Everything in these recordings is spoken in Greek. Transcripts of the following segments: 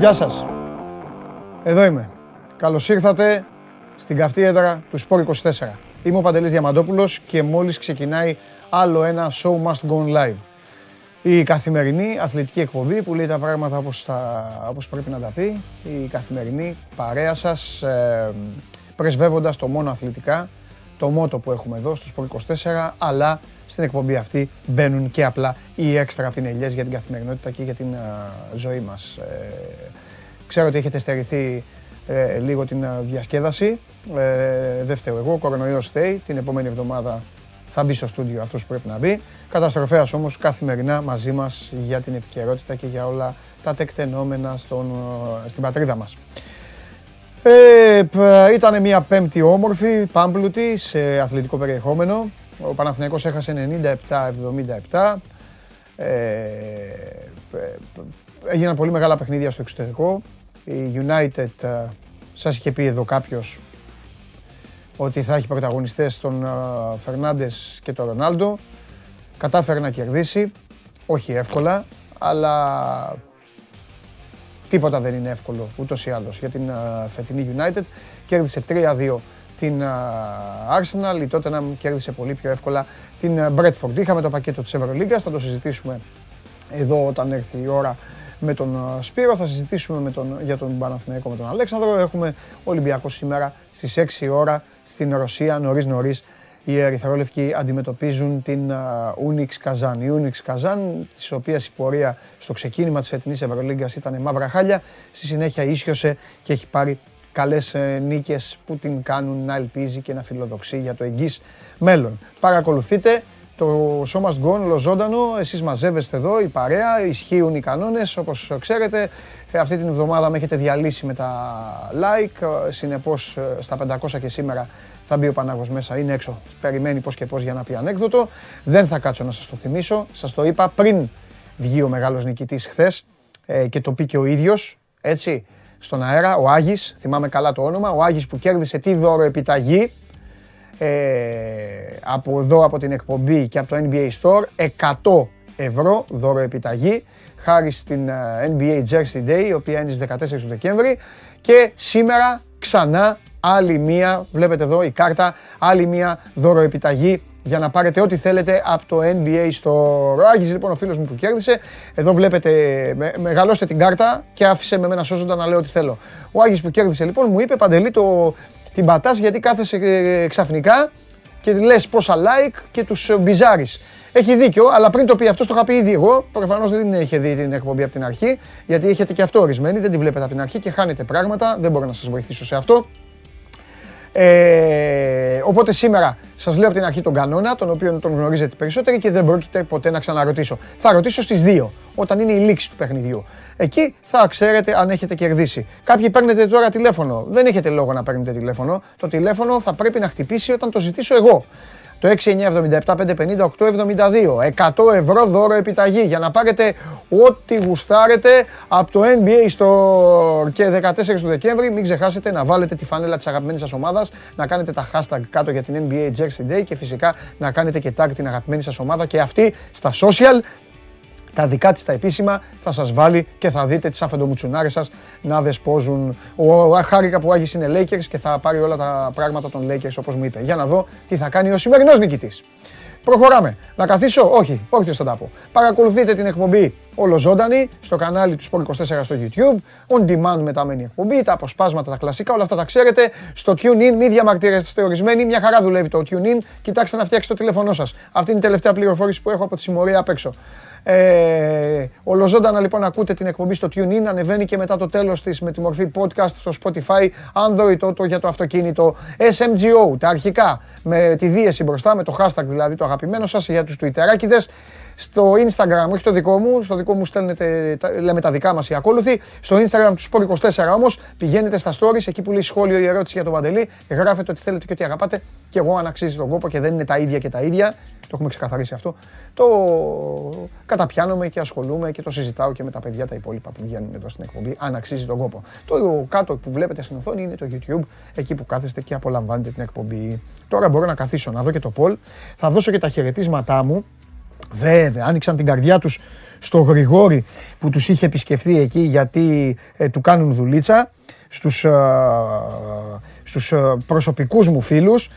Γεια σας. Εδώ είμαι. Καλώς ήρθατε στην καυτή έδρα του Sport 24. Είμαι ο Παντελής Διαμαντόπουλος και μόλις ξεκινάει άλλο ένα Show Must Go Live. Η καθημερινή αθλητική εκπομπή που λέει τα πράγματα όπως, τα, όπως πρέπει να τα πει. Η καθημερινή παρέα σας, ε, πρεσβεύοντας το μόνο αθλητικά, το μότο που έχουμε εδώ στο Sport 24, αλλά στην εκπομπή αυτή μπαίνουν και απλά οι έξτρα πινελιές για την καθημερινότητα και για την ζωή μας. Ε, ξέρω ότι έχετε στερηθεί ε, λίγο την διασκέδαση. Ε, δεν φταίω εγώ, ο κορονοϊός φταίει. Την επόμενη εβδομάδα θα μπει στο στούντιο αυτός που πρέπει να μπει. Καταστροφέας όμως καθημερινά μαζί μας για την επικαιρότητα και για όλα τα τεκτενόμενα στον, στην πατρίδα μας. Ε, ήταν μια πέμπτη όμορφη, πάμπλουτη, σε αθλητικό περιεχόμενο. Ο Παναθηναϊκός έχασε 97-77. Ε, έγιναν πολύ μεγάλα παιχνίδια στο εξωτερικό. Η United, ε, σας είχε πει εδώ κάποιος, ότι θα έχει πρωταγωνιστές τον ε, Φερνάντες και τον Ρονάλντο. Κατάφερε να κερδίσει, όχι εύκολα, αλλά τίποτα δεν είναι εύκολο ούτως ή άλλως για την ε, φετινή United. Κέρδισε 3-2 την Arsenal, η Tottenham κέρδισε πολύ πιο εύκολα την Bradford. Είχαμε το πακέτο της Ευρωλίγκας, θα το συζητήσουμε εδώ όταν έρθει η ώρα με τον Σπύρο, θα συζητήσουμε με τον, για τον Παναθηναϊκό με τον Αλέξανδρο. Έχουμε Ολυμπιακό σήμερα στις 6 ώρα στην Ρωσία, νωρίς νωρίς οι Ερυθρόλευκοι αντιμετωπίζουν την Unix Καζάν. Η Unix Καζάν, της οποίας η πορεία στο ξεκίνημα της φετινής Ευρωλίγκας ήταν μαύρα χάλια, στη συνέχεια ίσιοσε και έχει πάρει καλές ε, νίκες που την κάνουν να ελπίζει και να φιλοδοξεί για το εγγύς μέλλον. Παρακολουθείτε το Show Must Go, ολοζώντανο, εσείς μαζεύεστε εδώ, η παρέα, ισχύουν οι κανόνες, όπως ξέρετε. Ε, αυτή την εβδομάδα με έχετε διαλύσει με τα like, ε, συνεπώς στα 500 και σήμερα θα μπει ο Πανάγος μέσα, είναι έξω, περιμένει πώς και πώς για να πει ανέκδοτο. Δεν θα κάτσω να σας το θυμίσω, σας το είπα πριν βγει ο μεγάλος νικητής χθες και το πει και ο ίδιος, έτσι στον αέρα, ο Άγης, θυμάμαι καλά το όνομα, ο Άγης που κέρδισε τη δώρο επιταγή ε, από εδώ από την εκπομπή και από το NBA Store, 100 ευρώ δώρο επιταγή, χάρη στην ε, NBA Jersey Day, η οποία είναι στις 14 του Δεκέμβρη και σήμερα ξανά άλλη μία, βλέπετε εδώ η κάρτα, άλλη μία δώρο επιταγή για να πάρετε ό,τι θέλετε από το NBA στο Άγης λοιπόν ο φίλος μου που κέρδισε. Εδώ βλέπετε, με, μεγαλώστε την κάρτα και άφησε με μένα σώζοντα να λέω ό,τι θέλω. Ο Άγης που κέρδισε λοιπόν μου είπε Παντελή το, την πατάς γιατί κάθεσαι ε, ξαφνικά και λες πόσα like και τους ε, μπιζάρεις. Έχει δίκιο, αλλά πριν το πει αυτός, το είχα πει ήδη εγώ. Προφανώς δεν είχε δει την εκπομπή από την αρχή, γιατί έχετε και αυτό ορισμένοι, δεν τη βλέπετε από την αρχή και χάνετε πράγματα. Δεν μπορώ να σας βοηθήσω σε αυτό. Ε, οπότε σήμερα σας λέω από την αρχή τον κανόνα, τον οποίο τον γνωρίζετε περισσότεροι και δεν πρόκειται ποτέ να ξαναρωτήσω. Θα ρωτήσω στις 2, όταν είναι η λήξη του παιχνιδιού. Εκεί θα ξέρετε αν έχετε κερδίσει. Κάποιοι παίρνετε τώρα τηλέφωνο. Δεν έχετε λόγο να παίρνετε τηλέφωνο. Το τηλέφωνο θα πρέπει να χτυπήσει όταν το ζητήσω εγώ. Το 6977 100 ευρώ δώρο επιταγή για να πάρετε ό,τι γουστάρετε από το NBA Store και 14 του Δεκέμβρη. Μην ξεχάσετε να βάλετε τη φανέλα της αγαπημένης σας ομάδας, να κάνετε τα hashtag κάτω για την NBA Jersey Day και φυσικά να κάνετε και tag την αγαπημένη σας ομάδα και αυτή στα social τα δικά της τα επίσημα θα σας βάλει και θα δείτε τις αφεντομουτσουνάρες σας να δεσπόζουν. Ο Χάρηκα που Άγης είναι Lakers και θα πάρει όλα τα πράγματα των Lakers όπως μου είπε. Για να δω τι θα κάνει ο σημερινός νικητής. Προχωράμε. Να καθίσω, όχι, όχι θα τα πω. Παρακολουθείτε την εκπομπή ολοζώντανη στο κανάλι του Sport 24 στο YouTube. On demand μεταμένη εκπομπή, τα αποσπάσματα, τα κλασικά, όλα αυτά τα ξέρετε. Στο TuneIn, μη διαμαρτύρεστε ορισμένοι, μια χαρά δουλεύει το TuneIn. Κοιτάξτε να φτιάξει το τηλέφωνό σας. Αυτή είναι η τελευταία πληροφόρηση που έχω από τη συμμορία απ' έξω. Ε, ολοζώντανα λοιπόν ακούτε την εκπομπή στο TuneIn, ανεβαίνει και μετά το τέλος της με τη μορφή podcast στο Spotify, Android το, για το αυτοκίνητο, SMGO, τα αρχικά, με τη δίεση μπροστά, με το hashtag δηλαδή το αγαπημένο σας για τους Twitterάκηδες, στο Instagram, όχι το δικό μου, στο δικό μου στέλνετε, λέμε τα δικά μας οι ακόλουθοι. Στο Instagram του Sport24 όμως πηγαίνετε στα stories, εκεί που λέει σχόλιο η ερώτηση για τον Παντελή, γράφετε ό,τι θέλετε και ό,τι αγαπάτε και εγώ αν αξίζει τον κόπο και δεν είναι τα ίδια και τα ίδια, το έχουμε ξεκαθαρίσει αυτό, το καταπιάνομαι και ασχολούμαι και το συζητάω και με τα παιδιά τα υπόλοιπα που βγαίνουν εδώ στην εκπομπή, αν αξίζει τον κόπο. Το κάτω που βλέπετε στην οθόνη είναι το YouTube, εκεί που κάθεστε και απολαμβάνετε την εκπομπή. Τώρα μπορώ να καθίσω να δω και το poll, θα δώσω και τα χαιρετίσματά μου Βέβαια, άνοιξαν την καρδιά τους στο Γρηγόρη που τους είχε επισκεφθεί εκεί γιατί ε, του κάνουν δουλίτσα, στους, ε, στους ε, προσωπικούς μου φίλους,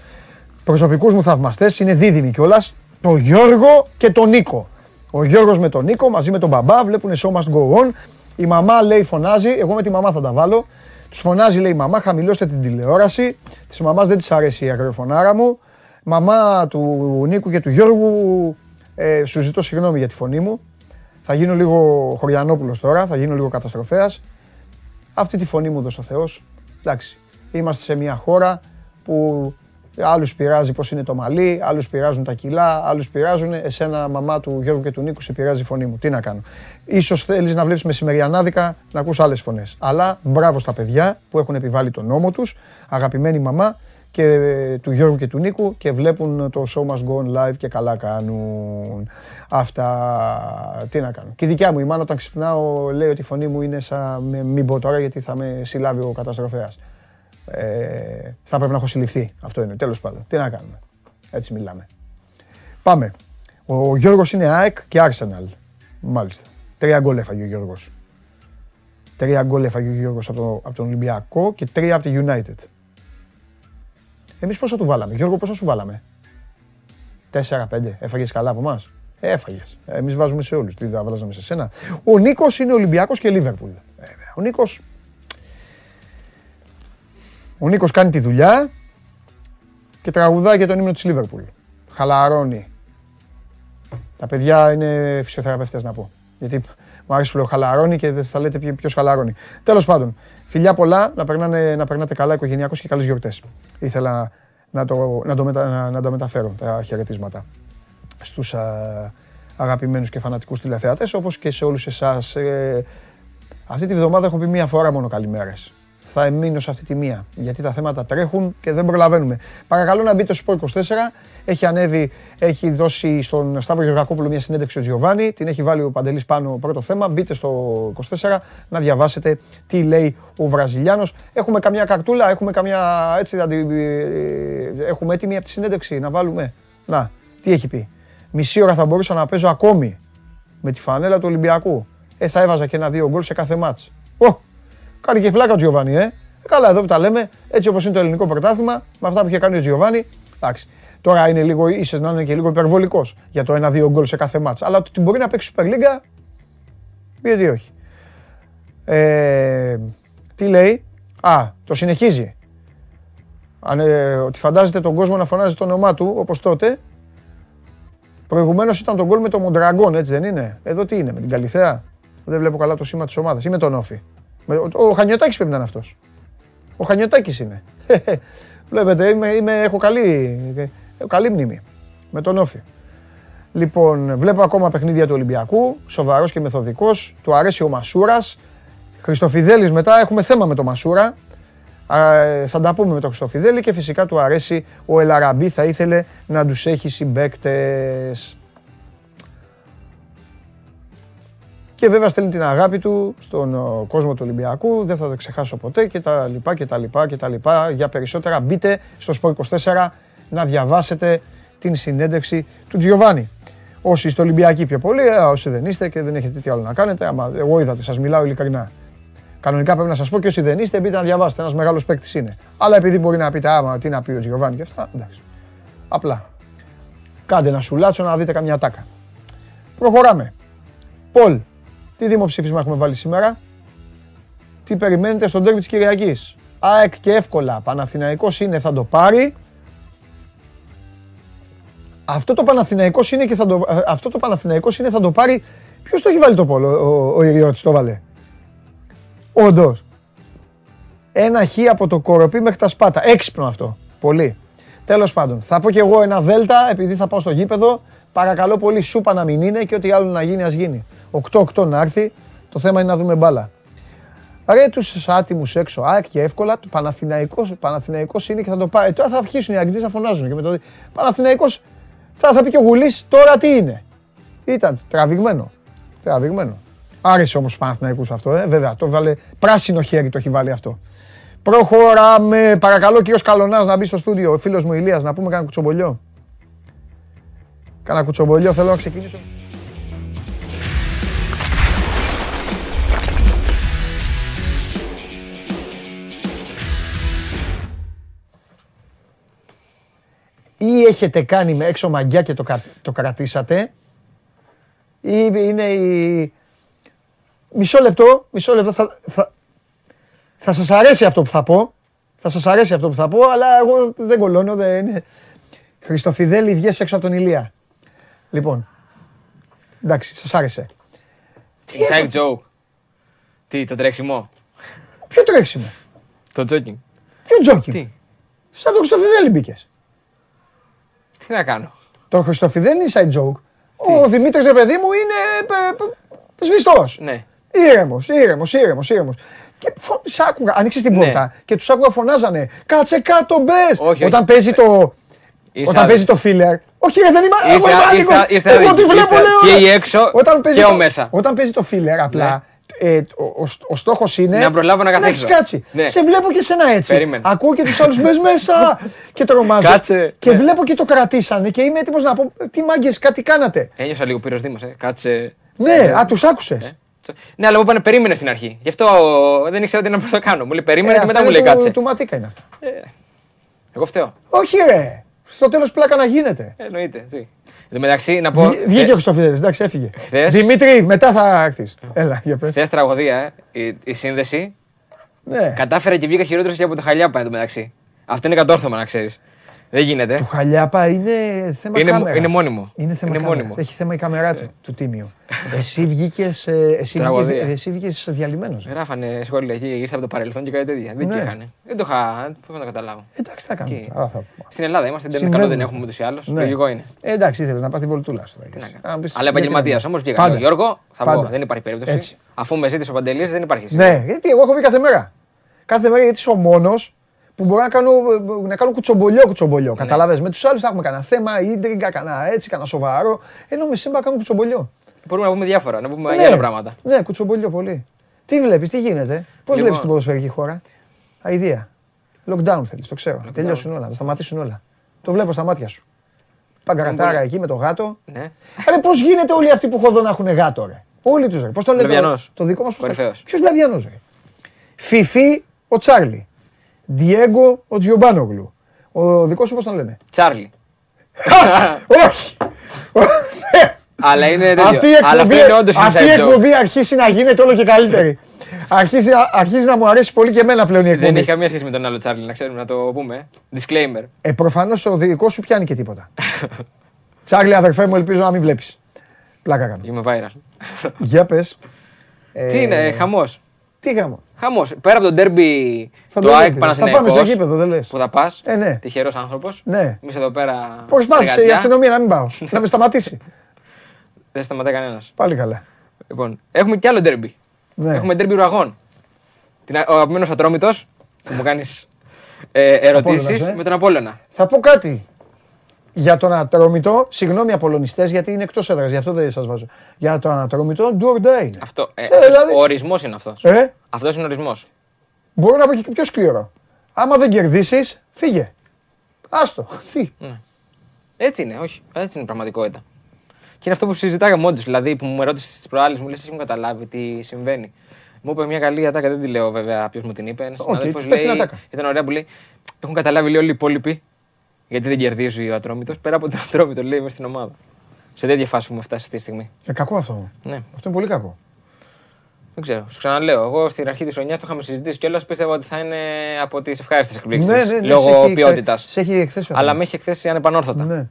προσωπικούς μου θαυμαστές, είναι δίδυμοι κιόλας, το Γιώργο και τον Νίκο. Ο Γιώργος με τον Νίκο μαζί με τον μπαμπά βλέπουν show must go on. Η μαμά λέει φωνάζει, εγώ με τη μαμά θα τα βάλω. Τους φωνάζει λέει η μαμά, χαμηλώστε την τηλεόραση. Της μαμάς δεν της αρέσει η αγριοφωνάρα μου. Μαμά του Νίκου και του Γιώργου, ε, σου ζητώ συγγνώμη για τη φωνή μου. Θα γίνω λίγο Χωριανόπουλος τώρα, θα γίνω λίγο καταστροφέας. Αυτή τη φωνή μου δώσε ο Θεός. Εντάξει, είμαστε σε μια χώρα που άλλους πειράζει πώς είναι το μαλλί, άλλους πειράζουν τα κιλά, άλλους πειράζουν. Εσένα, μαμά του Γιώργου και του Νίκου, σε πειράζει η φωνή μου. Τι να κάνω. Ίσως θέλεις να βλέπεις μεσημεριανάδικα να ακούς άλλες φωνές. Αλλά μπράβο στα παιδιά που έχουν επιβάλει τον νόμο τους. Αγαπημένη μαμά, και του Γιώργου και του Νίκου και βλέπουν το show must go on live και καλά κάνουν. Αυτά τι να κάνω. Και η δικιά μου η μάνα όταν ξυπνάω λέει ότι η φωνή μου είναι σαν μην πω τώρα γιατί θα με συλλάβει ο καταστροφέας. Ε, θα πρέπει να έχω συλληφθεί. Αυτό είναι. Τέλος πάντων. Τι να κάνουμε. Έτσι μιλάμε. Πάμε. Ο Γιώργος είναι ΑΕΚ και Arsenal. Μάλιστα. Τρία γκολ έφαγε ο Γιώργος. Τρία γκολ έφαγε ο Γιώργος από, το, από τον Ολυμπιακό και τρία από τη United. Εμείς πόσο του βάλαμε, Γιώργο, πόσο σου βάλαμε; 4-5. Έφαγες καλά από εμάς; Έφαγες. Εμείς βάζουμε σε όλους. Τι θα βάλαζαμε σε σένα; Ο Νίκος είναι Ολυμπιακός και Λίβερπουλ. Ο Νίκο. Ο Νίκος κάνει τη δουλειά και τραγουδάει και τον ύμνο της Λίβερπουλ. Χαλαρώνει. Τα παιδιά είναι φυσιοθεραπευτές να πω. Γιατί μου αρέσει που λέω χαλαρώνει και θα λέτε ποιο χαλαρώνει. Τέλος πάντων, φιλιά πολλά, να, περνάνε, να περνάτε καλά οικογενειακώς και καλέ γιορτές. Ήθελα να, το, να, το μετα, να τα μεταφέρω τα χαιρετίσματα στους α, αγαπημένους και φανατικούς τηλεθεατές όπως και σε όλους εσάς. Ε, αυτή τη βδομάδα έχω πει μία φορά μόνο καλημέρες θα μείνω σε αυτή τη μία. Γιατί τα θέματα τρέχουν και δεν προλαβαίνουμε. Παρακαλώ να μπείτε στο Sport 24. Έχει ανέβει, έχει δώσει στον Σταύρο Γεωργακόπουλο μια συνέντευξη ο Τζιοβάνι. Την έχει βάλει ο Παντελής πάνω πρώτο θέμα. Μπείτε στο 24 να διαβάσετε τι λέει ο Βραζιλιάνος. Έχουμε καμιά καρτούλα, έχουμε καμιά έτσι. Έχουμε έτοιμη από τη συνέντευξη να βάλουμε. Να, τι έχει πει. Μισή ώρα θα μπορούσα να παίζω ακόμη με τη φανέλα του Ολυμπιακού. Ε, θα έβαζα και ένα-δύο γκολ σε κάθε μάτς. Κάνει και φλάκα ο Τζιοβάνι, ε. ε. Καλά, εδώ που τα λέμε, έτσι όπως είναι το ελληνικό πρωτάθλημα, με αυτά που είχε κάνει ο Τζιοβάνι. Εντάξει. Τώρα είναι λίγο, ίσω να είναι και λίγο υπερβολικός για το 1-2 γκολ σε κάθε μάτσα. Αλλά ότι μπορεί να παίξει Super League, γιατί όχι. Ε, τι λέει, Α, το συνεχίζει. Αν, ε, ότι φαντάζεται τον κόσμο να φωνάζει το όνομά του όπως τότε. Προηγουμένως ήταν το γκολ με τον Μοντραγκόν, έτσι δεν είναι; Εδώ τι είναι, με την Καλυθέα. Δεν βλέπω καλά το σήμα της ομάδας. Ή με τον Όφη. Ο Χανιωτάκης πρέπει να είναι αυτός. Ο Χανιωτάκης είναι. Βλέπετε, είμαι, είμαι, έχω καλή, καλή μνήμη με τον Όφη. Λοιπόν, βλέπω ακόμα παιχνίδια του Ολυμπιακού, σοβαρός και μεθοδικός, του αρέσει ο Μασούρας. Χριστοφιδέλης μετά, έχουμε θέμα με τον Μασούρα. θα τα πούμε με τον Χριστοφιδέλη και φυσικά του αρέσει ο Ελαραμπή, θα ήθελε να τους έχει συμπαίκτες. Και βέβαια στέλνει την αγάπη του στον κόσμο του Ολυμπιακού, δεν θα το ξεχάσω ποτέ και τα λοιπά και τα λοιπά και τα λοιπά. Για περισσότερα μπείτε στο Sport 24 να διαβάσετε την συνέντευξη του Τζιοβάνι. Όσοι είστε Ολυμπιακοί πιο πολύ, ε, όσοι δεν είστε και δεν έχετε τι άλλο να κάνετε, άμα εγώ είδατε, σας μιλάω ειλικρινά. Κανονικά πρέπει να σας πω και όσοι δεν είστε, μπείτε να διαβάσετε, ένας μεγάλος παίκτης είναι. Αλλά επειδή μπορεί να πείτε, άμα τι να πει ο Τζιοβάνι και αυτά, εντάξει. Απλά. Κάντε ένα σουλάτσο να δείτε καμιά τάκα. Προχωράμε. Πολ, τι δημοψήφισμα έχουμε βάλει σήμερα; Τι περιμένετε στον τέρμι της Κυριακής; ΑΕΚ και εύκολα. Παναθηναϊκός είναι, θα το πάρει. Αυτό το Παναθηναϊκός είναι και θα το, ε, αυτό το Παναθηναϊκός είναι θα το πάρει. Ποιος το έχει βάλει το πόλο, ο, ο Ιριώτης το βάλε; Όντως. Ένα χ από το κοροπή μέχρι τα σπάτα. Έξυπνο αυτό. Πολύ. Τέλος πάντων, θα πω κι εγώ ένα δέλτα επειδή θα πάω στο γήπεδο. Παρακαλώ πολύ, σούπα να μην είναι και ό,τι άλλο να γίνει, ας γίνει. 8-8 να έρθει, το θέμα είναι να δούμε μπάλα. Ρε τους άτιμους έξω, ΑΕΚ και εύκολα, το Παναθηναϊκός, Παναθηναϊκός είναι και θα το πάει. Τώρα θα αρχίσουν οι Αγγλίδες να φωνάζουν και με το Παναθηναϊκός, θα, θα πει και ο Γουλής, τώρα τι είναι. Ήταν τραβηγμένο, τραβηγμένο. Άρεσε όμως ο Παναθηναϊκούς αυτό, ε, βέβαια, το βάλε, πράσινο χέρι το έχει βάλει αυτό. Προχωράμε, παρακαλώ κύριος Καλονάς να μπει στο στούντιο, ο φίλος μου Ηλίας, να πούμε κανένα κουτσομπολιό. Κάνα κουτσομπολιό θέλω να ξεκινήσω. Ή έχετε κάνει με έξω μαγιά και το, κα- το κρατήσατε, ή είναι η... Μισό λεπτό, μισό λεπτό, θα, θα, θα σας αρέσει αυτό που θα πω. Θα σας αρέσει αυτό που θα πω, αλλά εγώ δεν κολώνω, δεν είναι... Χριστοφιδέλη, βγες έξω από τον Ηλία. Λοιπόν, εντάξει, σας άρεσε. Inside joke. Τι, το τρέξιμο; Ποιο τρέξιμο, Το jogging. ποιο τζόκι. Τι, Σαν τον Χριστοφιδέλη μπήκες. Τι να κάνω; Το Χριστοφιδέλη είναι inside joke. Ο Δημήτρης, ρε παιδί μου, είναι ε, ε, σβηστός. Ναι. Ήρεμος, ήρεμος, ήρεμος, ήρεμος. Και φω... σ' άκουγα, άνοιξες την Ναι. πόρτα και τους άκουγα φωνάζανε «Κάτσε κάτω, μπες!» Όχι, Όταν όχι. παίζει το... Είσαι Όταν παίζει άδικος. το filler. Όχι, ρε, δεν είμαι. Εγώ Είστε- είμαι είστε- άδικος. είστε Εγώ άδικοι. τη βλέπω, Είστε- λέω. και ρε. οι έξω Όταν παίζει και το- ο μέσα. Όταν παίζει το filler, απλά. Ε, ο, ο, ο στόχος είναι. Να προλάβω να έχεις καθίσω. κάτσει. Ναι. Σε βλέπω και σένα έτσι. Περίμενε. Ακούω και τους άλλους μπες μέσα και τρομάζω. Κάτσε. Και Ναι. βλέπω και το κρατήσανε και είμαι έτοιμος να πω τι μάγκες κάτι κάνατε. Ένιωσα λίγο πύρος Δήμος, ε. Κάτσε. Ναι, α, τους άκουσες. Ε. Ναι, αλλά μου είπανε περίμενε στην αρχή. Γι' αυτό ο, δεν ήξερα τι να το κάνω. Μου λέει περίμενε και μετά μου λέει κάτσε. Ε, Του ματίκα είναι αυτά. Εγώ φταίω. Όχι, ρε. Στο τέλος πλάκα να γίνεται. Ε, Εννοείται. Τι. Εν τω μεταξύ, να πω. Βγ- Βγήκε ο Χριστοφιδέλης, εντάξει, έφυγε. Χθες- Δημήτρη, μετά θα έρθει. Έλα, για πες. Χθες τραγωδία, ε. Η, η σύνδεση Ναι. κατάφερε και βγήκα χειρότερος και από το χαλιάπα εν τω μεταξύ. Αυτό είναι κατόρθωμα να ξέρεις. Δεν γίνεται. Του Χαλιάπα είναι θέμα Είναι- κάμερας. είναι μόνιμο. Είναι θέμα Είναι κάμερας. μόνιμο. Έχει θέμα η κάμερά του, του τίμιου. εσύ βγήκες, ε, εσύ Τραγωδία. βγήκες, εσύ βγήκες διαλυμένος. Γράφανε σχόλια εκεί, ήρθε από το παρελθόν και κάτι τέτοια. Δεν Ναι. τι είχαν. Δεν το είχα. Πώς να το καταλάβω. Εντάξει, θα κάνουμε Εκεί. τώρα. Α, θα πούμε. Στην Ελλάδα είμαστε, δεν είναι Συμβαίνουν καλό, δεν αυτά. έχουμε ούτως ή άλλως. Ναι. Λογικό είναι. Ε, εντάξει, ήθελες να πας στην Πολυτούλα σου. Τι να κάνω. Να πεις, Αλλά γιατί επαγγελματίας να- όμως βγήκα. Πάντα. Ο Γιώργο, θα Πάντα. πω, δεν υπάρχει περίπτωση. Έτσι. Αφού με ζήτησε ο Παντελής, δεν υπάρχει. Ναι, γιατί εγώ έχω πει κάθε μέρα. Κάθε μέρα γιατί είσαι ο μόνος που μπορώ να κάνω, να κάνω κουτσομπολιό κουτσομπολιό. Ναι. Καταλαβες. Με τους άλλους θα έχουμε κανένα θέμα, ίντριγκα, κανένα έτσι, κανένα σοβαρό. Ενώ με σένα κάνουμε κουτσομπολιό. Μπορούμε να πούμε διάφορα, να πούμε Ναι. για άλλα πράγματα. Ναι, κουτσομπολιό πολύ. Τι βλέπεις, τι γίνεται, πώς Λοιπόν. βλέπεις την ποδοσφαιρική χώρα; Αηδία. Lockdown θέλεις, το ξέρω. Τελειώσουν όλα, θα σταματήσουν όλα. Το βλέπω στα μάτια σου. Παγκρατάρα πολύ. εκεί με το γάτο. Ναι. Ρε πώς γίνεται όλοι αυτοί που έχω εδώ να έχουν γάτο ρε; Όλοι τους ρε. Πώς το λέτε. Λαβιανός. Το δικό μας πώς το- Κορυφαίος. Ποιος Λαβιανός ρε; Φιφί ο Τσάρλι. Διέγκο ο Τζιομπάνογλου. Ο δικός σου πώς τον λένε; Τσάρλι. Όχι. Αλλά είναι τέτοιο. Αυτή η Αλλά αυτό εκπομπή, είναι όντως αυτή η inside joke. εκπομπή αρχίσει να γίνεται όλο και καλύτερη. αρχίζει, να, αρχίζει να μου αρέσει πολύ και εμένα πλέον η Δεν εκπομπή. έχει καμία σχέση με τον άλλο Τσάρλι, να ξέρουμε να το πούμε. Disclaimer. Ε, προφανώς ο δικός σου πιάνει και τίποτα. Τσάρλι αδερφέ μου ελπίζω να μην βλέπεις. Πλάκα κάνω. Είμαι viral. Για πες. Ε, Τι είναι, χαμός. Τι γάμο. Χαμός. Πέρα από το ντέρμπι Θα το το ΑΕΚ δω, Θα πάμε στο Παναθηναϊκός γήπεδο, δεν λες. που θα πας. Ε, ναι. Τυχερός άνθρωπος. Ναι. Εμείς εδώ πέρα. Προσπάθησε η εργατιά. αστυνομία να μην πάω. να με σταματήσει. Δεν σταματάει κανένας. Πάλι καλά. Λοιπόν, έχουμε κι άλλο ντέρμπι. Ναι. Έχουμε ντέρμπι ουραγών. Την, ο αγαπημένος Ατρόμητος που μου κάνεις ε, ερωτήσεις Απόλλωνας, ε. με τον Απόλλωνα. Θα πω κάτι. Για τον Ατρόμητο, συγγνώμη Απολωνιστές γιατί είναι εκτός έδρας, γι' αυτό δεν σας βάζω. Για τον Ατρόμητο, do or die είναι. Αυτό. Ε, Ε, δηλαδή- Ο ορισμός είναι αυτός. Ε, Αυτός είναι ο ορισμός. μπορώ να πω και πιο σκληρό. Άμα δεν κερδίσεις, φύγε. Άστο. Τι. Έτσι είναι, όχι. Έτσι είναι η πραγματικότητα. Και είναι αυτό που συζητάγαμε όντως. Δηλαδή που μου ερώτησες τις προάλλες, μου λες: Εσύ μου καταλάβει τι συμβαίνει. Μου είπε μια καλή ατάκα, δεν τη λέω βέβαια ποιος μου την είπε. Ένας οκ, συνάδελφος πες την λέει: ατάκα. Ήταν ωραία που λέει: Έχουν καταλάβει λέει, όλοι οι υπόλοιποι γιατί δεν κερδίζει ο Ατρόμητος. Πέρα από τον Ατρόμητο, λέει: Είμαι στην ομάδα. Σε τέτοια φάση που έχουμε φτάσει αυτή τη στιγμή. Ε, κακό αυτό. Ναι, Αυτό είναι πολύ κακό. δεν ξέρω. Σου ξαναλέω. Εγώ στην αρχή της χρονιάς το είχαμε συζητήσει κιόλας. Πίστευα ότι θα είναι από τις ευχάριστες εκπλήξεις Ναι, ναι, ναι, σε λόγω έχει- ποιότητας. Σε έχει εκθέσει. ο Αλλά Ατρόμητος. με έχει εκθέσει ανεπανόρθωτα. Ναι.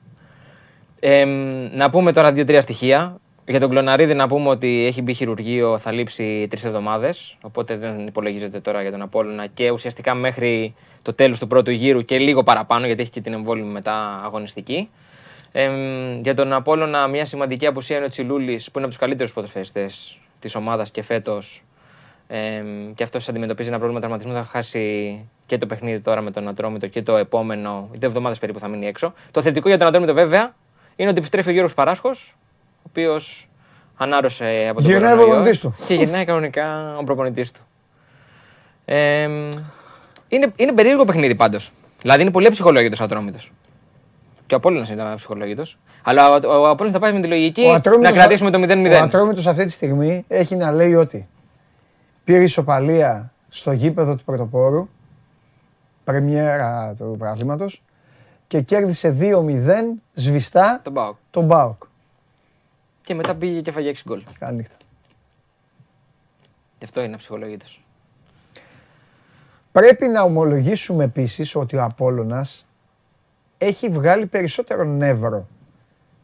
Ε, να πούμε τώρα δύο-τρία στοιχεία. Για τον Κλωναρίδη να πούμε ότι έχει μπει χειρουργείο, θα λείψει τρεις εβδομάδες. Οπότε δεν υπολογίζεται τώρα για τον Απόλλωνα και ουσιαστικά μέχρι το τέλος του πρώτου γύρου και λίγο παραπάνω, γιατί έχει και την εμβόλυμη μετά αγωνιστική. Ε, για τον Απόλλωνα, μια σημαντική απουσία είναι ο Τσιλούλης, που είναι από τους καλύτερους ποδοσφαιριστές της ομάδας και φέτος. Ε, και αυτός αντιμετωπίζει ένα πρόβλημα τραυματισμού. Θα χάσει και το παιχνίδι τώρα με τον Ατρόμητο και το επόμενο. Δύο εβδομάδες περίπου θα μείνει έξω. Το θετικό για τον Ατρόμητο βέβαια είναι ότι επιστρέφει ο Γιώργος Παράσχος, ο οποίος ανάρρωσε από τον Γυρνάει ο κορονοϊό προπονητής του. Και γυρνάει κανονικά ο προπονητής του. Ε, είναι, είναι περίεργο παιχνίδι πάντως. Δηλαδή είναι πολύ ψυχολόγητο ο Ατρόμητος. Και ο Απόλλωνας είναι ψυχολόγητο. Αλλά ο, ο Απόλλωνας θα πάει με τη λογική Ο Ατρόμητος να θα- κρατήσουμε το 0-0. Ο Ατρόμητος αυτή τη στιγμή έχει να λέει ότι πήρε ισοπαλία στο γήπεδο του Πρωτοπόρου, πρεμιέρα του πρωταθλήματος και κέρδισε 2-0 σβηστά Τον Πάοκ. τον Μπάουκ. Και μετά πήγε και φαγε 6 γκολ. Καλή νύχτα. Γι' αυτό είναι ψυχολόγητο. Πρέπει να ομολογήσουμε επίσης ότι ο Απόλλωνας έχει βγάλει περισσότερο νεύρο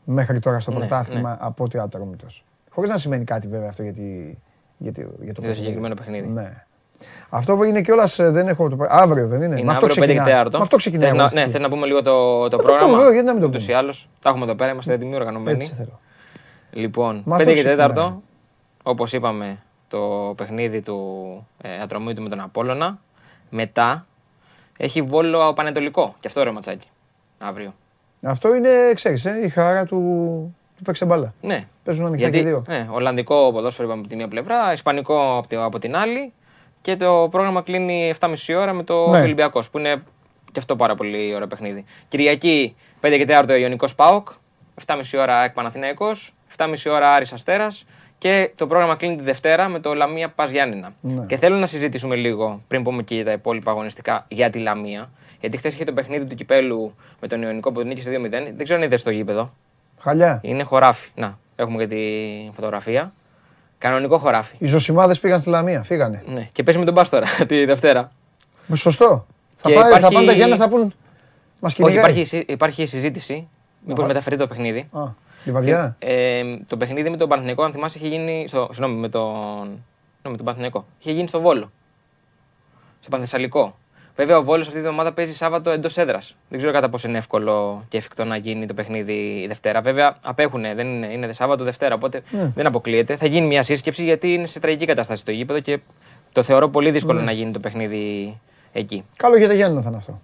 μέχρι τώρα στο Ναι, πρωτάθλημα από ότι ο Ατρόμητος. Χωρίς να σημαίνει κάτι βέβαια αυτό για, τη, για, τη, για το Για το παιχνίδι. συγκεκριμένο παιχνίδι. Ναι. Αυτό που είναι κιόλας δεν έχω. Το... Αύριο δεν είναι; Είναι με αυτό αύριο 5 και ξεκινάει. 4. Με αυτό ξεκινάει. Θες η να, ναι, αγωνιστική. θέλω να πούμε λίγο το, το το πρόγραμμα; πούμε, γιατί να μην το Ούτως πούμε. ή άλλως, τα έχουμε εδώ πέρα, είμαστε έτοιμοι οργανωμένοι. Έτσι θέλω. Λοιπόν, Μα 5 αυτό και 4, ξεκινάει. όπως είπαμε, το παιχνίδι του ε, Ατρομήτου με τον Απόλλωνα. Μετά έχει βόλο από Πανετολικό. Και αυτό ωραίο ματσάκι. Αύριο. Αυτό είναι, ξέρεις, ε, η χαρά του, του παίξε μπάλα. Ναι. Παίζουν ανοιχτά και δύο. Ναι, Ολλανδικό ποδόσφαιρο είπαμε από τη μία πλευρά, Ισπανικό από, τη- από την άλλη. Και το πρόγραμμα κλείνει 7,5 ώρα με το Ναι. Ολυμπιακός, που είναι και αυτό πάρα πολύ ωραίο παιχνίδι. Κυριακή 5 και 4 Ιωνικός Πάοκ, 7,5 ώρα Εκ Παναθηναϊκός, 7,5 ώρα Άρης Αστέρας και το πρόγραμμα κλείνει τη Δευτέρα με το Λαμία Πας Γιάννηνα. Ναι. Και θέλω να συζητήσουμε λίγο, πριν πούμε και για τα υπόλοιπα αγωνιστικά, για τη Λαμία. Γιατί χθες είχε το παιχνίδι του κυπέλου με τον Ιωνικό που νίκησε 2-0. Δεν ξέρω αν είδες το γήπεδο. Χαλιά. Είναι χωράφι. Να, έχουμε και τη φωτογραφία. Κανονικό χωράφι. Οι ζωσιμάδες πήγαν στη Λαμία, φύγανε. Ναι. Και παίζει με τον Μπάστορα τη Δευτέρα. Σωστό. Θα, Και πάει, θα υπάρχει- πάνε τα Γιάννα θα πούν. Μας Όχι, κυνηγάει. υπάρχει, συ- υπάρχει συζήτηση. Μήπως Α. μεταφερθεί το παιχνίδι. Α, λιβαδιά. Ε, το παιχνίδι με τον Παναθηναϊκό, αν θυμάσαι, είχε γίνει. Στο, συγγνώμη, με τον. Ναι, με τον Παναθηναϊκό. Είχε γίνει στο Βόλο. Στο Πανθεσσαλικό. Βέβαια, ο Βόλος αυτή τη εβδομάδα παίζει Σάββατο εντός έδρας. Δεν ξέρω κατά πόσο είναι εύκολο και εφικτό να γίνει το παιχνίδι η Δευτέρα. Βέβαια, απέχουν, δεν είναι, είναι Σάββατο Δευτέρα, οπότε Ναι. δεν αποκλείεται. Θα γίνει μια σύσκεψη γιατί είναι σε τραγική κατάσταση το γήπεδο και το θεωρώ πολύ Ναι. δύσκολο να γίνει το παιχνίδι εκεί. Καλό για τα Γιάννα θα είναι αυτό.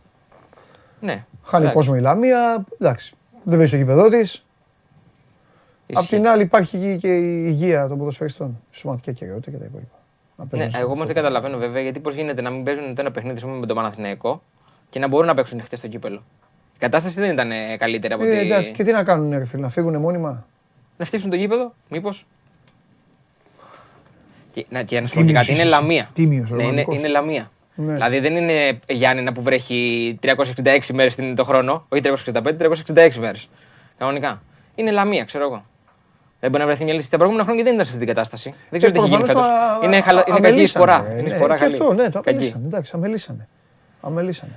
Ναι. Χάνει Εντάξει, κόσμος η Λαμία. Εντάξει. Δεν παίζει στο γήπεδο της. Απ' ισχύει. την άλλη υπάρχει και η υγεία των ποδοσφαιριστών. Σωματική ακαιρεότητα και τα υπόλοιπα. Να Ναι, παίζουν στο- εγώ όμως δεν καταλαβαίνω βέβαια γιατί πώς γίνεται να μην παίζουν το ένα παιχνίδι ας πούμε, με τον Παναθηναϊκό και να μπορούν να παίξουν χτες στο κύπελο. Η κατάσταση δεν ήταν ε, καλύτερη από Ε, ότι. εντάξει, και τι να κάνουν, ρε φίλε, να φύγουν μόνιμα; Να φτύξουν το γήπεδο, μήπως. Και, να, και να σου πω και Τίμιος κάτι, είναι είσαι. λαμία. Τίμιος, ναι, είναι, ρομαντικός. είναι λαμία. Ναι. Δηλαδή δεν είναι Γιάννηνα που βρέχει 366 μέρες το χρόνο, όχι 365, 366 μέρες. Κανονικά. Είναι λαμία, ξέρω εγώ. Δεν μπορεί να βρεθεί μια λύση. Τα προηγούμενα χρόνια δεν ήταν σε αυτή την κατάσταση. Δεν ξέρω τι έχει γίνει Ε, προφανώς φέτος. το Είναι, χαλα... είναι κακή αμελήσανε, σπορά. ρε. Είναι Ναι, σπορά Και καλή. αυτό, ναι, το Κακή. αμελήσανε. Εντάξει, αμελήσανε. Αμελήσανε.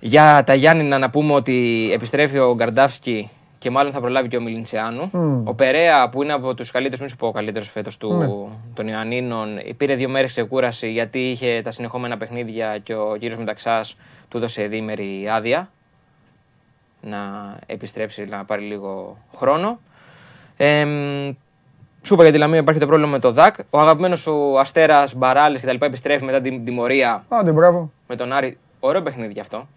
Για τα Γιάννηνα να πούμε ότι επιστρέφει ο Γκαρντάφσκι και μάλλον θα προλάβει και ο Μιλιντσιάνου. Ο Περέα που είναι από τους καλύτερους, μην σου πω ο καλύτερος φέτος του, Ναι. των Ιωαννίνων, πήρε δύο μέρες ξεκούραση γιατί είχε τα συνεχόμενα παιχνίδια και ο κύριο Μεταξά του έδωσε διήμερη άδεια να επιστρέψει να πάρει λίγο χρόνο. Ε, σου είπα για τη Λαμία υπάρχει το πρόβλημα με το ΔΑΚ. Ο αγαπημένος σου Αστέρας, Μπαράλη κτλ. επιστρέφει μετά την τιμωρία Άντε, μπράβο. με τον Άρη. Ωραίο παιχνίδι γι' αυτό.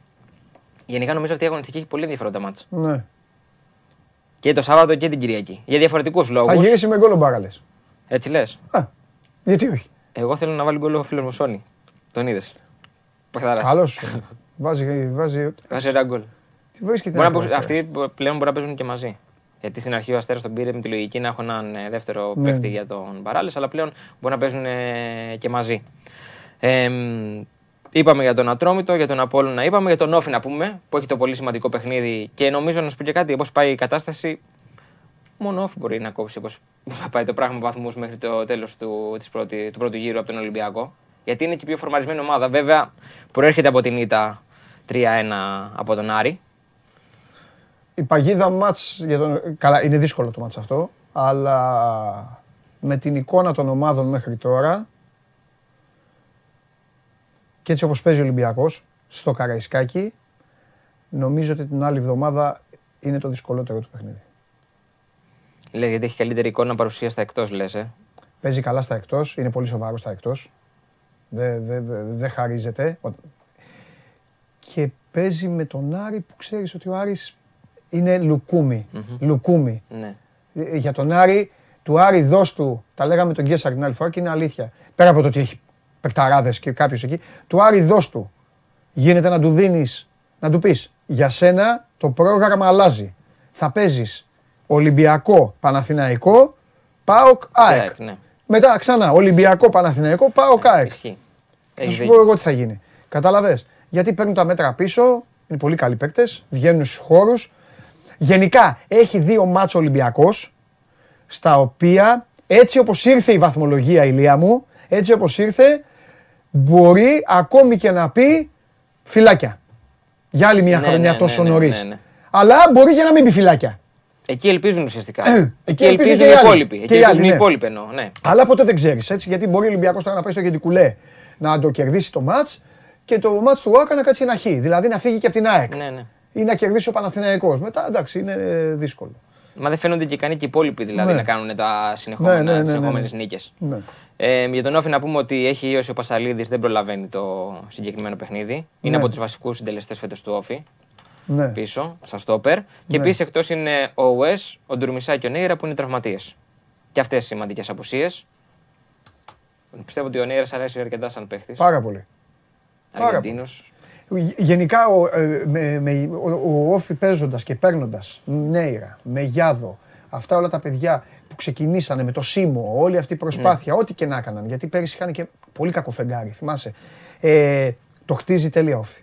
Γενικά νομίζω αυτή η αγωνιστική έχει πολύ ενδιαφέροντα μάτσα. Ναι. Και το Σάββατο και την Κυριακή. Για διαφορετικούς Θα λόγου. γυρίσει με γκολ ο Μπάραλες. Έτσι λες; Α, γιατί όχι; Εγώ θέλω να βάλει γκολ ο φίλος μου Σόνι. Τον είδες; Παχτάρα. Καλός. βάζει, βάζει, Βάζει ένα γκολ. τι βρίσκεται. Μπορεί να να παίξουν- κάνει, Αυτοί πλέον μπορεί να παίζουν και μαζί. Γιατί στην αρχή ο Αστέρας τον πήρε με τη λογική να έχω έναν ε, δεύτερο Ναι. παίκτη για τον Μπαράλε, αλλά πλέον μπορεί να παίζουν ε, και μαζί. Ε, μ, είπαμε για τον Ατρόμητο, για τον Απόλλωνα, είπαμε για τον Όφη να πούμε, που έχει το πολύ σημαντικό παιχνίδι και νομίζω να σου πω και κάτι, όπως πάει η κατάσταση, μόνο Όφη μπορεί να κόψει όπως πάει το πράγμα βαθμούς μέχρι το τέλος του, της πρώτη, του πρώτου γύρου από τον Ολυμπιακό. Γιατί είναι και η πιο φορμαρισμένη ομάδα. Βέβαια, προέρχεται από την ήττα 3-1 από τον Άρη. Η παγίδα μάτς, για τον... καλά είναι δύσκολο το μάτς αυτό, αλλά με την εικόνα των ομάδων μέχρι τώρα και έτσι όπως παίζει ο Ολυμπιακός στο Καραϊσκάκι, νομίζω ότι την άλλη εβδομάδα είναι το δυσκολότερο του παιχνίδι. Λέει γιατί έχει καλύτερη εικόνα παρουσία στα εκτός, λες. Ε; Παίζει καλά στα εκτός, είναι πολύ σοβαρός στα εκτός. Δεν δε, δε, δεν χαρίζεται. Ο- Και παίζει με τον Άρη που ξέρεις ότι ο Άρης είναι λουκούμι. Λουκούμι. Ναι. Ε, Για τον Άρη, του Άρη δώσ' του, τα λέγαμε τον Γκέσσαρ την άλλη φορά και είναι αλήθεια. Πέρα από το ότι έχει παικταράδες και κάποιος εκεί, του Άρη δώσ' του. Γίνεται να του δίνεις, να του πεις, για σένα το πρόγραμμα αλλάζει. θα παίζεις Ολυμπιακό Παναθηναϊκό, ΠΑΟΚ ΑΕΚ. ΑΕΚ, ναι. Μετά ξανά Ολυμπιακό Παναθηναϊκό, ΠΑΟΚ ΑΕΚ. Ισχύει. Θα Έχεις σου δίκιο. πω εγώ τι θα γίνει. Κατάλαβες; Γιατί παίρνουν τα μέτρα πίσω, είναι πολύ καλοί παίκτες, βγαίνουν στους χώρους. Γενικά έχει δύο μάτσο Ολυμπιακός, στα οποία έτσι όπως ήρθε η βαθμολογία ηλία μου, έτσι όπως ήρθε, μπορεί ακόμη και να πει φυλάκια. Για άλλη μια Ναι, χρονιά ναι, τόσο ναι, ναι, νωρίς. ναι, ναι. Αλλά μπορεί και να μην πει φυλάκια. Εκεί ελπίζουν ουσιαστικά. Ε, εκεί εκεί ελπίζουν ελπίζουν και οι οι άλλοι. υπόλοιποι. Και Εκεί οι ελπίζουν άλλοι, οι ναι. υπόλοιποι εννοώ. Ναι. Αλλά ποτέ δεν ξέρεις έτσι. Γιατί μπορεί ο Ολυμπιακός τώρα να πάει στο Γεντικουλέ να το κερδίσει το ματ και το ματ του Άκα να κάτσει ένα χ. Δηλαδή να φύγει και από την ΑΕΚ. Ναι, ναι. Ή να κερδίσει ο Παναθηναϊκός. Μετά εντάξει είναι ε, δύσκολο. Μα δεν φαίνονται και ικανοί και οι υπόλοιποι δηλαδή Ναι. να κάνουν τα συνεχόμενα, Ναι, ναι, ναι, ναι, τις ναι. συνεχόμενες νίκες. Ναι. Ε, για τον Όφη να πούμε ότι έχει ίωση ο Πασαλίδης, δεν προλαβαίνει το συγκεκριμένο παιχνίδι. Είναι Ναι. από τους βασικούς συντελεστές φέτος του Όφη, Ναι. πίσω, στα στόπερ. Και Ναι. επίσης εκτός είναι ο Ουές, ο Ντουρμισά και ο Νέιρα που είναι τραυματίες. Και αυτές σημαντικές απουσίες. Πιστεύω ότι ο Νέιρας αρέσει αρκετά σαν παίχτης. Πάρα πολύ. πάρα Αργεντίνος. Γε- Γενικά ο, ε, με, με, ο, ο Όφη παίζοντας και παίρνοντας Νέιρα, με Γιάδο, αυτά όλα τα παιδιά που ξεκινήσανε με το Σίμω, όλη αυτή η προσπάθεια, ό,τι και να έκαναν, γιατί πέρυσι είχαν και πολύ κακό φεγγάρι, θυμάσαι. Ε, το χτίζει τέλεια Όφη.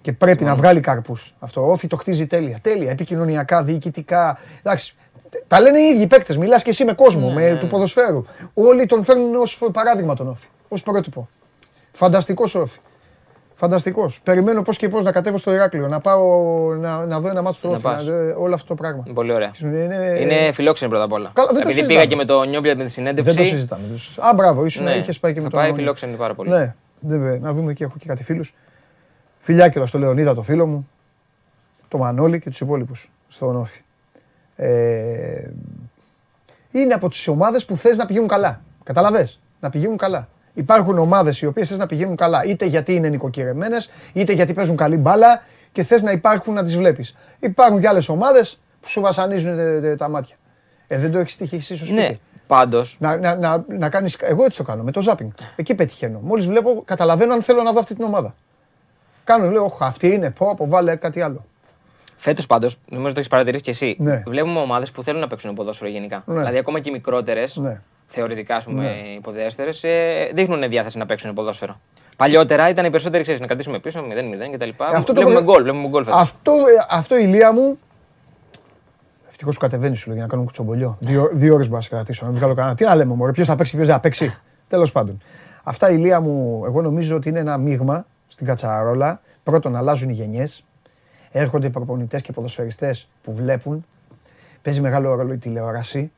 Και πρέπει να βγάλει καρπούς. Αυτό. Ο Όφη το χτίζει τέλεια. Τέλεια. Επικοινωνιακά, διοικητικά. Εντάξει. Τα λένε οι ίδιοι παίκτες. Μιλάς και εσύ με κόσμο, με, του ποδοσφαίρου. Όλοι τον φέρνουν ως παράδειγμα τον Όφη. Ω πρότυπο. Φανταστικός Όφη. Φανταστικός. Περιμένω πώς και πώς να κατέβω στο Ηράκλειο, να πάω να, να δω ένα μάτσο του Να Όφη. πας. να δω όλο αυτό το πράγμα. Είναι πολύ ωραία. Είναι, Είναι φιλόξενη πρώτα απ' όλα. Καλά, δεν το Επειδή συζητάμε. πήγα και με το Νιόμπλια με τη συνέντευξη. δεν το συζητάμε. δεν το συζητάμε. Α, μπράβο, ήσουν, Ναι, είχες πάει και με θα τον. πάει φιλόξενη πάρα πολύ. Ναι, δεν, να δούμε εκεί, έχω και κάτι φίλους. Φιλιά στο Λεωνίδα, το φίλο μου, το Μανώλη και τους υπόλοιπους στον Όφη. Ε, είναι από τις ομάδες που θες να πηγαίνουν καλά. Καταλαβέ. Να πηγαίνουν καλά. Υπάρχουν ομάδες οι οποίες θες να πηγαίνουν καλά, είτε γιατί είναι νοικοκυρεμένες, είτε γιατί παίζουν καλή μπάλα και θες να υπάρχουν να τις βλέπεις. Υπάρχουν και άλλες ομάδες που σου βασανίζουν ε, ε, τα μάτια. Ε, δεν το έχεις τύχει εσύ στο σπίτι. Ναι, πάντως. Να, να, να, να κάνεις, εγώ έτσι το κάνω, με το ζάπινγκ. Εκεί πετυχαίνω. Μόλις βλέπω, καταλαβαίνω αν θέλω να δω αυτή την ομάδα. Κάνω, λέω, «Οχ, αυτή είναι, πω, πω, βάλε κάτι άλλο. Φέτος πάντως, νομίζω το έχεις παρατηρήσει και εσύ. Ναι. Βλέπουμε ομάδες που θέλουν να παίξουν ποδόσφαιρο γενικά. Ναι. Δηλαδή, ακόμα και οι μικρότερες, Ναι. Θεωρητικά, ας πούμε, υποδέστερες, ε, δείχνουν διάθεση να παίξουν ποδόσφαιρο. Παλιότερα ήταν οι περισσότεροι, ξέρεις, να κρατήσουμε πίσω 0-0 κτλ. αυτό το βλέπουμε προ- γκολ, βλέπουμε γκολ φέτος. Αυτό, ε, αυτό η ηλία μου, ευτυχώς που κατεβαίνεις σου λέει, για να κάνουμε κουτσομπολιό. Δύο, δύο ώρες μπορώ να σε κρατήσω, να μην βγάλω κανένα. Τι να λέμε, μωρέ, ποιος θα παίξει, ποιος δεν θα παίξει. Τέλος πάντων. Αυτά η ηλία μου, εγώ νομίζω ότι είναι ένα μείγμα στην κατσαρόλα. Πρώτον, αλλάζουν οι γενιές. Έρχονται προπονητές και ποδοσφαιριστές που βλέπουν. Παίζει μεγάλο ρόλο η τηλεόραση.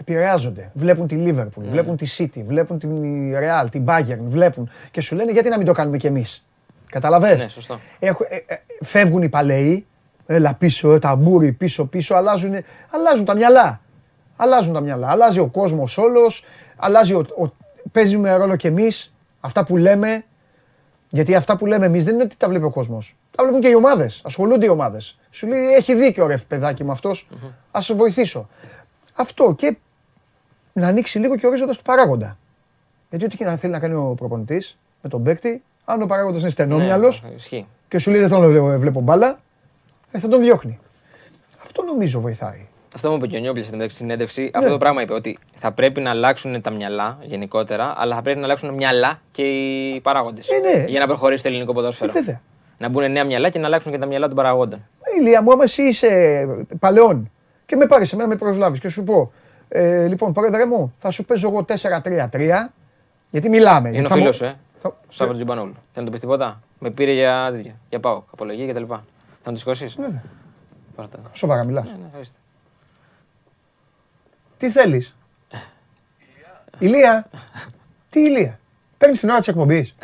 Επηρεάζονται. Βλέπουν τη Liverpool, βλέπουν τη City, βλέπουν την Real, την Bayern, βλέπουν. Και σου λένε γιατί να μην το κάνουμε κι εμείς; Καταλαβες; Ναι, σωστό. Έχω, ε, ε, φεύγουν οι παλαιοί, έλα πίσω, ε, ταμπούρι, πίσω, πίσω, αλλάζουν, αλλάζουν τα μυαλά. Αλλάζουν τα μυαλά. Αλλάζει ο κόσμος όλος, αλλάζει ο, ο, παίζουμε ρόλο κι εμείς, αυτά που λέμε, γιατί αυτά που λέμε εμείς δεν είναι ότι τα βλέπει ο κόσμος. Τα βλέπουν και οι ομάδες, ασχολούνται οι ομάδες. Σου λέει έχει δίκιο ρε παιδάκι μου αυτός, ας σε βοηθήσω. Αυτό και να ανοίξει λίγο και ο ορίζοντας του παράγοντα. Γιατί ό,τι και να θέλει να κάνει ο προπονητής με τον παίκτη, αν ο παράγοντας είναι στενόμυαλος, Ναι, ισχύει. και σου λέει δεν θέλω να βλέπω, βλέπω μπάλα, ε, θα τον διώχνει. Αυτό νομίζω βοηθάει. Αυτό μου είπε και ο Νιόμπλια στην συνέντευξη. Ναι. Αυτό το πράγμα είπε ότι θα πρέπει να αλλάξουν τα μυαλά γενικότερα, αλλά θα πρέπει να αλλάξουν μυαλά και οι παράγοντες. Ε, ναι. Για να προχωρήσει το ελληνικό ποδόσφαιρο. Ε, βέβαια. Να μπουν νέα μυαλά και να αλλάξουν και τα μυαλά των παραγόντων. Ε, Ηλία μου, άμα εσύ είσαι παλαιόν και με πάρεις εμένα με προσλάβεις και σου πω, ε, λοιπόν, πρόεδρε μου, θα σου παίζω εγώ 4-3-3, γιατί μιλάμε. Είναι γιατί ο θα μου- φίλος σου, ε. θα- Σάββατο Τζιμπανούλου. Θέλει να του πεις τίποτα; Με πήρε για τέτοια. Για πάω, απολογία κτλ. Θα μου τη σηκώσει. Βέβαια. Πάρτα. Σοβαρά μιλάς. Ναι, ναι, ορίστε. Τι θέλεις; Ηλία. Τι ηλία; Παίρνεις την ώρα της εκπομπής.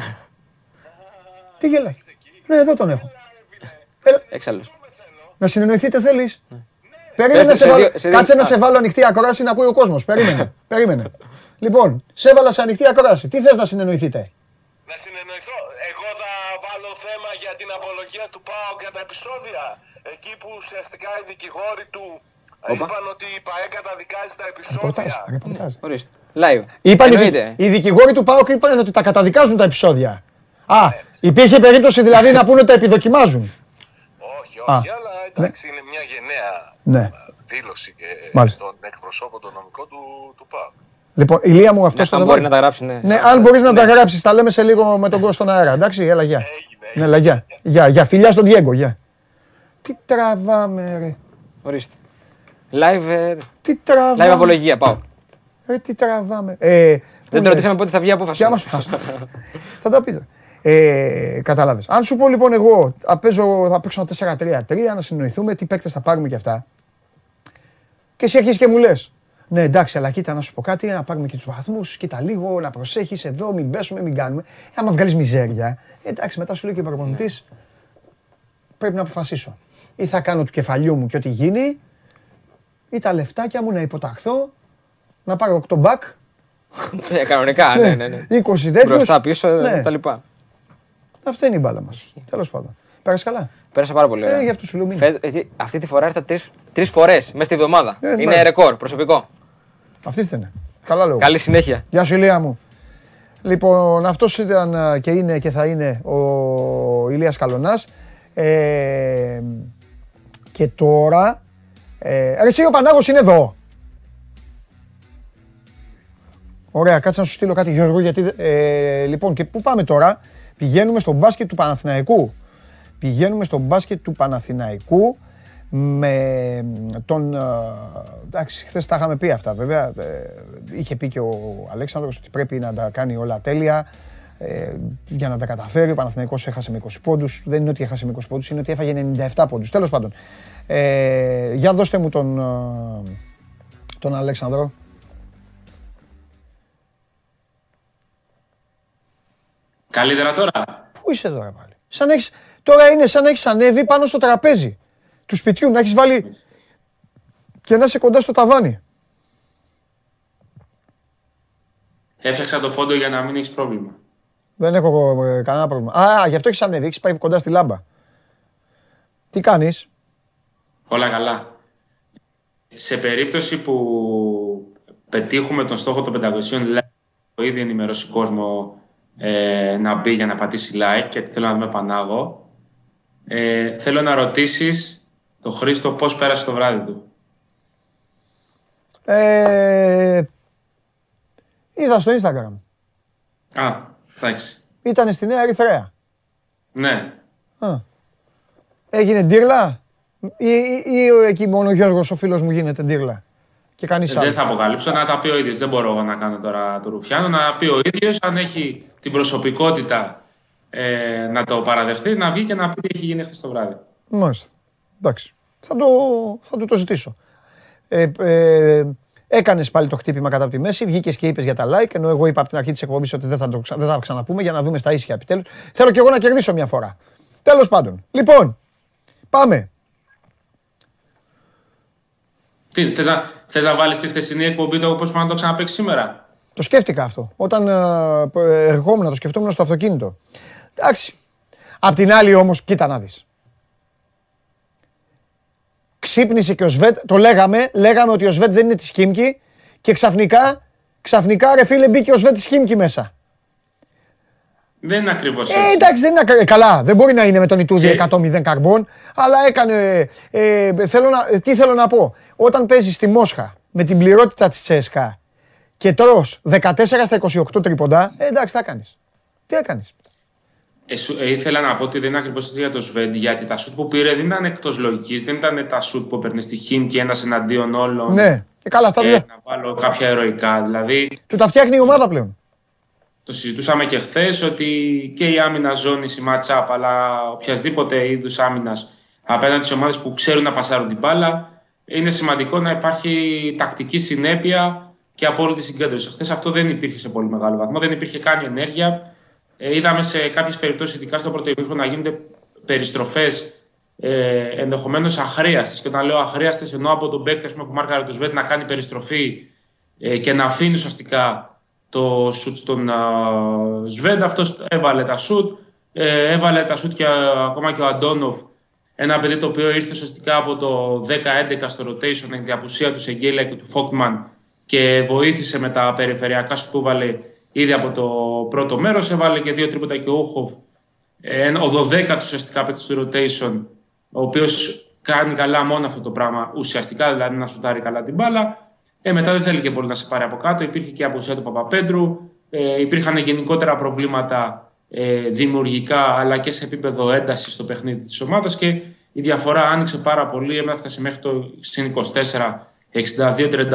Τι γελάει. Ναι, εδώ τον έχω. Έλα, Έξαλλος. να συνεννοηθείτε θέλεις. Ναι. Περίμενε Πες να του σε σε βάλω. δύο- σε δύο- Κάτσε να Α. σε βάλω ανοιχτή ακρόαση να ακούει ο κόσμος. Περίμενε. Περίμενε. Λοιπόν, σε έβαλα σε ανοιχτή ακρόαση. Τι θες να συνεννοηθείτε; Να συνεννοηθώ. Εγώ θα βάλω θέμα για την απολογία του ΠΑΟ για τα επεισόδια. Εκεί που ουσιαστικά οι δικηγόροι του Όπα. είπαν ότι η ΠαΕ καταδικάζει τα Ρεπορτάζ, επεισόδια. ρεπορτάζ. Ορίστε. Live. Είπαν οι, Εννοείται. δι- οι δικηγόροι του ΠΑΟΚ είπαν ότι τα καταδικάζουν τα επεισόδια. Α, υπήρχε περίπτωση δηλαδή να πούνε ότι τα επιδοκιμάζουν. Όχι, Α. όχι, αλλά Εντάξει, είναι μια γενναία Ναι. δήλωση και Μάλιστα. των εκπροσώπων των νομικών του, του ΠΑΟΚ. Λοιπόν, ηλία μου αυτό Ναι, θα αν το μπορεί βάλει. να τα γράψει, ναι. Ναι, αν μπορείς να τα γράψεις, τα λέμε σε λίγο με τον κόσμο στον αέρα. Εντάξει, έλα, γεια. Έγινε, Ναι, έγινε. έλα, γεια. Γεια, γεια. Φιλιά στον Διέγκο, γεια. Τι τραβάμε, ρε. Ορίστε. Live, ε, Τι live τραβάμε. απολογία, πάω. Ρε, τι τραβάμε. Ε, πού Δεν το είναι; ρωτήσαμε πότε θα βγει η απόφαση. Ποια μας φάση. Θα τα πείτε. Ε, Κατάλαβες. Αν σου πω λοιπόν εγώ θα, παίζω, θα παίξω ένα 4-3-3, να συνοηθούμε τι παίκτες θα πάρουμε και αυτά. Και εσύ αρχίζεις και μου λες. Ναι, εντάξει, αλλά κοίτα να σου πω κάτι, να πάρουμε και τους βαθμούς. Κοίτα λίγο, να προσέχεις εδώ, μην πέσουμε, μην κάνουμε. Ε, άμα βγάλεις μιζέρια, ε, εντάξει, μετά σου λέει και ο προπονητής, πρέπει να αποφασίσω. Ή θα κάνω του κεφαλιού μου και ό,τι γίνει, ή τα λεφτάκια μου να υποταχθώ, να πάρω 8 μπακ, Ε, Κανονικά, ναι, ναι. ναι. 20 τέτοιους. Μπροστά, πίσω, Ναι. τα λοιπά. Αυτή είναι η μπάλα μας. Τέλος πάντων. Πέρασε καλά; Πέρασα πάρα πολύ. ωραία. Ε, γι' αυτό σου λέω μην. Φε- ε, τι- Αυτή τη φορά ήρθα τρεις, τρεις φορές μέσα στη εβδομάδα. Ε, Είναι μπράβο. ρεκόρ, προσωπικό. Αυτή είναι. Καλά λέω. Καλή συνέχεια. Γεια σου Ηλία μου. Λοιπόν, αυτός ήταν α, και είναι και θα είναι ο Ηλίας Καλονάς. Ε, και τώρα... Ε, ρε εσύ ο Πανάγος είναι εδώ. Ωραία, κάτσε να σου στείλω κάτι Γιώργο, γιατί... δε- Ε, λοιπόν, και πού πάμε τώρα; Πηγαίνουμε στο μπάσκετ του Παναθηναϊκού. Πηγαίνουμε στο μπάσκετ του Παναθηναϊκού με τον... ε, Εντάξει, χθες τα είχαμε πει αυτά βέβαια. Ε, είχε πει και ο Αλέξανδρος ότι πρέπει να τα κάνει όλα τέλεια ε, για να τα καταφέρει. Ο Παναθηναϊκός έχασε με 20 πόντους. Δεν είναι ότι έχασε με 20 πόντους, είναι ότι έφαγε 97 πόντους. Τέλος πάντων. Ε, για δώστε μου τον, ε, τον Αλέξανδρο. Καλύτερα τώρα; Πού είσαι τώρα πάλι; Σαν να έχεις, τώρα είναι σαν να έχεις ανέβει πάνω στο τραπέζι του σπιτιού, να έχεις βάλει και να είσαι κοντά στο ταβάνι. Έφτιαξα το φόντο για να μην έχεις πρόβλημα. Δεν έχω ε, κανένα πρόβλημα. Α, γι' αυτό έχεις ανέβει, έχεις πάει κοντά στη λάμπα. Τι κάνεις; Όλα καλά. Σε περίπτωση που πετύχουμε τον στόχο των 500 like, το ήδη ενημερώσει κόσμο ε, να μπει για να πατήσει like γιατί θέλω να δούμε Πανάγο. Ε, θέλω να ρωτήσεις τον Χρήστο πώς πέρασε το βράδυ του. Ε, είδα στο Instagram. Α, εντάξει. Ήταν στη Νέα Ερυθρέα. Ναι. Α. Έγινε ντύρλα; Ή, ή, ή ο- εκεί μόνο ο Γιώργος ο φίλος μου γίνεται ντύρλα; Και κανείς Δεν άλλο; θα αποκαλύψω να τα πει ο ίδιος. Δεν μπορώ εγώ να κάνω τώρα το Ρουφιάνο. Να πει ο ίδιος αν έχει την προσωπικότητα ε, να το παραδεχτεί, να βγει και να πει τι έχει γίνει χθες το βράδυ. Μάλιστα. Εντάξει. Θα, το, θα του το ζητήσω. Ε, ε, Έκανες πάλι το χτύπημα κατά από τη μέση, βγήκες και είπες για τα like. Ενώ εγώ είπα από την αρχή της εκπομπής ότι δεν θα το ξα- δεν θα το ξαναπούμε για να δούμε στα ίσια επιτέλους. Θέλω και εγώ να κερδίσω μια φορά. Τέλος πάντων. Λοιπόν, πάμε. Τι, θες να, θες να βάλεις τη χθεσινή εκπομπή το πώς πάμε να το ξαναπαίξεις σήμερα; Το σκέφτηκα αυτό. Όταν ε, ερχόμουν, το σκεφτόμουν στο αυτοκίνητο. Εντάξει. Απ' την άλλη όμως, κοίτα να δεις. Ξύπνησε και ο Σβέτ, το λέγαμε, λέγαμε ότι ο Σβέτ δεν είναι της Χίμκι και ξαφνικά, ξαφνικά ρε φίλε μπήκε ο Σβέτ της Χίμκι μέσα. Δεν είναι ακριβώς Ε, έτσι. εντάξει, δεν είναι ακα- ε, καλά. Δεν μπορεί να είναι με τον Ιτούδη Και- 100-0 καρμπών, αλλά έκανε. Ε, ε, θέλω να, ε, τι θέλω να πω. Όταν παίζει στη Μόσχα με την πληρότητα της Τσέσκα και τρως 14 στα 28 τρίποντα, ε, εντάξει, θα κάνεις. Τι έκανε. Ε, σου- ε, ήθελα να πω ότι δεν είναι ακριβώς έτσι για το Σβέντ, γιατί τα σουτ που πήρε δεν ήταν εκτός λογικής, δεν ήταν τα σουτ που έπαιρνε στη Χιν και ένας εναντίον όλων. Ναι, ε, καλά, αυτά και δεν. να βάλω κάποια ηρωικά. Δηλαδή, Του τα φτιάχνει η ομάδα πλέον. το συζητούσαμε και χθες ότι και η άμυνα ζώνης, η match-up, αλλά οποιασδήποτε είδους άμυνας απέναντι σε ομάδες που ξέρουν να πασάρουν την μπάλα, είναι σημαντικό να υπάρχει τακτική συνέπεια και απόλυτη συγκέντρωση. Χθες αυτό δεν υπήρχε σε πολύ μεγάλο βαθμό, δεν υπήρχε καν η ενέργεια. Ε, είδαμε σε κάποιες περιπτώσεις, ειδικά στο πρώτο ημίχρονο, να γίνονται περιστροφές ε, ενδεχομένως αχρίαστες. Και όταν λέω αχρίαστες, εννοώ από τον παίκτη ας πούμε, που μάρκαρε το Σβέτ να κάνει περιστροφή ε, και να αφήνει ουσιαστικά το σουτ στον α, Σβέντ. Αυτός έβαλε τα σουτ. Ε, έβαλε τα σουτ και α, ακόμα και ο Αντόνοφ. Ένα παιδί το οποίο ήρθε ουσιαστικά από το 10-11 στο rotation με την απουσία του Σεγγέλια και του Φόκτμαν και βοήθησε με τα περιφερειακά σου που έβαλε ήδη από το πρώτο μέρος. Έβαλε και δύο τρίποτα και ο Ούχοφ, ε, ο 12ο ουσιαστικά παίκτης του rotation, ο οποίος κάνει καλά μόνο αυτό το πράγμα, ουσιαστικά δηλαδή να σουτάρει καλά την μπάλα. Ε, μετά δεν θέλει και πολύ να σε πάρει από κάτω. Υπήρχε και απουσία του Παπαπέτρου. Ε, υπήρχαν γενικότερα προβλήματα ε, δημιουργικά αλλά και σε επίπεδο έντασης στο παιχνίδι της ομάδας και η διαφορά άνοιξε πάρα πολύ. Έφτασε μέχρι το συν 24, 62-38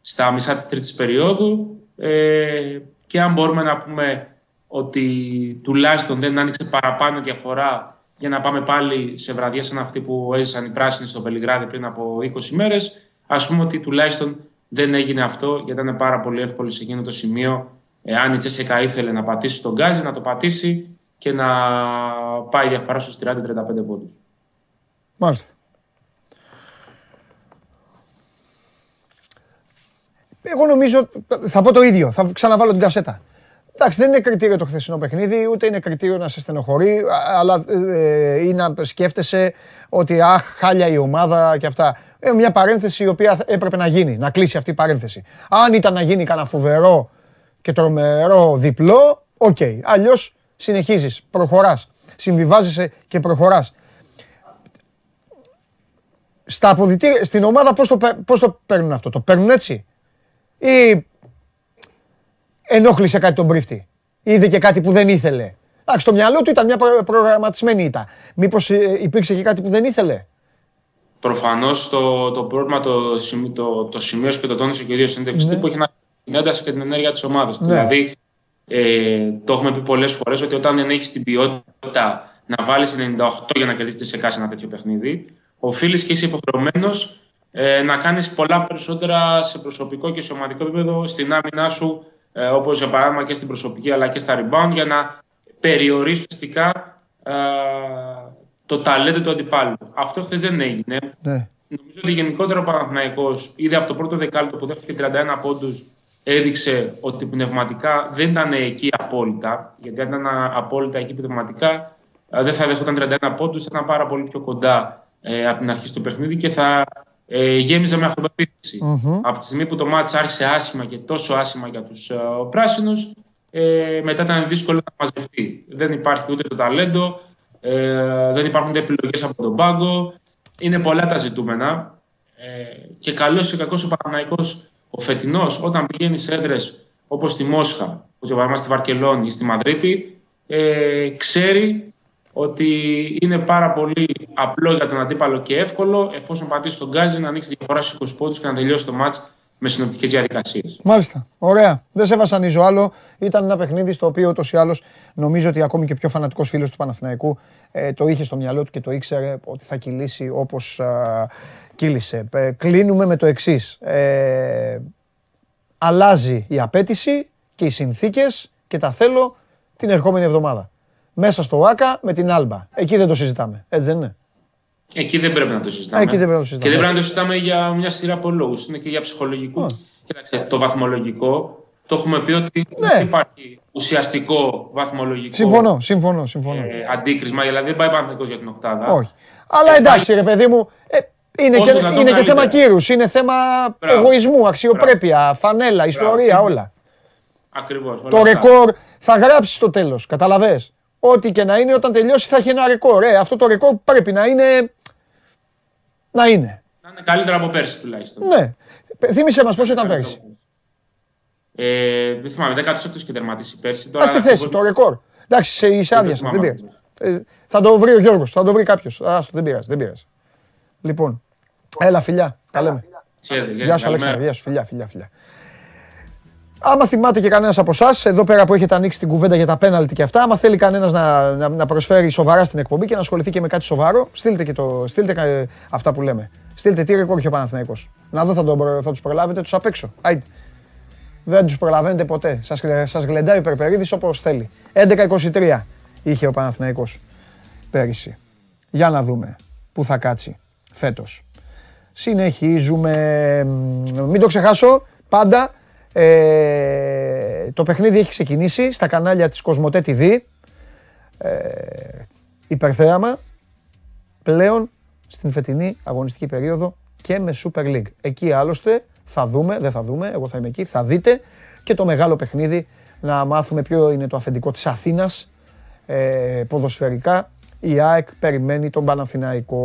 στα μισά της τρίτης περίοδου. Ε, και αν μπορούμε να πούμε ότι τουλάχιστον δεν άνοιξε παραπάνω διαφορά για να πάμε πάλι σε βραδιά σαν αυτή που έζησαν οι πράσινοι στο Βελιγράδι πριν από 20 μέρες, ας πούμε ότι τουλάχιστον δεν έγινε αυτό γιατί ήταν πάρα πολύ εύκολο σε εκείνο το σημείο αν η Τσέσσεκα ήθελε να πατήσει τον Γκάζι, να το πατήσει και να πάει η διαφορά στους 30-35 πόντους. Μάλιστα. Εγώ νομίζω, θα πω το ίδιο, θα ξαναβάλω την κασέτα. Εντάξει, δεν είναι κριτήριο το χθεσινό παιχνίδι, ούτε είναι κριτήριο να σε στενοχωρεί, αλλά ε, ή να σκέφτεσαι ότι αχ, χάλια η ομάδα και αυτά. Ε, μια παρένθεση η οποία έπρεπε να γίνει, να κλείσει αυτή η παρένθεση. Αν ήταν να γίνει κανένα φοβερό και τρομερό διπλό, οκ. Okay. Αλλιώς συνεχίζεις, προχωράς. Συμβιβάζεσαι και προχωράς. Στα αποδητήρια, στην ομάδα πώς το, πώς το παίρνουν αυτό, το παίρνουν έτσι; Ή ενόχλησε κάτι τον πρίφτη. Είδε και κάτι που δεν ήθελε. Εντάξει, στο μυαλό του ήταν μια προγραμματισμένη ήττα. Μήπως ε, υπήρξε και κάτι που δεν ήθελε; Προφανώς το, το πρόβλημα το, το, το σημείωσε και το τόνισε και ο ίδιος συνέντευξης ναι. που έχει να την ένταση και την ενέργεια της ομάδας. Ναι. Δηλαδή, ε, το έχουμε πει πολλές φορές ότι όταν δεν έχεις την ποιότητα να βάλεις 98 για να κερδίσεις σε ένα τέτοιο παιχνίδι, οφείλεις και είσαι υποχρεωμένος ε, να κάνεις πολλά περισσότερα σε προσωπικό και σε ομαδικό επίπεδο στην άμυνά σου, ε, όπως για παράδειγμα και στην προσωπική αλλά και στα rebound, για να περιορίσει ουσιαστικά ε, το ταλέντο του αντιπάλου. Αυτό χθες δεν έγινε. Ναι. Νομίζω ότι γενικότερα ο Παναθηναϊκός ήδη από το πρώτο δεκάλεπτο που δέχτηκε 31 πόντους έδειξε ότι πνευματικά δεν ήταν εκεί απόλυτα. Γιατί αν ήταν απόλυτα εκεί πνευματικά, ε, δεν θα δεχόταν 31 πόντους, ήταν πάρα πολύ πιο κοντά ε, από την αρχή στο παιχνίδι και θα ε, γέμιζε με αυτοπεποίθηση. Mm-hmm. Από τη στιγμή που το μάτς άρχισε άσχημα και τόσο άσχημα για τους ε, πράσινους, ε, μετά ήταν δύσκολο να μαζευτεί. Δεν υπάρχει ούτε το ταλέντο, ε, δεν υπάρχουν ούτε επιλογές από τον πάγκο. Είναι πολλά τα ζητούμενα. Ε, και καλός ή κακός ο Παναναϊκός ο φετινός, όταν πηγαίνει σε έδρες όπως στη Μόσχα, όπως για στη Βαρκελόνη ή στη Μαδρίτη, ε, ξέρει ότι είναι πάρα πολύ απλό για τον αντίπαλο και εύκολο εφόσον πατήσει τον γκάζι να ανοίξει διαφορά στους 20 πόντους και να τελειώσει το μάτς με συνοπτικές διαδικασίες. Μάλιστα. Ωραία. Δεν σε βασανίζω άλλο. Ήταν ένα παιχνίδι στο οποίο ούτως ή άλλως νομίζω ότι ακόμη και πιο φανατικός φίλος του Παναθηναϊκού ε, το είχε στο μυαλό του και το ήξερε ότι θα κυλήσει όπως κύλησε. Ε, κλείνουμε με το εξής. Ε, αλλάζει η απέτηση και οι συνθήκες και τα θέλω την ερχόμενη εβδομάδα μέσα στο ΆΚΑ με την Άλμπα. Εκεί δεν το συζητάμε. Έτσι δεν είναι; Εκεί δεν πρέπει να το συζητάμε. Εκεί δεν πρέπει να το συζητάμε. Και δεν πρέπει να το συζητάμε για μια σειρά από λόγους. Είναι και για ψυχολογικού. Κοίταξε, το βαθμολογικό το έχουμε πει ότι ναι. δεν υπάρχει ουσιαστικό βαθμολογικό συμφωνώ, συμφωνώ, συμφωνώ. Ε, αντίκρισμα. Δηλαδή δεν πάει πάνω για την οκτάδα. Όχι. Αλλά ε, εντάξει, ρε παιδί μου, ε, είναι και, είναι και θέμα κύρους, είναι θέμα Μπράβο. εγωισμού, αξιοπρέπεια, Μπράβο. φανέλα, ιστορία, Μπράβο. όλα. Ακριβώς. Το ρεκόρ θα γράψει στο τέλος. Καταλαβες; Ό,τι και να είναι, όταν τελειώσει θα έχει ένα ρεκόρ. Ε, αυτό το ρεκόρ πρέπει να είναι. Να είναι. Να είναι καλύτερο από πέρσι τουλάχιστον. Ναι. Θύμησε μας πόσο ήταν πέρσι; Ε, δεν θυμάμαι, 18 και τερματίσει πέρσι. Α τη θέση, το ρεκόρ. Εντάξει, είσαι άδειας, δεν πειράζει. Ε, θα το βρει ο Γιώργος, θα το βρει κάποιος. Α, δεν πειράζει, δεν πειράζει. Λοιπόν, έλα φιλιά, τα λέμε. Γεια σου, Αλέξανδρα, γεια σου, φιλιά, φιλιά, φιλιά. Άμα θυμάται και κανένας από εσάς, εδώ πέρα που έχετε ανοίξει την κουβέντα για τα πέναλτι και αυτά, άμα θέλει κανένας να, να, να, προσφέρει σοβαρά στην εκπομπή και να ασχοληθεί και με κάτι σοβαρό, στείλτε, και το, στείλτε ε, αυτά που λέμε. Στείλτε τι ρεκόρ είχε ο Παναθηναϊκός. Να δω, θα, το, θα τους προλάβετε τους απ' έξω. Άιτε. Δεν τους προλαβαίνετε ποτέ. Σας σας γλεντάει ο Περπερίδης όπως θέλει. 11-23 είχε ο Παναθηναϊκός πέρυσι. Για να δούμε πού θα κάτσει φέτος. Συνεχίζουμε. Μην το ξεχάσω, πάντα ε, το παιχνίδι έχει ξεκινήσει στα κανάλια της Κοσμοτέ TV. Ε, υπερθέαμα πλέον στην φετινή αγωνιστική περίοδο και με Super League. Εκεί άλλωστε θα δούμε, δεν θα δούμε, εγώ θα είμαι εκεί, θα δείτε και το μεγάλο παιχνίδι να μάθουμε ποιο είναι το αφεντικό της Αθήνας ε, ποδοσφαιρικά η ΑΕΚ περιμένει τον Παναθηναϊκό.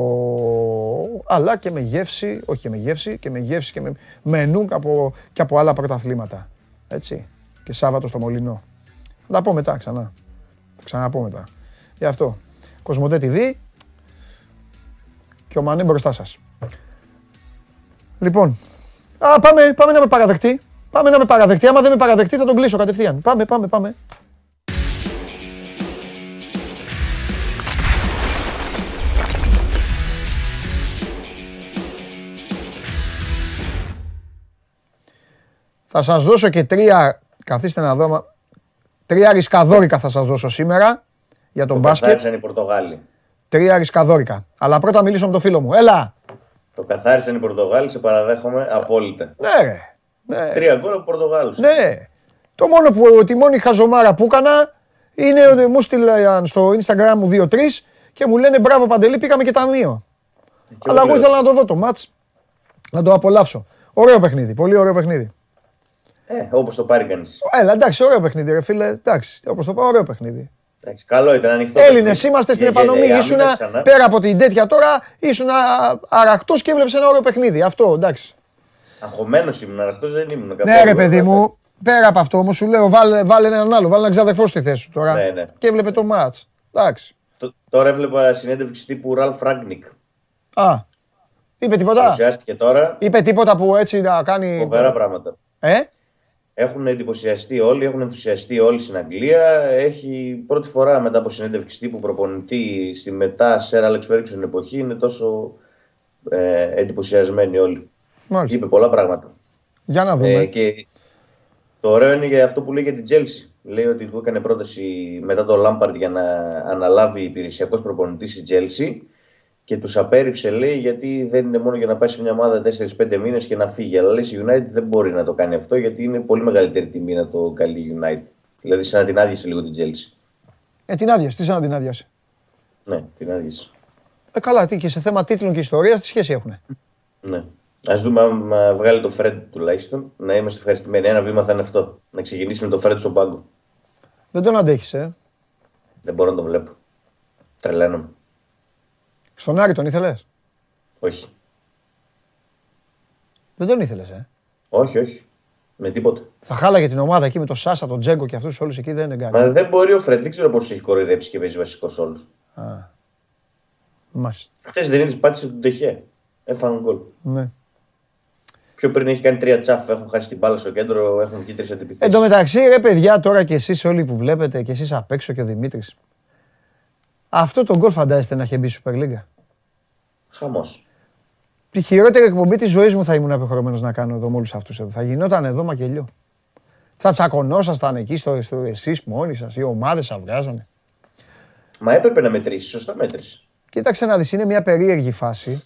Αλλά και με γεύση, όχι και με γεύση, και με γεύση και με μενού και από, και από άλλα πρωταθλήματα. Έτσι. Και Σάββατο στο Μολυνό. Θα τα πω μετά ξανά. Θα ξαναπώ μετά. Γι' αυτό. Κοσμοτέ TV και ο Μανέ μπροστά σας. Λοιπόν, α, πάμε, πάμε να με παραδεχτεί. Πάμε να με παραδεχτεί. Άμα δεν με παραδεχτεί θα τον κλείσω κατευθείαν. Πάμε, πάμε, πάμε. Θα σας δώσω και τρία, καθίστε να δω, άμα- τρία ρισκαδόρικα θα σας δώσω σήμερα για τον Το μπάσκετ. καθάρισαν οι Πορτογάλοι. Τρία ρισκαδόρικα. Αλλά πρώτα μιλήσω με τον φίλο μου. Έλα! Το καθάρισαν οι Πορτογάλοι, σε παραδέχομαι απόλυτα. Ναι, ρε. Ναι. Τρία γκολ από Πορτογάλους. Ναι. Το μόνο που, τη μόνη χαζομάρα που έκανα είναι ότι μου στείλαν στο Instagram μου 2-3 και μου λένε μπράβο Παντελή, πήγαμε και ταμείο. Αλλά εγώ λέω. ήθελα να το δω το μάτς, να το απολαύσω. Ωραίο παιχνίδι, πολύ ωραίο παιχνίδι. Ε, Όπως το πάρει κανείς. Έλα, εντάξει, ωραίο παιχνίδι, ρε φίλε. Εντάξει, όπως το πάω, ωραίο παιχνίδι. Καλό ήταν ανοιχτό. Έλληνες παιχνίδι. είμαστε στην Για- για- επανομή. για Ήσουνα άμυνα ξανά. πέρα από την τέτοια τώρα, ήσουν αραχτός και έβλεψε ένα ωραίο παιχνίδι. Αυτό, εντάξει. Αγχωμένος ήμουν, αραχτός δεν ήμουν. Ναι, καθόλου. ρε παιδί μου, πέρα από αυτό όμως σου λέω, βάλε, βάλε έναν άλλο, βάλε έναν ξαδερφό στη θέση σου τώρα. Ναι, ναι. Και έβλεπε το μάτ. Εντάξει. Τ- Τώρα έβλεπα συνέντευξη τύπου Ραλφ Ράγκνικ. Α, είπε τίποτα; Παρουσιάστηκε τώρα. Είπε τίποτα που έτσι να κάνει. Φοβερά πράγματα. Ε, Έχουν εντυπωσιαστεί όλοι, έχουν ενθουσιαστεί όλοι στην Αγγλία. Έχει πρώτη φορά μετά από συνέντευξη τύπου προπονητή στη μετά Σερ Άλεξ Φέρξον εποχή είναι τόσο ε, εντυπωσιασμένοι όλοι. μάλιστα. Είπε πολλά πράγματα. Για να δούμε. Ε, και το ωραίο είναι για αυτό που λέει για την Chelsea. Λέει ότι του έκανε πρόταση μετά το Lampard για να αναλάβει υπηρεσιακός προπονητής η Chelsea και τους απέρριψε, λέει, γιατί δεν είναι μόνο για να πάει σε μια ομάδα 4-5 μήνες και να φύγει. Αλλά λέει, η United δεν μπορεί να το κάνει αυτό γιατί είναι πολύ μεγαλύτερη τιμή να το καλεί η United. Δηλαδή, σαν να την άδειασε λίγο την Chelsea. Ε, την άδεια, τι σαν να την άδειασε; Ναι, την άδειασε. Ε, καλά, τι και σε θέμα τίτλων και ιστορίας, τι σχέση έχουν. Ναι. Α δούμε αν α, βγάλει το Fred τουλάχιστον. Να είμαστε ευχαριστημένοι. Ένα βήμα θα είναι αυτό. Να ξεκινήσει με το Fred στον πάγκο. Δεν τον αντέχεις, ε. Δεν μπορώ να το βλέπω. Τρελαίνομαι. Στον Άρη τον ήθελες; Όχι. Δεν τον ήθελες, ε; Όχι, όχι. Με τίποτα. Θα χάλαγε την ομάδα εκεί με τον Σάσα, τον Τζέγκο και αυτούς όλους εκεί δεν είναι Μα γκάρι. δεν μπορεί ο Φρεντ, δεν ξέρω πώς έχει κοροϊδέψει και παίζει βασικός όλους. Μάλιστα. Χθες δεν είδες πάτησε τον Τεχέ. Έφαγαν γκολ. Ναι. Πιο πριν έχει κάνει τρία τσάφ, έχουν χάσει την μπάλα στο κέντρο, έχουν βγει τρεις αντιπιθέσει. Εν τω μεταξύ, ρε παιδιά, τώρα και εσείς όλοι που βλέπετε και εσείς απ' έξω και ο Δημήτρης. Αυτό το γκολ φαντάζεστε να είχε μπει Super League; Χαμός. Τη χειρότερη εκπομπή της ζωής μου θα ήμουν απεχρωμένο να κάνω εδώ με όλους αυτούς εδώ. Θα γινόταν εδώ μακελιό. Θα τσακωνόσασταν εκεί στο, στο εσείς μόνοι σας, οι ομάδες σα βγάζανε. Μα έπρεπε να μετρήσεις, σωστά μέτρησες. Κοίταξε να δεις, είναι μια περίεργη φάση.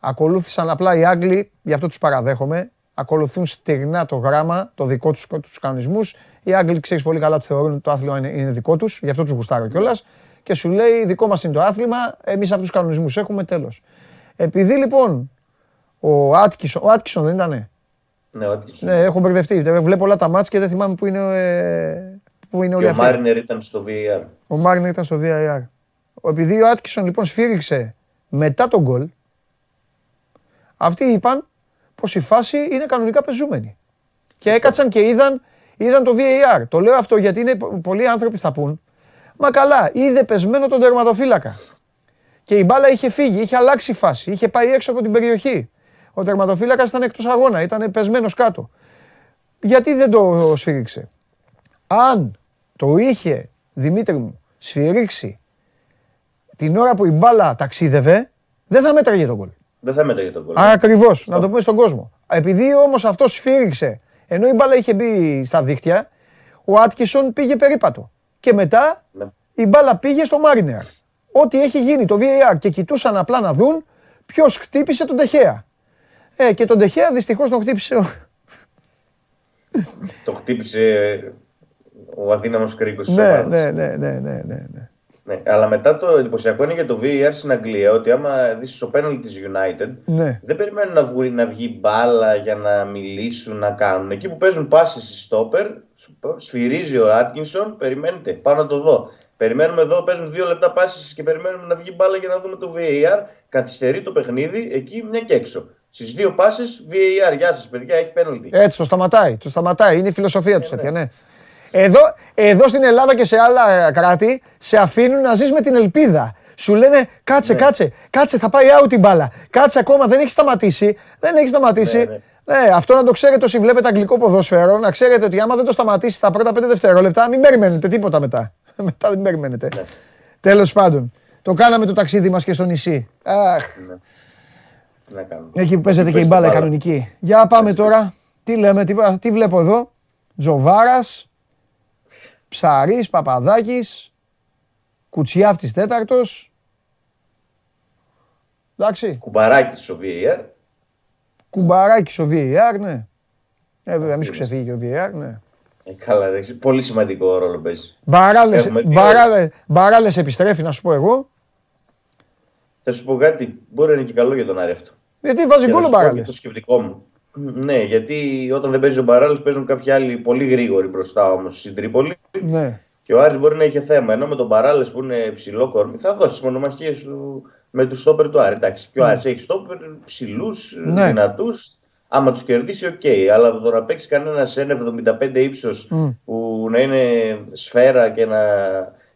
Ακολούθησαν απλά οι Άγγλοι, γι' αυτό τους παραδέχομαι, ακολουθούν στεγνά το γράμμα, το δικό τους, τους κανονισμούς. Οι Άγγλοι ξέρεις πολύ καλά ότι θεωρούν ότι το άθλημα είναι, είναι δικό τους, γι' αυτό τους γουστάρω κιόλας. Και σου λέει δικό μας είναι το άθλημα, εμείς αυτούς τους κανονισμούς έχουμε, τέλος. Επειδή λοιπόν ο Άτκισον, ο Άτκισον δεν ήτανε; Ναι, ό,τι Ναι, έχω μπερδευτεί. Βλέπω όλα τα μάτς και δεν θυμάμαι που είναι, ε, που είναι όλοι Και ο αυτοί. Μάρινερ ήταν στο VAR. Ο Μάρνερ ήταν στο VAR. Επειδή ο Άτκισον λοιπόν σφύριξε μετά τον γκολ, αυτοί είπαν πως η φάση είναι κανονικά πεζούμενη. Και έκατσαν και είδαν, είδαν το VAR. Το λέω αυτό γιατί είναι, πο- πολλοί άνθρωποι θα πούν, μα καλά, είδε πεσμένο τον τερματοφύλακα. Και η μπάλα είχε φύγει, είχε αλλάξει φάση, είχε πάει έξω από την περιοχή. Ο τερματοφύλακας ήταν εκτός αγώνα, ήταν πεσμένος κάτω. Γιατί δεν το σφύριξε; Αν το είχε, Δημήτρη μου, σφυρίξει την ώρα που η μπάλα ταξίδευε, δεν θα μέτραγε τον γκολ. Δεν θα μέτραγε τον γκολ. Ακριβώς, να το πούμε στον κόσμο. Επειδή όμως αυτός σφύριξε, ενώ η μπάλα είχε μπει στα δίχτυα, ο Άτκισον πήγε περίπατο. Και μετά Ναι. η μπάλα πήγε στο Μάρινερ. Ό,τι έχει γίνει το VAR και κοιτούσαν απλά να δουν ποιος χτύπησε τον Τεχέα. Ε, και τον Τεχέα δυστυχώς τον χτύπησε ο. Το χτύπησε ο αδύναμος κρίκος της ναι, ναι, ναι, ναι, ναι, ναι, ναι. Ναι, αλλά μετά το εντυπωσιακό είναι για το VAR στην Αγγλία ότι άμα δεις στο πέναλτι της United Ναι. δεν περιμένουν να, βγουν, να βγει μπάλα για να μιλήσουν, να κάνουν. Εκεί που παίζουν πάσες στη στόπερ, σφυρίζει ο Άτκινσον, περιμένετε, πάω να το δω. Περιμένουμε εδώ, παίζουν δύο λεπτά πάσει και περιμένουμε να βγει μπάλα για να δούμε το VAR. Καθυστερεί το παιχνίδι εκεί μια και έξω. Στις δύο πάσει VAR. Γεια σας, παιδιά, έχει πέναλτι. Έτσι, το σταματάει. Το σταματάει. Είναι η φιλοσοφία τους τέτοια, ναι. Εδώ, εδώ στην Ελλάδα και σε άλλα ε, κράτη σε αφήνουν να ζεις με την ελπίδα. Σου λένε κάτσε, κάτσε, κάτσε, θα πάει out η μπάλα. Κάτσε ακόμα, δεν έχει σταματήσει. Δεν έχει σταματήσει. Ναι, ναι. Ναι, αυτό να το ξέρετε όσοι βλέπετε αγγλικό ποδόσφαιρο, να ξέρετε ότι άμα δεν το σταματήσει τα πρώτα 5 δευτερόλεπτα, μην περιμένετε τίποτα μετά. μετά δεν περιμένετε. Ναι. Τέλος πάντων, το κάναμε το ταξίδι μας και στο νησί. Αχ, Ναι. Τι να κάνουμε. εκεί που παίζεται και η παίζει μπάλα η μπάλα. κανονική. Για πάμε τώρα. Τι λέμε, τι, τι βλέπω εδώ; Τζοβάρας, Ψαρής, Παπαδάκης, Κουτσιάφτης τέταρτος. Εντάξει. Κουμπαράκι στο VAR. Κουμπαράκι ο VAR, ναι. Ε, βέβαια, μη σου ξεφύγει και ο VAR, ναι. Ε, καλά, εντάξει. Πολύ σημαντικό ρόλο παίζει. Μπαράλες, Έχουμε δύο. μπαράλες, μπαράλες επιστρέφει, να σου πω εγώ. Θα σου πω κάτι, μπορεί να είναι και καλό για τον Άρη αυτό. Γιατί βάζει Και θα γκολ ο σου πω και Μπαράλες. Το σκεπτικό μου. Ναι, γιατί όταν δεν παίζει ο Μπαράλες παίζουν κάποιοι άλλοι πολύ γρήγοροι μπροστά όμως στην Τρίπολη. Ναι. Και ο Άρης μπορεί να είχε θέμα. Ενώ με τον Μπαράλες που είναι ψηλό κορμί, θα δώσεις μονομαχίες σου με τους στόπερ του Άρη. Εντάξει, και ο Άρης έχει στόπερ ψηλούς, Ναι. δυνατούς. Άμα τους κερδίσει, οκ. Αλλά από το να παίξει κανένας σε ένα 75 ύψος Μμ. που να είναι σφαίρα και να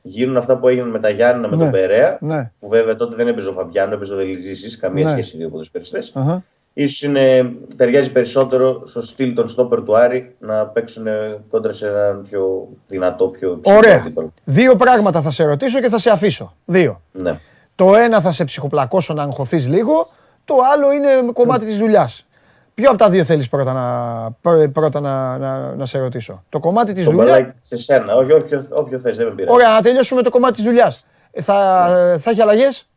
γίνουν αυτά που έγιναν με τα Γιάννα με Ναι. τον Περέα. Ναι. Που βέβαια τότε δεν έπαιζε ο Φαμπιάνο, έπαιζε ο Δελιζήση. Καμία Ναι. σχέση οι δύο ποδοσφαιριστές. Αχα. Ίσως είναι, ταιριάζει περισσότερο στο στυλ των στόπερ του Άρη να παίξουν κόντρα σε έναν πιο δυνατό, πιο ψηλό Ωραία. αντίπαλο. Δύο πράγματα θα σε ρωτήσω και θα σε αφήσω. Δύο. Ναι. Το ένα θα σε ψυχοπλακώσω να αγχωθείς λίγο, το άλλο είναι κομμάτι της δουλειάς. Ποιο από τα δύο θέλεις πρώτα να, πρω- πρώτα να, να, να σε ρωτήσω; Το κομμάτι της Το δουλειάς; μπαλάκι σε σένα. Όχι, όποιος, όποιος θες, δεν με πειράζει. Ωραία, να τελειώσουμε το κομμάτι της δουλειάς. Ε, θα, θα έχει αλλαγές;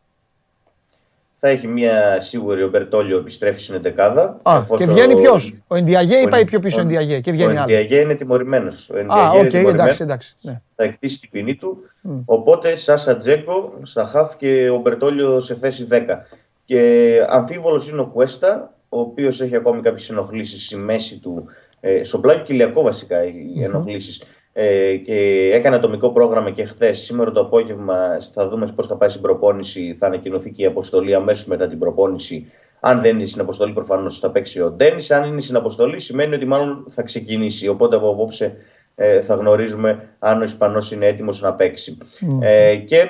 Θα έχει μια σίγουρη ο Μπερτόλιο επιστρέφει στην 11. Α, και βγαίνει ποιος; Ο Ενδιαγέ ή πάει πιο πίσω ο Ενδιαγέ και βγαίνει Ο άλλος; Ενδιαγέ είναι τιμωρημένος. Ο Α, Ενδιαγέ οκ, είναι τιμωρημένος. εντάξει, εντάξει. Ναι. Θα εκτίσει την ποινή του. Οπότε Σάσα Τζέκο στα χαφ και ο Μπερτόλιο σε θέση 10. Και αμφίβολος είναι ο Κουέστα, ο οποίος έχει ακόμη κάποιες ενοχλήσεις στη μέση του. Ε, στο πλάγιο κοιλιακό βασικά οι ενοχλήσεις. Ε, και έκανε ατομικό πρόγραμμα και χθες. Σήμερα το απόγευμα θα δούμε πώς θα πάει στην προπόνηση. Θα ανακοινωθεί και η αποστολή αμέσως μετά την προπόνηση. Αν δεν είναι στην αποστολή, προφανώς θα παίξει ο Ντένις. Αν είναι στην αποστολή, σημαίνει ότι μάλλον θα ξεκινήσει. Οπότε από απόψε ε, θα γνωρίζουμε αν ο Ισπανός είναι έτοιμος να παίξει. Ε, και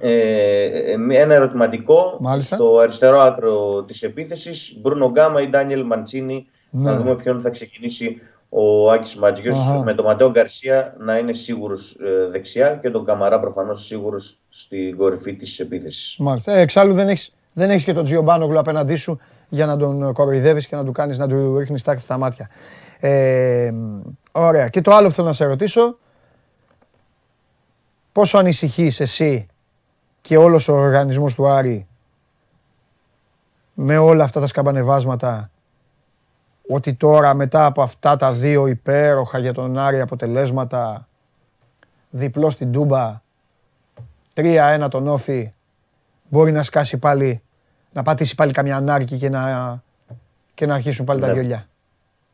ε, ένα ερωτηματικό Μάλιστα. στο αριστερό άκρο της επίθεσης Μπρούνο Γκάμα ή Ντάνιελ Μαντσίνη Ναι. να δούμε ποιον θα ξεκινήσει ο Άκης Μάτζιος Αχα. με τον Ματέο Γκαρσία να είναι σίγουρος ε, δεξιά και τον Καμαρά προφανώς σίγουρος στην κορυφή της επίθεσης. Μάλιστα. Ε, εξάλλου δεν έχεις, δεν έχεις και τον Τζιομπάνογλου απέναντί σου για να τον κοροϊδεύεις και να του κάνεις να του ρίχνεις τάκτη στα μάτια. Ε, ωραία. Και το άλλο που θέλω να σε ρωτήσω, πόσο ανησυχείς εσύ και όλος ο οργανισμός του Άρη με όλα αυτά τα σκαμπανεβάσματα ότι τώρα μετά από αυτά τα δύο υπέροχα για τον Άρη αποτελέσματα διπλό στην Τούμπα 3-1 τον Όφη μπορεί να σκάσει πάλι, να πατήσει πάλι καμιά ανάρκη και να, και να αρχίσουν πάλι τα Ναι. βιολιά.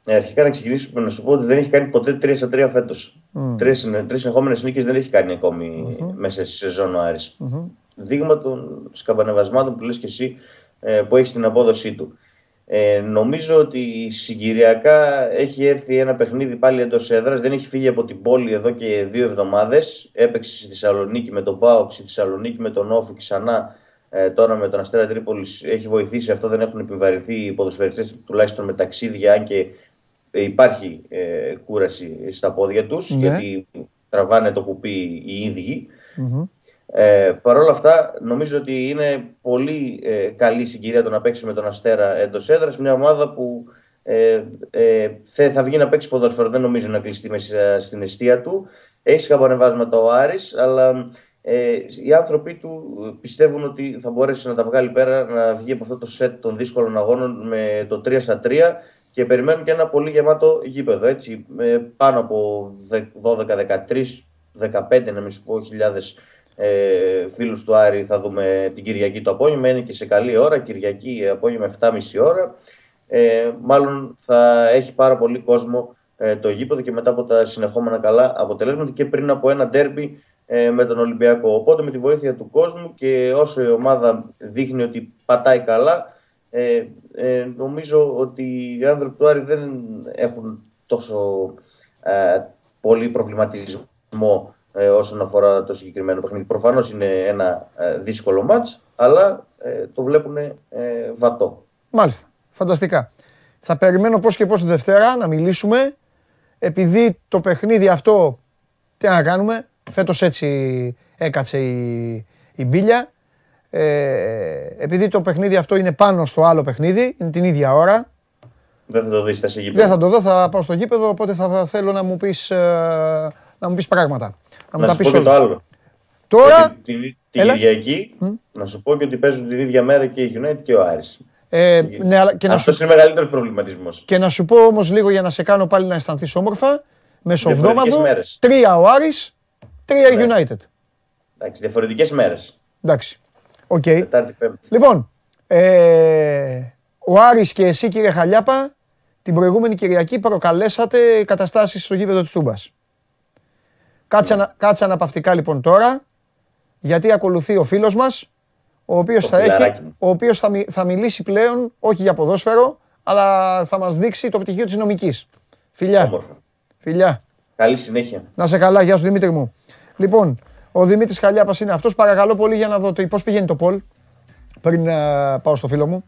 Ε, αρχικά να ξεκινήσουμε να σου πω ότι δεν έχει κάνει ποτέ 3 στα 3 φέτος. Τρεις, τρεις συνεχόμενες νίκες δεν έχει κάνει ακόμη μέσα στη σεζόν ο αρης Δείγμα των σκαμπανεβασμάτων που λες και εσύ ε, που έχεις στην απόδοσή του. Ε, νομίζω ότι συγκυριακά έχει έρθει ένα παιχνίδι πάλι εντός έδρας. Δεν έχει φύγει από την πόλη εδώ και δύο εβδομάδες. Έπαιξε στη Θεσσαλονίκη με τον Πάοξ, στη Θεσσαλονίκη με τον Όφη ξανά. Ε, τώρα με τον Αστέρα Τρίπολης έχει βοηθήσει αυτό. Δεν έχουν επιβαρυνθεί οι ποδοσφαιριστές τουλάχιστον με ταξίδια, αν και ε, υπάρχει ε, κούραση στα πόδια τους, Ναι. γιατί τραβάνε το κουπί οι ίδιοι. Ε, Παρ' όλα αυτά, νομίζω ότι είναι πολύ ε, καλή συγκυρία το να παίξει με τον Αστέρα εντός έδρας. Μια ομάδα που ε, ε, θε- θα βγει να παίξει ποδόσφαιρο, δεν νομίζω να κλειστεί μέσα στην αιστεία του. Έχει σκαμπανεβάσματα ο Άρης, αλλά ε, οι άνθρωποι του πιστεύουν ότι θα μπορέσει να τα βγάλει πέρα, να βγει από αυτό το σετ των δύσκολων αγώνων με το 3 στα 3 και περιμένουν και ένα πολύ γεμάτο γήπεδο. Έτσι, με πάνω από 12, 13, 15 να μην σου πω χιλιάδες ε, φίλους του Άρη θα δούμε την Κυριακή το απόγευμα. Είναι και σε καλή ώρα, Κυριακή απόγευμα 7.30 ώρα. Ε, μάλλον θα έχει πάρα πολύ κόσμο ε, το γήπεδο και μετά από τα συνεχόμενα καλά αποτελέσματα και πριν από ένα ντέρμπι ε, με τον Ολυμπιακό. Οπότε με τη βοήθεια του κόσμου και όσο η ομάδα δείχνει ότι πατάει καλά, ε, ε, νομίζω ότι οι άνθρωποι του Άρη δεν έχουν τόσο ε, πολύ προβληματισμό ε, όσον αφορά το συγκεκριμένο παιχνίδι. Προφανώς είναι ένα ε, δύσκολο μάτς, αλλά ε, το βλέπουν ε, βατό. Μάλιστα. Φανταστικά. Θα περιμένω πώς και πώς τη Δευτέρα να μιλήσουμε, επειδή το παιχνίδι αυτό, τι να κάνουμε, φέτος έτσι έκατσε η, η μπίλια. Ε, επειδή το παιχνίδι αυτό είναι πάνω στο άλλο παιχνίδι, είναι την ίδια ώρα. Δεν θα το δεις, θα σε γήπεδο. Δεν θα το δω, θα πάω στο γήπεδο, οπότε θα θέλω να μου πεις, ε, να μου πεις πράγματα. Να, να σου πω και το άλλο. Τώρα... Την, την, την Κυριακή, mm. να σου πω και ότι παίζουν την ίδια μέρα και η United και ο Άρης. Ε, ναι, αλλά και Αυτός σου... είναι μεγαλύτερος προβληματισμός. Και να σου πω όμως λίγο για να σε κάνω πάλι να αισθανθείς όμορφα. Μεσοβδόμαδο, τρία ο Άρης, τρία ναι. United. Εντάξει, διαφορετικές μέρες. Εντάξει. OK. Okay. Λοιπόν, ε, ο Άρης και εσύ κύριε Χαλιάπα, την προηγούμενη Κυριακή προκαλέσατε καταστάσεις στο γήπεδο της Τούμπας. Κάτσε, ναι. κάτσε αναπαυτικά λοιπόν τώρα, γιατί ακολουθεί ο φίλος μας, ο οποίος, θα, έχει, ο οποίος θα, θα μιλήσει πλέον, όχι για ποδόσφαιρο, αλλά θα μας δείξει το πτυχίο της νομικής. Φιλιά. Όμορφα. Φιλιά. Καλή συνέχεια. Να σε καλά, γεια σου Δημήτρη μου. Λοιπόν, ο Δημήτρης Χαλιάπα είναι αυτός. Παρακαλώ πολύ για να δω το πώς πηγαίνει το Πολ. Πριν uh, πάω στο φίλο μου.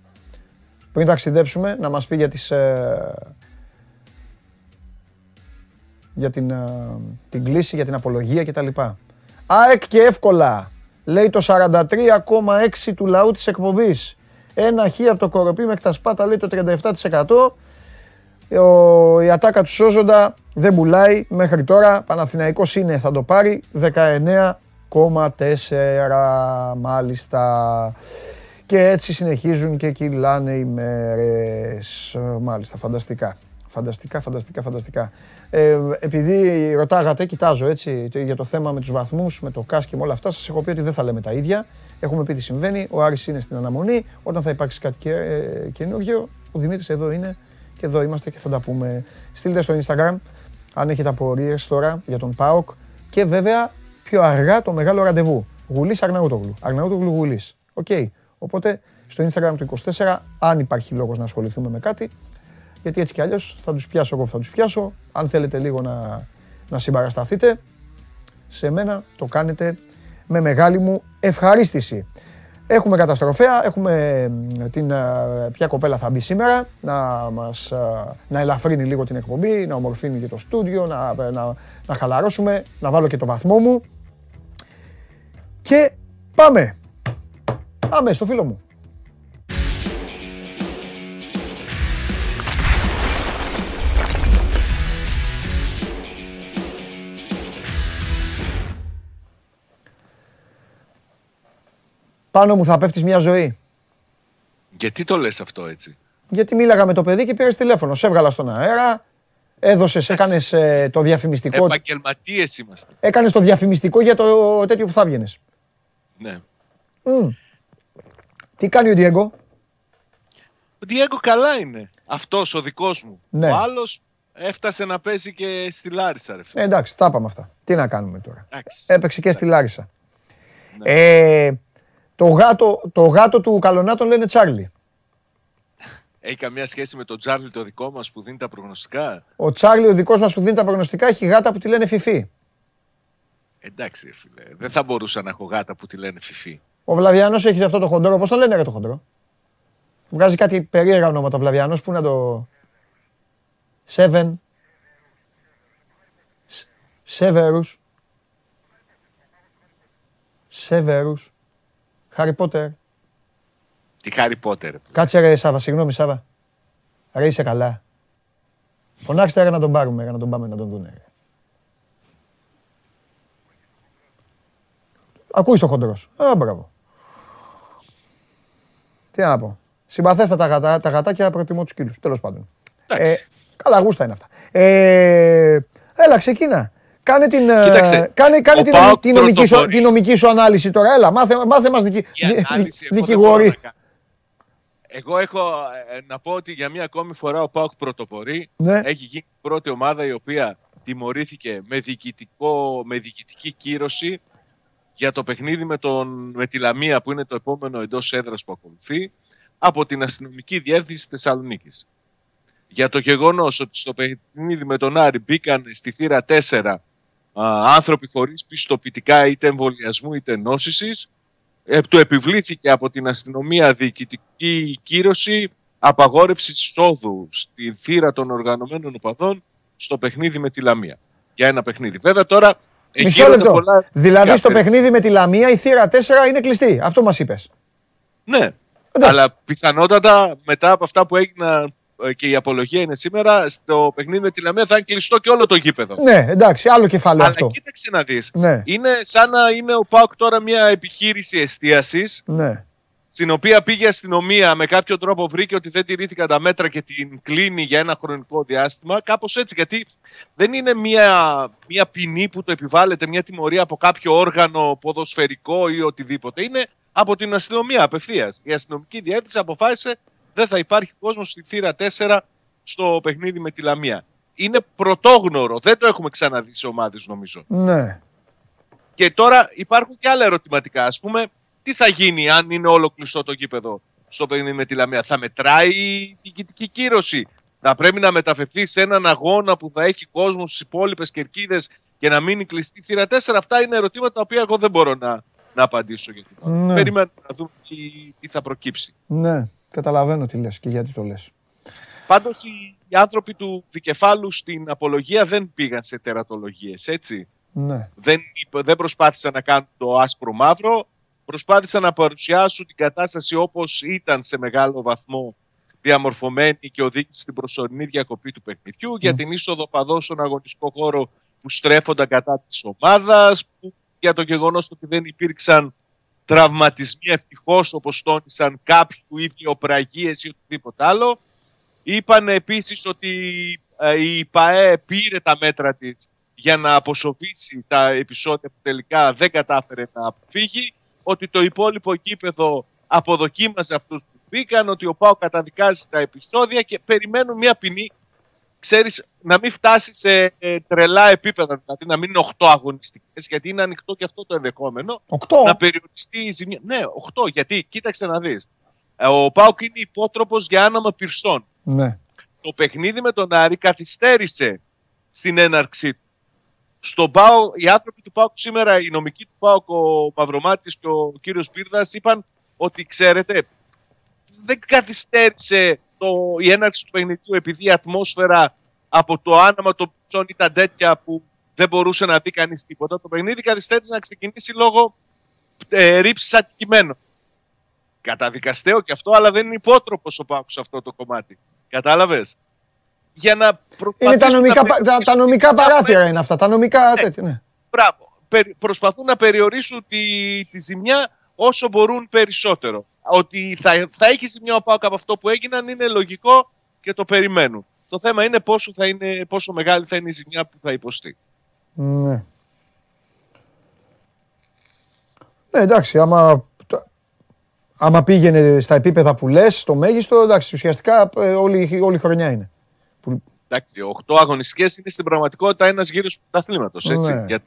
Πριν ταξιδέψουμε, να μας πει για, τις, uh, για την, uh, την κλίση, για την απολογία κτλ. ΑΕΚ και εύκολα. Λέει το 43,6 του λαού της εκπομπής. Ένα χ από το κοροπή μέχρι τα σπάτα λέει το 37%. Ο, η ατάκα του Σόζοντα δεν πουλάει μέχρι τώρα. Παναθηναϊκός είναι, θα το πάρει. 19,4 μάλιστα. Και έτσι συνεχίζουν και κυλάνε οι μέρες. Μάλιστα, φανταστικά. Φανταστικά, φανταστικά, φανταστικά. Ε, επειδή ρωτάγατε, κοιτάζω έτσι για το θέμα με τους βαθμούς, με το ΚΑΣ και με όλα αυτά, σας έχω πει ότι δεν θα λέμε τα ίδια. Έχουμε πει τι συμβαίνει. Ο Άρης είναι στην αναμονή. Όταν θα υπάρξει κάτι και, ε, καινούργιο, ο Δημήτρης εδώ είναι και εδώ είμαστε και θα τα πούμε. Στείλτε στο Instagram αν έχετε απορίες τώρα για τον ΠΑΟΚ και βέβαια πιο αργά το μεγάλο ραντεβού. Γουλής Αρναούτογλου. Αρναούτογλου Γουλής. OK. Okay. Οπότε στο Instagram του 24, αν υπάρχει λόγος να ασχοληθούμε με κάτι, γιατί έτσι κι αλλιώς θα τους πιάσω εγώ που θα τους πιάσω. Αν θέλετε λίγο να, να συμπαρασταθείτε, σε μένα το κάνετε με μεγάλη μου ευχαρίστηση. Έχουμε καταστροφέα, έχουμε την ποια κοπέλα θα μπει σήμερα, να, μας, να ελαφρύνει λίγο την εκπομπή, να ομορφύνει και το στούντιο, να, να, να χαλαρώσουμε, να βάλω και το βαθμό μου. Και πάμε! Πάμε στο φίλο μου. Πάνω μου θα πέφτεις μια ζωή. Γιατί το λες αυτό έτσι; Γιατί μίλαγα με το παιδί και πήρες τηλέφωνο. Σε έβγαλα στον αέρα, έδωσες, έκανες ε, το διαφημιστικό. Επαγγελματίες είμαστε. Έκανες το διαφημιστικό για το τέτοιο που θα βγαίνεις. Ναι. Τι κάνει ο Διέγκο. Ο Διέγκο καλά είναι. Αυτός ο δικός μου. Ναι. Ο άλλος έφτασε να παίζει και στη Λάρισα. Ρε, ε, εντάξει, τα είπαμε αυτά. Τι να κάνουμε τώρα. Εντάξει. Έπαιξε και στη Λάρισα. Ναι. Ε, το γάτο, το γάτο του Καλονά τον λένε Τσάρλι. Έχει καμία σχέση με τον Τσάρλι το δικό μας που δίνει τα προγνωστικά; Ο Τσάρλι ο δικός μας που δίνει τα προγνωστικά έχει γάτα που τη λένε Φιφί. Εντάξει, φίλε. Δεν θα μπορούσα να έχω γάτα που τη λένε Φιφί. Ο Βλαβιάνος έχει αυτό το χοντρό. Πώς τον λένε ρε το χοντρό; Βγάζει κάτι περίεργα ονόματα ο Βλαβιάνος. Πού να το... Σέβεν. Σέβερους. Σέβερους. Χάρι Πότερ. Τι Χάρι Πότερ. Κάτσε ρε Σάβα, συγγνώμη Σάβα. Ρε είσαι καλά. Φωνάξτε ρε να τον πάρουμε, ρε, να τον πάμε να τον δούνε. Ρε. Ακούεις το χοντρός. Α, μπράβο. Τι να πω. Συμπαθέστα τα, γατά, τα γατάκια προτιμώ τους κύλους. Τέλος πάντων. Εντάξει. Ε, καλά γούστα είναι αυτά. Ε, έλα, ξεκίνα. Κάνε την, ε, Κοίταξε, κάνε, κάνε την, την, νομική σου, την νομική σου ανάλυση τώρα. Έλα, μάθε, μάθε μας δικη, δικηγόροι. Εγώ έχω ε, να πω ότι για μία ακόμη φορά ο ΠΑΟΚ πρωτοπορεί. Ναι. Έχει γίνει η πρώτη ομάδα η οποία τιμωρήθηκε με, διοικητικό, με διοικητική κύρωση για το παιχνίδι με, τον, με τη Λαμία που είναι το επόμενο εντός έδρας που ακολουθεί από την αστυνομική διεύθυνση Θεσσαλονίκης. Για το γεγονός ότι στο παιχνίδι με τον Άρη μπήκαν στη θύρα 4 α, άνθρωποι χωρίς πιστοποιητικά είτε εμβολιασμού είτε νόσησης, ε, του επιβλήθηκε από την αστυνομία διοικητική κύρωση απαγόρευση εισόδου στη θύρα των οργανωμένων οπαδών στο παιχνίδι με τη Λαμία. Για ένα παιχνίδι. Βέβαια τώρα. Μισό λεπτό. Πολλά... Δηλαδή στο παιχνίδι με τη Λαμία η θύρα 4 είναι κλειστή. Αυτό μας είπες. Ναι. Αλλά πιθανότατα μετά από αυτά που έγιναν ε, και η απολογία είναι σήμερα, στο παιχνίδι με τη Λαμία θα είναι κλειστό και όλο το γήπεδο. Ναι, εντάξει, άλλο κεφάλαιο Αλλά αυτό. κοίταξε να δεις. Ναι. Είναι σαν να είναι ο Πάουκ τώρα μια επιχείρηση εστίασης. Ναι. Στην οποία πήγε η αστυνομία με κάποιο τρόπο βρήκε ότι δεν τηρήθηκαν τα μέτρα και την κλείνει για ένα χρονικό διάστημα. Κάπως έτσι. Γιατί δεν είναι μια, μια ποινή που το επιβάλλεται, μια τιμωρία από κάποιο όργανο ποδοσφαιρικό ή οτιδήποτε. Είναι από την αστυνομία απευθείας. Η αστυνομική διεύθυνση αποφάσισε δεν θα υπάρχει κόσμος στη θύρα 4 στο παιχνίδι με τη Λαμία. Είναι πρωτόγνωρο. Δεν το έχουμε ξαναδεί σε ομάδες, νομίζω. Ναι. Και τώρα υπάρχουν και άλλα ερωτηματικά. Α πούμε, τι θα γίνει αν είναι όλο κλειστό το γήπεδο στο παιχνίδι με τη Λαμία; Θα μετράει η διοικητική κύρωση; Θα πρέπει να μεταφερθεί σε έναν αγώνα που θα έχει κόσμο στις υπόλοιπες κερκίδες και να μείνει κλειστή θύρα 4. Αυτά είναι ερωτήματα τα οποία εγώ δεν μπορώ να, να απαντήσω. Γιατί ναι. Περιμένουμε να δούμε τι, τι θα προκύψει. Ναι. Καταλαβαίνω τι λες και γιατί το λες. Πάντως οι, οι άνθρωποι του δικεφάλου στην απολογία δεν πήγαν σε τερατολογίες, έτσι. Ναι. Δεν, δεν προσπάθησαν να κάνουν το άσπρο μαύρο, προσπάθησαν να παρουσιάσουν την κατάσταση όπως ήταν σε μεγάλο βαθμό διαμορφωμένη και οδήγησε στην προσωρινή διακοπή του παιχνιδιού για την είσοδο παδό στον αγωνιστικό χώρο που στρέφονταν κατά της ομάδας, για το γεγονός ότι δεν υπήρξαν τραυματισμοί ευτυχώς όπως τόνισαν κάποιου ιδιοπραγίε ή οτιδήποτε άλλο. Είπαν επίσης ότι ε, η ΠαΕ πήρε τα μέτρα της για να αποσοβήσει τα επεισόδια που τελικά δεν κατάφερε να αποφύγει. Ότι το υπόλοιπο γήπεδο αποδοκίμασε αυτούς που μπήκαν, ότι ο ΠΑΟ καταδικάζει τα επεισόδια και περιμένουν μια ποινή ξέρεις, να μην φτάσεις σε ε, τρελά επίπεδα, δηλαδή να μην είναι 8 αγωνιστικές, γιατί είναι ανοιχτό και αυτό το ενδεχόμενο. 8. Να περιοριστεί η ζημιά. Ναι, 8, γιατί κοίταξε να δεις. Ε, ο Πάουκ είναι υπότροπος για άναμα πυρσών. Ναι. Το παιχνίδι με τον Άρη καθυστέρησε στην έναρξή του. Στον Πάο, οι άνθρωποι του Πάουκ σήμερα, οι νομικοί του Πάουκ, ο Μαυρομάτης και ο κύριος Πύρδας, είπαν ότι ξέρετε, δεν καθυστέρησε το, η έναρξη του παιχνιδιού επειδή η ατμόσφαιρα από το άναμα των ψών ήταν τέτοια που δεν μπορούσε να δει κανείς τίποτα. Το παιχνίδι καθυστέρησε να ξεκινήσει λόγω ε, ρήψης αντικειμένων. Καταδικαστέο και αυτό, αλλά δεν είναι υπότροπος ο Πάκου σε αυτό το κομμάτι. Κατάλαβες; Για να είναι τα νομικά, να τα, τα νομικά παράθυρα είναι αυτά. Τα νομικά ναι. τέτοια, ναι. Μπράβο. Προσπαθούν να περιορίσουν τη, τη ζημιά όσο μπορούν περισσότερο ότι θα, θα έχεις ζημιά ο Πάουκ από αυτό που έγιναν είναι λογικό και το περιμένουν. Το θέμα είναι πόσο, θα είναι, πόσο μεγάλη θα είναι η ζημιά που θα υποστεί. Ναι. Ναι, εντάξει, άμα, άμα πήγαινε στα επίπεδα που λες, το μέγιστο, εντάξει, ουσιαστικά ε, όλη, όλη η χρονιά είναι. Εντάξει, 8 αγωνιστικές είναι στην πραγματικότητα ένας γύρος του πρωταθλήματος, έτσι, ναι. για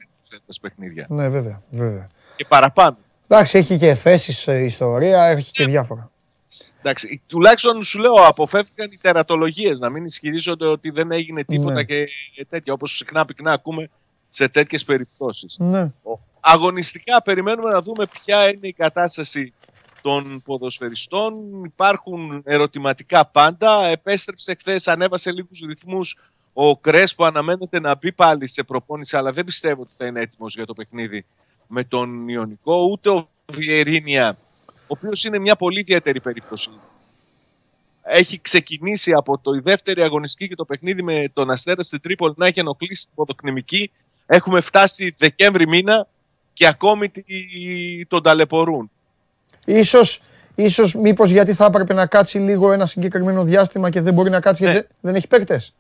τις παιχνίδια. Ναι, βέβαια, βέβαια. Και παραπάνω. Εντάξει, έχει και εφέσεις ε, ιστορία, έχει και διάφορα. Εντάξει, τουλάχιστον σου λέω, αποφεύγηκαν οι τερατολογίες να μην ισχυρίζονται ότι δεν έγινε τίποτα Ναι. και τέτοια, όπως συχνά πυκνά ακούμε σε τέτοιες περιπτώσεις. Ναι. Αγωνιστικά περιμένουμε να δούμε ποια είναι η κατάσταση των ποδοσφαιριστών. Υπάρχουν ερωτηματικά πάντα. Επέστρεψε χθες, ανέβασε λίγους ρυθμούς ο Κρέσ που αναμένεται να μπει πάλι σε προπόνηση, αλλά δεν πιστεύω ότι θα είναι έτοιμος για το παιχνίδι με τον Ιωνικό. Ούτε ο Βιερίνια, ο οποίος είναι μια πολύ ιδιαίτερη περίπτωση. Έχει ξεκινήσει από το η δεύτερη αγωνιστική και το παιχνίδι με τον Αστέρα στην Τρίπολη να έχει ενοχλήσει την ποδοκνημική. Έχουμε φτάσει Δεκέμβρη μήνα και ακόμη τη- τον ταλαιπωρούν. Ίσως, ίσως μήπως γιατί θα έπρεπε να κάτσει λίγο ένα συγκεκριμένο διάστημα και δεν μπορεί να κάτσει γιατί Ναι. δεν, δεν έχει παίκτες.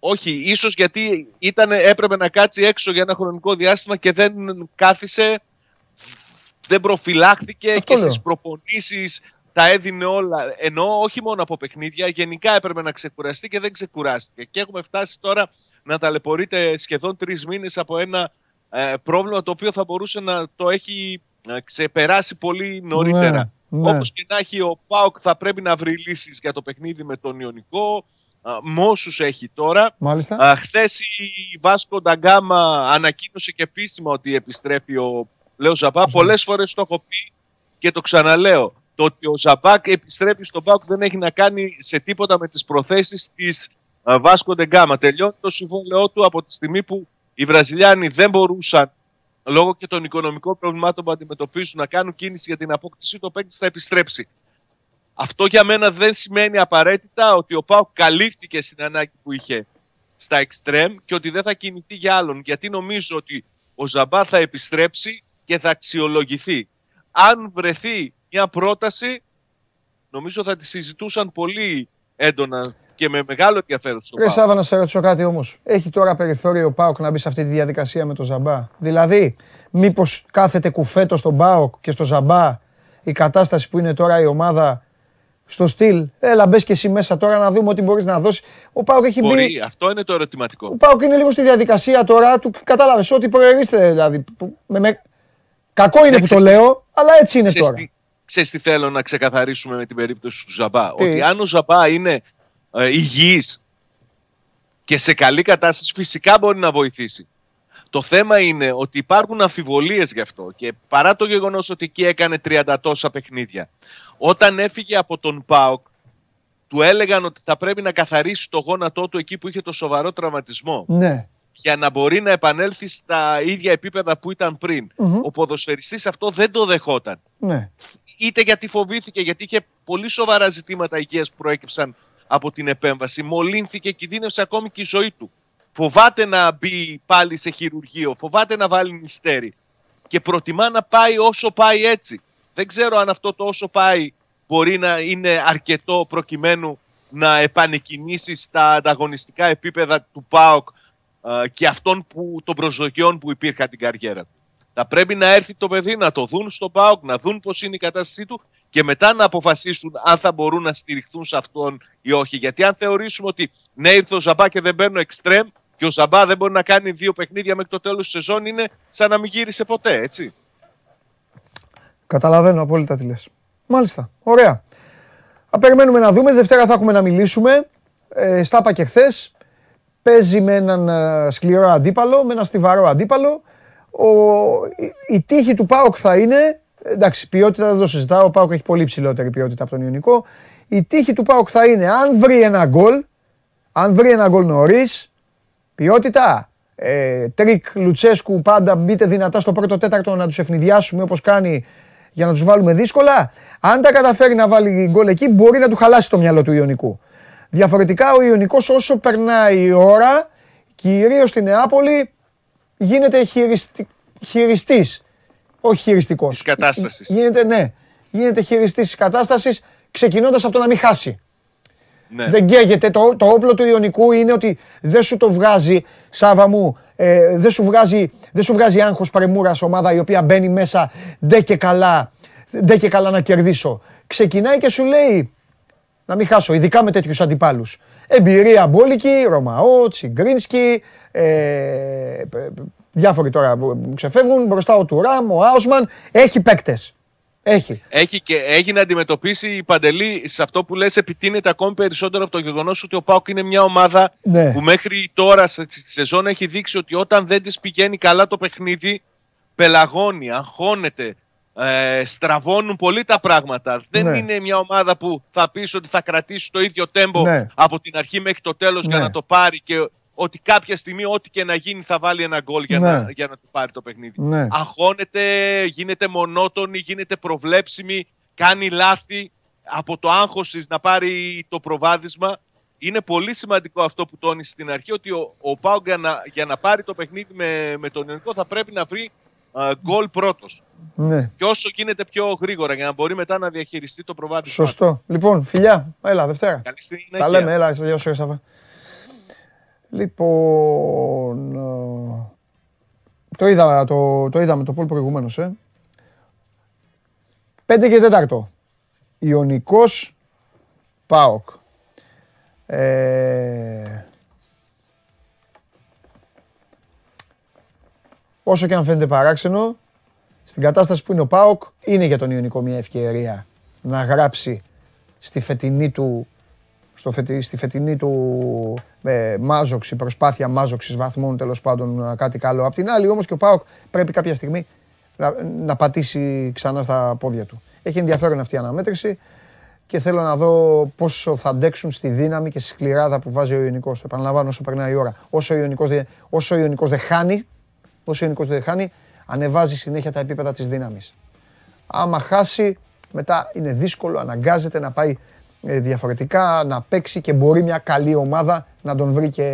Όχι, ίσως γιατί ήταν, έπρεπε να κάτσει έξω για ένα χρονικό διάστημα και δεν κάθισε, δεν προφυλάχθηκε Αυτό και λέω. στις προπονήσεις τα έδινε όλα. Ενώ όχι μόνο από παιχνίδια, γενικά έπρεπε να ξεκουραστεί και δεν ξεκουράστηκε. Και έχουμε φτάσει τώρα να ταλαιπωρείται σχεδόν τρεις μήνες από ένα ε, πρόβλημα το οποίο θα μπορούσε να το έχει ε, ξεπεράσει πολύ νωρίτερα. Ναι, ναι. Όπως και να έχει ο Πάοκ θα πρέπει να βρει λύσεις για το παιχνίδι με τον Ιωνικό. Μόσους έχει τώρα. Μάλιστα. Χθες η Βάσκο Νταγκάμα ανακοίνωσε και επίσημα ότι επιστρέφει ο Λέο Ζαμπά. Πολλές φορές το έχω πει και το ξαναλέω. Το ότι ο Ζαμπάκ επιστρέφει στον Πάοκ δεν έχει να κάνει σε τίποτα με τις προθέσεις της Βάσκο Ντεγκάμα. Τελειώνει το συμβόλαιό του από τη στιγμή που οι Βραζιλιάνοι δεν μπορούσαν λόγω και των οικονομικών προβλημάτων που αντιμετωπίζουν να κάνουν κίνηση για την απόκτηση, το παίκτης θα επιστρέψει. Αυτό για μένα δεν σημαίνει απαραίτητα ότι ο Πάοκ καλύφθηκε στην ανάγκη που είχε στα εξτρέμ και ότι δεν θα κινηθεί για άλλον. Γιατί νομίζω ότι ο Ζαμπά θα επιστρέψει και θα αξιολογηθεί. Αν βρεθεί μια πρόταση, νομίζω θα τη συζητούσαν πολύ έντονα και με μεγάλο ενδιαφέρον στο Ρε Σάβα, να σε ρωτήσω κάτι όμως. Έχει τώρα περιθώριο ο Πάοκ να μπει σε αυτή τη διαδικασία με τον Ζαμπά; Δηλαδή, μήπως κάθεται κουφέτο στον Πάοκ και στο Ζαμπά η κατάσταση που είναι τώρα η ομάδα στο στυλ. Έλα, μπες και εσύ μέσα τώρα να δούμε ό,τι μπορείς να δώσεις. Ο Πάοκ έχει Μπορεί, μπει. αυτό είναι το ερωτηματικό. Ο Πάοκ είναι λίγο στη διαδικασία τώρα του. Κατάλαβες ό,τι προερίστε δηλαδή. που- με- με- Κακό είναι Ναι, που το ξέρεις τι- λέω, αλλά έτσι είναι Ξέρεις τώρα. τι, ξέρεις τι θέλω να ξεκαθαρίσουμε με την περίπτωση του Ζαμπά. Τι; Ότι αν ο Ζαμπά είναι ε, υγιής και σε καλή κατάσταση φυσικά μπορεί να βοηθήσει. Το θέμα είναι ότι υπάρχουν αμφιβολίες γι' αυτό και παρά το γεγονός ότι εκεί έκανε 30 τόσα παιχνίδια. Όταν έφυγε από τον ΠΑΟΚ του έλεγαν ότι θα πρέπει να καθαρίσει το γόνατό του εκεί που είχε το σοβαρό τραυματισμό Ναι. για να μπορεί να επανέλθει στα ίδια επίπεδα που ήταν πριν. Μμμ. Ο ποδοσφαιριστής αυτό δεν το δεχόταν Ναι. είτε γιατί φοβήθηκε, γιατί είχε πολύ σοβαρά ζητήματα υγείας που προέκυψαν από την επέμβαση. Μολύνθηκε, κινδύνευσε ακόμη και η ζωή του. Φοβάται να μπει πάλι σε χειρουργείο, φοβάται να βάλει νηστέρι και προτιμά να πάει όσο πάει έτσι. Δεν ξέρω αν αυτό το όσο πάει μπορεί να είναι αρκετό προκειμένου να επανεκκινήσεις στα ανταγωνιστικά επίπεδα του ΠΑΟΚ ε, και αυτών που, των προσδοκιών που υπήρχαν την καριέρα του. Θα πρέπει να έρθει το παιδί να το δουν στο ΠΑΟΚ, να δουν πώς είναι η κατάστασή του και μετά να αποφασίσουν αν θα μπορούν να στηριχθούν σε αυτόν ή όχι. Γιατί αν θεωρήσουμε ότι ναι ήρθε ο Ζαμπά και δεν παίρνω εξτρέμ και ο Ζαμπά δεν μπορεί να κάνει δύο παιχνίδια μέχρι το τέλος της σεζόν είναι σαν να μην γύρισε ποτέ, έτσι. Καταλαβαίνω απόλυτα τι λες. Μάλιστα. Ωραία. Θα περιμένουμε να δούμε. Δευτέρα θα έχουμε να μιλήσουμε. Ε, στα είπα και χθες. Παίζει με έναν ε, σκληρό αντίπαλο, με έναν στιβαρό αντίπαλο. Ο, η, η τύχη του ΠΑΟΚ θα είναι. Εντάξει, ποιότητα δεν το συζητάω. Ο ΠΑΟΚ έχει πολύ ψηλότερη ποιότητα από τον Ιωνικό. Η τύχη του ΠΑΟΚ θα είναι αν βρει ένα γκολ, αν βρει ένα γκολ νωρίς, ποιότητα. Ε, τρικ Λουτσέσκου πάντα μπείτε δυνατά στο πρώτο τέταρτο να τους αιφνιδιάσουμε όπως κάνει για να τους βάλουμε δύσκολα. Αν τα καταφέρει να βάλει γκολ εκεί μπορεί να του χαλάσει το μυαλό του Ιωνικού. Διαφορετικά ο Ιωνικός όσο περνάει η ώρα, κυρίως στη Νεάπολη, γίνεται χειριστη... χειριστής. Όχι χειριστικός. Της κατάστασης. Γίνεται, ναι, γίνεται χειριστής της κατάστασης ξεκινώντας από το να μην χάσει. Ναι. Δεν καίγεται. Το, το όπλο του Ιωνικού είναι ότι δεν σου το βγάζει, Σάβα μου, ε, δεν σου βγάζει, δεν σου βγάζει άγχος παρεμούρας ομάδα η οποία μπαίνει μέσα ντε και καλά, ντε και καλά να κερδίσω. Ξεκινάει και σου λέει, να μην χάσω, ειδικά με τέτοιους αντιπάλους. Εμπειρία μπόλικη, Ρωμαό, Τσιγκρίνσκι, ε, ε, διάφοροι τώρα που μου ξεφεύγουν, μπροστά ο Τουράμ, ο Άουσμαν, έχει παίκτες. Έχει. Έχει, και, έχει να αντιμετωπίσει η Παντελή σε αυτό που λες επιτείνεται ακόμη περισσότερο από το γεγονός ότι ο Πάοκ είναι μια ομάδα Ναι. που μέχρι τώρα σε- στη σεζόν έχει δείξει ότι όταν δεν της πηγαίνει καλά το παιχνίδι πελαγώνει, αγχώνεται, ε, στραβώνουν πολύ τα πράγματα. Δεν Ναι. είναι μια ομάδα που θα πεις ότι θα κρατήσει το ίδιο τέμπο Ναι. από την αρχή μέχρι το τέλος για Ναι. να το πάρει και ότι κάποια στιγμή ό,τι και να γίνει θα βάλει ένα γκολ για, Ναι. να, για να του πάρει το παιχνίδι Ναι. αγχώνεται, γίνεται μονότονη, γίνεται προβλέψιμη, κάνει λάθη από το άγχος της να πάρει το προβάδισμα. Είναι πολύ σημαντικό αυτό που τόνισε στην αρχή ότι ο, ο Πάουγκ για να, για να πάρει το παιχνίδι με, με τον Ιωνικό θα πρέπει να βρει α, γκολ πρώτος. Ναι. Και όσο γίνεται πιο γρήγορα για να μπορεί μετά να διαχειριστεί το προβάδισμα. Σωστό. Λοιπόν, φιλιά, έλα Δευτέρα. Καλή συνέχεια. Τα λέμε, έλα, γεια σου, Σάβα. Λοιπόν, ε, το, είδα, το, το είδαμε το πόλ προηγουμένως, ε. 5 και 4. Ιωνικός ΠΑΟΚ. Ε, όσο και αν φαίνεται παράξενο, στην κατάσταση που είναι ο ΠΑΟΚ, είναι για τον Ιωνικό μια ευκαιρία να γράψει στη φετινή του, στο φετι, στη φετινή του ε, μάζοξη, προσπάθεια μάζοξης βαθμών τέλος πάντων κάτι καλό. Απ' την άλλη όμως και ο ΠΑΟΚ πρέπει κάποια στιγμή να, να πατήσει ξανά στα πόδια του. Έχει ενδιαφέρον αυτή η αναμέτρηση και θέλω να δω πόσο θα αντέξουν στη δύναμη και στη σκληράδα που βάζει ο Ιωνικός. Επαναλαμβάνω όσο περνάει η ώρα. Όσο ο Ιωνικός, δεν, όσο ο Ιωνικός δεν χάνει, όσο ο Ιωνικός δεν χάνει, ανεβάζει συνέχεια τα επίπεδα της δύναμης. Άμα χάσει, μετά είναι δύσκολο, αναγκάζεται να πάει ε, διαφορετικά, να παίξει και μπορεί μια καλή ομάδα να τον βρει και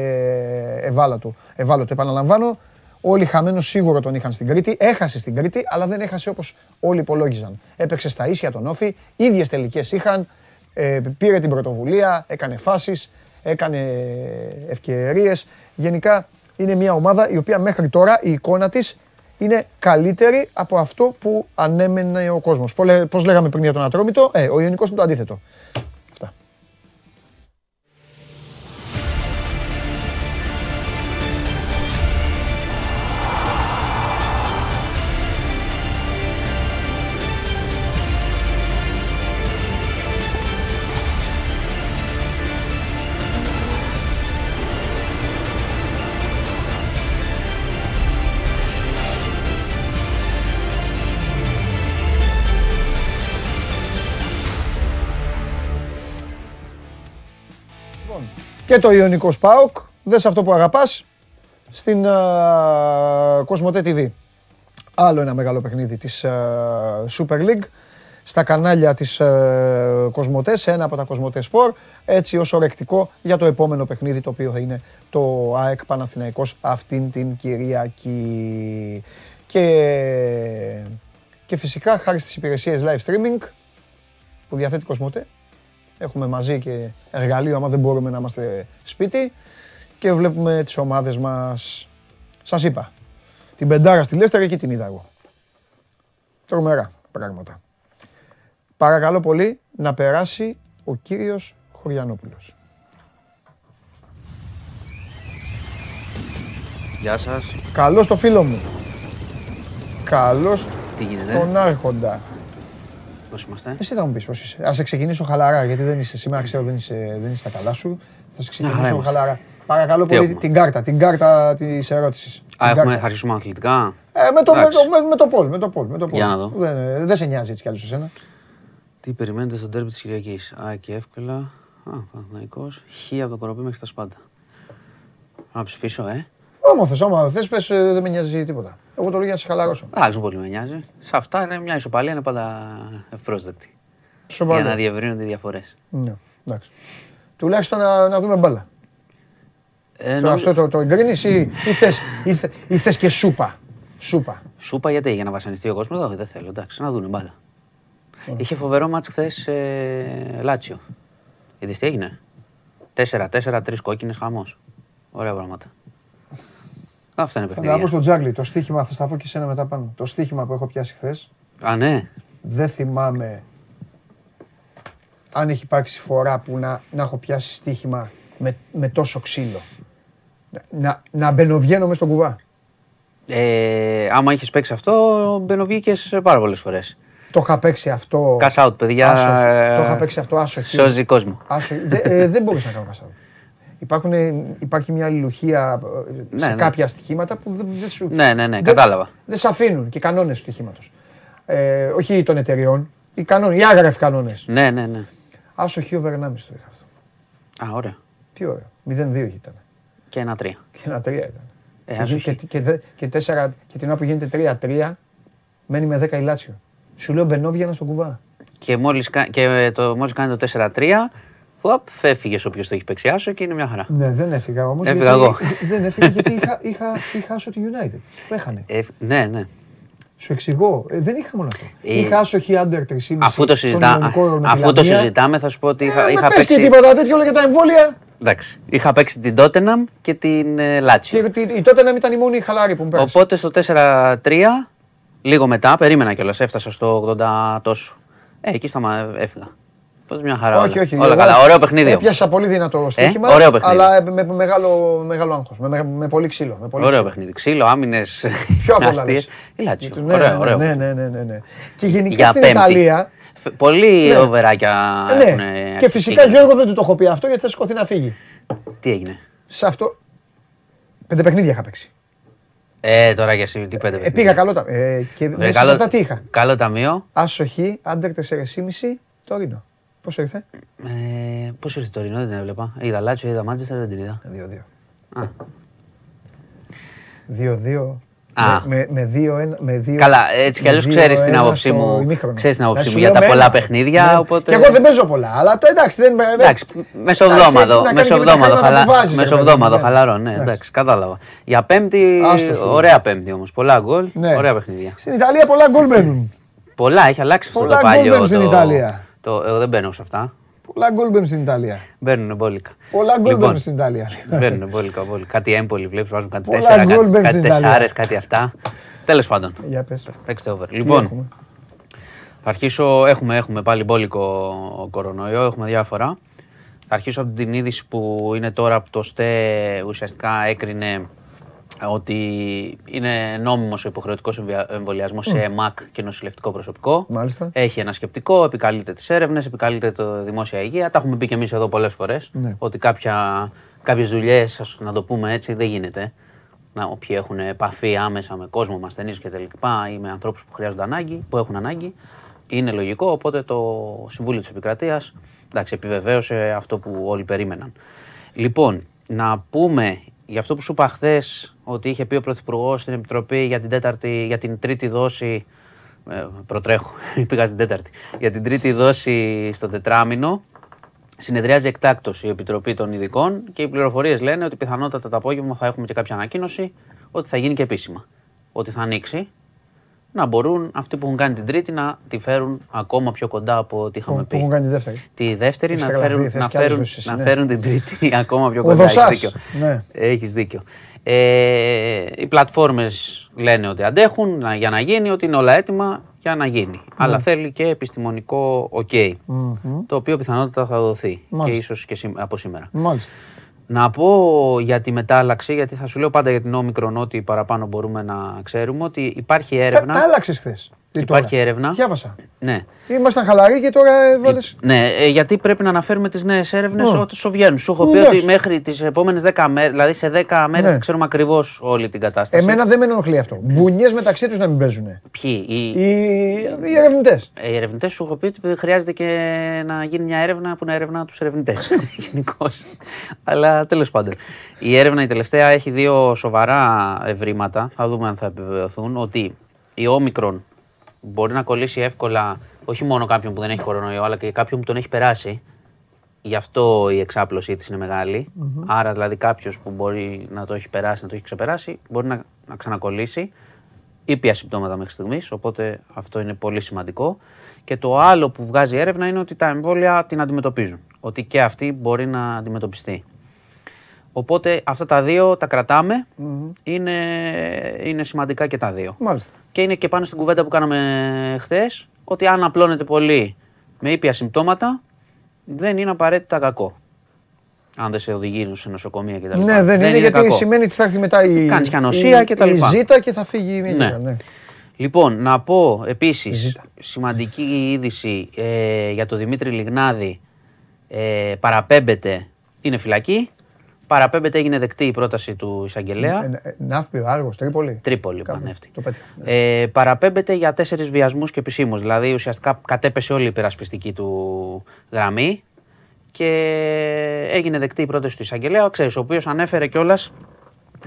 ευάλωτο. Ευάλωτο, επαναλαμβάνω, Όλοι χαμένο σίγουρο τον είχαν στην Κρήτη. Έχασε στην Κρήτη, αλλά δεν έχασε όπως όλοι υπολόγιζαν. Έπαιξε στα ίσια τον Όφη, ίδιες τελικές είχαν. Ε, πήρε την πρωτοβουλία, έκανε φάσεις, έκανε ευκαιρίες. Γενικά είναι μια ομάδα η οποία μέχρι τώρα η εικόνα της είναι καλύτερη από αυτό που ανέμενε ο κόσμος. Πώς λέγαμε πριν για τον Ατρόμητο, ε, ο Ιωνικός είναι το αντίθετο. Και το Ιωνικό ΠΑΟΚ. Δες αυτό που αγαπάς στην uh, Κοσμοτέ TV. Άλλο ένα μεγάλο παιχνίδι της uh, Super League στα κανάλια της uh, Κοσμοτέ, σε ένα από τα Κοσμοτέ Sport, έτσι ως ορεκτικό για το επόμενο παιχνίδι το οποίο θα είναι το ΑΕΚ Παναθηναϊκός αυτήν την Κυριακή. Και, και φυσικά χάρη στις υπηρεσίες live streaming που διαθέτει Κοσμοτέ, Έχουμε μαζί και εργαλείο άμα δεν μπορούμε να είμαστε σπίτι και βλέπουμε τις ομάδες μας. Σας είπα, την πεντάρα στη Λέστερ εκεί την είδα εγώ. Τρομερά πράγματα. Παρακαλώ πολύ να περάσει ο κύριος Χωριανόπουλος. Γεια σας. Καλώς το φίλο μου. Καλώς Τι γίνεται; τον Άρχοντα. Πώς είμαστε; Εσύ θα μου πεις πώς είσαι. Α σε ξεκινήσω χαλαρά, γιατί δεν είσαι σήμερα, ξέρω δεν είσαι, δεν είσαι στα καλά σου. Θα σε χαρά ξεκινήσω είμαστε. χαλαρά. Παρακαλώ Τι πολύ έχουμε; την κάρτα, την κάρτα της ερώτησης. Α, έχουμε, θα αρχίσουμε αθλητικά; Ε, με, το, με, Εντάξει. το, με, με το Πολ, με το Πολ, με το Πολ. Για να δω. Δεν, ε, δεν σε νοιάζει έτσι κι αλλιώς εσένα. Τι περιμένετε στον τέρμι της Κυριακής; Α, και εύκολα. Α, Παναθηναϊκός. Χ από το κοροπή μέχρι τα σπάντα. Να ψηφίσω, ε. Άμα θες, άμα θες, πες, ε, δεν με νοιάζει τίποτα. Εγώ το λέω για να σε χαλαρώσω. Εντάξει, πολύ με νοιάζει. Σε αυτά είναι μια ισοπαλία, είναι πάντα ευπρόσδεκτη. Σοβαρό. Για να διευρύνονται οι διαφορές. Ναι, εντάξει. Τουλάχιστον να, να δούμε μπάλα. Ε, Το, νομίζω- αυτό το, το εγκρίνεις ή, ή, θες, ή, θε- ή θες και σούπα. Σούπα. Σούπα γιατί, για να βασανιστεί ο κόσμος, όχι δεν θέλω, εντάξει, να δούνε μπάλα. Είχε φοβερό μάτς χθες ε, Λάτσιο. Είδες τι έγινε; 4-4, τρεις κόκκινες, χαμός. Ωραία πράγματα. Αυτά είναι Θα τα πω παιχνίδια. στον Τζάγκλι. Το στοίχημα, θα στα πω και σένα μετά πάνω. Το στοίχημα που έχω πιάσει χθες. Α, ναι. δεν θυμάμαι αν έχει υπάρξει φορά που να, να έχω πιάσει στοίχημα με, με τόσο ξύλο. Να, να μπαινοβγαίνω μες στον κουβά. Ε, άμα είχες παίξει αυτό, μπαινοβγήκες πάρα πολλές φορές. Το είχα παίξει αυτό. Cash out, παιδιά. άσοχη. Το είχα παίξει αυτό άσοχη. Σώζει κόσμο. Άσοχη. Δε- ε, δεν μπορούσα να κάνω cash out. Υπάρχουν, ε, υπάρχει μια αλληλουχία ε, σε Ναι, ναι. κάποια στοιχήματα που δεν, δεν σου. Ναι, ναι, ναι, δεν- κατάλαβα. Δεν σε αφήνουν και οι κανόνες του στοιχήματος. Ε, όχι των εταιριών. Οι, κανόνες, οι άγραφοι κανόνες. Ναι, ναι, ναι. Άσοχη over 1,5 το είχα αυτό. Α, ωραία. Τι ωραίο. 0-2 ήταν. Και ένα τρία. Και ένα 3 ήταν. Ε, και, άσοχη. και, και, δε- και, τέσσερα, και την ώρα που γίνεται 3-3, μένει με 10 η Λάτσιο. Σου λέω μπαινόβγαινα στον κουβά. Και μόλις, κα- και το, μόλις κάνει το 4-3, Οπ, φεύγε όποιος το έχει παίξει άσο και είναι μια χαρά. Ναι, δεν έφυγα όμως. Έφυγα εγώ. Δεν έφυγα γιατί είχα, είχα, είχα άσο τη United. Που έχανε. Ε, ναι, ναι. Σου εξηγώ. Ε, δεν είχα μόνο αυτό. Ε, είχα άσοχη under 3,5. Αφού το, τον συζητά, Ιωνικό με τη αφού το Λαμία. συζητάμε, θα σου πω ότι είχα, Ε, είχα με πες και παίξει. τίποτα τέτοιο όλα για τα εμβόλια. Εντάξει. Είχα παίξει την Tottenham και την ε, Lazio. Και ότι η τότε να μην ήταν η μόνη χαλάρη που μου πέρασε. Οπότε στο 4-3, λίγο μετά, περίμενα κιόλας, έφτασα στο 80 τόσο. Ε, εκεί σταμα, έφυγα. Πώς μια χαρά. Όχι, όλα. όχι. Όλα εγώ καλά. Ωραίο παιχνίδι. όμως. Έπιασα πολύ δυνατό στοίχημα. ωραίο παιχνίδι. Αλλά με, με μεγάλο, μεγάλο άγχος. Με, με, με πολύ ξύλο. Με πολύ Ωραίο ξύλο. παιχνίδι. Ξύλο, άμυνες. Πιο απ' όλα. λες. Η Λάτσιο. Ναι, Ωραίο, ναι, ωραίο. ναι, ναι, ναι, ναι, ναι. Και γενικά Για στην πέμπτη. Ιταλία. Φ- Πολύ Ναι. οβεράκια Ναι, έχουν και φυσικά αρχίσει. Γιώργο δεν του το έχω πει αυτό γιατί θα σηκωθεί να φύγει. Τι έγινε; Σε αυτό. Πέντε παιχνίδια είχα παίξει. Ε, τώρα για εσύ, τι πέντε Ε, παιχνίδια; πήγα καλό. τα- Ε, και Βρε, μέσα σε καλό- αυτά τι είχα. Καλό ταμείο. Άσοχη, άντερ 4,5 το Ρήνο. Πόσο ήρθε; Ε, Πώς ήρθε το Ρινό, δεν την έβλεπα. Είδα Λάτσιο, είδα Μάντσεστερ, δεν την είδα. 2-2. Α. 2-2. Α. Με, με, δύο, ένα, με δύο, Καλά, έτσι κι με αλλιώ δύο, ξέρεις την ένας άποψή στο μου. ημίχρονο. Ξέρεις την άποψή Να μου σου για λέω τα με πολλά ένα. παιχνίδια. Ναι. Οπότε... Και εγώ δεν παίζω πολλά, αλλά το εντάξει δεν με. Εντάξει, μεσοβδόμαδο, έχει να κάνει και με τα μεσοβδόμαδο, χρήματα χαλα... που βάζεις, ρε μεσοβδόμαδο παιδί μου, ναι. χαλαρό, ναι, Εντάξει. εντάξει, κατάλαβα. Για πέμπτη, Άστο σου. ωραία πέμπτη όμως, πολλά γκολ, Ναι. ωραία παιχνίδια. Στην Ιταλία πολλά γκολ μπαίνουν. Πολλά, έχει αλλάξει αυτό Πολλά το γκολ παλιό. μπαίνουν στην το- Ιταλία. Το, εγώ δεν μπαίνω σε αυτά, Πολλά γκολ μπαίνουν στην Ιταλία. μπαίνουν μπόλικα. Πολλά γκολ Λοιπόν, μπαίνουν στην Ιταλία. Μπαίνουν μπόλικα, μπόλικα. Κάτι έμπολοι βλέπεις, βάζουν κάτι Πολλά τέσσερα, γκολ κάτι, μπαίνουν κάτι στην Ιταλία. τεσσάρες, κάτι αυτά. Τέλος πάντων, Για πες. παίξτε over. Τι Λοιπόν, έχουμε; Θα αρχίσω, έχουμε, έχουμε πάλι μπόλικο κορονοϊό, έχουμε διάφορα. Θα αρχίσω από την είδηση που είναι τώρα που το ΣΤΕ ουσιαστικά έκρινε ότι είναι νόμιμος ο υποχρεωτικός εμβια- εμβολιασμός σε ΕΜΑΚ και νοσηλευτικό προσωπικό. Μάλιστα. Έχει ένα σκεπτικό, επικαλείται τις έρευνες, επικαλείται το δημόσια υγεία. Τα έχουμε πει και εμείς εδώ πολλές φορές, Ναι. ότι κάποια, κάποιες δουλειές, ας- να το πούμε έτσι, δεν γίνεται. Να, όποιοι έχουν επαφή άμεσα με κόσμο, με ασθενείς και τα λοιπά ή με ανθρώπους που χρειάζονται ανάγκη, που έχουν ανάγκη, είναι λογικό, οπότε το Συμβούλιο της Επικρατείας εντάξει, επιβεβαίωσε αυτό που όλοι περίμεναν. Λοιπόν, να πούμε για αυτό που σου είπα χθες ότι είχε πει ο Πρωθυπουργός στην Επιτροπή για την, τέταρτη, για την τρίτη δόση. Ε, προτρέχω, πήγα στην τέταρτη. Για την τρίτη δόση στο τετράμινο. Συνεδριάζει εκτάκτως η Επιτροπή των Ειδικών και οι πληροφορίες λένε ότι πιθανότατα το απόγευμα θα έχουμε και κάποια ανακοίνωση ότι θα γίνει και επίσημα. Ότι θα ανοίξει να μπορούν αυτοί που έχουν κάνει την τρίτη να τη φέρουν ακόμα πιο κοντά από ό,τι είχαμε Που, πει. που έχουν κάνει δεύτερη. Τη δεύτερη να Έχεις τρελαθεί, φέρουν, θες να κι άλλες φέρουν, δόσεις, να ναι. φέρουν την τρίτη ακόμα πιο Ο κοντά. Έχεις Δωσάς, δίκιο. ναι. Έχεις δίκιο. Ε, οι πλατφόρμες λένε ότι αντέχουν να- για να γίνει, ότι είναι όλα έτοιμα για να γίνει. Ναι. Αλλά θέλει και επιστημονικό ok, το οποίο πιθανότατα θα δοθεί Μάλιστα. και ίσως και σήμ- από σήμερα. Μάλιστα. Να πω για τη μετάλλαξη, γιατί θα σου λέω πάντα για την όμικρον ό,τι παραπάνω μπορούμε να ξέρουμε, ότι υπάρχει Τα, έρευνα. τα άλλαξες χθες. Υπάρχει έρευνα. Διάβασα. Ναι. Ήμασταν χαλαροί και τώρα έβαλε. Ναι, ε, γιατί πρέπει να αναφέρουμε τις νέες έρευνες Ναι. όσο βγαίνουν. Σου έχω πει Εντάξει. ότι μέχρι τις επόμενες 10 μέρες, δηλαδή σε 10 μέρες Ναι. θα ξέρουμε ακριβώς όλη την κατάσταση. Εμένα δεν με ενοχλεί αυτό. Μπουνιές μεταξύ τους να μην παίζουν. Ποιοι, οι, Οι, οι ερευνητές. οι ερευνητές σου έχω πει ότι χρειάζεται και να γίνει μια έρευνα που να ερευνά τους ερευνητές. Γενικώς. Αλλά τέλος πάντων. Η έρευνα η τελευταία έχει δύο σοβαρά ευρήματα. Θα δούμε αν θα επιβεβαιωθούν. Ότι η όμικρον μπορεί να κολλήσει εύκολα όχι μόνο κάποιον που δεν έχει κορονοϊό, αλλά και κάποιον που τον έχει περάσει. Γι' αυτό η εξάπλωσή της είναι μεγάλη. Άρα, δηλαδή, κάποιος που μπορεί να το έχει περάσει, να το έχει ξεπεράσει, μπορεί να, να ξανακολλήσει. Ήπια συμπτώματα μέχρι στιγμής. Οπότε αυτό είναι πολύ σημαντικό. Και το άλλο που βγάζει η έρευνα είναι ότι τα εμβόλια την αντιμετωπίζουν. Ότι και αυτή μπορεί να αντιμετωπιστεί. Οπότε αυτά τα δύο τα κραταμε Είναι, είναι σημαντικά και τα δύο. Μάλιστα. Και είναι και πάνω στην κουβέντα που κάναμε χθες, ότι αν απλώνεται πολύ με ήπια συμπτώματα, δεν είναι απαραίτητα κακό. Αν δεν σε οδηγεί σε νοσοκομεία κτλ. Ναι, δεν, είναι, γιατί σημαίνει ότι θα έρθει μετά η, Κάνεις και ανοσία η- και τα η λοιπά. ζήτα και θα φύγει η Ναι. γυναίκα. Ναι. Λοιπόν, να πω επίσης Ζήτα. σημαντική είδηση ε, για τον Δημήτρη Λιγνάδη. Ε, παραπέμπεται, είναι φυλακή. Παραπέμπεται, έγινε δεκτή η πρόταση του εισαγγελέα. Ε, ε, Ναύπλιο, Άργος, Τρίπολη. Τρίπολη, Κάπου. πανεύτη. Το πέτυχα. ναι. Ε, παραπέμπεται για τέσσερις βιασμούς και επισήμου. Δηλαδή ουσιαστικά κατέπεσε όλη η υπερασπιστική του γραμμή και έγινε δεκτή η πρόταση του εισαγγελέα, ξέρεις, ο οποίος ανέφερε κιόλας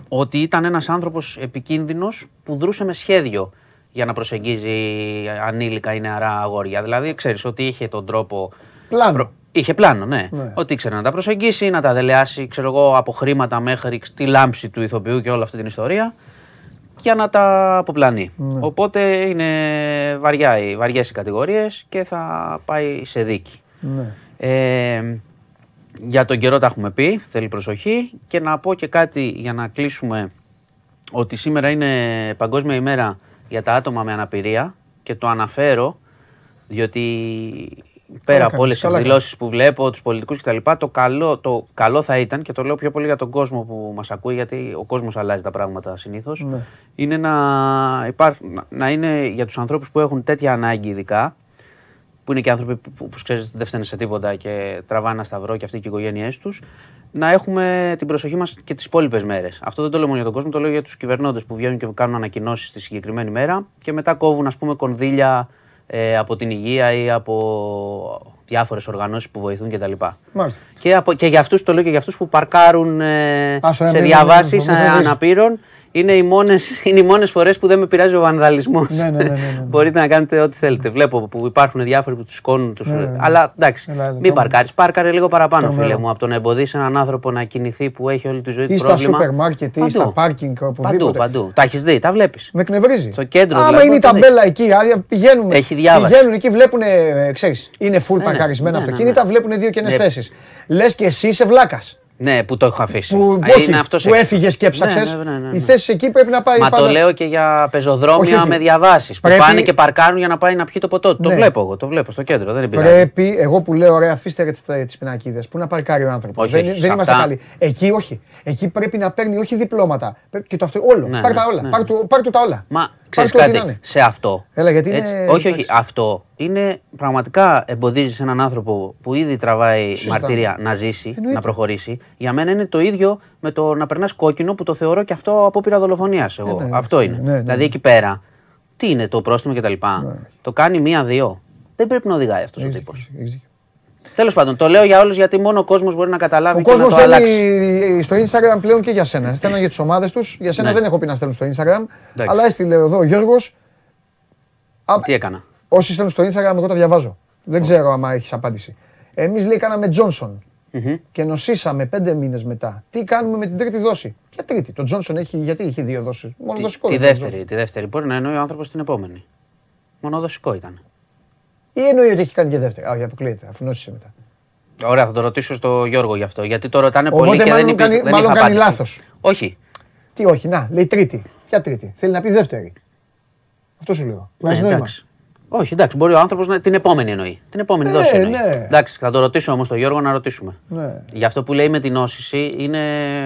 ότι ήταν ένας άνθρωπος επικίνδυνος που δρούσε με σχέδιο για να προσεγγίζει ανήλικα ή νεαρά αγόρια. Δηλαδή, ξέρεις ότι είχε τον τρόπο. Πλάνο. Είχε πλάνο, ναι. Ναι. Ότι ήξερε να τα προσεγγίσει, να τα δελεάσει, ξέρω εγώ, από χρήματα μέχρι τη λάμψη του ηθοποιού και όλη αυτή την ιστορία για να τα αποπλανεί. Ναι. Οπότε είναι βαριά, οι- βαριές οι κατηγορίες και θα πάει σε δίκη. Ναι. Ε, για τον καιρό τα έχουμε πει, θέλει προσοχή και να πω και κάτι για να κλείσουμε ότι σήμερα είναι Παγκόσμια ημέρα για τα άτομα με αναπηρία και το αναφέρω διότι πέρα κάνεις, από όλες τις καλά εκδηλώσεις που βλέπω, τους πολιτικούς κτλ., το καλό, το καλό θα ήταν και το λέω πιο πολύ για τον κόσμο που μας ακούει, γιατί ο κόσμος αλλάζει τα πράγματα συνήθως. Ναι. Είναι να, υπάρχ, να, να είναι για τους ανθρώπους που έχουν τέτοια ανάγκη, ειδικά, που είναι και άνθρωποι που, που, που ξέρεις, δεν φταίνουν σε τίποτα και τραβάνε ένα σταυρό και αυτοί και οι οικογένειές τους, να έχουμε την προσοχή μας και τις υπόλοιπες μέρες. Αυτό δεν το λέω μόνο για τον κόσμο, το λέω για τους κυβερνώντες που βγαίνουν και κάνουν ανακοινώσεις τη συγκεκριμένη μέρα και μετά κόβουν, ας πούμε, κονδύλια ε, από την υγεία ή από διάφορες οργανώσεις που βοηθούν κτλ. Μάλιστα. Και, από, και για αυτούς το λέω και για αυτούς που παρκάρουν ε, Α, στο σε ένα, διαβάσει ναι, ναι, ναι, ναι, ναι. αναπήρων. Είναι οι μόνες, είναι οι μόνες φορές που δεν με πειράζει ο βανδαλισμός. Ναι, ναι, ναι, ναι, ναι. Μπορείτε να κάνετε ό,τι θέλετε. Βλέπω που υπάρχουν διάφοροι που τους σκόνουν. Τους... Ναι, ναι, ναι. Αλλά εντάξει, Έλα, έλα, μην πάμε. παρκάρεις. Πάρκαρε λίγο παραπάνω, Τρομερό. φίλε μου, από το να εμποδίσει έναν άνθρωπο να κινηθεί που έχει όλη τη ζωή του Ή στα πρόβλημα. σούπερ μάρκετ ή στα Παντού. πάρκινγκ, Παντού, οπουδήποτε. παντού. Τα έχεις δει, τα βλέπεις. Με εκνευρίζει. Στο κέντρο, Άμα δηλαδή, είναι η όταν ταμπέλα εκεί, α, πηγαίνουμε. Έχει διάβαση. Πηγαίνουν εκεί, βλέπουν, ξέρεις, είναι full ναι, παρκαρισμένα ναι, ναι, αυτοκίνητα, ναι. βλέπουν δύο κενέ Ναι. θέσεις. Λες και εσύ είσαι βλάκας. Ναι, που το έχω αφήσει. Που, Α, όχι, αυτός που έξω. έφυγες και έψαξε. Ναι, ναι, ναι, ναι, ναι. Η θέση εκεί πρέπει να πάει Μα πάντα. το λέω και για πεζοδρόμια Όχι, όχι. με διαβάσεις. Που Πρέπει- πάνε και παρκάρουν για να πάει να πιει το ποτό. του. Το Ναι. βλέπω εγώ, το βλέπω στο κέντρο. Δεν πειράζει. Πρέπει, εγώ που λέω, ωραία, αφήστε τις πινακίδες. Πού να παρκάρει ο άνθρωπος. Όχι, Δεν, όχι, δεν σε είμαστε αυτά- καλοί. Εκεί όχι. Εκεί πρέπει να παίρνει όχι διπλώματα. Πρέπει Και το αυτό, όλο. Ναι, πάρ' τα ναι, όλα. ναι. Πάρ' του, πάρ' του τα όλα. Μα Πάρ' ξέρεις του ό,τι να κάτι, είναι. σε αυτό. Έλα, γιατί είναι- όχι, όχι, εντάξει. αυτό είναι πραγματικά εμποδίζεις έναν άνθρωπο που ήδη τραβάει Συζητάμε. μαρτυρία να ζήσει, Εννοείται. να προχωρήσει. Για μένα είναι το ίδιο με το να περνάς κόκκινο που το θεωρώ και αυτό απόπειρα δολοφονίας. Εγώ. ναι, ναι. αυτό είναι. Ναι, ναι. Δηλαδή εκεί πέρα, τι είναι το πρόστιμο κτλ. Το κάνει μία-δύο. Δεν πρέπει να οδηγάει αυτός ο Έχεις τύπος. Δίκιο, έχεις δίκιο. Τέλος πάντων, το λέω για όλους γιατί μόνο ο κόσμος μπορεί να καταλάβει Ο και να κόσμος το αλλάξει. θέλει στο Instagram πλέον και για σένα. Στέλναν για τις ομάδες τους. Για σένα Ναι. δεν έχω πει να στέλνουν στο Instagram. Εντάξει. Αλλά έστειλε εδώ ο Γιώργος. Τι έκανα; Όσοι στέλνουν στο Instagram, εγώ τα διαβάζω. Δεν ξέρω άμα έχεις απάντηση. Εμείς λέει κάναμε Τζόνσον Μμμ. και νοσήσαμε πέντε μήνες μετά. Τι κάνουμε με την τρίτη δόση; Ποια τρίτη. Το Τζόνσον έχει, γιατί έχει δύο δόσεις; Μόνο Τη, δοσικό. τη δεν είναι ο δεύτερη, τη δεύτερη. Μπορεί να εννοεί ο άνθρωπος την επόμενη. Μονοδοσικό ήταν. Johnson. Ή εννοεί ότι έχει κάνει και δεύτερη. Α, όχι, αποκλείεται, αφού νόσησε μετά. Ωραία, θα το ρωτήσω στο Γιώργο γι' αυτό. Γιατί το ρωτάνε Οπότε πολύ και μάλλον δεν, υπή, κάνει- δεν μάλλον είχα κάνει απάντηση. λάθος. Όχι. Τι όχι, να, λέει τρίτη. Ποια τρίτη; Θέλει να πει δεύτερη. Αυτό σου λέω. Βγάζεις Ε, νόημα. εντάξει. Όχι, εντάξει, μπορεί ο άνθρωπος να την επόμενη εννοεί. Την επόμενη Ε, δόση εννοεί. ναι. Εντάξει, θα το ρωτήσω όμως τον Γιώργο να ρωτήσουμε. Ναι. Γι' αυτό που λέει με την νόσηση είναι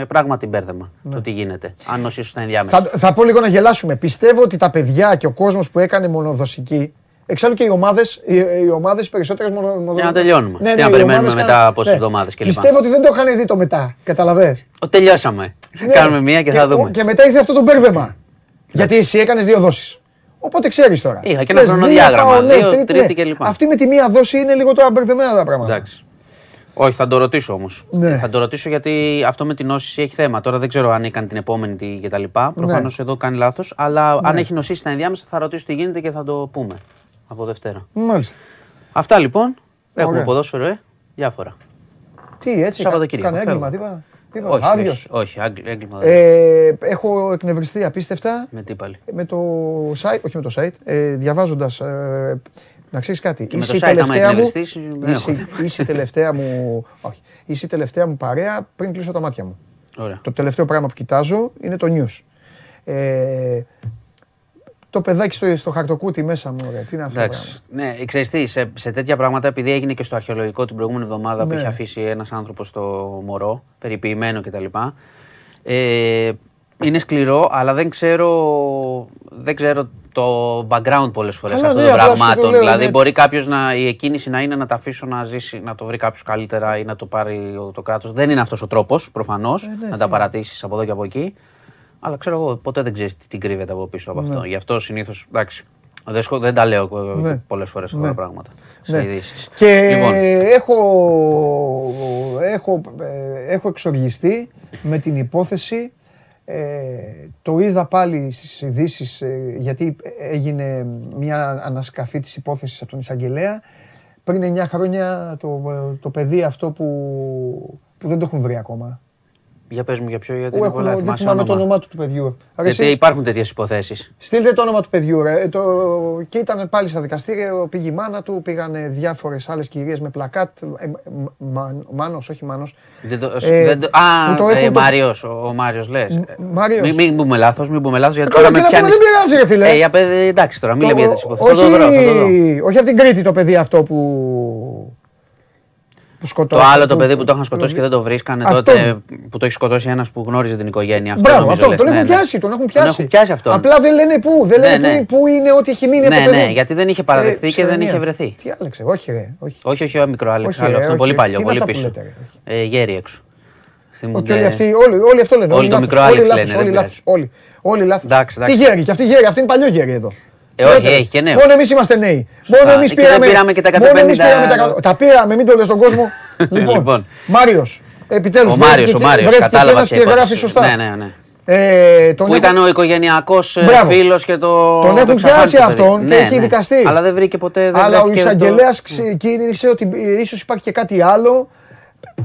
πράγματι μπέρδεμα το τι γίνεται. Αν νοσήσω στα ενδιάμεσα. Ναι. Θα, θα πω λίγο να γελάσουμε. Πιστεύω ότι τα παιδιά και ο κόσμος που έκανε μονοδοσική. Εξάλλου και οι ομάδες οι, οι ομάδες περισσότερες μονοδοσικέ. Για να τελειώνουμε. Τι να περιμένουμε μετά πόσες εβδομάδες κλπ. Πιστεύω ότι δεν το είχαν δει το μετά. Καταλαβέ. Ο, τελειώσαμε. Κάνουμε μία και θα δούμε. Και μετά ήρθε αυτό το μπέρδεμα. Γιατί εσύ έκανες δύο δόσεις. Οπότε ξέρεις τώρα. Είχα και ένα Λες, χρονοδιάγραμμα, πάω, ναι, δύο, τρίτη κλπ. Αυτή με τη μία δόση είναι λίγο τώρα μπερδεμένα τα πράγματα. Εντάξει. Όχι, θα το ρωτήσω όμως. Ναι. Θα το ρωτήσω γιατί αυτό με την νόσηση έχει θέμα. Τώρα δεν ξέρω αν έκανε την επόμενη τι κτλ. Προφανώ Ναι. εδώ κάνει λάθος. Αλλά αν έχει νοσήσει στα ενδιάμεσα θα ρωτήσω τι γίνεται και θα το πούμε από Δευτέρα. Μάλιστα. Αυτά λοιπόν. Έχουμε Ωραία. ποδόσφαιρο, ε. Διάφορα. Τι έτσι. Σαββατοκύριακο, Κάνε έγκλημα, φεύγω. τίποτα. Τίποτα. Όχι, Άδειος. όχι, όχι, άγγλ- έγκλημα δεν. Ε, έχω εκνευριστεί απίστευτα Με τι πάλι; με το site, όχι με το site, ε, διαβάζοντας, ε, να ξέρεις κάτι. Και με είσαι το η site, άμα τελευταία μου, εκνευριστείς, δεν έχω είσαι, είσαι η τελευταία μου, όχι, είσαι η τελευταία μου παρέα πριν κλείσω τα μάτια μου. Ωραία. Το τελευταίο πράγμα που κοιτάζω είναι το news. Ε, το παιδάκι στο, στο χαρτοκούτι μέσα μου, ωραία. Τι είναι αυτό το πράγμα. Εντάξει. Ναι, ξέρεις τι, σε, σε τέτοια πράγματα, επειδή έγινε και στο αρχαιολογικό την προηγούμενη εβδομάδα που Ναι. είχε αφήσει ένας άνθρωπος στο μωρό, περιποιημένο κτλ. Ε, είναι σκληρό, αλλά δεν ξέρω, δεν ξέρω το background πολλές φορές Καλά, αυτών ναι, των απλά σου το πραγμάτων. λέω, δηλαδή, ναι. μπορεί κάποιος να η εκκίνηση να είναι να τα αφήσω να ζήσει, να το βρει κάποιος καλύτερα ή να το πάρει ο- το κράτος. Δεν είναι αυτός ο τρόπος, προφανώς, ναι, να τι τα παρατήσεις από εδώ και από εκεί. Αλλά ξέρω εγώ, ποτέ δεν ξέρεις τι, τι κρύβεται από πίσω από αυτό. Γι' αυτό συνήθως, εντάξει, δεν, σχο- δεν τα λέω Ναι. πολλές φορές αυτά Ναι. τα πράγματα. Σε Ναι. ειδήσεις. Και Λοιπόν, έχω, έχω, ε, έχω εξοργιστεί με την υπόθεση. Ε, το είδα πάλι στις ειδήσεις ε, γιατί έγινε μια ανασκαφή της υπόθεσης από τον εισαγγελέα. Πριν 9 χρόνια το, το παιδί αυτό που, που δεν το έχουν βρει ακόμα. Για πες μου για ποιο, γιατί Που είναι έχουν, πολλά, δεν θυμάσαι θυμάμαι το όνομα. όνομά του του παιδιού. Ρε, Γιατί εσύ, υπάρχουν τέτοιες υποθέσεις. Στείλτε το όνομα του παιδιού, ρε. Ε, Το... Και ήταν πάλι στα δικαστήρια, πήγε η μάνα του, πήγαν διάφορες άλλες κυρίες με πλακάτ. Ε, μα, Μάνος, όχι Μάνος. Δεν το, Ε, δεν το, που α, το ε, έχουν το- Μάριος, ο, ο Μάριος λες. Ε, Μάριος. Μην, μην πούμε λάθος, μην πούμε λάθος, γιατί Ε, Καλά, τώρα και με να πούμε, πιάνεις. δεν πειράζει, ρε φίλε. Ε, για παιδί, εντάξει τώρα, μην Το- λέμε για τις υποθέσεις. όχι, Θα το βρω, θα το δω. όχι από την Κρήτη το παιδί αυτό που. Που Το σκοτώθηκε. άλλο το παιδί που το είχαν σκοτώσει και δεν το βρίσκανε Αυτό. τότε, που το έχει σκοτώσει ένας που γνώριζε την οικογένεια. Αυτό Μπράβο, νομίζω αυτό. λες. Τον Ναι, έχουν ναι. πιάσει, τον έχουν Τον πιάσει. έχουν πιάσει αυτόν. Απλά δεν λένε πού, δεν Ναι, λένε ναι. πού, πού είναι ότι έχει μείνει από Ναι, το παιδί. ναι, γιατί δεν είχε παραδεχθεί και δεν ψευδονία. είχε βρεθεί. Τι άλλαξε, όχι ρε. Όχι. Όχι, όχι, ο μικρό Άλεξ, Όχι, άλλο ρε, αυτό είναι όχι, πολύ ρε. παλιό, Τι είναι πολύ αυτά που πίσω. λέτε, ρε, όχι. Ε, Γέρι έξω. Όχι, όλοι αυτοί, όλοι, όλοι αυτό λένε. Όλοι το λάθος, μικρό όλοι Άλεξ λάθος, λένε, Όλοι δεν λάθος, όλοι. Όλοι λάθος. Εντάξει, Τι εντάξει. γέρι, και αυτή γέρι, αυτή είναι παλιό γέρι εδώ. Ε, όχι, Ξέρετε, έχει και νέο. Μόνο εμείς είμαστε νέοι. Σωστά. Μόνο εμείς Και δεν πήραμε. πήραμε και τα μόνο εμείς 150 πήραμε τα εκατό- Τα πήραμε, μην το λες στον κόσμο. Λοιπόν. Λοιπόν, Μάριος. Επιτέλους. Ο Μάριος, ο Μάριος, κατάλαβα και ποια γράφει υπόθεση. σωστά. Ναι, ναι, ναι. Ε, τον Που έχω- ήταν ο οικογενειακός Μπράβο. φίλος και το. Τον το έχουν εξαφάνισε πιάσει το παιδί. αυτόν και Ναι, έχει ναι. δικαστεί. Αλλά δεν βρήκε ποτέ. Δεν Αλλά ο βρέθηκε το- εισαγγελέας ξεκίνησε ότι ίσως υπάρχει και κάτι άλλο.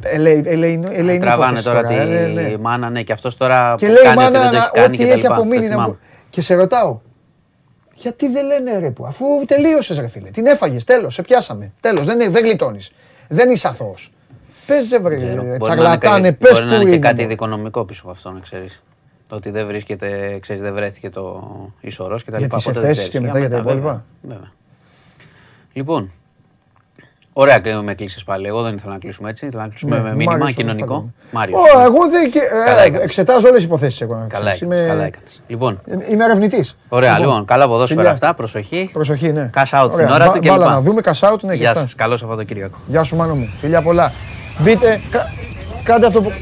Ε, λέει- ε, λέει- ε, λέει, είναι Τραβάνε υπόθεση τώρα τη ε, ναι, ναι. μάνα, ναι, και αυτός τώρα Και που λέει η κάνει ότι μάνα δεν το έχει να- κάνει ό,τι και τα έχει λοιπά. απομείνει. Το να θυμάμαι. μου- Και σε ρωτάω, γιατί δεν λένε ρε που, αφού τελείωσες ρε φίλε. Την έφαγες, τέλος, σε πιάσαμε. Τέλος, δεν, δεν γλιτώνεις. Δεν είσαι αθώος. Πες βρε, Ξέρω. Μπορεί να είναι τσαγλατάνε, κα- πες Μπορεί να που είναι και είναι. κάτι δικονομικό πίσω από αυτό, να ξέρεις. Το ότι δεν βρίσκεται, ξέρεις, δεν βρέθηκε το ισορρός και τα Για λοιπά. τις Ποτέ δεν εφέσεις ξέρεις. και μετά για τα βέβαια, υπόλοιπα. βέβαια. Λοιπόν, ωραία και με κλείσεις πάλι. Εγώ δεν ήθελα να κλείσουμε έτσι. Ήθελα να κλείσουμε Ναι, με μήνυμα Μάριος, κοινωνικό. αυτό Μάριο. Ω, εγώ δεν, και, ε, Καλά έκανες. εξετάζω όλες τις υποθέσεις εγώ. να Καλά ξέρεις. έκανες, καλά έκανες. Λοιπόν, ε, Είμαι ερευνητής. ωραία, λοιπόν, καλά ποδόσφαιρα φιλιά. αυτά, προσοχή. Προσοχή, ναι. Cash out στην Ωραία, ώρα μπα- του και μπάλα λοιπά. να δούμε, cash out, ναι, και Γεια αυτά. σας, καλό Σαββατοκύριακο. Γεια σου, μάνο μου. Φιλιά πολλά. Μπείτε, κα- κάντε αυτό που...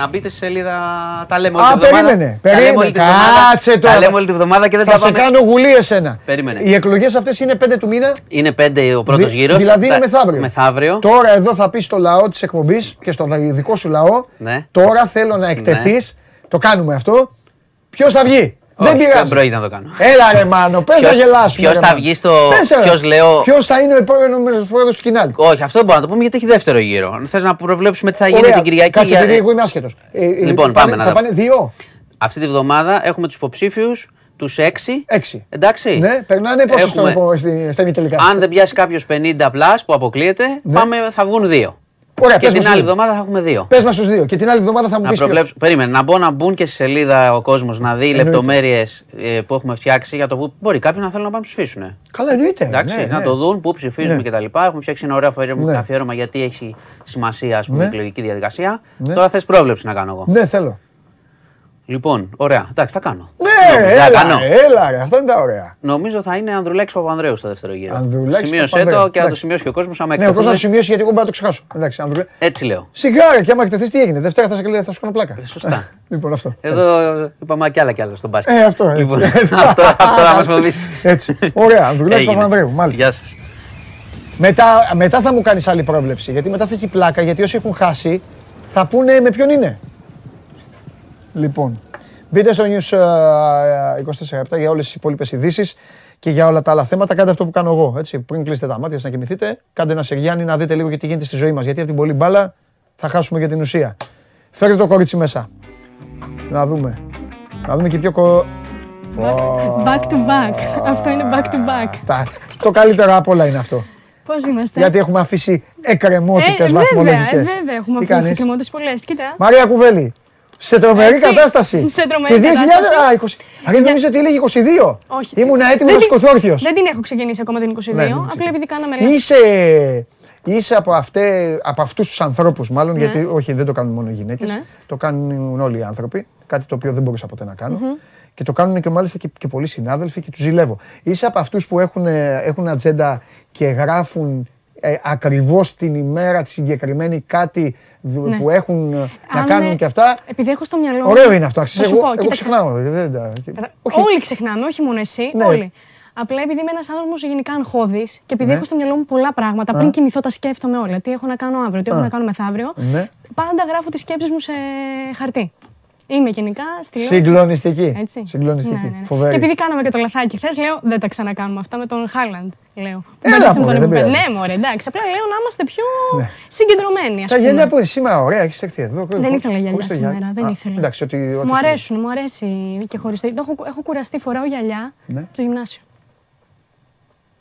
Να μπείτε στη σελίδα. Τα λέμε Α, όλη τη εβδομάδα. περίμενε, Τα λέμε περίμενε. όλη τη εβδομάδα. Κάτσε τώρα. Τα λέμε όλη τη εβδομάδα και δεν Θα τα σε πάμε. κάνω γουλή εσένα. Περίμενε. Οι εκλογές αυτές είναι 5 του μήνα; Είναι πέντε ο πρώτος Δη- γύρος. Δηλαδή είναι μεθαύριο. Μεθαύριο. Τώρα εδώ θα πεις στο λαό της εκπομπής και στο δικό σου λαό. Ναι. Τώρα θέλω να εκτεθείς. Το κάνουμε αυτό. Ποιος θα βγει; Δεν Όχι, πειράζει. Δεν πρόκειται να το κάνω. Έλα ρε Μάνο, πες να Ποιος- γελάσουμε. ποιος ρε, θα Μάνο. βγει στο- Πες, ρε. ποιος λέω- Ποιος θα είναι ο επόμενος πρόεδρος του Κινάλ. Όχι, αυτό δεν μπορούμε να το πούμε γιατί έχει δεύτερο γύρο. Αν θες να προβλέψουμε τι θα γίνει Ωραία. την Κυριακή. Κάτσε, για- γιατί εγώ είμαι άσχετος. Ε, ε, Λοιπόν, πάνε- πάμε να Θα τα- πάνε δύο, Αυτή τη βδομάδα έχουμε τους υποψήφιους, τους έξι. έξι. Εντάξει. Ναι, περνάνε πόσο Έχουμε- στο, στη, στα ημιτελικά. Αν δεν πιάσει κάποιος 50 πλάς που αποκλείεται, πάμε, θα βγουν δύο. Ναι. Ωραία, και πες την μας άλλη τους. εβδομάδα θα έχουμε δύο. Πες μας τους δύο. Και την άλλη εβδομάδα θα μου Να πεις ποιος. προβλέψω. Περίμενε, να μπω να μπουν και στη σελίδα ο κόσμος να δει Εννοείται. λεπτομέρειες που έχουμε φτιάξει για το που μπορεί κάποιοι να θέλουν να πάνε να ψηφίσουν. Καλά, εννοείται. Εντάξει, ναι, να ναι. το δουν, πού ψηφίζουμε Ναι. κτλ. Έχουμε φτιάξει ένα ωραίο αφιέρωμα, Ναι. αφιέρωμα γιατί έχει σημασία ας πούμε, Ναι. η εκλογική διαδικασία. Ναι. Τώρα θες πρόβλεψη να κάνω εγώ. Ναι, θέλω. Λοιπόν, ωραία, εντάξει, θα κάνω. Ναι, Νομίζω, θα έλα, κάνω. ρε, έλα, ρε, αυτά είναι τα ωραία. Νομίζω θα είναι Ανδρουλάκη Παπανδρέους στο δεύτερο γύρο. Ανδρουλάκης Σημείωσέ Παπανδρέου. το και να το Εντάξει. σημειώσει και ο κόσμος άμα Ναι, ο κόσμος θα το εκτεθούμε. σημειώσει γιατί εγώ μπορώ να το ξεχάσω. Εντάξει, αν δουλε... Έτσι λέω. Σιγάρα και άμα εκτεθείς τι έγινε; Δευτέρα θα σε κλείσει, θα σου κάνω πλάκα. Ε, σωστά. λοιπόν, αυτό. Εδώ είπαμε κι άλλα κι άλλα στον μπάσκετ. Ε, αυτό, έτσι. Λοιπόν, αυτό, αυτό να μας φοβήσει. Έτσι. Ωραία, Ανδρουλάκης Έγινε. Παπανδρέου, μάλιστα. Γεια σας. Μετά, μετά θα μου κάνεις άλλη πρόβλεψη. Γιατί μετά θα έχει πλάκα. Γιατί όσοι έχουν χάσει θα πούνε με ποιον είναι. Λοιπόν, μπείτε στο News ε, 24 για όλες τις υπόλοιπες ειδήσεις και για όλα τα άλλα θέματα. Κάντε αυτό που κάνω εγώ. Έτσι. Πριν κλείσετε τα μάτια σας να κοιμηθείτε, κάντε ένα σεριάνι να δείτε λίγο και τι γίνεται στη ζωή μας. Γιατί από την πολλή μπάλα θα χάσουμε για την ουσία. Φέρτε το κορίτσι μέσα. Να δούμε. Να δούμε και πιο κο... Back to back. Αυτό είναι back to back. Τα- Το καλύτερο απ' όλα είναι αυτό. Πώς είμαστε; Γιατί έχουμε αφήσει εκκρεμότητες ε, βέβαια, βαθμολογικές. ε, βέβαια, έχουμε Τι αφήσει κάνεις; εκκρεμότητες πολλές. Κοίτα. Μαρία Κουβέλη, σε τρομερή Έτσι, κατάσταση. σε τρομερή και 2000, κατάσταση. Α, 20. Αν νομίζω ότι έλεγε 22. Όχι. Ήμουν έτοιμος Δεν να την- σκοθόρθιο. Δεν την έχω ξεκινήσει ακόμα την 22. Ναι, δεν την απλά ξεκινήσει. επειδή κάναμε λάθο. Είσαι, είσαι από, αυτέ, από αυτούς τους ανθρώπους μάλλον, Ναι. γιατί όχι δεν το κάνουν μόνο οι γυναίκες, Ναι. το κάνουν όλοι οι άνθρωποι, κάτι το οποίο δεν μπορούσα ποτέ να κάνω. Και το κάνουν και μάλιστα και, και πολλοί συνάδελφοι και τους ζηλεύω. Είσαι από αυτούς που έχουν, ε, έχουν ατζέντα και γράφουν ε, ακριβώς την ημέρα τη συγκεκριμένη κάτι δου- Ναι. που έχουν ε, να Αν, κάνουν ε, και αυτά. Επειδή έχω στο μυαλό. μου- Ωραίο είναι αυτό. Θα Αξίζει. σου Εγώ, πω, εγώ κοίταξε. ξεχνάω. ε, δεν τα- Κατα- όχι. Όλοι ξεχνάμε, όχι μόνο εσύ. Ναι. Όλοι. Απλά επειδή είμαι ένας άνθρωπος γενικά αγχώδης και επειδή Ναι. έχω στο μυαλό μου πολλά πράγματα, πριν κοιμηθώ τα σκέφτομαι όλα. Τι έχω να κάνω αύριο, τι έχω Α. να κάνω μεθαύριο. Ναι. Πάντα γράφω τις σκέψεις μου σε χαρτί. Είμαι γενικά στη λέω. Συγκλονιστική. Έτσι. Συγκλονιστική. Ναι, ναι, ναι. Φοβερή. Και επειδή κάναμε και το λαθάκι χθε, λέω δεν τα ξανακάνουμε αυτά με τον Χάλαντ. Λέω. Που Έλα, μπερδέψαμε μωρέ, τον δεν επίπεδο. πειράζει. Ναι, μωρέ, εντάξει. Απλά λέω να είμαστε πιο Ναι. συγκεντρωμένοι. Ας Τα πούμε. γυαλιά που είναι σήμερα, ωραία, έχεις έρθει εδώ. Δεν ήθελα γυαλιά Χωρίς το σήμερα, γυαλί. δεν Α, ήθελα. Εντάξει, ότι. ό,τι Μου σου- αρέσουν, μου αρέσει και χωριστά. Το έχω, έχω κουραστεί, φοράω γυαλιά Ναι. από το γυμνάσιο.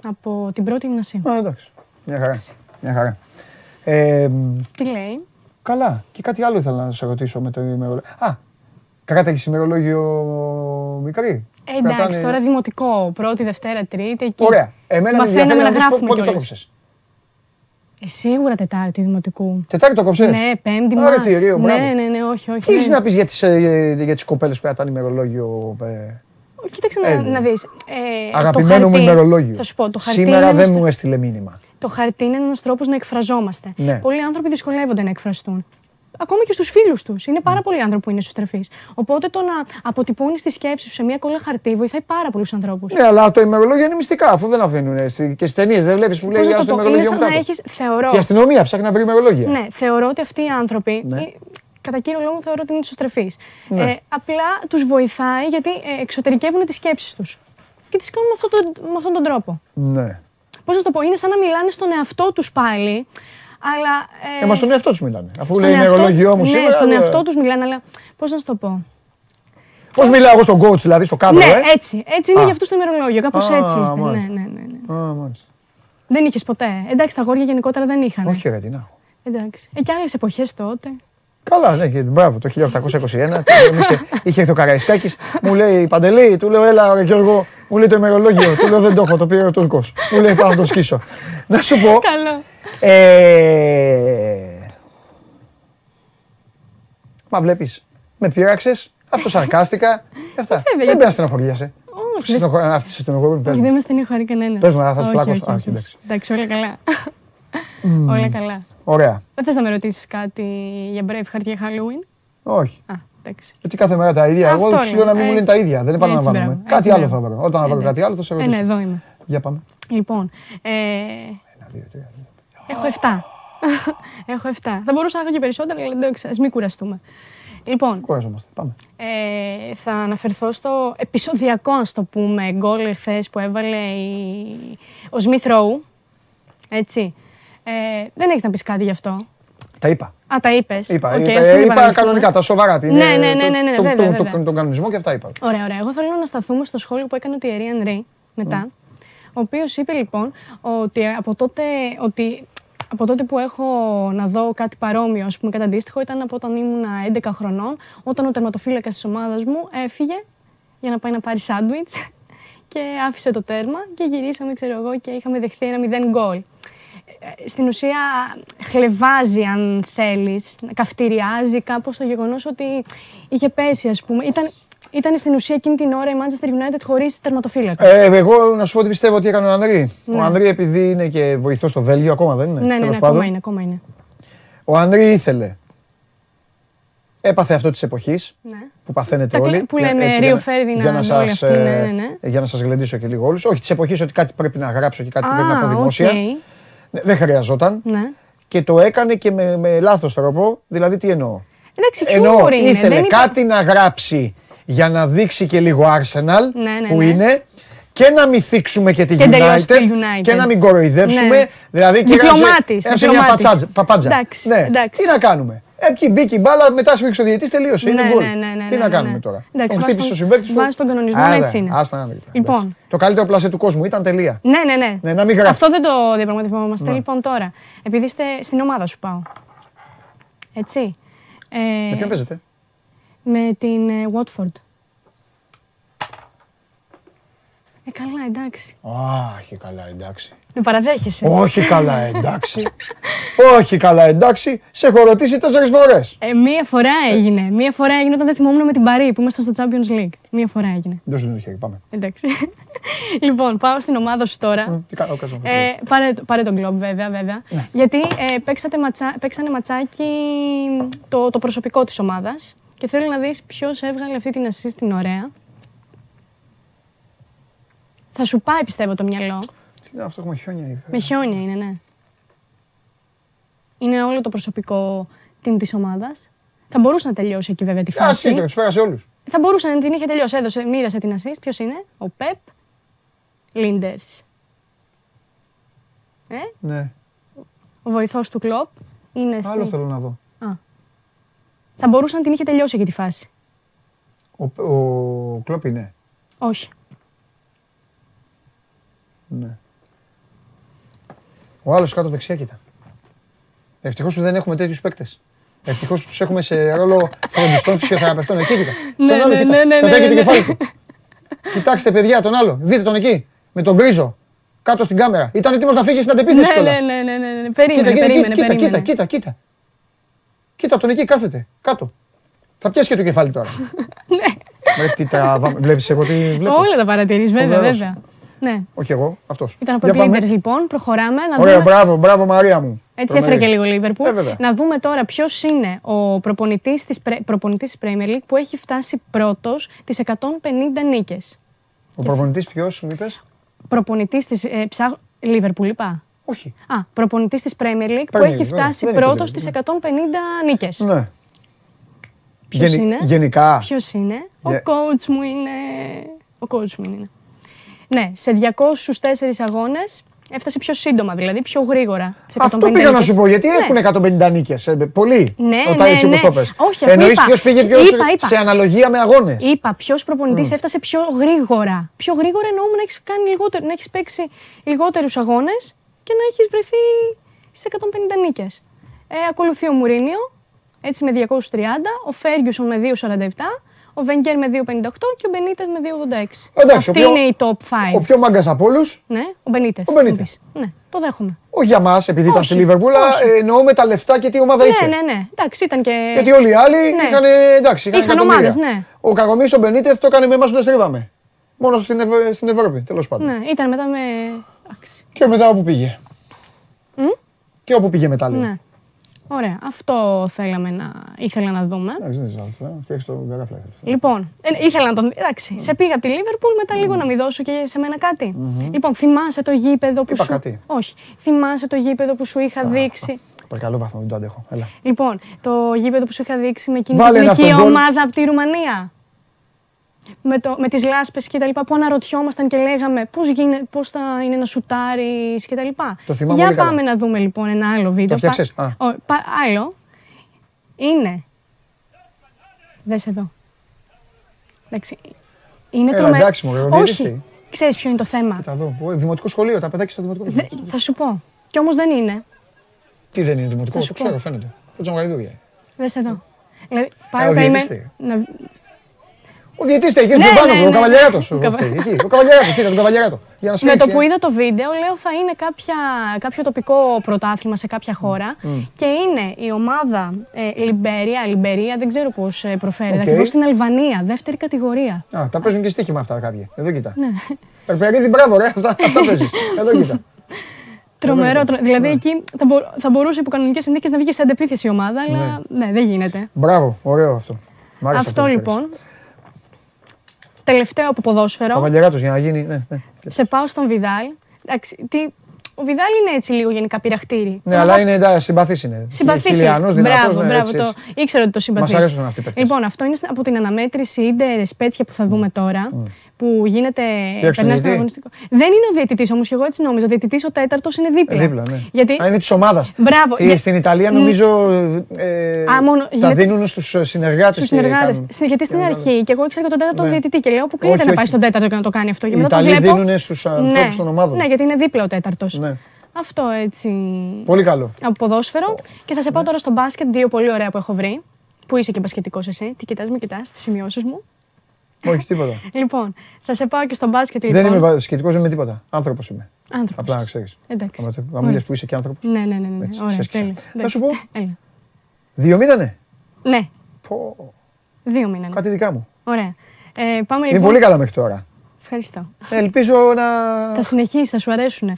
Από την πρώτη γυμνασίου. Α, εντάξει. Μια χαρά. Μια χαρά. Ε, μ, Τι λέει; καλά. Και κάτι άλλο ήθελα να σε ρωτήσω με το ημερολόγιο. Α, κράταγε ημερολόγιο μικρή. Ε, εντάξει, Κρατάνε- τώρα δημοτικό, πρώτη, δευτέρα, τρίτη. Εκεί. Ωραία. Εμένα με Μαθαίναμε ενδιαφέρει να να πεις πο- γράφουμε πότε το κιόλας. κόψες. Ε, σίγουρα Τετάρτη δημοτικού. Τετάρτη το κόψες; Ναι, πέμπτη Άρα, μάτς. θηρίο, μπράβο. Ναι, ναι, ναι, όχι, όχι. Τι έχεις ναι. να πεις για τις, ε, για τις κοπέλες που κρατάνε ημερολόγιο. ε, Κοίταξε Ε, να, να δεις. Ε, Αγαπημένο το μου χαρτί- ημερολόγιο. Θα σου πω, το χαρτί, Σήμερα είναι δεν ένας, μου έστειλε μήνυμα. το χαρτί είναι ένας τρόπος να εκφραζόμαστε. Ναι. Πολλοί άνθρωποι δυσκολεύονται να εκφραστούν. Ακόμα και στους φίλους τους. Είναι πάρα πολλοί άνθρωποι που είναι ισοστρεφεί. Οπότε το να αποτυπώνεις τη σκέψη σου σε μια κόλλα χαρτί βοηθάει πάρα πολλούς ανθρώπους. Ναι, αλλά το ημερολόγιο είναι μυστικά αφού δεν αφήνουν. ε, στη- Και στις ταινίες δεν βλέπεις που λέει Πώς να «Ας σου το το πω, είναι ημερολόγιο σαν μου να κάτω». έχεις, θεωρώ. Και η αστυνομία ψάχνει να βρει ημερολόγια. Ναι, θεωρώ ότι αυτοί οι άνθρωποι, Ναι. ε, κατά κύριο λόγο θεωρώ ότι είναι ισοστρεφεί. Ναι. Ε, απλά τους βοηθάει γιατί ε, εξωτερικεύουν τις σκέψεις τους. Και τις κάνουν με αυτόν τον, με αυτόν τον τρόπο. Ναι. Πώς να σου το πω, είναι σαν να μιλάνε στον εαυτό τους πάλι, αλλά. Ε, μα στον εαυτό τους μιλάνε. Αφού στον λέει εαυτό- ημερολόγιο μου ναι, σήμερα. στον εαυτό τους μιλάνε, αλλά πώς να σου το πω; Πώς μιλάω εγώ στον coach, δηλαδή στο κάδρο, ναι, ε; έτσι. Έτσι είναι Α. για αυτούς το ημερολόγιο. Κάπως Α, έτσι είστε. Ναι, μάλιστα. ναι, ναι, ναι. Α, μάλιστα. Δεν είχες ποτέ. Εντάξει, τα αγόρια γενικότερα δεν είχαν. Όχι, ρε, τι να έχω. Εντάξει. Ε, και άλλες εποχές τότε. Καλά, ναι, και μπράβο, το 1821. τι, μου είχε, είχε έρθει ο Καραϊσκάκης, μου λέει Παντελή, του λέω έλα ρε Γιώργο, μου λέει το ημερολόγιο, του λέω δεν το έχω, το πήρε ο Τούρκος. Μου λέει πάω να το σκίσω. να σου πω, Καλό. Ε, μα βλέπεις, με πείραξες, αυτό σαρκάστηκα και αυτά. βέβαια, δεν γιατί- πρέπει να στενοχωριέσαι. Όχι, δεν- Αυτή σε στενοχωρούν, πες όχι, μου. δεν με στενοχωρεί κανένας. Πες μου, θα τους φυλακώσω. Α, όχι, εντάξει. εντάξει, όλα καλά. όλα καλά. Ωραία. Δεν θες να με ρωτήσεις κάτι για Braveheart για Halloween; Όχι. Α, εντάξει. Γιατί κάθε μέρα τα ίδια. Εγώ Αυτό δεν τους λέω να μην είναι. μου Ε, λένε τα ίδια. Δεν έτσι, επαναλαμβάνουμε. μπράβο, Κάτι έτσι, άλλο θα μπράβο. βρω. Όταν θα βρω Ε, κάτι άλλο θα σε Ε, ναι, ρωτήσω. εδώ είμαι. Για πάμε. Λοιπόν, ε, Ένα, δύο, τρία. Έχω 7. έχω 7. Θα μπορούσα να έχω και περισσότερα, αλλά εντάξει, ας μην κουραστούμε. Λοιπόν, Κουραζόμαστε. Πάμε. ε, θα αναφερθώ στο επεισοδιακό, ας το πούμε, γκολ χθε που έβαλε η... ο Smith Rowe. Έτσι. Ε, δεν έχεις να πεις κάτι γι' αυτό. Τα είπα. Α, τα είπες. Είπα, είπα, είπα κανονικά, τα σοβαρά. την- Ναι, ναι, ναι, το- ναι, ναι, το- βέβαια, το- βέβαια. το- Τον κανονισμό και αυτά είπα. Ωραία, ωραία. Εγώ θέλω να σταθούμε στο σχόλιο που έκανε ο Thierry Henry μετά, ο οποίος είπε λοιπόν ότι από τότε, ότι από τότε που έχω να δω κάτι παρόμοιο, ας πούμε, κατά αντίστοιχο, ήταν από όταν ήμουν 11 χρονών, όταν ο τερματοφύλακας της ομάδας μου έφυγε για να πάει να πάρει σάντουιτς και άφησε το τέρμα και γυρίσαμε, ξέρω εγώ, και είχαμε δεχθεί ένα 0 γκολ. Ε, Στην ουσία χλεβάζει, αν θέλεις, καυτηριάζει κάπως το γεγονός ότι είχε πέσει, ας πούμε. Ήταν, ήταν στην ουσία εκείνη την ώρα η Manchester United χωρίς τερματοφύλακα. Ε, εγώ να σου πω ότι πιστεύω ότι έκανε ο Ανδρή. Ο Ναι. Ανδρή επειδή είναι και βοηθός στο Βέλγιο, ακόμα δεν είναι. ναι, ναι, ναι, τέλος ακόμα πάντων. είναι, ακόμα είναι. Ο Ανδρή ήθελε. Έπαθε αυτό της εποχής Ναι. που παθαίνετε Τα κλε- όλοι. που Για- λέμε έτσι, Rio για να- Ferdinand, για να όλοι σας, αυτοί, ε, ναι, ναι, ναι. Για να σας γλεντήσω και λίγο όλους. Όχι, της εποχής ότι κάτι πρέπει να γράψω και κάτι πρέπει να πω Α, δημόσια. οκ. Ναι, Δεν χρειαζόταν. Ναι. Και το έκανε και με, με λάθος τρόπο. Δηλαδή τι εννοώ; Εντάξει, Εννοώ, χιούμορ είναι. ήθελε δεν είπε- κάτι να γράψει για να δείξει και λίγο Arsenal Ναι, ναι, που ναι. είναι και να μην θίξουμε και τη Και τελειώσει United, τη United. και να μην κοροϊδέψουμε. Ναι. Δηλαδή και Διπλωμάτης, έγραψε μια διπλωμάτης. πατσάτζ- παπάντζα. Εντάξει, ναι. εντάξει. Τι να κάνουμε. Εκεί μπήκε η μπάλα, μετά σφίξε ο διαιτητής, τελείωσε. είναι Ναι, γκολ. ναι, ναι, ναι, Τι ναι, να ναι, κάνουμε ναι. τώρα. Εντάξει, Τον βάζει χτύπησε ο τον- συμπαίκτης του. βάζει τον κανονισμό, Άντε, έτσι είναι. άστα να δείτε. Λοιπόν. Εντάξει. Το καλύτερο πλασέ του κόσμου ήταν τελεία. Ναι, ναι, ναι. Ναι, να μην γράφει. Αυτό δεν το διαπραγματευόμαστε. Ναι. Λοιπόν, τώρα, επειδή είστε στην ομάδα σου πάω. Έτσι. Ε, Με ποιον παίζετε; Με την ε, Watford. Ε, καλά, εντάξει. Όχι καλά, εντάξει. Με παραδέχεσαι. Όχι καλά, εντάξει. Όχι καλά, εντάξει. Σε έχω ρωτήσει τέσσερις φορές. Ε, μία φορά έγινε. Μία φορά έγινε όταν δεν θυμόμουν με την Παρή που ήμασταν στο Champions League. Μία φορά έγινε. Δεν σου δίνω το χέρι, πάμε. Εντάξει. λοιπόν, πάω στην ομάδα σου τώρα. Τι κάνω, κάτσε να Ε, πάρε, το- πάρε τον κλόμπ βέβαια, βέβαια. Γιατί ε, παίξατε ματσα, παίξανε ματσάκι το, το προσωπικό της ομάδας και θέλω να δεις ποιος έβγαλε αυτή την assist την ωραία. Θα σου πάει πιστεύω το μυαλό. Τι είναι αυτό, έχουμε χιόνια. ή- Με χιόνια είναι, ναι. Είναι όλο το προσωπικό team της ομάδας. Θα μπορούσε να τελειώσει εκεί βέβαια τη Α, φάση. σύστρε, τους πέρασε όλους. Θα μπορούσε να την είχε τελειώσει. Έδωσε, μοίρασε την assist. Ποιος είναι, ο Πεπ Λίντερς. Ε, Ναι. ο βοηθός του Κλοπ είναι. Άλλο στη- θέλω να δω. Θα μπορούσε να την είχε τελειώσει εκεί τη φάση. Ο, ο Κλόπ είναι. Όχι. Ναι. Ο άλλος κάτω δεξιά κοίτα. Ευτυχώς που δεν έχουμε τέτοιους παίκτες. Ευτυχώς που τους έχουμε σε ρόλο φροντιστών φυσιοθεραπευτών. Εκεί κοίτα. Ναι, Τον άλλο, ναι, κοίτα. ναι, ναι, Πετάει ναι, και το ναι. κεφάλι του. Κοιτάξτε, παιδιά, τον άλλο. Δείτε τον εκεί. Με τον γκρίζο. Κάτω στην κάμερα. Ήταν έτοιμος να φύγει στην αντεπίθεση Ναι, κιόλας. ναι, ναι, ναι, ναι, ναι. Κοίτα, Περίμενε, κοίτα, περίμενε, κοίτα, κοίτα, περίμενε. κοίτα, κοίτα. Κοίτα τον εκεί, κάθεται. Κάτω. Θα πιάσει και το κεφάλι τώρα. Ναι. τι τραβάμε. Βλέπεις εγώ τι βλέπω; Όλα τα παρατηρείς, βέβαια, Φοβερός. βέβαια. Ναι. Όχι εγώ, αυτός. Ήταν από Για πάμε. Clippers λοιπόν, προχωράμε να Ωραία, δούμε. μπράβο, μπράβο Μαρία μου. Έτσι Τρομερή. έφερε και λίγο Λίβερπουλ. Ε, βέβαια. να δούμε τώρα ποιος είναι ο προπονητής της προπονητής της Premier League που έχει φτάσει πρώτος τις 150 νίκες. Ο προπονητής ποιος μου είπες; Προπονητής της. Ε, ψάχ... Λίβερπουλ, είπα. Όχι. Α, προπονητής της Premier League που Premier έχει League, φτάσει ωραία. Δεν πρώτος είναι στις 150 νίκες. Ναι. Ποιος Γενι- είναι; Γενικά. Ποιος είναι, Ο Για- coach μου είναι. Ο coach μου είναι. Ναι, σε 204 αγώνες έφτασε πιο σύντομα, δηλαδή πιο γρήγορα. τις 150 Αυτό πήγα να νίκες. σου πω, γιατί Ναι. έχουν 150 νίκες. ε, Πολλοί. Ναι, Όταν ναι, έτσι όπως ναι. το πες. Όχι, αφού Εννοείς είπα- ποιος πήγε ποιος είπα, είπα. σε αναλογία με αγώνες. Είπα ποιος προπονητής έφτασε πιο γρήγορα. Πιο γρήγορα εννοούμε να έχεις κάνει λιγότερο, να έχεις παίξει λιγότερους αγώνες και να έχεις βρεθεί στι 150 νίκες. Ε, ακολουθεί ο Μουρίνιο, έτσι με 230, ο Φέργιουσον με 247, ο Βενγκέρ με 258 και ο Μπενίτεθ με 286. Εντάξει, ο Αυτή πιο- είναι η top 5. Ο πιο μάγκας από όλους, Ναι, ο Μπενίτεθ. Ο Μπενίτεθ. θα μου πεις. Ναι, το δέχομαι. όχι για μας, επειδή ήταν Όχι, στη Λίβερπουλ, αλλά όχι. ε, εννοώ με τα λεφτά και τι ομάδα είχε. Ναι, ναι, ναι. Εντάξει, ήταν και. Γιατί όλοι οι άλλοι Ναι. είχαν, εντάξει, είχαν, Είχαν εκατομμύρια. ομάδες, ναι. Ο Καγομής, ο Μπενίτεθ το έκανε με εμάς που δεν στρίβαμε. Μόνο στην, Ευ- στην Ευρώπη, τέλος πάντων. Ναι, ήταν μετά με. Εντάξει. Και μετά όπου πήγε. Και όπου πήγε μετά, λέω. Ναι. Ωραία. Αυτό θέλαμε να... ήθελα να δούμε. Εντάξει, δεν ξέρω, θα φτιάξεις το καράφλα. Λοιπόν, ε, ήθελα να τον. Εντάξει, σε πήγα από τη Λίβερπουλ, μετά λίγο να μην δώσω και σε μένα κάτι. Λοιπόν, θυμάσαι το γήπεδο που Είπα σου. κάτι. Όχι. Θυμάσαι το γήπεδο που σου είχα δείξει; Παρακαλώ βαθμό, δεν το αντέχω. Έλα. Λοιπόν, το γήπεδο που σου είχα δείξει με εκείνη Βάλε την ένα εθνική αυτόν γκολ. ομάδα από τη Ρουμανία; Με, το, με τις λάσπες και τα λοιπά που αναρωτιόμασταν και λέγαμε πώς, γίνε, πώς θα είναι να σουτάρεις και τα λοιπά. Το θυμάμαι Για πολύ καλά. πάμε να δούμε λοιπόν ένα άλλο βίντεο. φτιάξες; Πα- Α. ο- πα- άλλο. Είναι. Δες εδώ. Εντάξει. Είναι Έλα, τρομερό. εντάξει, μωρέ, ο διαιτητής Όχι. τι; Ξέρεις ποιο είναι το θέμα. Θα δω. Πού, Δημοτικό σχολείο, τα παιδάκια στο δημοτικό Δε- σχολείο. θα σου πω. Κι όμως δεν είναι. Τι δεν είναι δημοτικό, Θα σου το ξέρω, πω. φαίνεται. Το Τζαμαγαϊδούρια. Δες εδώ. Δηλαδή, πάει ο ο διαιτητής καημένο- τι; να- Ο διαιτητής εκεί, ο Ναι, Τζορμπάνο, ναι, ο ναι. Καβαλιαράτος. Ο ο Καβα- αυτή, εκεί. Ο Καβαλιαράτος, κοίτα τον Καβαλιαράτο. Για να σου Με το φέξει, που ε. είδα το βίντεο, λέω θα είναι κάποια, κάποιο τοπικό πρωτάθλημα σε κάποια χώρα και είναι η ομάδα ε, Λιμπερία, Λιμπερία, δεν ξέρω πώς προφέρεται, Οκ. ακριβώς στην Αλβανία, δεύτερη κατηγορία. Α, τα παίζουν και στοίχημα αυτά κάποιοι. Εδώ κοίτα. Ναι. Περπερίδη, μπράβο, ρε. Αυτά, αυτά παίζεις. Εδώ κοίτα. Τρομερό, τρο- δηλαδή Ναι. εκεί θα, μπο- θα μπορούσε υπό κανονικές συνθήκες να βγει και σε αντεπίθεση η ομάδα, αλλά ναι, δεν γίνεται. Μπράβο, ωραίο αυτό. Μ' άρεσε Αυτό που έφερες. λοιπόν. Τελευταίο από ποδόσφαιρο. Καβαλιαράτος για να γίνει. Ναι, ναι. Σε πάω στον Βιδάλ. Εντάξει, τι, ο Βιδάλ είναι έτσι λίγο γενικά πειραχτήρι. Ναι, Τον αλλά αγα- είναι εντάξει, συμπαθής είναι. Συμπαθής είναι. Χιλιανός, δυνατός, Μπράβο, ναι, μπράβο. έτσι, το... έτσι. Ήξερα ότι το συμπαθείς. Μας αρέσουν αυτοί οι παίκτες. Λοιπόν, αυτό είναι από την αναμέτρηση Ίντερ Σπέτσια που θα δούμε τώρα. Που γίνεται. Διώξε τον περνάει στον διαιτητή. αγωνιστικό. Δεν είναι ο διαιτητής όμως, και εγώ έτσι νόμιζα. Ο διαιτητής ο τέταρτος είναι δίπλα. Ε, Δίπλα, ναι. Γιατί. Α, είναι της ομάδας. Μπράβο. Ε, Για- Στην Ιταλία νομίζω ε, Α, μόνο- τα γίνεται- δίνουν στους ε, συνεργάτες. Στους και συνεργάτες. κάνουν- Γιατί στην κάνουν- αρχή και εγώ ήξερα και τον τέταρτο Ναι. διαιτητή και λέω που Όχι, κλείνεται να πάει όχι. στον τέταρτο και να το κάνει αυτό; Και Οι μετά το Ιταλοί βλέπω. δίνουν στους ανθρώπους των ομάδων. Ναι, γιατί είναι δίπλα ο τέταρτος. Ναι. Αυτό έτσι. Πολύ καλό. από ποδόσφαιρο. Και θα σε πάω τώρα στο μπάσκετ, δύο πολύ ωραία που έχω βρει. Που είσαι και μπασκετικός εσύ. Τι κοιτάς, με κοιτάς, τις σημειώσεις μου. Όχι, τίποτα. Λοιπόν, θα σε πάω και στο μπάσκετ λοιπόν. Δεν είμαι σχετικός, δεν είμαι τίποτα. Άνθρωπος είμαι. Άνθρωπος. Απλά να ξέρεις. Εντάξει. Άμα τε- άμα μου Ωραία. λες που είσαι και άνθρωπος. Ναι, ναι, ναι. ναι. Έτσι, Ωραία, σε έσκυσα. τέλεια. Θα Εντάξει. σου πω. Έλα. Δύο μήνανε; Ναι, Πω, δύο μήνες. κάτι δικά μου. Ωραία. Ε, πάμε Είναι λοιπόν. πολύ καλά μέχρι τώρα. Ευχαριστώ. Ελπίζω να... Θα συνεχίσει, θα σου αρέσουν.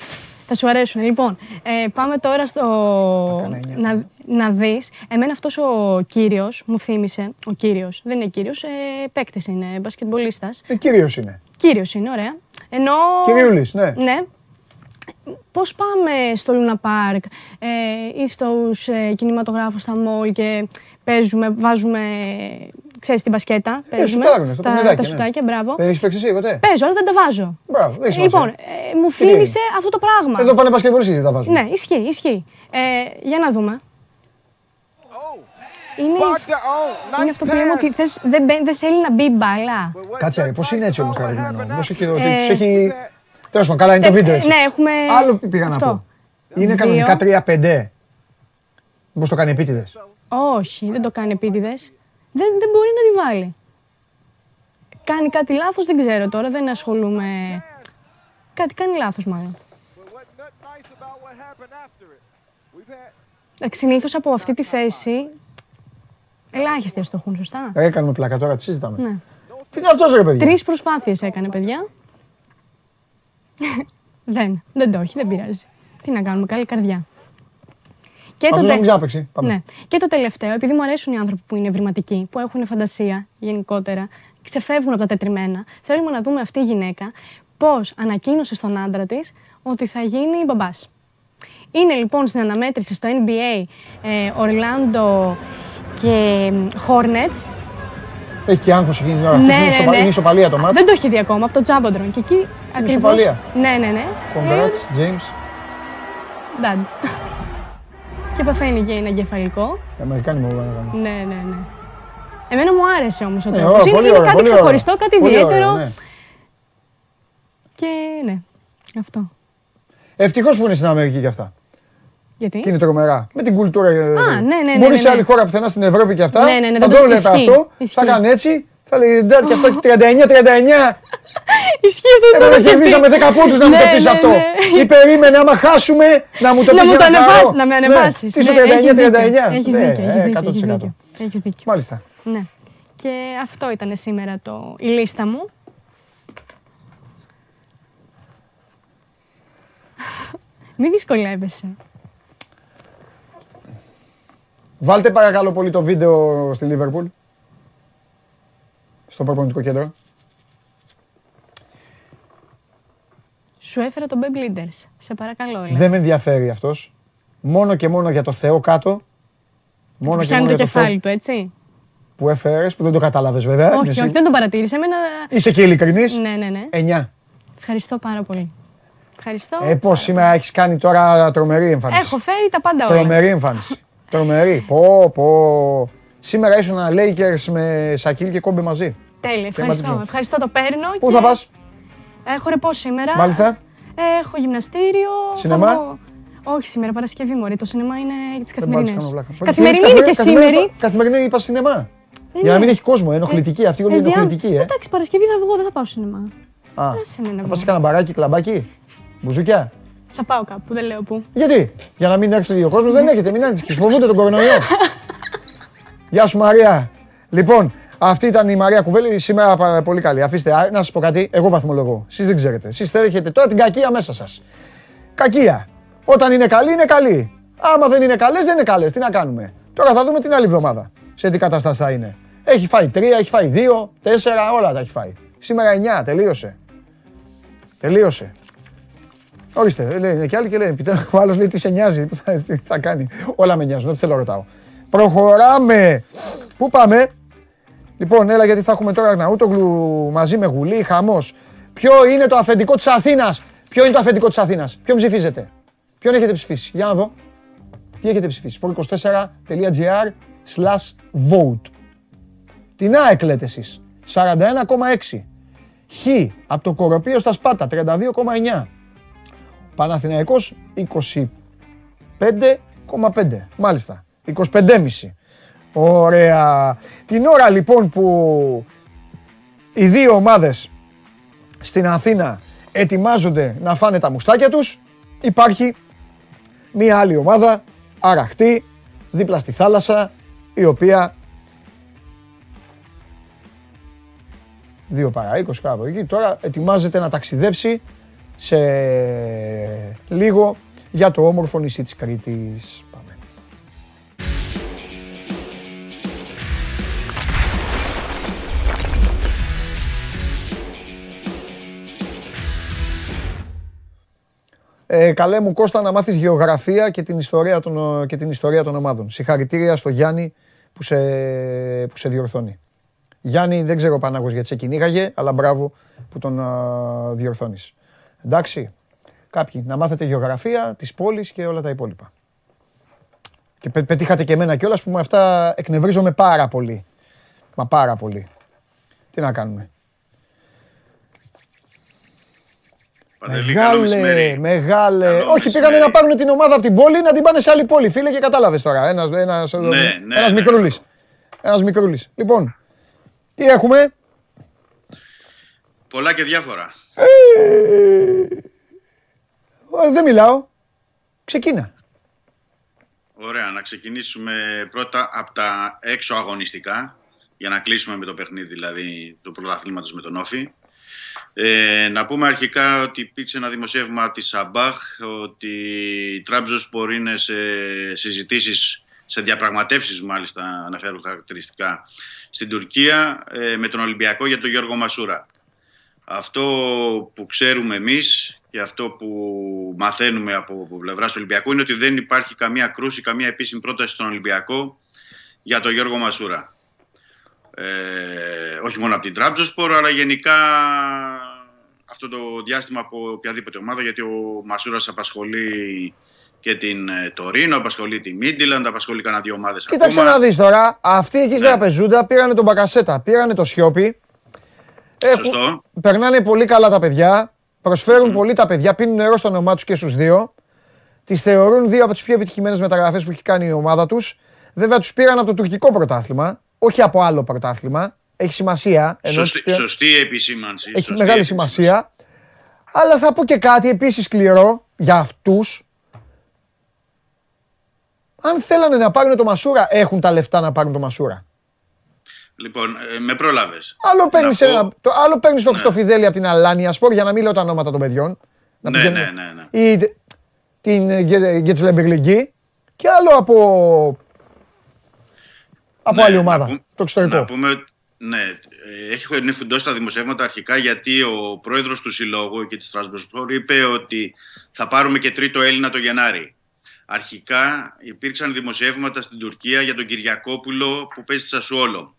Θα σου αρέσουν. Λοιπόν, ε, πάμε τώρα στο. κάνα εννιά. να, να δεις. Εμένα αυτός ο κύριος μου θύμισε. Ο κύριος, δεν είναι κύριος, ε, παίκτης είναι, μπασκετμπολίστας. Ε, κύριος είναι. Κύριος είναι, ωραία. Ενώ. Κυριούλης, ναι. Ναι. Πώς πάμε στο Λούνα Πάρκ ε, ή στους ε, κινηματογράφους στα μόλ και παίζουμε, βάζουμε, ξέρεις, την μπασκέτα. Παίζουμε, σουτάρουνε στο τα, παιχνιδάκι, τα ναι. σουτάκια, μπράβο. Δεν έχεις παίξει εσύ ποτέ; Παίζω, αλλά δεν τα βάζω. Μπράβο, δεν έχει Λοιπόν, σημασία. ε, μου Τι λέει; θύμισε αυτό το πράγμα. Εδώ πάνε πασκευολιστές δεν τα βάζουν. Ναι, ισχύει, ισχύει. Ε, για να δούμε. Είναι, είναι αυτό που λέμε ότι δεν, δεν, μπαι- δεν θέλει να μπει μπάλα. Κάτσε ρε, πώς είναι έτσι όμως τραβηγμένο. Πώς έχει, ότι Ε, τους έχει... Τέλος πάντων, καλά είναι το Ε, βίντεο ε, έτσι. Ναι, έχουμε. Άλλο πήγα να αυτό. πω. Είναι Δύο. κανονικά 3-5. Μήπως το κάνει επίτηδες. Όχι, δεν το κάνει επίτηδες. Δεν, δεν μπορεί να τη βάλει. Κάνει κάτι λάθος, δεν ξέρω τώρα, δεν ασχολούμαι. Κάτι κάνει λάθος μάλλον. Εντάξει, συνήθως από αυτή τη θέση ελάχιστοι αστοχούν, σωστά; Ε, Έκαναμε πλάκα τώρα, τι συζητάμε. Ναι. Τι είναι αυτός ρε παιδιά; Τρεις προσπάθειες έκανε, παιδιά. δεν, δεν το έχει, δεν πειράζει. Τι να κάνουμε, καλή καρδιά. Και Αυτός τε- δεν μην ξαναπαίξει. Πάμε. Ναι. Και το τελευταίο, επειδή μου αρέσουν οι άνθρωποι που είναι ευρηματικοί, που έχουν φαντασία γενικότερα, ξεφεύγουν από τα τετριμένα, θέλουμε να δούμε αυτή η γυναίκα πώς ανακοίνωσε στον άντρα της ότι θα γίνει μπαμπάς. Είναι λοιπόν στην αναμέτρηση στο NBA ε, Orlando και Hornets. Έχει και άγχος εκείνη την ώρα. Αυτής Ναι, είναι ναι, ισοπα- ναι. είναι ισοπαλία το μάτς. Δεν το έχει δει ακόμα από το Τζάμποντρον. Και εκεί ακριβώς... ισοπαλία. Ναι, ναι, ναι. Congrats, James. Dad. Και παθαίνει και ένα εγκεφαλικό. Οι Αμερικάνοι μου είπαν να κάνουν. Ναι, ναι, ναι. Εμένα μου άρεσε όμως ο Ναι, τρόπος. ωραία, είναι πολύ είναι ωραία, κάτι πολύ ωραία. ξεχωριστό, κάτι Πολύ ωραία, ιδιαίτερο. ναι. Και ναι, αυτό. Ευτυχώς που είναι στην Αμερική και αυτά. Γιατί; Και είναι τρομερά. Με την κουλτούρα. ναι, ναι, ναι, Μπορείς ναι, σε ναι. άλλη χώρα πουθενά στην Ευρώπη και αυτά. Ναι, ναι, ναι, θα δεν το το- έβλεπε ισχύει, αυτό. ισχύει. Θα κάνει έτσι. Θα λέει «Ντάτ, και αυτό 39-39. Ισχύει αυτό Έπρεπε να σκεφτεί. κερδίσαμε 10 πόντους να μου Ναι, το πεις ναι, αυτό. ναι. Ή περίμενε άμα χάσουμε να μου το Να πεις μου για το χαρώ. ανεβάσεις, να με Ναι. ανεβάσεις. Τι στο Ναι, έχεις δίκιο. 39-39. Έχεις Ναι, δίκιο, έχεις ε, δίκιο, έχεις 100%. δίκιο. Έχεις δίκιο. Μάλιστα. Ναι. Και αυτό ήταν σήμερα το, η λίστα μου. Μη δυσκολεύεσαι. Βάλτε παρακαλώ πολύ το βίντεο στη Λίβερπουλ. Στο προπονητικό κέντρο. Σου έφερα το Babe Leaders. Σε παρακαλώ, έλα. Δεν με ενδιαφέρει αυτός. Μόνο και μόνο για το Θεό κάτω. Μόνο και Πιάνει μόνο το για το Θεό κεφάλι του, έτσι. που έφερες, που δεν το κατάλαβες βέβαια. όχι, Εσύ. όχι, δεν τον παρατήρησε. Εμένα... Είσαι και ειλικρινής. Ναι, ναι, ναι. 9. Ευχαριστώ πάρα πολύ. Ευχαριστώ. Ε, πώς σήμερα έχεις κάνει τώρα τρομερή εμφάνιση; Έχω φέρει τα πάντα όλα. Τρομερή εμφάνιση. Τρομερή. Πω, πω. Σήμερα ήσουν Lakers με Σακίλ και Κόμπε μαζί. Τέλεια, ευχαριστώ. Ματιζό. Ευχαριστώ, το παίρνω. Πού και θα πας, Έχω ρεπός σήμερα. μάλιστα. Έχω γυμναστήριο. Σινεμά; θα βγω- Όχι σήμερα, Παρασκευή μου. Το σινεμά είναι για τις Δεν πάω να τις καθημερινές. κάνω πλάκα. Καθημερινή είναι και Καθημερινή- σήμερα. Καθημερινή είπα σινεμά. Για να μην έχει κόσμο, ενοχλητική. Αυτή όλη είναι ενοχλητική, ε. Εντάξει, Παρασκευή θα βγω, δεν θα πάω σινεμά. Α, Άσε με να θα βγω. πας σε κανένα μπαράκι, κλαμπάκι, μπουζούκια; Θα πάω κάπου, δεν λέω πού. Γιατί, για να μην έρθει ο κόσμος, δεν έχετε, μην άνοιξε. Φοβούνται τον κορονοϊό. Γεια σου Μαρία. Λοιπόν, αυτή ήταν η Μαρία Κουβέλη. Σήμερα πα- πολύ καλή. Αφήστε, α, να σας πω κάτι. Εγώ βαθμολογώ. Εσείς δεν ξέρετε. Εσείς θέλετε τώρα την κακία μέσα σας. Κακία. Όταν είναι καλή, είναι καλή. Άμα δεν είναι καλές, δεν είναι καλές. Τι να κάνουμε. Τώρα θα δούμε την άλλη εβδομάδα. Σε τι κατάσταση θα είναι. Έχει φάει τρία, έχει φάει δύο, τέσσερα, όλα τα έχει φάει. Σήμερα εννιά, τελείωσε. Τελείωσε. Ορίστε, λένε και άλλοι και λένε. Επιτέλου, ο άλλος λέει τι σε νοιάζει, τι θα, τι θα κάνει. Όλα με νοιάζουν, ό,τι θέλω ρωτάω. Προχωράμε. Πού πάμε; Λοιπόν, έλα γιατί θα έχουμε τώρα Αρναούτογλου μαζί με Γουλή, χαμός. Ποιο είναι το αφεντικό της Αθήνας; Ποιο είναι το αφεντικό της Αθήνας; Ποιον ψηφίζετε; Ποιον έχετε ψηφίσει; Για να δω. Τι έχετε ψηφίσει; sport24.gr slash vote. Την ΑΕΚ λέτε εσείς. 41,6. Χ από το Κοροπείο στα Σπάτα 32,9. Παναθηναϊκός 25,5. Μάλιστα. 25,5. Ωραία. Την ώρα λοιπόν που οι δύο ομάδες στην Αθήνα ετοιμάζονται να φάνε τα μουστάκια τους, υπάρχει μία άλλη ομάδα, αραχτή, δίπλα στη θάλασσα, η οποία δύο παρά 20 κάπου εκεί, τώρα ετοιμάζεται να ταξιδέψει σε λίγο για το όμορφο νησί της Κρήτης. Ε, καλέ μου Κώστα να μάθεις γεωγραφία και την ιστορία των, και την ιστορία των ομάδων. Συγχαρητήρια στο Γιάννη που που σε, που σε διορθώνει. Γιάννη, δεν ξέρω Πανάγος γιατί σε κυνήγαγε, αλλά μπράβο που τον α, διορθώνεις. Εντάξει, κάποιοι να μάθετε γεωγραφία της πόλης και όλα τα υπόλοιπα. Και πε- πετύχατε και εμένα κιόλας που με αυτά εκνευρίζομαι πάρα πολύ. Μα πάρα πολύ. Τι να κάνουμε. Παντελή, καλό Μεγάλε, μεσημέρι. μεγάλε. Καλό Όχι, πήγανε μεσημέρι. να πάρουν την ομάδα από την πόλη να την πάνε σε άλλη πόλη, φίλε, και κατάλαβες τώρα. Ένας ένας, Ναι, ναι, ένας ναι. μικρούλης. Ένας μικρούλης. Λοιπόν, τι έχουμε; Πολλά και διάφορα. Ε, δεν μιλάω. Ξεκίνα. Ωραία, να ξεκινήσουμε πρώτα από τα έξω αγωνιστικά, για να κλείσουμε με το παιχνίδι δηλαδή του πρωταθλήματος με τον Όφη. Ε, να πούμε αρχικά ότι υπήρξε ένα δημοσίευμα της Σαμπάχ ότι η Τραμπζοσπορ είναι σε συζητήσεις, σε διαπραγματεύσεις μάλιστα αναφέρουν χαρακτηριστικά στην Τουρκία ε, με τον Ολυμπιακό για τον Γιώργο Μασούρα. Αυτό που ξέρουμε εμείς και αυτό που μαθαίνουμε από πλευράς του Ολυμπιακού είναι ότι δεν υπάρχει καμία κρούση, καμία επίσημη πρόταση στον Ολυμπιακό για τον Γιώργο Μασούρα. Ε, όχι μόνο από την Τραμπζοσπορ, αλλά γενικά αυτό το διάστημα από οποιαδήποτε ομάδα, γιατί ο Μασούρας απασχολεί και την ε, Τωρίνο, απασχολεί τη Μίντιλαντ, απασχολεί κανένα δύο ομάδες Κοίταξε ακόμα. να δεις τώρα. Αυτοί εκεί στην Ναι. τραπεζούντα πήρανε τον Μπακασέτα, πήρανε το Σιώπη. Έχουν- Σωστό. περνάνε πολύ καλά τα παιδιά. Προσφέρουν πολύ τα παιδιά, πίνουν νερό στο όνομά τους και στους δύο. Τις θεωρούν δύο από τις πιο επιτυχημένες μεταγραφές που έχει κάνει η ομάδα τους. Βέβαια, τους πήραν από το τουρκικό πρωτάθλημα, όχι από άλλο πρωτάθλημα. Έχει σημασία. ενώ τους Σωστή, πήραν- σωστή επισήμανση. Έχει σωστή μεγάλη επισήμανση. σημασία. Αλλά θα πω και κάτι επίσης σκληρό για αυτούς. Αν θέλανε να πάρουν το Μασούρα, έχουν τα λεφτά να πάρουν το Μασούρα. Λοιπόν, ε, με πρόλαβες. Άλλο παίρνεις Να πω- ένα, το, άλλο παίρνεις τον Χριστοφιδέλη από την Αλάνια Σπορ για να μην λέω τα ονόματα των παιδιών. Να Ναι, πηγαίνουν- ναι, ναι, ναι. Ή τε- την ε, Γκε- Γκετσλεμπερλιγκή και άλλο από, από Ναι, άλλη να ομάδα. πούμε- το εξωτερικό. Να πούμε, ότι- ναι, ε, έχει είναι φουντώσει τα δημοσιεύματα αρχικά γιατί ο πρόεδρος του συλλόγου και της Στρασβουργκ είπε ότι θα πάρουμε και τρίτο Έλληνα το Γενάρη. Αρχικά υπήρξαν δημοσιεύματα στην Τουρκία για τον Κυριακόπουλο που παίζει στη Σασουόλο.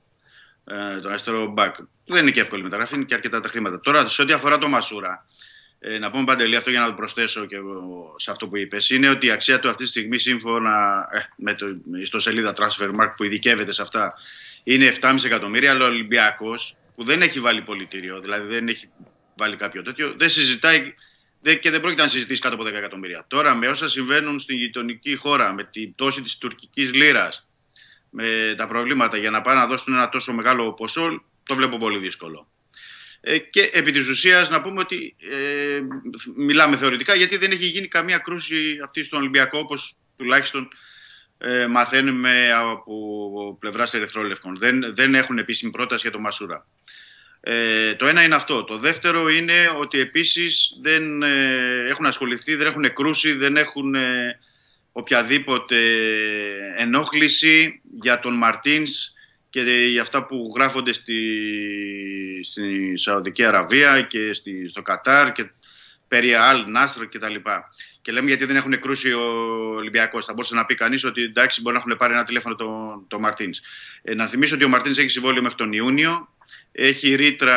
Ε, τον αριστερό μπακ. Δεν είναι και εύκολη μεταγραφή, είναι και αρκετά τα χρήματα. Τώρα, σε ό,τι αφορά το Μασούρα, ε, να πούμε παντελή αυτό για να το προσθέσω και εγώ σε αυτό που είπες, είναι ότι η αξία του αυτή τη στιγμή σύμφωνα ε, με το ιστοσελίδα Transfermarkt που ειδικεύεται σε αυτά είναι 7,5 εκατομμύρια, αλλά ο Ολυμπιακός που δεν έχει βάλει πολιτήριο, δηλαδή δεν έχει βάλει κάποιο τέτοιο, δεν συζητάει δεν- και δεν πρόκειται να συζητήσει κάτω από 10 εκατομμύρια. Τώρα με όσα συμβαίνουν στην γειτονική χώρα, με την πτώση της τουρκικής λίρας, με τα προβλήματα για να πάνε να δώσουν ένα τόσο μεγάλο ποσό, το βλέπω πολύ δύσκολο. Ε, και επί της ουσίας να πούμε ότι ε, μιλάμε θεωρητικά γιατί δεν έχει γίνει καμία κρούση αυτή στον Ολυμπιακό όπως τουλάχιστον ε, μαθαίνουμε από πλευράς ερυθρόλευκων. Δεν, δεν έχουν επίσημη πρόταση για το Μασούρα. Ε, το ένα είναι αυτό. Το δεύτερο είναι ότι επίσης δεν ε, έχουν ασχοληθεί, δεν έχουν κρούσει, δεν έχουν ε, οποιαδήποτε ενόχληση για τον Μαρτίνς και για αυτά που γράφονται στη, στη Σαουδική Αραβία και στη, στο Κατάρ και περί Αλ Νάστρ και τα λοιπά. Και λέμε γιατί δεν έχουν κρούσει ο Ολυμπιακός. Θα μπορούσε να πει κανείς ότι εντάξει, μπορεί να έχουν πάρει ένα τηλέφωνο το, το Μαρτίνς. Ε, να θυμίσω ότι ο Μαρτίνς έχει συμβόλαιο μέχρι τον Ιούνιο. Έχει ρήτρα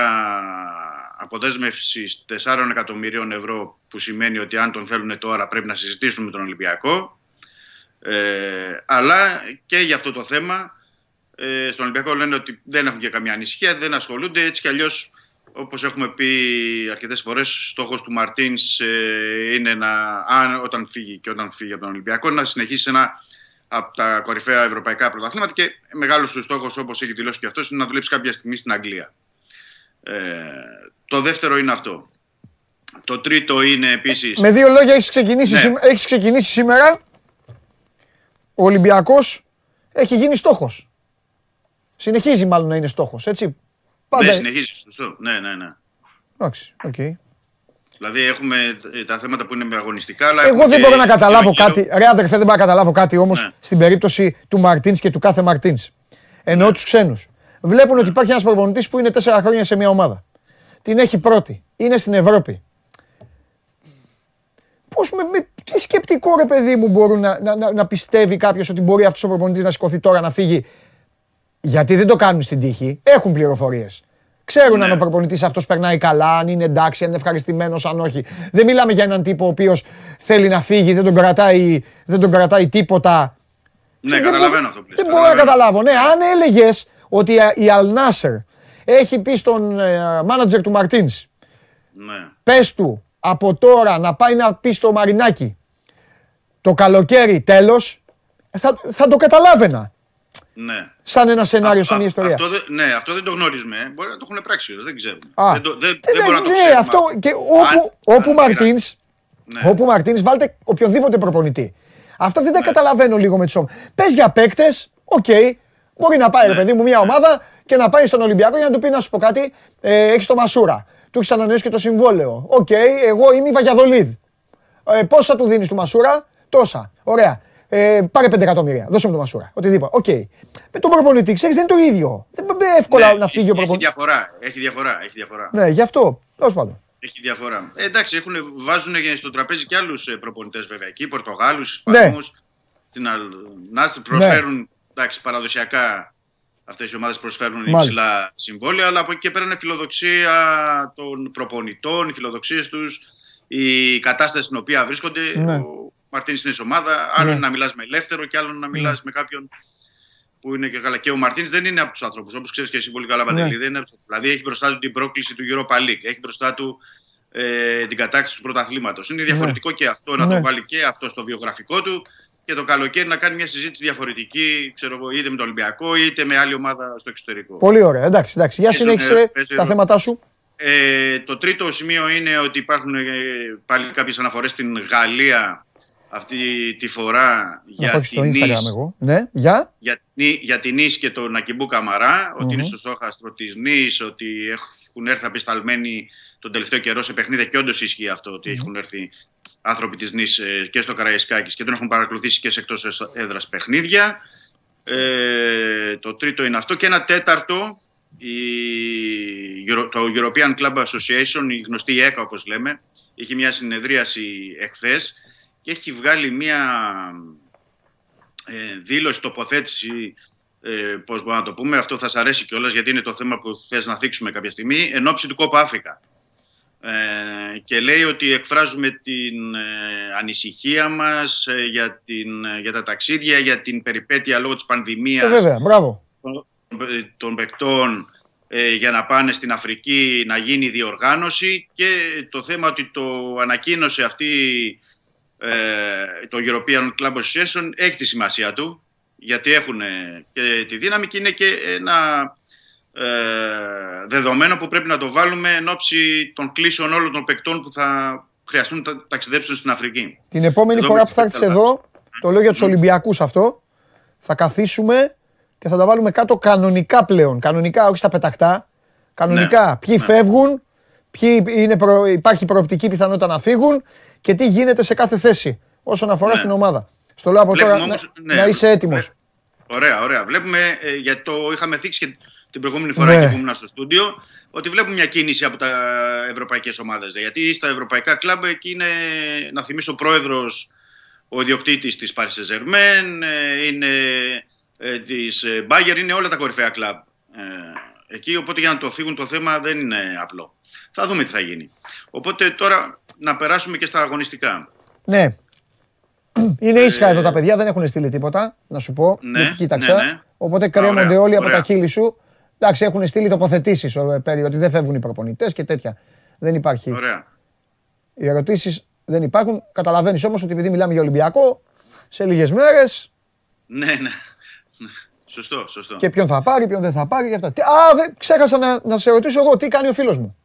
αποδέσμευση 4 εκατομμυρίων ευρώ, που σημαίνει ότι αν τον θέλουν τώρα πρέπει να συζητήσουν με τον Ολυμπιακό. Ε, αλλά και για αυτό το θέμα ε, στον Ολυμπιακό λένε ότι δεν έχουν και καμία ανησυχία, δεν ασχολούνται έτσι κι αλλιώς. Όπως έχουμε πει αρκετές φορές, στόχος του Μαρτίνς ε, είναι να, αν, όταν φύγει και όταν φύγει από τον Ολυμπιακό, να συνεχίσει ένα από τα κορυφαία ευρωπαϊκά πρωταθλήματα και μεγάλος του στόχος, όπως έχει δηλώσει και αυτός, είναι να δουλέψει κάποια στιγμή στην Αγγλία. Ε, το δεύτερο είναι αυτό. Το τρίτο είναι επίσης... Με δύο λόγια έχεις ξεκινήσει, Ναι. σήμε- έχεις ξεκινήσει σήμερα. Ο Ολυμπιακός έχει γίνει στόχος. Συνεχίζει μάλλον να είναι στόχος, έτσι; Πάντα. Ναι, συνεχίζει, σωστό. Ναι, ναι, ναι. Εντάξει, οκ. Δηλαδή έχουμε ε, τα θέματα που είναι αγωνιστικά, αλλά Εγώ έχουμε δεν και μπορώ να καταλάβω γύρω- κάτι. Ρε αδερφέ, δεν μπορώ να καταλάβω κάτι όμως Ναι. στην περίπτωση του Μαρτίνς και του κάθε Μαρτίνς. Εννοώ τους ξένους. Βλέπουν ότι υπάρχει ένας προπονητής που είναι τέσσερα χρόνια σε μια ομάδα. Την έχει πρώτη. Είναι στην Ευρώπη. Πώς με, με τι σκεπτικό ρε παιδί μου μπορούν να, να, να, να πιστεύει κάποιος ότι μπορεί αυτός ο προπονητής να σηκωθεί τώρα να φύγει Γιατί δεν το κάνουν στην τύχη. Έχουν πληροφορίες. Ξέρουν Ναι. αν ο προπονητής αυτός περνάει καλά, αν είναι εντάξει, αν είναι ευχαριστημένος, αν όχι. Δεν μιλάμε για έναν τύπο ο οποίος θέλει να φύγει, δεν τον κρατάει, δεν τον κρατάει τίποτα. Ναι, Δεν καταλαβαίνω μπο- αυτό που λες. Δεν μπορώ να καταλάβω. Ναι, αν έλεγες ότι η Al Nasser έχει πει στον μάνατζερ του Μαρτίν, Ναι. πες του από τώρα να πάει να πει στο Μαρινάκι το καλοκαίρι τέλος, θα, θα το καταλάβαινα. Ναι. Σαν ένα σενάριο, Α- σαν μια α- ιστορία. Αυτό, δεν- ναι, αυτό δεν το γνωρίζουμε. ε. Μπορεί να το έχουν πράξει, δεν ξέρουμε. Α, δεν, το, δεν, ε, δεν ναι, μπορώ να το ναι, ξέρουμε. αυτό και όπου, Αν- όπου αν Μαρτίν, Ναι. όπου Μαρτίνς, βάλτε οποιοδήποτε προπονητή. Αυτά δεν τα καταλαβαίνω λίγο με τις ομάδες. Πες για παίκτες, οκ, μπορεί να πάει ρε Ναι. παιδί μου μια ομάδα και να πάει στον Ολυμπιακό για να του πει να σου πω κάτι, ε, έχεις το Μασούρα, του έχεις ανανεώσει και το συμβόλαιο. Οκ, εγώ είμαι η Βαγιαδολίδ. Ε, πόσα του δίνεις του Μασούρα, τόσα. Ωραία. Ε, πάρε 5 εκατομμύρια, δώσε μου το Μασούρα. Οτιδήποτε. Οκ. Με τον προπονητή, ξέρεις, δεν είναι το ίδιο. Δεν είναι εύκολα Ναι, να φύγει ο έχει, προπονητής. Έχει διαφορά. Έχει διαφορά. Έχει διαφορά. Ναι, γι' αυτό. Τέλος πάντων. Έχει διαφορά. Ε, εντάξει, έχουν, βάζουν στο τραπέζι και άλλους προπονητές βέβαια εκεί. Πορτογάλους, Ναι. Ισπανούς. Την Νασρ προσφέρουν. Εντάξει, παραδοσιακά αυτές οι ομάδες προσφέρουν Μάλιστα. υψηλά συμβόλαια, αλλά από εκεί και πέρα είναι φιλοδοξία των προπονητών, οι φιλοδοξίες τους, η κατάσταση στην οποία βρίσκονται. Ναι. Ο Μαρτίνης είναι σε ομάδα. Άλλο Ναι. είναι να μιλάς με ελεύθερο και άλλο να μιλάς με κάποιον που είναι και καλά. Και ο Μαρτίνης δεν είναι από τους άνθρωπους, όπως ξέρεις και εσύ πολύ καλά, Παντελή. Ναι. Δεν είναι από τους- Δηλαδή έχει μπροστά του την πρόκληση του Europa League, έχει μπροστά του ε, την κατάκτηση του πρωταθλήματος. Είναι διαφορετικό και αυτό να Ναι. το βάλει και αυτό στο βιογραφικό του και το καλοκαίρι να κάνει μια συζήτηση διαφορετική, ξέρω εγώ, είτε με τον Ολυμπιακό είτε με άλλη ομάδα στο εξωτερικό. Πολύ ωραία. Εντάξει, εντάξει. Για Παίζουν, συνέχισε παίζουν. τα θέματά σου. Ε, το τρίτο σημείο είναι ότι υπάρχουν ε, πάλι κάποιες αναφορές στην Γαλλία αυτή τη φορά Να για πάω και στο την Instagram Nice εγώ. Ναι, για; για, την- για την Νης και τον Ακιμπού Καμαρά, ότι είναι Μμμ. στο στόχαστρο της Νης, ότι έχουν έρθει απεσταλμένοι τον τελευταίο καιρό σε παιχνίδια και όντως ισχύει αυτό, ότι έχουν έρθει άνθρωποι της Νης ε, και στο Καραϊσκάκης και τον έχουν παρακολουθήσει και σε εκτός εσ- έδρας παιχνίδια. Ε, το τρίτο είναι αυτό και ένα τέταρτο, η, Euro- το European Club Association, η γνωστή ΕΚΑ όπως λέμε, είχε μια συνεδρίαση εχθές και έχει βγάλει μια ε, δήλωση, τοποθέτηση, ε, πώς μπορούμε να το πούμε, αυτό θα σας αρέσει κιόλας γιατί είναι το θέμα που θες να θίξουμε κάποια στιγμή, εν ώψη του Κόπα Αφρικα. Ε, και λέει ότι εκφράζουμε την ε, ανησυχία μας ε, για, την, ε, για τα ταξίδια, για την περιπέτεια λόγω της Ε, πανδημίας βέβαια, μπράβο. των- των παικτών ε, για να πάνε στην Αφρική να γίνει διοργάνωση και το θέμα ότι το ανακοίνωσε αυτή ε, το European Club Association έχει τη σημασία του γιατί έχουν ε, και τη δύναμη και είναι και ένα ε, δεδομένο που πρέπει να το βάλουμε εν ώψη των κλήσεων όλων των παικτών που θα χρειαστούν να ταξιδέψουν στην Αφρική. Την επόμενη Εδώ φορά με που θα τις έρθεις πέταλα. εδώ, το λέω για τους Ολυμπιακούς αυτό, θα καθίσουμε και θα τα βάλουμε κάτω κανονικά πλέον. Κανονικά, όχι στα πεταχτά. Κανονικά. Ναι. Ποιοι Ναι. φεύγουν, ποιοι είναι προ... υπάρχει προοπτική πιθανότητα να φύγουν και τι γίνεται σε κάθε θέση όσον αφορά Ναι. στην ομάδα. Στο λέω από Βλέπουμε τώρα όμως- να, ναι, να είσαι έτοιμος. βλέ- Ωραία, ωραία. Βλέπουμε, ε, γιατί το είχαμε θίξει και την προηγούμενη φορά Ναι. και που ήμουν στο στούντιο, ότι βλέπουμε μια κίνηση από τα ευρωπαϊκές ομάδες. Γιατί στα ευρωπαϊκά κλαμπ εκεί είναι, να θυμίσω, ο πρόεδρος, ο ιδιοκτήτης της Paris Saint-Germain, ε, είναι ε, της Bayern, είναι όλα τα κορυφαία κλαμπ. Ε, εκεί, οπότε για να το φύγουν το θέμα δεν είναι απλό. Θα δούμε τι θα γίνει. Οπότε τώρα να περάσουμε και στα αγωνιστικά. Ναι. Είναι ήσυχα εδώ τα παιδιά, δεν έχουν στείλει τίποτα, να σου πω. Ναι, γιατί κοίταξα. ναι, ναι. Οπότε Α, κρέμονται ωραία, όλοι από ωραία. τα χείλη σου. Εντάξει, έχουν στείλει τοποθετήσεις περί ότι δεν φεύγουν οι προπονητές και τέτοια. Δεν υπάρχει. Ωραία. Οι ερωτήσεις δεν υπάρχουν. Καταλαβαίνεις όμως ότι επειδή μιλάμε για Ολυμπιακό, σε λίγες μέρες Ναι, ναι. Σωστό, σωστό. και ποιον θα πάρει, ποιον δεν θα πάρει και αυτά. Τι- Α, δεν, ξέχασα να, να σε ρωτήσω εγώ τι κάνει ο φίλος μου.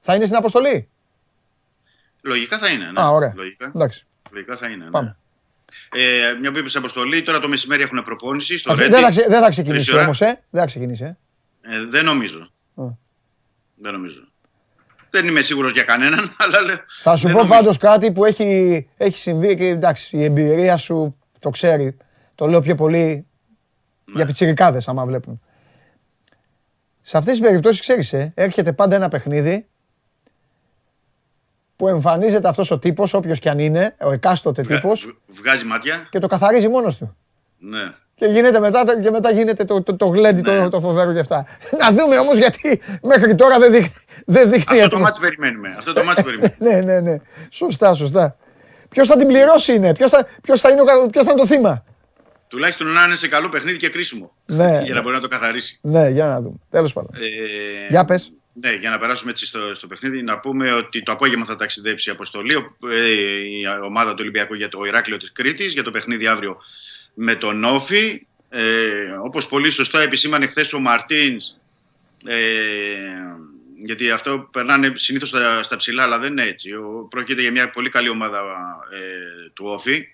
Θα είναι στην αποστολή; Λογικά θα είναι. Ναι. Α, ωραία. Λογικά, Εντάξει, λογικά θα είναι. Ναι. πάμε. Ε, μια που είπες αποστολή, τώρα το μεσημέρι έχουν προπόνηση στο Εντάξει, Ρέντι. δεν, θα, ξε- δεν θα ξεκινήσει Τρεις ώρα. όμως, ε. Δεν θα ξεκινήσει, ε. Ε, δεν νομίζω. Α. Δεν νομίζω. Δεν είμαι σίγουρος για κανέναν, αλλά λέω. Θα σου δεν πω νομίζω. πάντως κάτι που έχει, έχει συμβεί και εντάξει, η εμπειρία σου το ξέρει. Το λέω πιο πολύ Ναι. για πιτσιρικάδες άμα βλέπουν. Σε αυτές τις περιπτώσεις ξέρεις, ε, έρχεται πάντα ένα παιχνίδι που εμφανίζεται αυτός ο τύπος, όποιος κι αν είναι, ο εκάστοτε Βγα- τύπος, β- Βγάζει μάτια. και το καθαρίζει μόνος του. Ναι. Και, γίνεται μετά, και μετά γίνεται το, το, το γλέντι το, Ναι. το φοβερό και αυτά. Να δούμε όμως γιατί μέχρι τώρα δεν δείχνει, δεν δείχνει Αυτό το έτοιμο. μάτς περιμένουμε. Αυτό το μάτς περιμένουμε. Ναι, ναι, ναι. Σωστά, σωστά. Ποιος θα την πληρώσει είναι, ποιος θα, ποιος θα, είναι, ο κα- ποιος θα είναι το θύμα. Τουλάχιστον να είναι σε καλό παιχνίδι και κρίσιμο. Ναι. Για να μπορεί να το καθαρίσει. Ναι, για να δούμε. Τέλος πάντων. Ε, Για πες. Ναι, για να περάσουμε έτσι στο, στο παιχνίδι, να πούμε ότι το απόγευμα θα ταξιδέψει η αποστολή, ο- ε, η ομάδα του Ολυμπιακού για το Ηράκλειο της Κρήτης, για το παιχνίδι αύριο με τον Όφη. Ε, όπως πολύ σωστά επισήμανε χθες ο Μαρτίνς, ε, γιατί αυτό περνάνε συνήθως στα, στα ψηλά, αλλά δεν είναι έτσι. Ο, πρόκειται για μια πολύ καλή ομάδα ε, του Όφη.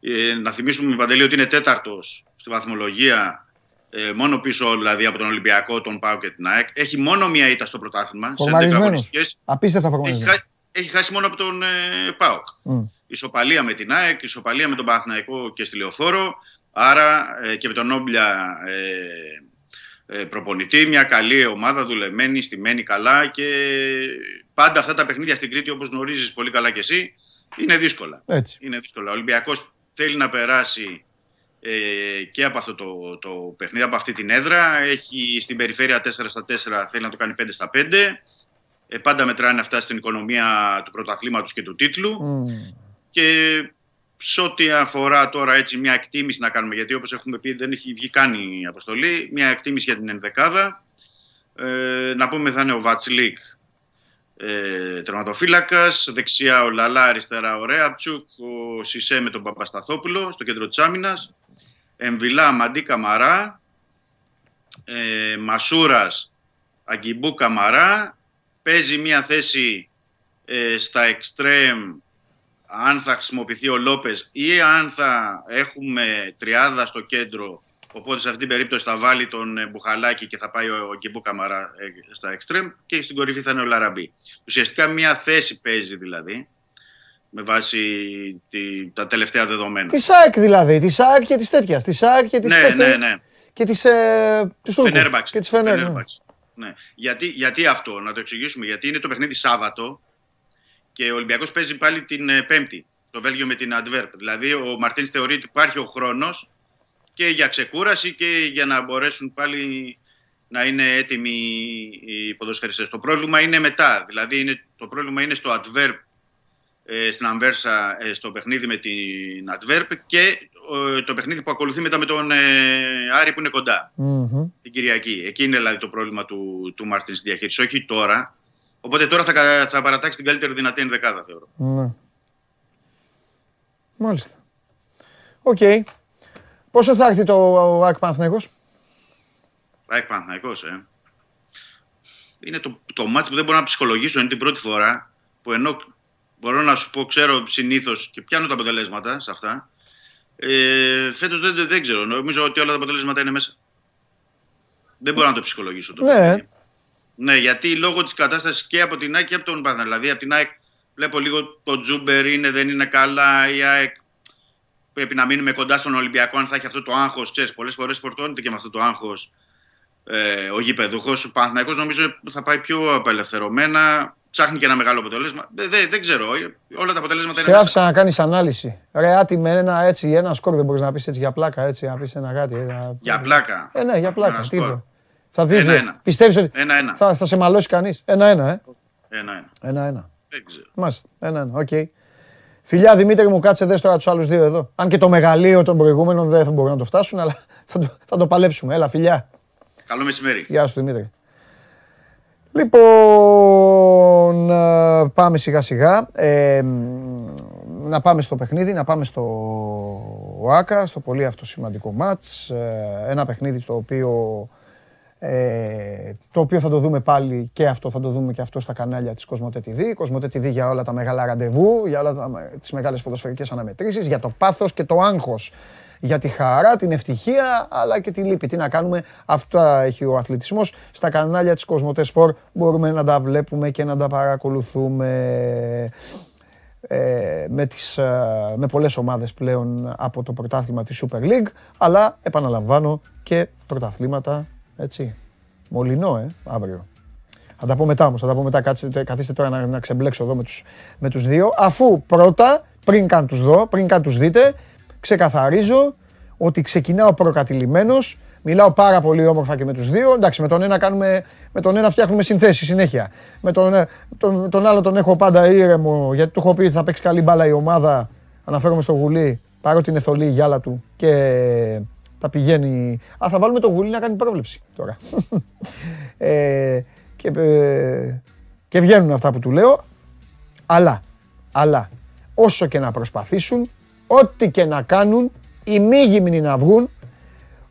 Ε, να θυμίσουμε με Παντελή ότι είναι τέταρτος στη βαθμολογία ε, μόνο πίσω δηλαδή από τον Ολυμπιακό, τον Πάο και την ΑΕΚ. Έχει μόνο μία ήττα στο πρωτάθλημα. Σε 11 Φορμαρισμένος. αγωνιστικές. Απίστευτα Έχει, φορμαρισμένος. χάσει- έχει χάσει μόνο από τον ε, ΠΑΟΚ. Μμ. Ισοπαλία με την ΑΕΚ, ισοπαλία με τον Παναθηναϊκό και στη Λεωφόρο. Άρα ε, και με τον Όμπλια ε, ε, προπονητή, μια καλή ομάδα, δουλεμένη, στημένη καλά και πάντα αυτά τα παιχνίδια στην Κρήτη όπως γνωρίζεις πολύ καλά και εσύ είναι δύσκολα. Έτσι. Είναι δύσκολα. Ο Ολυμπιακός θέλει να περάσει ε, και από αυτό το, το παιχνίδι, από αυτή την έδρα. Έχει στην περιφέρεια 4 στα 4, θέλει να το κάνει 5 στα 5. Ε, πάντα μετράνε αυτά στην οικονομία του πρωταθλήματος και του τίτλου. Μμ. Και σε ό,τι αφορά τώρα έτσι μια εκτίμηση να κάνουμε, γιατί όπως έχουμε πει δεν έχει βγει καν η αποστολή, μια εκτίμηση για την ενδεκάδα. Ε, να πούμε θα είναι ο Βατσλίκ ε, τερματοφύλακας, δεξιά ο Λαλά, αριστερά ο Ρέαπτσουκ, ο Σισε με τον Παπασταθόπουλο στο κέντρο της άμυνας, Εμβιλά Μαντί Καμαρά, ε, Μασούρας Αγκιμπού Καμαρά, παίζει μια θέση ε, στα εξτρέμ αν θα χρησιμοποιηθεί ο Λόπες ή αν θα έχουμε τριάδα στο κέντρο οπότε σε αυτή την περίπτωση θα βάλει τον ε, Μπουχαλάκη και θα πάει ο, ο Γκιμπού Καμαρά ε, στα εξτρέμ και στην κορυφή θα είναι ο Λαραμπή. Ουσιαστικά μια θέση παίζει δηλαδή με βάση τη, τα τελευταία δεδομένα. Τη ΣΑΕΚ δηλαδή, τη ΣΑΕΚ και της τέτοιας. Τη ΣΑΕΚ και της Ναι, ναι, ναι. Και της ε, τους Τούρκους. Φενέρμπαξ. Και της Φενέρ. ναι. Φενέρμπαξ. Ναι. Γιατί, γιατί αυτό, να το εξηγήσουμε. Γιατί είναι το παιχνίδι Σάββατο και ο Ολυμπιακός παίζει πάλι την ε, Πέμπτη στο Βέλγιο με την Αντβέρπ. Δηλαδή ο Μαρτίνς θεωρεί ότι υπάρχει ο χρόνος και για ξεκούραση και για να μπορέσουν πάλι να είναι έτοιμοι οι ποδοσφαιριστές. Το πρόβλημα είναι μετά. Δηλαδή είναι, το πρόβλημα είναι στο Αντβέρπ ε, στην Αμβέρσα ε, στο παιχνίδι με την Αντβέρπ και ε, το παιχνίδι που ακολουθεί μετά με τον ε, Άρη που είναι κοντά Μμμ. την Κυριακή. Εκεί είναι δηλαδή το πρόβλημα του, του Μάρτιν στη διαχείριση, όχι τώρα. Οπότε τώρα θα, κα- θα παρατάξει την καλύτερη δυνατή ενδεκάδα, θεωρώ. Ναι. Μάλιστα. Οκ. Πόσο θα έρθει το ΑΕΚ Παναθηναϊκός; ΑΕΚ Παναθηναϊκός, ε. Είναι το, το μάτς που δεν μπορώ να ψυχολογήσω. Είναι την πρώτη φορά που ενώ μπορώ να σου πω, ξέρω συνήθως και πιάνω τα αποτελέσματα σε αυτά. Ε, Φέτος δεν, δεν ξέρω. Νομίζω ότι όλα τα αποτελέσματα είναι μέσα. Δεν μπορώ να το ψυχολογήσω. Το Ναι. παιχνίδι. Ναι, γιατί λόγω της κατάστασης και από την ΑΕΚ και από τον Παναθηναϊκό. Δηλαδή από την ΑΕΚ βλέπω λίγο το Τζούμπερ είναι, δεν είναι καλά. Η ΑΕΚ πρέπει να μείνουμε κοντά στον Ολυμπιακό αν θα έχει αυτό το άγχος. Ξέρεις, πολλές φορές φορτώνεται και με αυτό το άγχος ε, ο γηπεδούχος. Ο Παναθηναϊκός νομίζω θα πάει πιο απελευθερωμένα. Ψάχνει και ένα μεγάλο αποτέλεσμα. Δεν, δεν, δεν ξέρω. Όλα τα αποτελέσματα Σε είναι μέσα. άφησα να κάνεις ανάλυση. Ρε άτι με ένα έτσι, ένα σκορ δεν μπορείς να πεις έτσι για πλάκα έτσι, να πεις ένα κάτι. Ένα... Για πλάκα. Ε, ναι, για πλάκα. Ένα Τι σκορ. είπε. Θα πεις, Ένα-ένα. πιστεύεις ότι Ένα-ένα. θα, θα σε μαλώσει κανείς. Ένα-ένα, ε. Ένα-ένα. Ένα-ένα. Δεν ξέρω. Μάλιστα. Ένα-ένα. Οκ. Φιλιά Δημήτρη μου, κάτσε δες τώρα τους άλλους δύο εδώ. Αν και το μεγαλείο των προηγούμενων δεν θα μπορούν να το φτάσουν, αλλά θα το, θα το παλέψουμε. Έλα, φιλιά. Καλό μεσημέρι. Γεια σου Δημήτρη. Λοιπόν, ε, πάμε σιγά σιγά. Ε, μ, να πάμε στο παιχνίδι, να πάμε στο ΆΚΑ, στο πολύ αυτό σημαντικό μάτς. Ε, ένα παιχνίδι στο οποίο, ε, το οποίο θα το δούμε πάλι και αυτό, θα το δούμε και αυτό στα κανάλια της Κοσμοτέ TV. Κοσμοτέ TV για όλα τα μεγάλα ραντεβού, για όλα τα, τις μεγάλες ποδοσφαιρικές αναμετρήσεις, για το πάθος και το άγχος για τη χαρά, την ευτυχία, αλλά και τη λύπη. Τι να κάνουμε, αυτά έχει ο αθλητισμός. Στα κανάλια της Κοσμοτέ Sport μπορούμε να τα βλέπουμε και να τα παρακολουθούμε ε, με, τις, ε, με πολλές ομάδες πλέον από το πρωτάθλημα της Super League, αλλά επαναλαμβάνω και πρωταθλήματα, έτσι, μολυνό, ε, αύριο. Θα τα πω μετά όμως, θα τα πω μετά, Κάτσε, καθίστε τώρα να, να ξεμπλέξω εδώ με τους, με τους δύο, αφού πρώτα, πριν καν τους δω, πριν καν τους δείτε, ξεκαθαρίζω ότι ξεκινάω προκατηλημένος, μιλάω πάρα πολύ όμορφα και με τους δύο. Εντάξει, με τον ένα, κάνουμε, με τον ένα φτιάχνουμε συνθέσεις συνέχεια. Με τον, ε, τον, τον άλλο τον έχω πάντα ήρεμο, γιατί του έχω πει ότι θα παίξει καλή μπάλα η ομάδα. Αναφέρομαι στο γουλί, παρότι είναι θολή η γυάλα του και τα πηγαίνει. Α, θα βάλουμε το γουλί να κάνει πρόβλεψη τώρα. ε, και, ε, και βγαίνουν αυτά που του λέω. Αλλά, αλλά, όσο και να προσπαθήσουν, ό,τι και να κάνουν, οι μη γυμνοί να βγουν,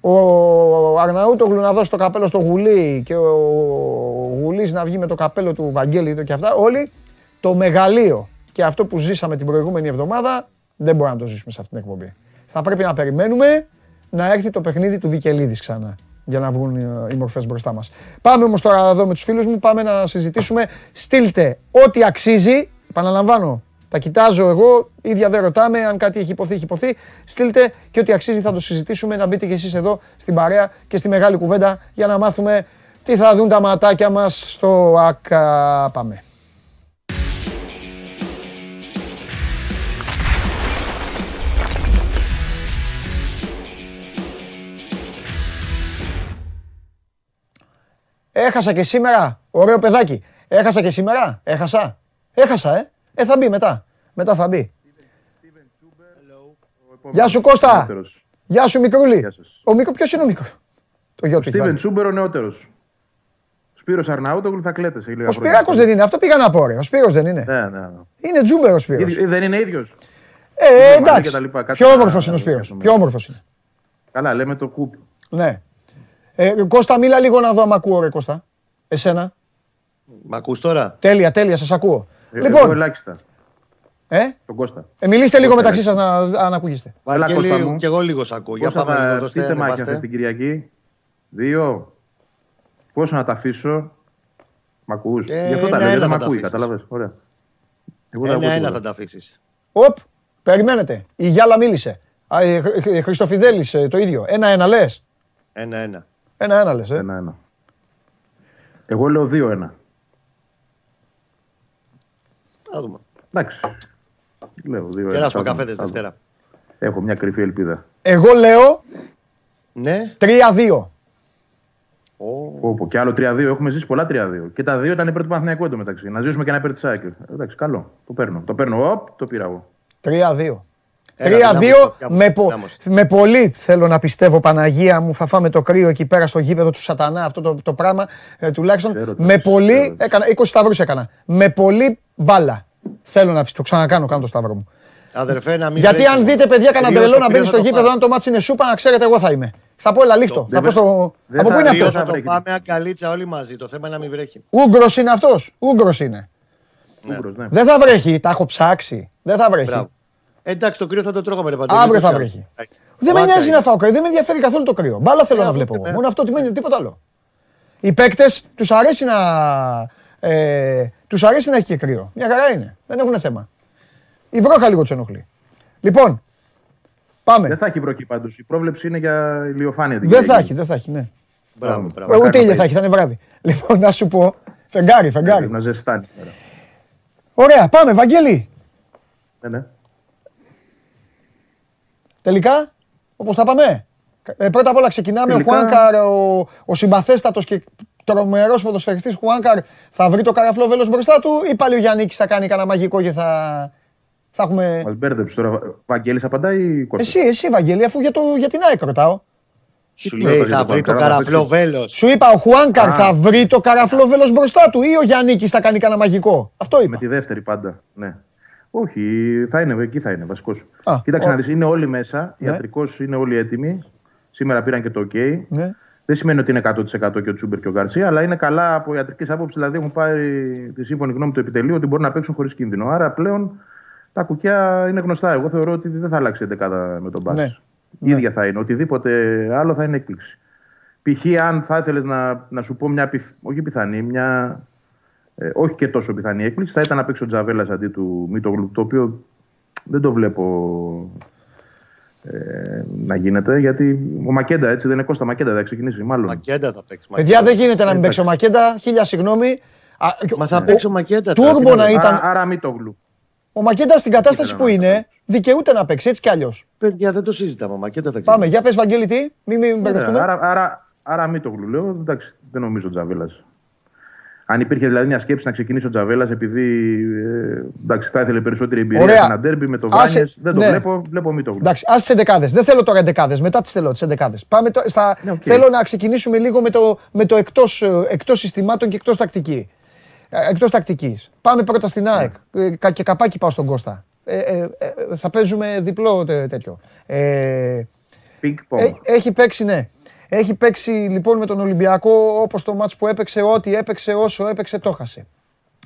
ο Αρναούτογλου να δώσει το καπέλο στο Γουλή και ο Γουλής να βγει με το καπέλο του Βαγγέλη και αυτά, όλοι το μεγαλείο και αυτό που ζήσαμε την προηγούμενη εβδομάδα δεν μπορούμε να το ζήσουμε σε αυτήν την εκπομπή. Θα πρέπει να περιμένουμε να έρθει το παιχνίδι του Βικελίδης ξανά για να βγουν οι μορφές μπροστά μας. Πάμε όμως τώρα εδώ με τους φίλους μου, πάμε να συζητήσουμε. Στείλτε ό,τι αξίζει, επαναλαμβάνω, τα κοιτάζω εγώ, ίδια δεν ρωτάμε, αν κάτι έχει υποθεί, έχει υποθεί. Στείλτε και ό,τι αξίζει θα το συζητήσουμε, να μπείτε κι εσείς εδώ στην παρέα και στη μεγάλη κουβέντα για να μάθουμε τι θα δουν τα ματάκια μας στο ΑΚΑ. Πάμε. Έχασα και σήμερα. Ωραίο παιδάκι. Έχασα και σήμερα. Έχασα. Έχασα, ε. Ε, θα μπει μετά. Μετά θα μπει. Γεια σου Κώστα. Γεια σου Μικρούλη. Ο Μικρό, ποιος είναι ο Μικρό. Το γιο του. Στίβεν Τσούμπερ ο νεότερος. Σπύρος Αρναούτογλου θα κλαίτε σε Ο Σπυράκος δεν είναι. Αυτό πήγα να πω ρε. Ο Σπύρος δεν είναι. Ναι, ναι, ναι. Είναι Τζούμπερ ο Σπύρος. Δεν είναι ίδιος. Ε, εντάξει. Πιο όμορφος είναι ο Σπύρος. Πιο όμορφος είναι. Καλά, λέμε το κούπι. Ναι. Ε, Κώστα, μίλα λίγο να δω αν ακούω, ρε Κώστα. Εσένα. Μ' ακούς τώρα; Τέλεια, τέλεια, σας ακούω. Ε, λοιπόν, εγώ ελάχιστα. Ε; Τον Κώστα. Ε, μιλήστε λίγο μεταξύ σας να, να ακούγεστε. Βαγγέλη, και εγώ λίγο σ' ακούω. Για πάμε λίγο το στέλνο. μάχη αυτή την Κυριακή. Δύο. Πόσο να τα αφήσω. Μ' ακούς; Ε, Γι' αυτό τα λέω, δεν μ' ακούει, καταλαβες. Ωραία. Ένα-ένα θα τα αφήσεις. Οπ, περιμένετε. Η Γιάλα μίλησε. Χριστοφιδέλης το ίδιο. Ένα-ένα λες. Ένα-ένα. Ένα-ένα λες, ε. Ένα-ένα. Εγώ λέω δύο-ένα. Θα δούμε. Εντάξει. Λέω δύο-ένα. Και ένα από καφέδες Δευτέρα. Έχω μια κρυφή ελπίδα. Εγώ λέω ναι. 3-2. Όπου και άλλο 3-2. Έχουμε ζήσει πολλά 3-2. Και τα δύο ήταν υπέρ του Παναθηναϊκού εντωμεταξύ. Να ζήσουμε και ένα υπέρ της Σάκη. Εντάξει, καλό. Το παίρνω. Το παίρνω. Οπ, το πήρα εγώ. 3-2. 3-2 με, πο, με πολύ θέλω να πιστεύω Παναγία μου θα φάμε το κρύο εκεί πέρα στο γήπεδο του σατανά αυτό το, το πράγμα ε, τουλάχιστον με πολύ έκανα, 20 σταυρούς έκανα με πολύ μπάλα θέλω να το ξανακάνω κάνω το σταυρό μου Αδερφέ, να μην Γιατί αν δείτε παιδιά κανένα τρελό να μπαίνει στο γήπεδο αν το μάτσι είναι σούπα να ξέρετε εγώ θα είμαι θα πω ελα λίχτο. Θα πω στο... Από πού είναι αυτός; Θα το πάμε ακαλίτσα όλοι μαζί. Το θέμα είναι να μην βρέχει. Ούγκρο είναι αυτός. Ούγκρο είναι. Ναι. Δεν θα βρέχει. Τα έχω ψάξει. Δεν θα βρέχει. Εντάξει, το κρύο θα το τρώγαμε, ρε Παντελή. Αύριο θα βρέχει. Δεν με νοιάζει να φάω κρύο, δεν με ενδιαφέρει καθόλου το κρύο. Μπάλα θέλω να βλέπω εγώ. Μόνο αυτό τι μένει, τίποτα άλλο. Οι παίκτες τους αρέσει να. Ε, τους αρέσει να έχει και κρύο. Μια χαρά είναι. Δεν έχουν θέμα. Η βρόχα λίγο τους ενοχλεί. Λοιπόν, πάμε. Δεν θα έχει βροχή πάντως. Η πρόβλεψη είναι για ηλιοφάνεια. Δεν θα έχει, δεν θα έχει, ναι. Μπράβο, μπράβο. Ούτε ήλιο θα έχει, θα είναι βράδυ. Λοιπόν, να σου πω. Φεγγάρι, φεγγάρι. Να ζεστάνει. Ωραία, πάμε, Βαγγέλη. Ναι, ναι. Τελικά, όπως τα πάμε. Ε, πρώτα απ' όλα ξεκινάμε. Τελικά... Ο Χουάνκαρ, ο, ο συμπαθέστατος και τρομερός ποδοσφαιριστής Χουάνκαρ, θα βρει το καραφλό βέλος μπροστά του ή πάλι ο Γιάννη θα κάνει κανένα μαγικό και θα, θα έχουμε. Μα μπέρδεψε τώρα. Βαγγέλης απαντάει ή Κώστα; Εσύ, εσύ, Βαγγέλη, αφού για, το, για την ΑΕΚ ρωτάω. Σου λέει θα βρει το καραφλό βέλος. Σου είπα, ο Χουάνκαρ θα βρει το καραφλό βέλος μπροστά του ή ο Γιάννη θα κάνει κανένα μαγικό. Αυτό είπα. Με τη δεύτερη πάντα. Ναι. Όχι, θα είναι, εκεί θα είναι βασικός. Κοίταξε ο... να δεις, είναι όλοι μέσα. Ναι. Ιατρικώ είναι όλοι έτοιμοι. Σήμερα πήραν και το OK. Ναι. Δεν σημαίνει ότι είναι 100% και ο Τσούμπερ και ο Γκαρσία, αλλά είναι καλά από ιατρικής άποψης. Δηλαδή, έχουν πάρει τη σύμφωνη γνώμη του επιτελείου ότι μπορούν να παίξουν χωρίς κίνδυνο. Άρα πλέον τα κουκιά είναι γνωστά. Εγώ θεωρώ ότι δεν θα αλλάξει η δεκάδα με τον Μπάσκετ. Ναι. Η ίδια θα είναι. Οτιδήποτε άλλο θα είναι έκπληξη. Π.χ. αν θα ήθελες να, να σου πω μια πιθ... όχι πιθανή, μια ε, όχι και τόσο πιθανή έκπληξη, θα ήταν να παίξει ο Τζαβέλας αντί του Μίτογλου, το οποίο δεν το βλέπω ε, να γίνεται. Γιατί ο Μακέντα έτσι δεν είναι Κώστα Μακέντα, θα ξεκινήσει. Μάλλον. Μακέντα θα παίξει. Παιδιά δεν γίνεται να μην παίξει ο Μακέντα. Χίλια συγγνώμη. Μα θα παίξει ο Μακέντα. Τούρμπο να ήταν. Άρα, άρα Μίτογλου. Ο Μακέντα στην κατάσταση που είναι, δικαιούται να παίξει έτσι κι αλλιώς. Παιδιά, δεν το συζητάμε. Μακέτα θα Πάμε, για πες, Βαγγέλη, τι; Μην μην μπερδευτούμε. Άρα, άρα, άρα μην το γλουλέω. Εντάξει, δεν νομίζω ο Τζαβέλας. Αν υπήρχε δηλαδή μια σκέψη να ξεκινήσει ο Τζαβέλας επειδή ε, εντάξει, θα ήθελε περισσότερη εμπειρία Ωραία. σε ένα ντέρμπι με το Άσε- Βάνιες, δεν το ναι. βλέπω, βλέπω μην το γλουλέω. Εντάξει, άσε τις εντεκάδε. Δεν θέλω τώρα εντεκάδε. Μετά τις θέλω, τις εντεκάδε. Πάμε το, στα... Ναι, οκ. Θέλω να ξεκινήσουμε λίγο με το, με το εκτός εκτός συστημάτων και εκτός τακτική. Εκτός τακτικής. Πάμε πρώτα στην ΑΕΚ. Ε, κα- και καπάκι πάω στον Κώστα. Ε, ε, ε, θα παίζουμε διπλό τε- τέτοιο. Ε, Πινκ πονγκ. Ε, έχει παίξει, ναι. Έχει παίξει λοιπόν με τον Ολυμπιακό όπως το μάτς που έπαιξε, ό,τι έπαιξε, όσο έπαιξε, το χάσε.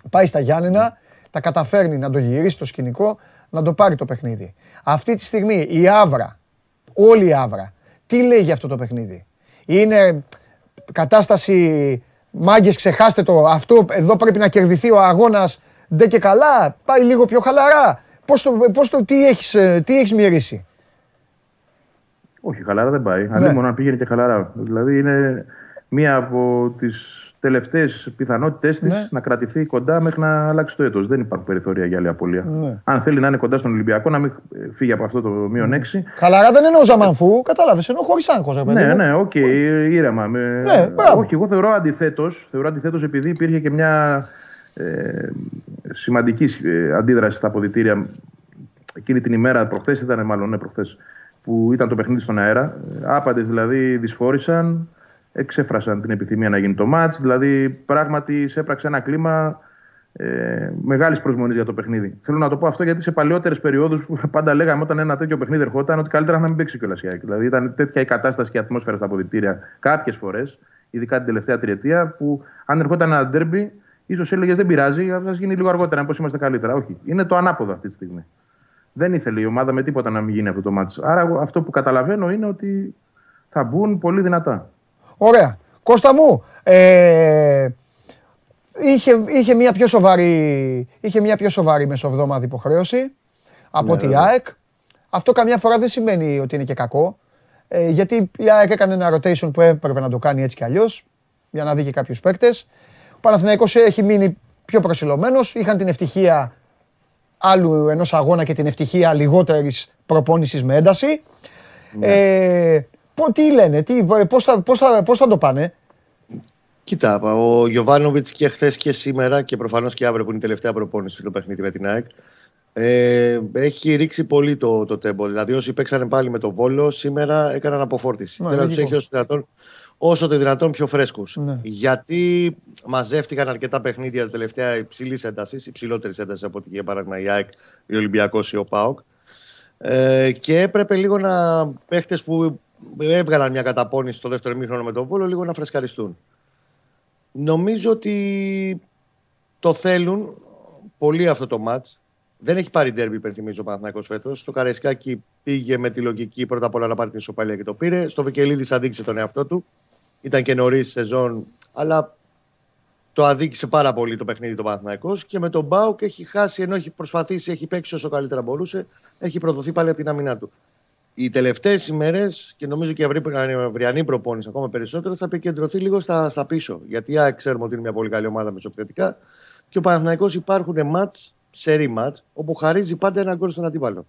Πάει στα Γιάννενα, τα καταφέρνει να το γυρίσει το σκηνικό, να το πάρει το παιχνίδι. Αυτή τη στιγμή η Άβρα, όλη η Άβρα, τι λέει για αυτό το παιχνίδι; Είναι κατάσταση μάγκες ξεχάστε το, αυτό εδώ πρέπει να κερδιθεί ο αγώνας, ντε και καλά, πάει λίγο πιο χαλαρά. Πώς το, πώς το, τι, έχεις, ε, τι έχεις μυρίσει; Όχι, χαλαρά δεν πάει. Ναι. Αλλήμον να πήγαινε και χαλαρά. Δηλαδή είναι μία από τις τελευταίες πιθανότητέ της Ναι. να κρατηθεί κοντά μέχρι να αλλάξει το έτος. Δεν υπάρχουν περιθώρια για άλλη απώλεια. Ναι. Αν θέλει να είναι κοντά στον Ολυμπιακό, να μην ε, φύγει από αυτό το μείον 6. Χαλαρά δεν εννοώ Ζαμανφού, κατάλαβες. Εννοώ χωρίς άγχος, ρε παιδί. Ναι, μου. ναι, οκ, ήρεμα. Με... Ναι, μπράβο. Όχι, εγώ θεωρώ αντιθέτως. Θεωρώ αντιθέτως επειδή υπήρχε και μια ε, σημαντική ε, αντίδραση στα αποδυτήρια εκείνη την ημέρα, προχθές ήταν μάλλον, ναι, προχθές, που ήταν το παιχνίδι στον αέρα. Άπαντες δηλαδή δυσφόρησαν, εξέφρασαν την επιθυμία να γίνει το ματς. Δηλαδή πράγματι εισέπραξε ένα κλίμα ε, μεγάλης προσμονής για το παιχνίδι. Θέλω να το πω αυτό γιατί σε παλαιότερες περιόδους που πάντα λέγαμε όταν ένα τέτοιο παιχνίδι ερχόταν ότι καλύτερα να μην παίξει κιόλας η ΑΕΚ. Δηλαδή ήταν τέτοια η κατάσταση και η ατμόσφαιρα στα αποδυτήρια κάποιες φορές, ειδικά την τελευταία τριετία, που αν ερχόταν ένα ντέρμπι, ίσως έλεγες δεν πειράζει, ας γίνει λίγο αργότερα, πώ είμαστε καλύτερα. Όχι. Είναι το ανάποδο αυτή τη στιγμή. Δεν ήθελε η ομάδα με τίποτα να μην γίνει αυτό το μάτσο. Άρα εγώ αυτό που καταλαβαίνω είναι ότι θα μπουν πολύ δυνατά. Ωραία. Κώστα μου, ε, είχε, είχε, μια πιο σοβαρή, είχε μια πιο σοβαρή μεσοβδόμαδη υποχρέωση από Ναι, τη βέβαια. ΑΕΚ. Αυτό καμιά φορά δεν σημαίνει ότι είναι και κακό. Ε, γιατί η ΑΕΚ έκανε ένα rotation που έπρεπε να το κάνει έτσι κι αλλιώς για να δει και κάποιους παίκτες. Ο Παναθηναϊκός έχει μείνει πιο προσιλωμένος. Είχαν την ευτυχία άλλου ενός αγώνα και την ευτυχία λιγότερης προπόνησης με ένταση. Ε, πο- τι λένε, τι, πώς, θα, πώς, θα, πώς θα το πάνε; Κοίτα, ο Γιωβάνοβιτς και χθες και σήμερα και προφανώς και αύριο που είναι η τελευταία προπόνηση στο παιχνίδι με την ΑΕΚ. Ε, έχει ρίξει πολύ το, το τέμπο. Δηλαδή, όσοι παίξανε πάλι με τον Βόλο, σήμερα έκαναν αποφόρτηση. Ναι, Θέλω να τους λογικό. έχει όσο, δυνατόν, όσο το δυνατόν πιο φρέσκους. Ναι. Γιατί μαζεύτηκαν αρκετά παιχνίδια τα τελευταία υψηλής έντασης, υψηλότερης έντασης από ό,τι για παράδειγμα η ΑΕΚ, η Ολυμπιακός ή ο ΠΑΟΚ. Ε, και έπρεπε λίγο να παίχτες που έβγαλαν μια καταπώνηση στο δεύτερο μήχρονο με τον Βόλο λίγο να φρεσκαριστούν. Νομίζω ότι το θέλουν πολύ αυτό το μάτς. Δεν έχει πάρει ντέρμπι, υπενθυμίζω ο Παναθηναϊκός φέτος. Στο Καραϊσκάκι πήγε με τη λογική πρώτα απ' όλα να πάρει την ισοπαλία και το πήρε. Στο Βικελίδης αδίκησε τον εαυτό του. Ήταν και νωρίς σεζόν, αλλά το αδίκησε πάρα πολύ το παιχνίδι του Παναθηναϊκός. Και με τον Μπάουκ έχει χάσει, ενώ έχει προσπαθήσει, έχει παίξει όσο καλύτερα μπορούσε, έχει προδοθεί πάλι από την άμυνά του. Οι τελευταίες ημέρες, και νομίζω και η αυρή- αυριανή προπόνηση ακόμα περισσότερο, θα επικεντρωθεί λίγο στα, στα πίσω. Γιατί η ΑΕΚ ξέρουμε ότι είναι μια πολύ καλή ομάδα μεσοπιθετικά και ο Παναθηναϊκός υπάρχουν μάτς, σερή μάτς, όπου χαρίζει πάντα ένα γκολ στον αντίπαλο.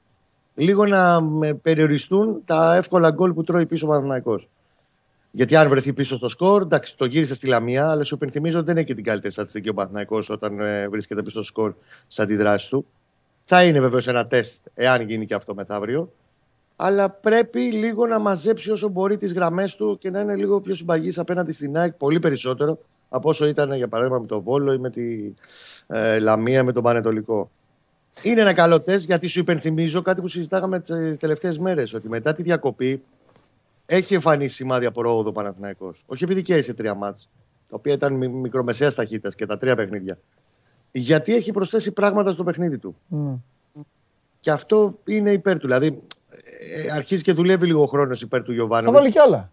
Λίγο να με περιοριστούν τα εύκολα γκολ που τρώει πίσω ο Παναθηναϊκός. Γιατί αν βρεθεί πίσω στο σκορ, εντάξει, το γύρισε στη Λαμία, αλλά σου υπενθυμίζω ότι δεν έχει και την καλύτερη στατιστική ο Παναθηναϊκός όταν ε, βρίσκεται πίσω στο σκορ στι αντιδράσει του. Θα είναι βεβαίως ένα τεστ, εάν γίνει και αυτό μεθαύριο. Αλλά πρέπει λίγο να μαζέψει όσο μπορεί τις γραμμές του και να είναι λίγο πιο συμπαγής απέναντι στην ΑΕΚ πολύ περισσότερο από όσο ήταν για παράδειγμα με τον Βόλο ή με τη ε, Λαμία με τον Πανετολικό. Είναι ένα καλό τεστ γιατί σου υπενθυμίζω κάτι που συζητάγαμε τις τελευταίες μέρες. Ότι μετά τη διακοπή έχει εμφανίσει σημάδια πρόοδο ο Παναθηναϊκός. Όχι επειδή κέρδισε τρία μάτς, τα οποία ήταν μι- μικρομεσαίας ταχύτητας και τα τρία παιχνίδια. Γιατί έχει προσθέσει πράγματα στο παιχνίδι του. Και αυτό είναι υπέρ του. Δηλαδή, ε, αρχίζει και δουλεύει λίγο χρόνος υπέρ του Θα Γιωβάνοβιτ. βάλει κι άλλα.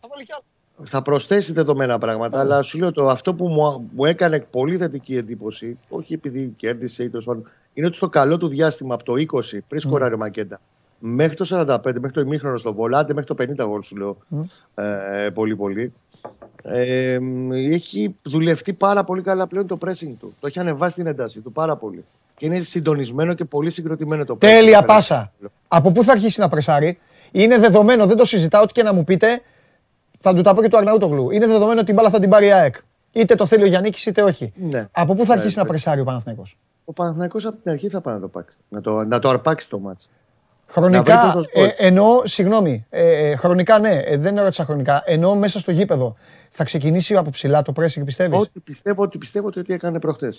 Θα προσθέσει δεδομένα πράγματα, αλλά σου λέω το αυτό που μου, μου έκανε πολύ θετική εντύπωση, όχι επειδή κέρδισε ή τέλος πάντων, είναι ότι στο καλό του διάστημα από το 20 πριν σκοράρει ο Μακέντα μέχρι το 45, μέχρι το ημίχρονο στο Βολάντε, μέχρι το 50 γόλ σου λέω ε, πολύ πολύ. Ε, μ, έχει δουλευτεί πάρα πολύ καλά πλέον το pressing του. Το έχει ανεβάσει την ένταση του πάρα πολύ. και είναι συντονισμένο και πολύ συγκροτημένο το παίξιμο. Τέλεια πάσα. Από πού θα αρχίσει να πρεσάρει; Είναι δεδομένο, δεν το συζητάω, ό,τι και να μου πείτε, θα του τα πω και του Αρναούτογλου. Είναι δεδομένο ότι η μπάλα θα την πάρει η ΑΕΚ. Είτε το θέλει ο Γιάννης είτε όχι. Ναι. Από πού θα Ναι, αρχίσει να ναι. πρεσάρει ο Παναθηναϊκός; Ο Παναθηναϊκός από την αρχή θα πάει να το πάξει. Να το, να το αρπάξει το μάτς. Να Χρονικά, βρει το σκορ. ε, εννοώ, συγγνώμη, ε, ε, χρονικά ναι, ε, δεν ρώτησα χρονικά. Εννοώ μέσα στο γήπεδο. Θα ξεκινήσει από ψηλά το pressing, πιστεύεις; Ό,τι πιστεύω ότι πιστεύω ότι τι έκανε προχτέ.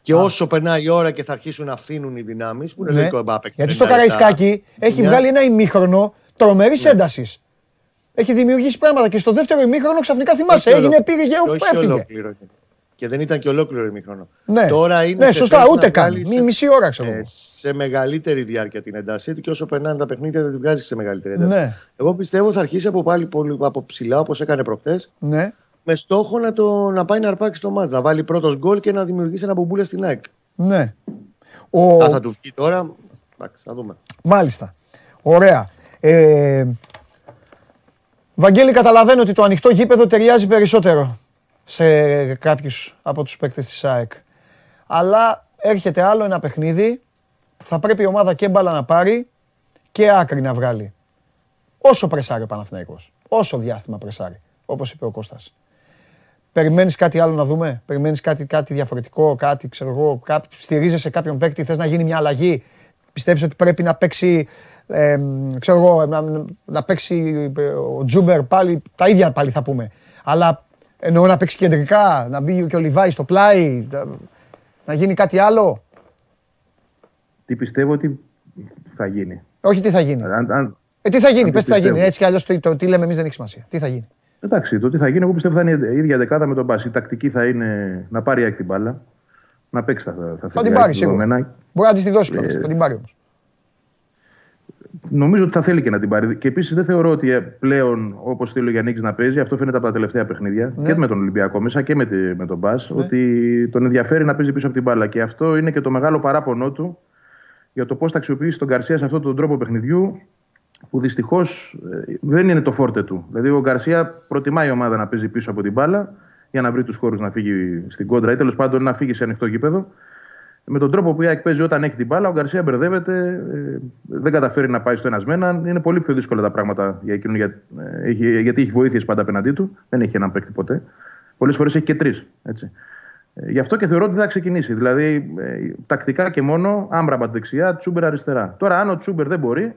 Και όσο περνάει η ώρα και θα αρχίσουν να φθήνουν οι δυνάμεις, που είναι Ναι. λογικό να παίξει Γιατί στο 50 λεπτά. Καραϊσκάκι έχει Ναι. βγάλει ένα ημίχρονο τρομερής έντασης. Έχει δημιουργήσει πράγματα και στο δεύτερο ημίχρονο ξαφνικά θυμάσαι. Όχι Έγινε, ολο- πήγε, και γε- όχι έφυγε. Ολόκληρο. Και δεν ήταν και ολόκληρο ημίχρονο. Ναι, Τώρα είναι ναι σε σωστά, θέση ούτε να καν. βγάλεις Μη, σε- μισή ώρα ξέρω. ε, εγώ. σε μεγαλύτερη διάρκεια την έντασή του και όσο περνάνε τα παιχνίδια δεν την βγάζεις σε μεγαλύτερη ένταση. Ναι. Εγώ πιστεύω θα αρχίσει από πάλι πολύ, από ψηλά όπως έκανε προχτές. Ναι. Με στόχο να, το, να πάει να αρπάξει το μάτς, να βάλει πρώτος γκολ και να δημιουργήσει ένα μπουμπούλα στην ΑΕΚ. ναι. Ο... Αν θα του βγει τώρα, εντάξει, θα δούμε. Μάλιστα. Ωραία. Ε, Βαγγέλη, καταλαβαίνω ότι το ανοιχτό γήπεδο ταιριάζει περισσότερο σε κάποιους από τους παίκτες της ΑΕΚ. Αλλά έρχεται άλλο ένα παιχνίδι που θα πρέπει η ομάδα και μπάλα να πάρει και άκρη να βγάλει. Όσο πρεσάρει ο Παναθηναϊκός. Όσο διάστημα πρεσάρει, όπως είπε ο Κώστας. Περιμένεις κάτι άλλο να δούμε, περιμένεις κάτι, κάτι διαφορετικό, κάτι, ξέρω εγώ, κάτι, στηρίζεσαι κάποιον παίκτη, θες να γίνει μια αλλαγή, πιστεύεις ότι πρέπει να παίξει, ε, ξέρω εγώ, να, να παίξει ε, ο Τζούμπερ πάλι, τα ίδια πάλι θα πούμε. Αλλά εννοώ να παίξει κεντρικά, να μπει και ο Λιβάη στο πλάι, να, να γίνει κάτι άλλο. Τι πιστεύω ότι θα γίνει. Όχι τι θα γίνει. Αν, αν, Ε, τι θα γίνει, αν πες τι θα πιστεύω. γίνει. Έτσι κι αλλιώς το, το τι λέμε εμείς δεν έχει σημασία. Τι θα γίνει. Εντάξει, το τι θα γίνει, εγώ πιστεύω θα είναι η ίδια δεκάδα με τον Μπάς. Η τακτική θα είναι να πάρει η ΑΕΚ την μπάλα, να παίξει τα, τα Θα την πάρει σίγουρα. Μπορεί να της τη δώσει κιόλας, Ε, θα την πάρει όμως. Νομίζω ότι θα θέλει και να την πάρει. Και επίσης δεν θεωρώ ότι ε, πλέον όπως θέλει ο Γιάννη να παίζει, αυτό φαίνεται από τα τελευταία παιχνίδια Ναι. και με τον Ολυμπιακό μέσα και με, τη, με τον Μπα, ότι τον ενδιαφέρει να παίζει πίσω από την μπάλα. Και αυτό είναι και το μεγάλο παράπονό του για το πώς θα αξιοποιήσει τον Γκαρσία σε αυτόν τον τρόπο παιχνιδιού, που δυστυχώς δεν είναι το φόρτε του. Δηλαδή, ο Γκαρσία προτιμάει η ομάδα να παίζει πίσω από την μπάλα για να βρει τους χώρους να φύγει στην κόντρα ή τέλος πάντων να φύγει σε ανοιχτό γήπεδο. Με τον τρόπο που η ΑΕΚ παίζει όταν έχει την μπάλα, ο Γκαρσία μπερδεύεται, ε, δεν καταφέρει να πάει στο ένας με έναν. Είναι πολύ πιο δύσκολα τα πράγματα για εκείνον, για, ε, έχει- γιατί έχει βοήθειες πάντα απέναντί του. Δεν έχει έναν παίκτη ποτέ. Πολλές φορές έχει και τρεις. Ε, γι' αυτό και θεωρώ ότι δεν θα ξεκινήσει. Δηλαδή, ε, τακτικά και μόνο, Άμπραμπατ δεξιά, Τσούμπερ αριστερά. Τώρα, αν ο Τσούμπερ δεν μπορεί,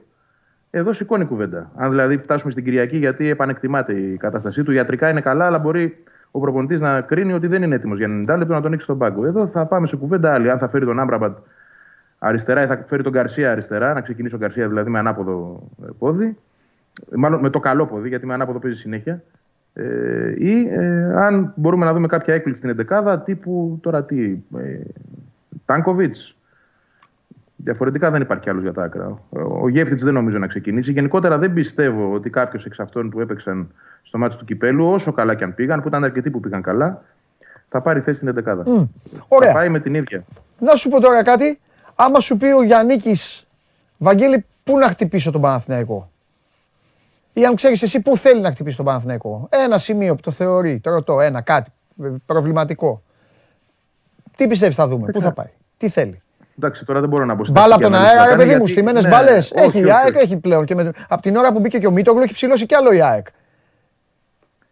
εδώ σηκώνει κουβέντα. Αν δηλαδή φτάσουμε στην Κυριακή, γιατί επανεκτιμάται η κατάστασή του, ιατρικά είναι καλά, αλλά μπορεί ο προπονητής να κρίνει ότι δεν είναι έτοιμος για 90 λεπτό να τον έχει στον πάγκο. Εδώ θα πάμε σε κουβέντα άλλη. Αν θα φέρει τον Άμπραμπατ αριστερά ή θα φέρει τον Γκαρσία αριστερά, να ξεκινήσει ο Γκαρσία δηλαδή με ανάποδο ε, πόδι. Μάλλον με το καλό πόδι, γιατί με ανάποδο παίζει συνέχεια. Ε, ή ε, αν μπορούμε να δούμε κάποια έκπληξη στην 11 τύπου τώρα τι. Ε, Τάνκοβιτ. Διαφορετικά δεν υπάρχει άλλος για τα άκρα. Ο Γεύτιτ δεν νομίζω να ξεκινήσει. Γενικότερα δεν πιστεύω ότι κάποιος εξ αυτών που έπαιξαν στο μάτι του κυπέλου, όσο καλά και αν πήγαν, που ήταν αρκετοί που πήγαν καλά, θα πάρει θέση στην 11 Μμ. Θα Ωραία. πάει με την ίδια. Να σου πω τώρα κάτι. Άμα σου πει ο Γιάννικης, Βαγγέλη, πού να χτυπήσω τον Παναθηναϊκό; Ή αν ξέρεις εσύ πού θέλει να χτυπήσει τον Παναθηναϊκό; Ένα σημείο που το θεωρεί, το ρωτώ, ένα κάτι ε, προβληματικό. Τι πιστεύεις θα δούμε, πού θα πάει, τι θέλει; Εντάξει, τώρα δεν μπορώ να πω στην Μπάλα από τακτική τον ανάλυση αέρα, να ρε κάνει, παιδί μου, γιατί- στημένες ναι, μπάλες. όχι, Έχει η όχι, ΑΕΚ, όχι. έχει πλέον. Και με... Από την ώρα που μπήκε και ο Μίτογλου έχει ψηλώσει κι άλλο η ΑΕΚ.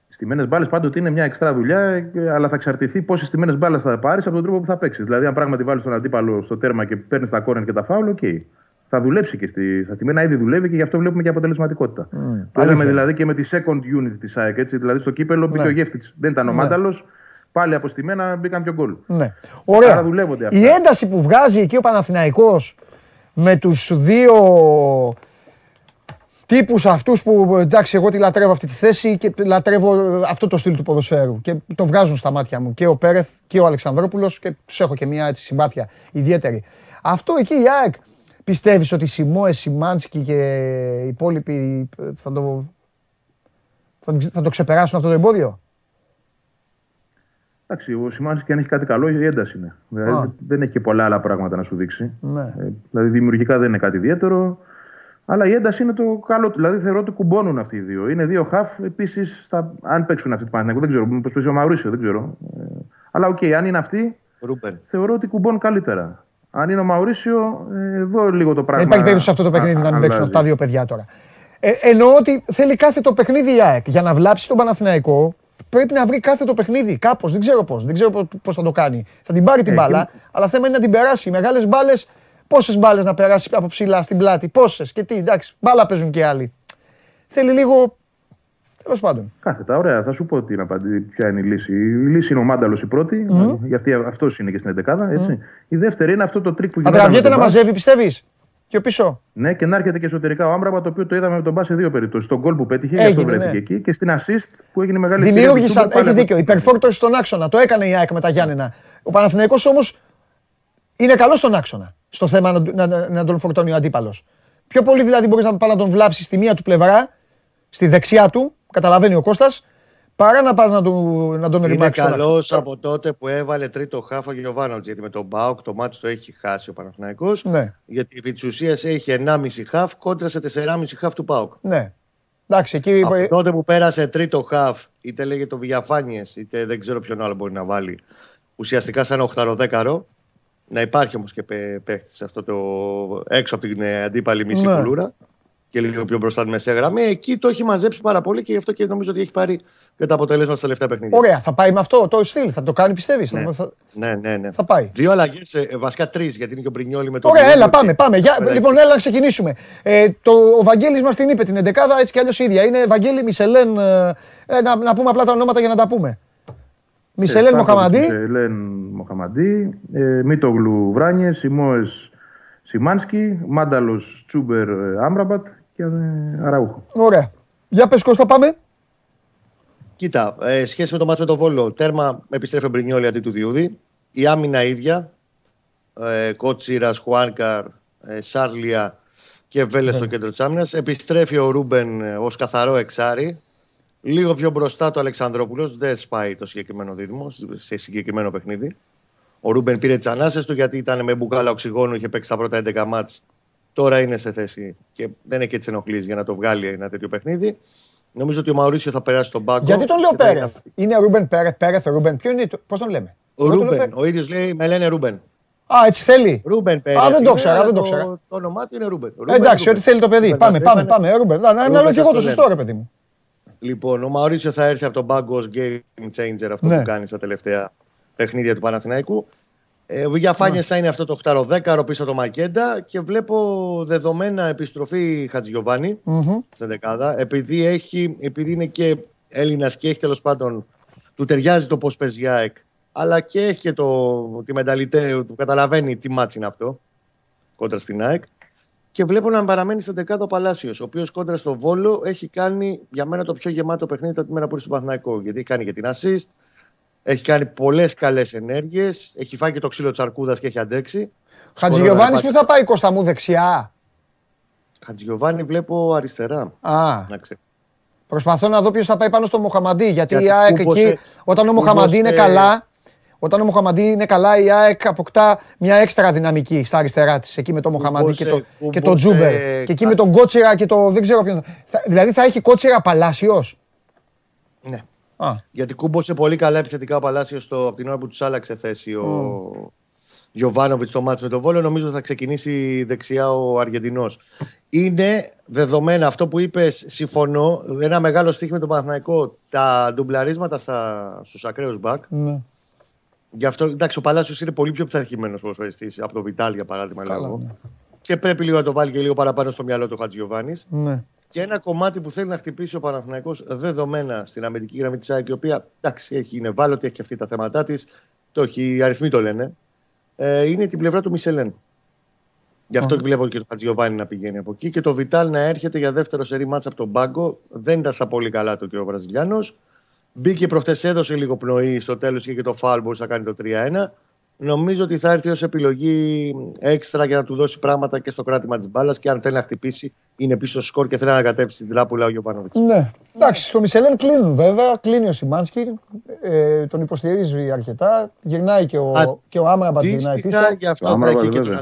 Στημένες μπάλες πάντοτε είναι μια εξτρά δουλειά, ε, αλλά θα εξαρτηθεί πόσες στημένες μπάλες θα πάρεις από τον τρόπο που θα παίξεις. Δηλαδή, αν πράγματι βάλεις τον αντίπαλο στο τέρμα και παίρνεις τα κόρνερ και τα φάουλ, οκ. Θα δουλέψει και στη, στα στημένα, ήδη δουλεύει και γι' αυτό βλέπουμε και αποτελεσματικότητα. Το αλήθεια. είδαμε δηλαδή και με τη second unit της ΑΕΚ. Έτσι, δηλαδή, στο κύπελλο μπήκε Ναι. ο Γιέβτιτς. Δεν ήταν ο Ναι. Μάνταλος. Πάλι από στημένα μπήκαν πιο γκολ. Ναι. Ωραία. Άρα δουλεύονται αυτά. Η ένταση που βγάζει εκεί ο Παναθηναϊκός με τους δύο τύπους αυτούς που εντάξει εγώ τη λατρεύω αυτή τη θέση και λατρεύω αυτό το στυλ του ποδοσφαίρου και το βγάζουν στα μάτια μου και ο Πέρεθ και ο Αλεξανδρόπουλος και τους έχω και μια έτσι συμπάθεια ιδιαίτερη. Αυτό εκεί η ΑΕΚ πιστεύεις ότι Σιμόε, Σιμάνσκι και οι υπόλοιποι ε, θα το, θα, θα το ξεπεράσουν αυτό το εμπόδιο; Εντάξει, ο Σιμάνσκι και αν έχει κάτι καλό, η ένταση είναι. Δηλαδή, Α. δεν έχει και πολλά άλλα πράγματα να σου δείξει. Ναι. Ε, δηλαδή, δημιουργικά δεν είναι κάτι ιδιαίτερο. Αλλά η ένταση είναι το καλό του. Δηλαδή, θεωρώ ότι κουμπώνουν αυτοί οι δύο. Είναι δύο χαφ επίσης, αν παίξουν αυτή την Παναθηναϊκό. Δεν ξέρω, μήπως παίζει ο Μαουρίσιο, δεν ξέρω. Ε, αλλά οκ, αν είναι αυτοί, Ρούμπεν. θεωρώ ότι κουμπώνουν καλύτερα. Αν είναι ο Μαουρίσιο, ε, εδώ λίγο το πράγμα. Δεν υπάρχει περίπτωση σε αυτό το παιχνίδι α- να μην παίξουν αλλάζει. αυτά τα δύο παιδιά τώρα. Ε, εννοώ ότι θέλει κάθετο παιχνίδι η ΑΕΚ. Για να βλάψει τον Παναθηναϊκό πρέπει να βρει κάθετο παιχνίδι. Κάπως. Δεν ξέρω πώς. Δεν ξέρω πώς θα το κάνει. Θα την πάρει την Ε, μπάλα, και- αλλά θέμα είναι να την περάσει. Οι μεγάλες μπάλες, πόσες μπάλες να περάσει από ψηλά στην πλάτη. Πόσες και τι. Εντάξει, μπάλα παίζουν και άλλοι. Θέλει λίγο. Τέλος πάντων. Κάθετα, ωραία. Θα σου πω τι είναι απαντή, ποια είναι η λύση. Η λύση είναι ο Μάνταλος η πρώτη, γιατί αυτός είναι και στην 11 έτσι. Η δεύτερη είναι αυτό το τρικ που Θα γινόταν με τραβιέται τον να Μπα. μαζεύει, πιστεύεις; Πιο πίσω. Ναι, και να έρχεται και εσωτερικά ο Άμπραμπα, το οποίο το είδαμε με τον Μπα σε δύο περιπτώσεις. Στον γκολ που πέτυχε, γι' αυτό Έγινε, βρέθηκε ναι. εκεί. Και στην assist που έγινε μεγάλη ευκαιρία του Δημιούργησαν, Τσούμπερ, πάλι έχεις από- δίκιο, υπερφόρτωση στον άξονα. Το έκανε η ΑΕΚ με τα Γιάννενα. Ο Παναθηναϊκός όμως είναι καλός στον άξονα. Στο θέμα να, να, να τον φορτώνει ο αντίπαλος. Πιο πολύ δηλαδή μπορείς να πάει να τον βλάψεις στη μία του πλευρά, στη δεξιά του, καταλαβαίνει ο Κώστας, παρά να πάει να, του, να τον Είναι ρημάξεις στον καλός άξονα. από τότε που έβαλε τρίτο χάφ ο Γιωβάνοβιτ. Γιατί με τον Μπάουκ το μάτι το έχει χάσει ο Παναθηναϊκός Ναι, Γιατί επί της ουσίας έχει 1,5 χάφ κόντρα σε 4,5 χάφ του Πάουκ. ναι. Εντάξει, εκεί. Από τότε που πέρασε τρίτο χαφ, είτε λέγεται το Βιαφάνιες, είτε δεν ξέρω ποιον άλλο μπορεί να βάλει, ουσιαστικά σαν οχταροδέκαρο. Να υπάρχει όμως και παίχτης σε αυτό το έξω από την ε, αντίπαλη μισή Ναι. κουλούρα και λίγο πιο μπροστά τη μεσαία γραμμή. Εκεί το έχει μαζέψει πάρα πολύ και γι' αυτό και νομίζω ότι έχει πάρει και τα αποτελέσματα στα τελευταία παιχνίδια. Ωραία, θα πάει με αυτό το στυλ, θα το κάνει πιστεύεις; Ναι. Θα, Ναι, ναι, ναι. θα πάει. Δύο αλλαγές, βασικά τρεις, γιατί είναι και ο Μπρινιόλη με τον. Ωραία, Μπρινιόλη έλα, και- πάμε. πάμε. Για, Ωραία, λοιπόν, έλα να ξεκινήσουμε. Ε, το, ο Βαγγέλης μας την είπε την 11 έτσι κι αλλιώς ίδια. Είναι Βαγγέλη Μισελέν. ε, ε, να, να πούμε απλά τα ονόματα για να τα πούμε. Μισελέν Στάνκοβιτς, Μοχαμαντή. Μισελέν Μοχαμαντή, ε, Μίτογλου Βράνιες, Σιμόε Σιμάνσκι, Μάνταλος Τσούμπερ ε, Άμραμπατ και ε, Αραούχο. Ωραία. Για πες Κώστα πάμε. Κοίτα, ε, σχέση με το μάτς με τον Βόλο, τέρμα επιστρέφει ο Μπρινιόλη αντί του Διούδη. Η άμυνα ίδια. Ε, Κότσιρα, Χουάνκαρ, ε, Σάρλια και Βέλεθ στο κέντρο της άμυνας. Επιστρέφει ο Ρούμπεν ως καθαρό εξάρι. Λίγο πιο μπροστά ο Αλεξανδρόπουλος. Δεν σπάει το συγκεκριμένο δίδυμο σε συγκεκριμένο παιχνίδι. Ο Ρούμπεν πήρε τις ανάσες του γιατί ήταν με μπουκάλα οξυγόνου, είχε παίξει τα πρώτα 11 ματς. Τώρα είναι σε θέση και δεν έχει έτσι ενοχλήσει για να το βγάλει ένα τέτοιο παιχνίδι. Νομίζω ότι ο Μαουρίσιο θα περάσει τον πάγκο. Γιατί τον λέω και θα Πέρεθ; Είναι Ρούμπεν Πέρεθ, Πέρεθ, Ρούμπεν. Ποιο είναι, το- πώς τον λέμε; Ο Εγώ τον λέω Ρούμπεν. Πέρεθ. Ο ίδιος λέει, με λένε Ρούμπεν. Α, έτσι θέλει. Ρούμπεν Πέρεθ. Α, δεν το είναι, ξέρα, αλλά δεν το Το, ξέρα. το όνομά του είναι Ρούμπεν. Ε, Ρούμπεν, Εντάξει, Ρούμπεν. ό,τι θέλει το παιδί. Ρούμπεν, Πάμε, μας πάμε, είπανε. πάμε. Ρούμπεν. Να, να, να Ρούμπεν, λέω και εγώ σας το το σωστό, λένε. ρε παιδί μου. Λοιπόν, ο Μαουρίσιο θα έρθει από τον πάγκο ως game changer αυτό Ναι. που κάνει στα τελευταία παιχνίδια του Παναθηναϊκού. Ε, ο Βιγιαφάνιες θα είναι αυτό το 8-10 πίσω το Μακέντα και βλέπω δεδομένα επιστροφή Χατζιωβάνη Μμμ. στην εντεκάδα. Επειδή, έχει, επειδή είναι και Έλληνας και έχει τέλος πάντων του ταιριάζει το πώς παίζει η ΑΕΚ, αλλά και έχει και το, τη μενταλιτέ του καταλαβαίνει τι ματς είναι αυτό κόντρα στην ΑΕΚ. Και βλέπω να παραμένει στην εντεκάδα ο Παλάσιος, ο οποίος κόντρα στο Βόλο έχει κάνει για μένα το πιο γεμάτο παιχνίδι από τη μέρα που είναι στο Παναθηναϊκό. Γιατί έχει κάνει και την assist, έχει κάνει πολλές καλές ενέργειες, έχει φάει και το ξύλο της αρκούδας και έχει αντέξει. Χατζηγιοβάνης που θα πάει Κώστα μου δεξιά. Χατζιωβάνη βλέπω αριστερά. Α, Να ξέρω. προσπαθώ να δω ποιος θα πάει πάνω στο Μοχαμαντή. Γιατί, Γιατί η ΑΕΚ κούμποσε- εκεί, όταν ο Μοχαμαντή είναι κούμποσε- καλά, όταν ο Μοχαμαντή είναι καλά, η ΑΕΚ αποκτά μια έξτρα δυναμική στα αριστερά της. Εκεί με το Μοχαμαντή και το, Κούμποσε- και το κούμποσε- Τζούμπερ. Και εκεί με τον Κότσιρα και το. Δεν ξέρω ποιον. θα- θα- Δηλαδή θα έχει Κότσιρα Παλάσιος; Ναι. Α, Γιατί κούμπωσε πολύ καλά επιθετικά ο Παλάσιος από την ώρα που τους άλλαξε θέση ο Γιωβάνοβιτς στο μάτς με τον Βόλο. Νομίζω θα ξεκινήσει δεξιά ο Αργεντινός. Είναι δεδομένα αυτό που είπες, συμφωνώ. Ένα μεγάλο στίχημα με τον Παναθηναϊκό. Τα ντουμπλαρίσματα στους ακραίους μπακ. ναι. Γι' αυτό εντάξει, ο Παλάσιος είναι πολύ πιο πειθαρχημένος προσφαριστή από τον Βιτάλ για παράδειγμα. Καλά, λέγω. ναι. Και πρέπει λίγο να το βάλει και λίγο παραπάνω στο μυαλό του Χατζιωβάνη. ναι. Και ένα κομμάτι που θέλει να χτυπήσει ο Παναθηναϊκός δεδομένα στην αμυντική γραμμή της ΑΕΚ, η οποία εντάξει, έχει, είναι ευάλωτη, έχει και αυτή τα θέματα της. Το έχει, οι αριθμοί το λένε. Ε, είναι την πλευρά του Μισελέν. Γι' αυτό και βλέπω και το Χατζιωβάνι να πηγαίνει από εκεί και το Βιτάλ να έρχεται για δεύτερο σερή μάτσα από τον πάγκο. Δεν ήταν στα πολύ καλά του και ο Βραζιλιάνος. Μπήκε προχτές, έδωσε λίγο πνοή στο τέλος και, και το φάουλ μπορούσε να κάνει το 3-1. Νομίζω ότι θα έρθει ως επιλογή έξτρα για να του δώσει πράγματα και στο κράτημα της μπάλας και αν θέλει να χτυπήσει, είναι πίσω στο σκορ και θέλει να ανακατέψει την τράπουλα ο Γιωβάνοβιτς. Ναι. Εντάξει, στο Μισελέν κλείνουν βέβαια. Κλείνει ο Σιμάνσκι. Ε, τον υποστηρίζει αρκετά. Γυρνάει και ο, Α, και ο Άμραμπατ γυρνάει πίσω. Αντίστοιχα, γι' αυτό Το θα Άμραμπατ, έχει και τον, βέβαια.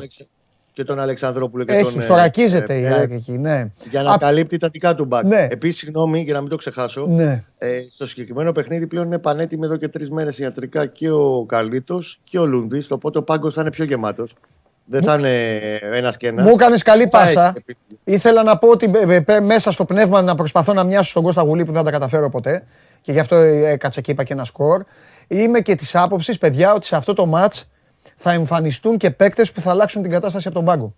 Αλεξα... και τον Αλεξανδρόπουλο και Έχεις, τον. ε, θωρακίζεται ε, η ε, ΑΕΚ εκεί, ναι. Για να Α, καλύπτει τα δικά του μπακ. Ναι. Επίσης, συγγνώμη για να μην το ξεχάσω. Ναι. Ε, στο συγκεκριμένο παιχνίδι πλέον είναι πανέτοιμοι εδώ και τρεις μέρες ιατρικά και ο Καλίτο και ο Λουνδί. Οπότε ο πάγκος θα είναι πιο γεμάτος. Δεν θα είναι ένας και ένας. Μου έκανες καλή πάσα. Ήθελα να πω ότι ε, ε, μέσα στο πνεύμα να προσπαθώ να μοιάσω στον Κώστα Γουλή που δεν θα τα καταφέρω ποτέ. Και γι' αυτό έκατσα και είπα και ένα σκορ. Είμαι και της άποψης, παιδιά, ότι σε αυτό το ματ θα εμφανιστούν και παίκτες που θα αλλάξουν την κατάσταση από τον πάγκο.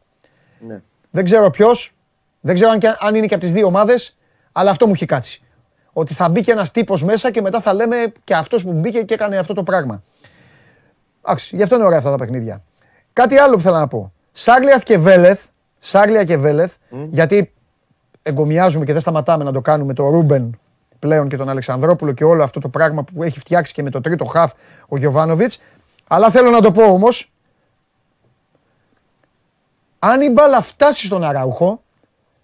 Ναι. Δεν ξέρω ποιος, δεν ξέρω αν, και- αν είναι και από τις δύο ομάδες, αλλά αυτό μου έχει κάτσει. Ότι θα μπει και ένας τύπος μέσα και μετά θα λέμε και αυτός που μπήκε και έκανε αυτό το πράγμα. Εντάξει, γι' αυτό είναι ωραία αυτά τα παιχνίδια. Κάτι άλλο που θέλω να πω. Σάρλιαθ και Βέλεθ, Σάρλια και Βέλεθ, γιατί εγκομιάζουμε και δεν σταματάμε να το κάνουμε το Ρούμπεν πλέον και τον Αλεξανδρόπουλο και όλο αυτό το πράγμα που έχει φτιάξει και με το τρίτο χαφ ο Γιωβάνοβιτς. Αλλά θέλω να το πω όμως, αν η μπάλα φτάσει στον Αράουχο,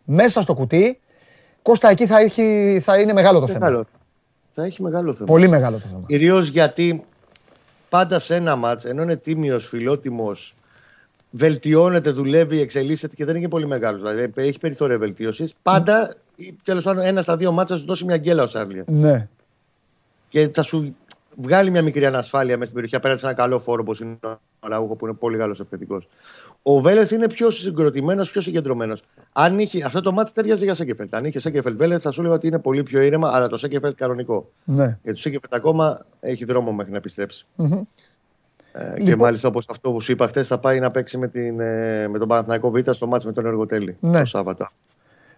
μέσα στο κουτί, Κώστα εκεί θα, έχει, θα είναι μεγάλο το θέμα. Μεγάλο. Θα έχει μεγάλο θέμα. Πολύ μεγάλο το θέμα. Κυρίως γιατί πάντα σε ένα μάτς, ενώ είναι τίμιος, φιλότιμος, βελτιώνεται, δουλεύει, εξελίσσεται και δεν είναι και πολύ μεγάλος. Δηλαδή έχει περιθώρια βελτίωσης. Πάντα, τέλος πάντων, ένα στα δύο μάτσα θα σου δώσει μια γκέλα ο Σάρλια. Ναι. Και θα σου βγάλει μια μικρή ανασφάλεια μέσα στην περιοχή απέναντι σε ένα καλό φόρο όπως είναι ο Ραούχο που είναι πολύ καλός επιθετικός. Ο Βέλεθ είναι πιο συγκροτημένος, πιο συγκεντρωμένος. Αν είχε αυτό το μάτι ταιριάζει για Σέκεφελτ. Αν είχε Σέκεφελτ Βέλεθ, θα σου έλεγα ότι είναι πολύ πιο ήρεμα, αλλά το Σέκεφελτ κανονικό. ναι. Γιατί το Σέκεφελτ ακόμα έχει δρόμο μέχρι να πιστέψει. Μμμ. Ε, Και Λοιπόν. μάλιστα όπως αυτό που σου είπα χθες, θα πάει να παίξει με, την, ε, με τον Παναθηναϊκό Β στο ματς με τον Εργοτέλη Ναι. το Σάββατο.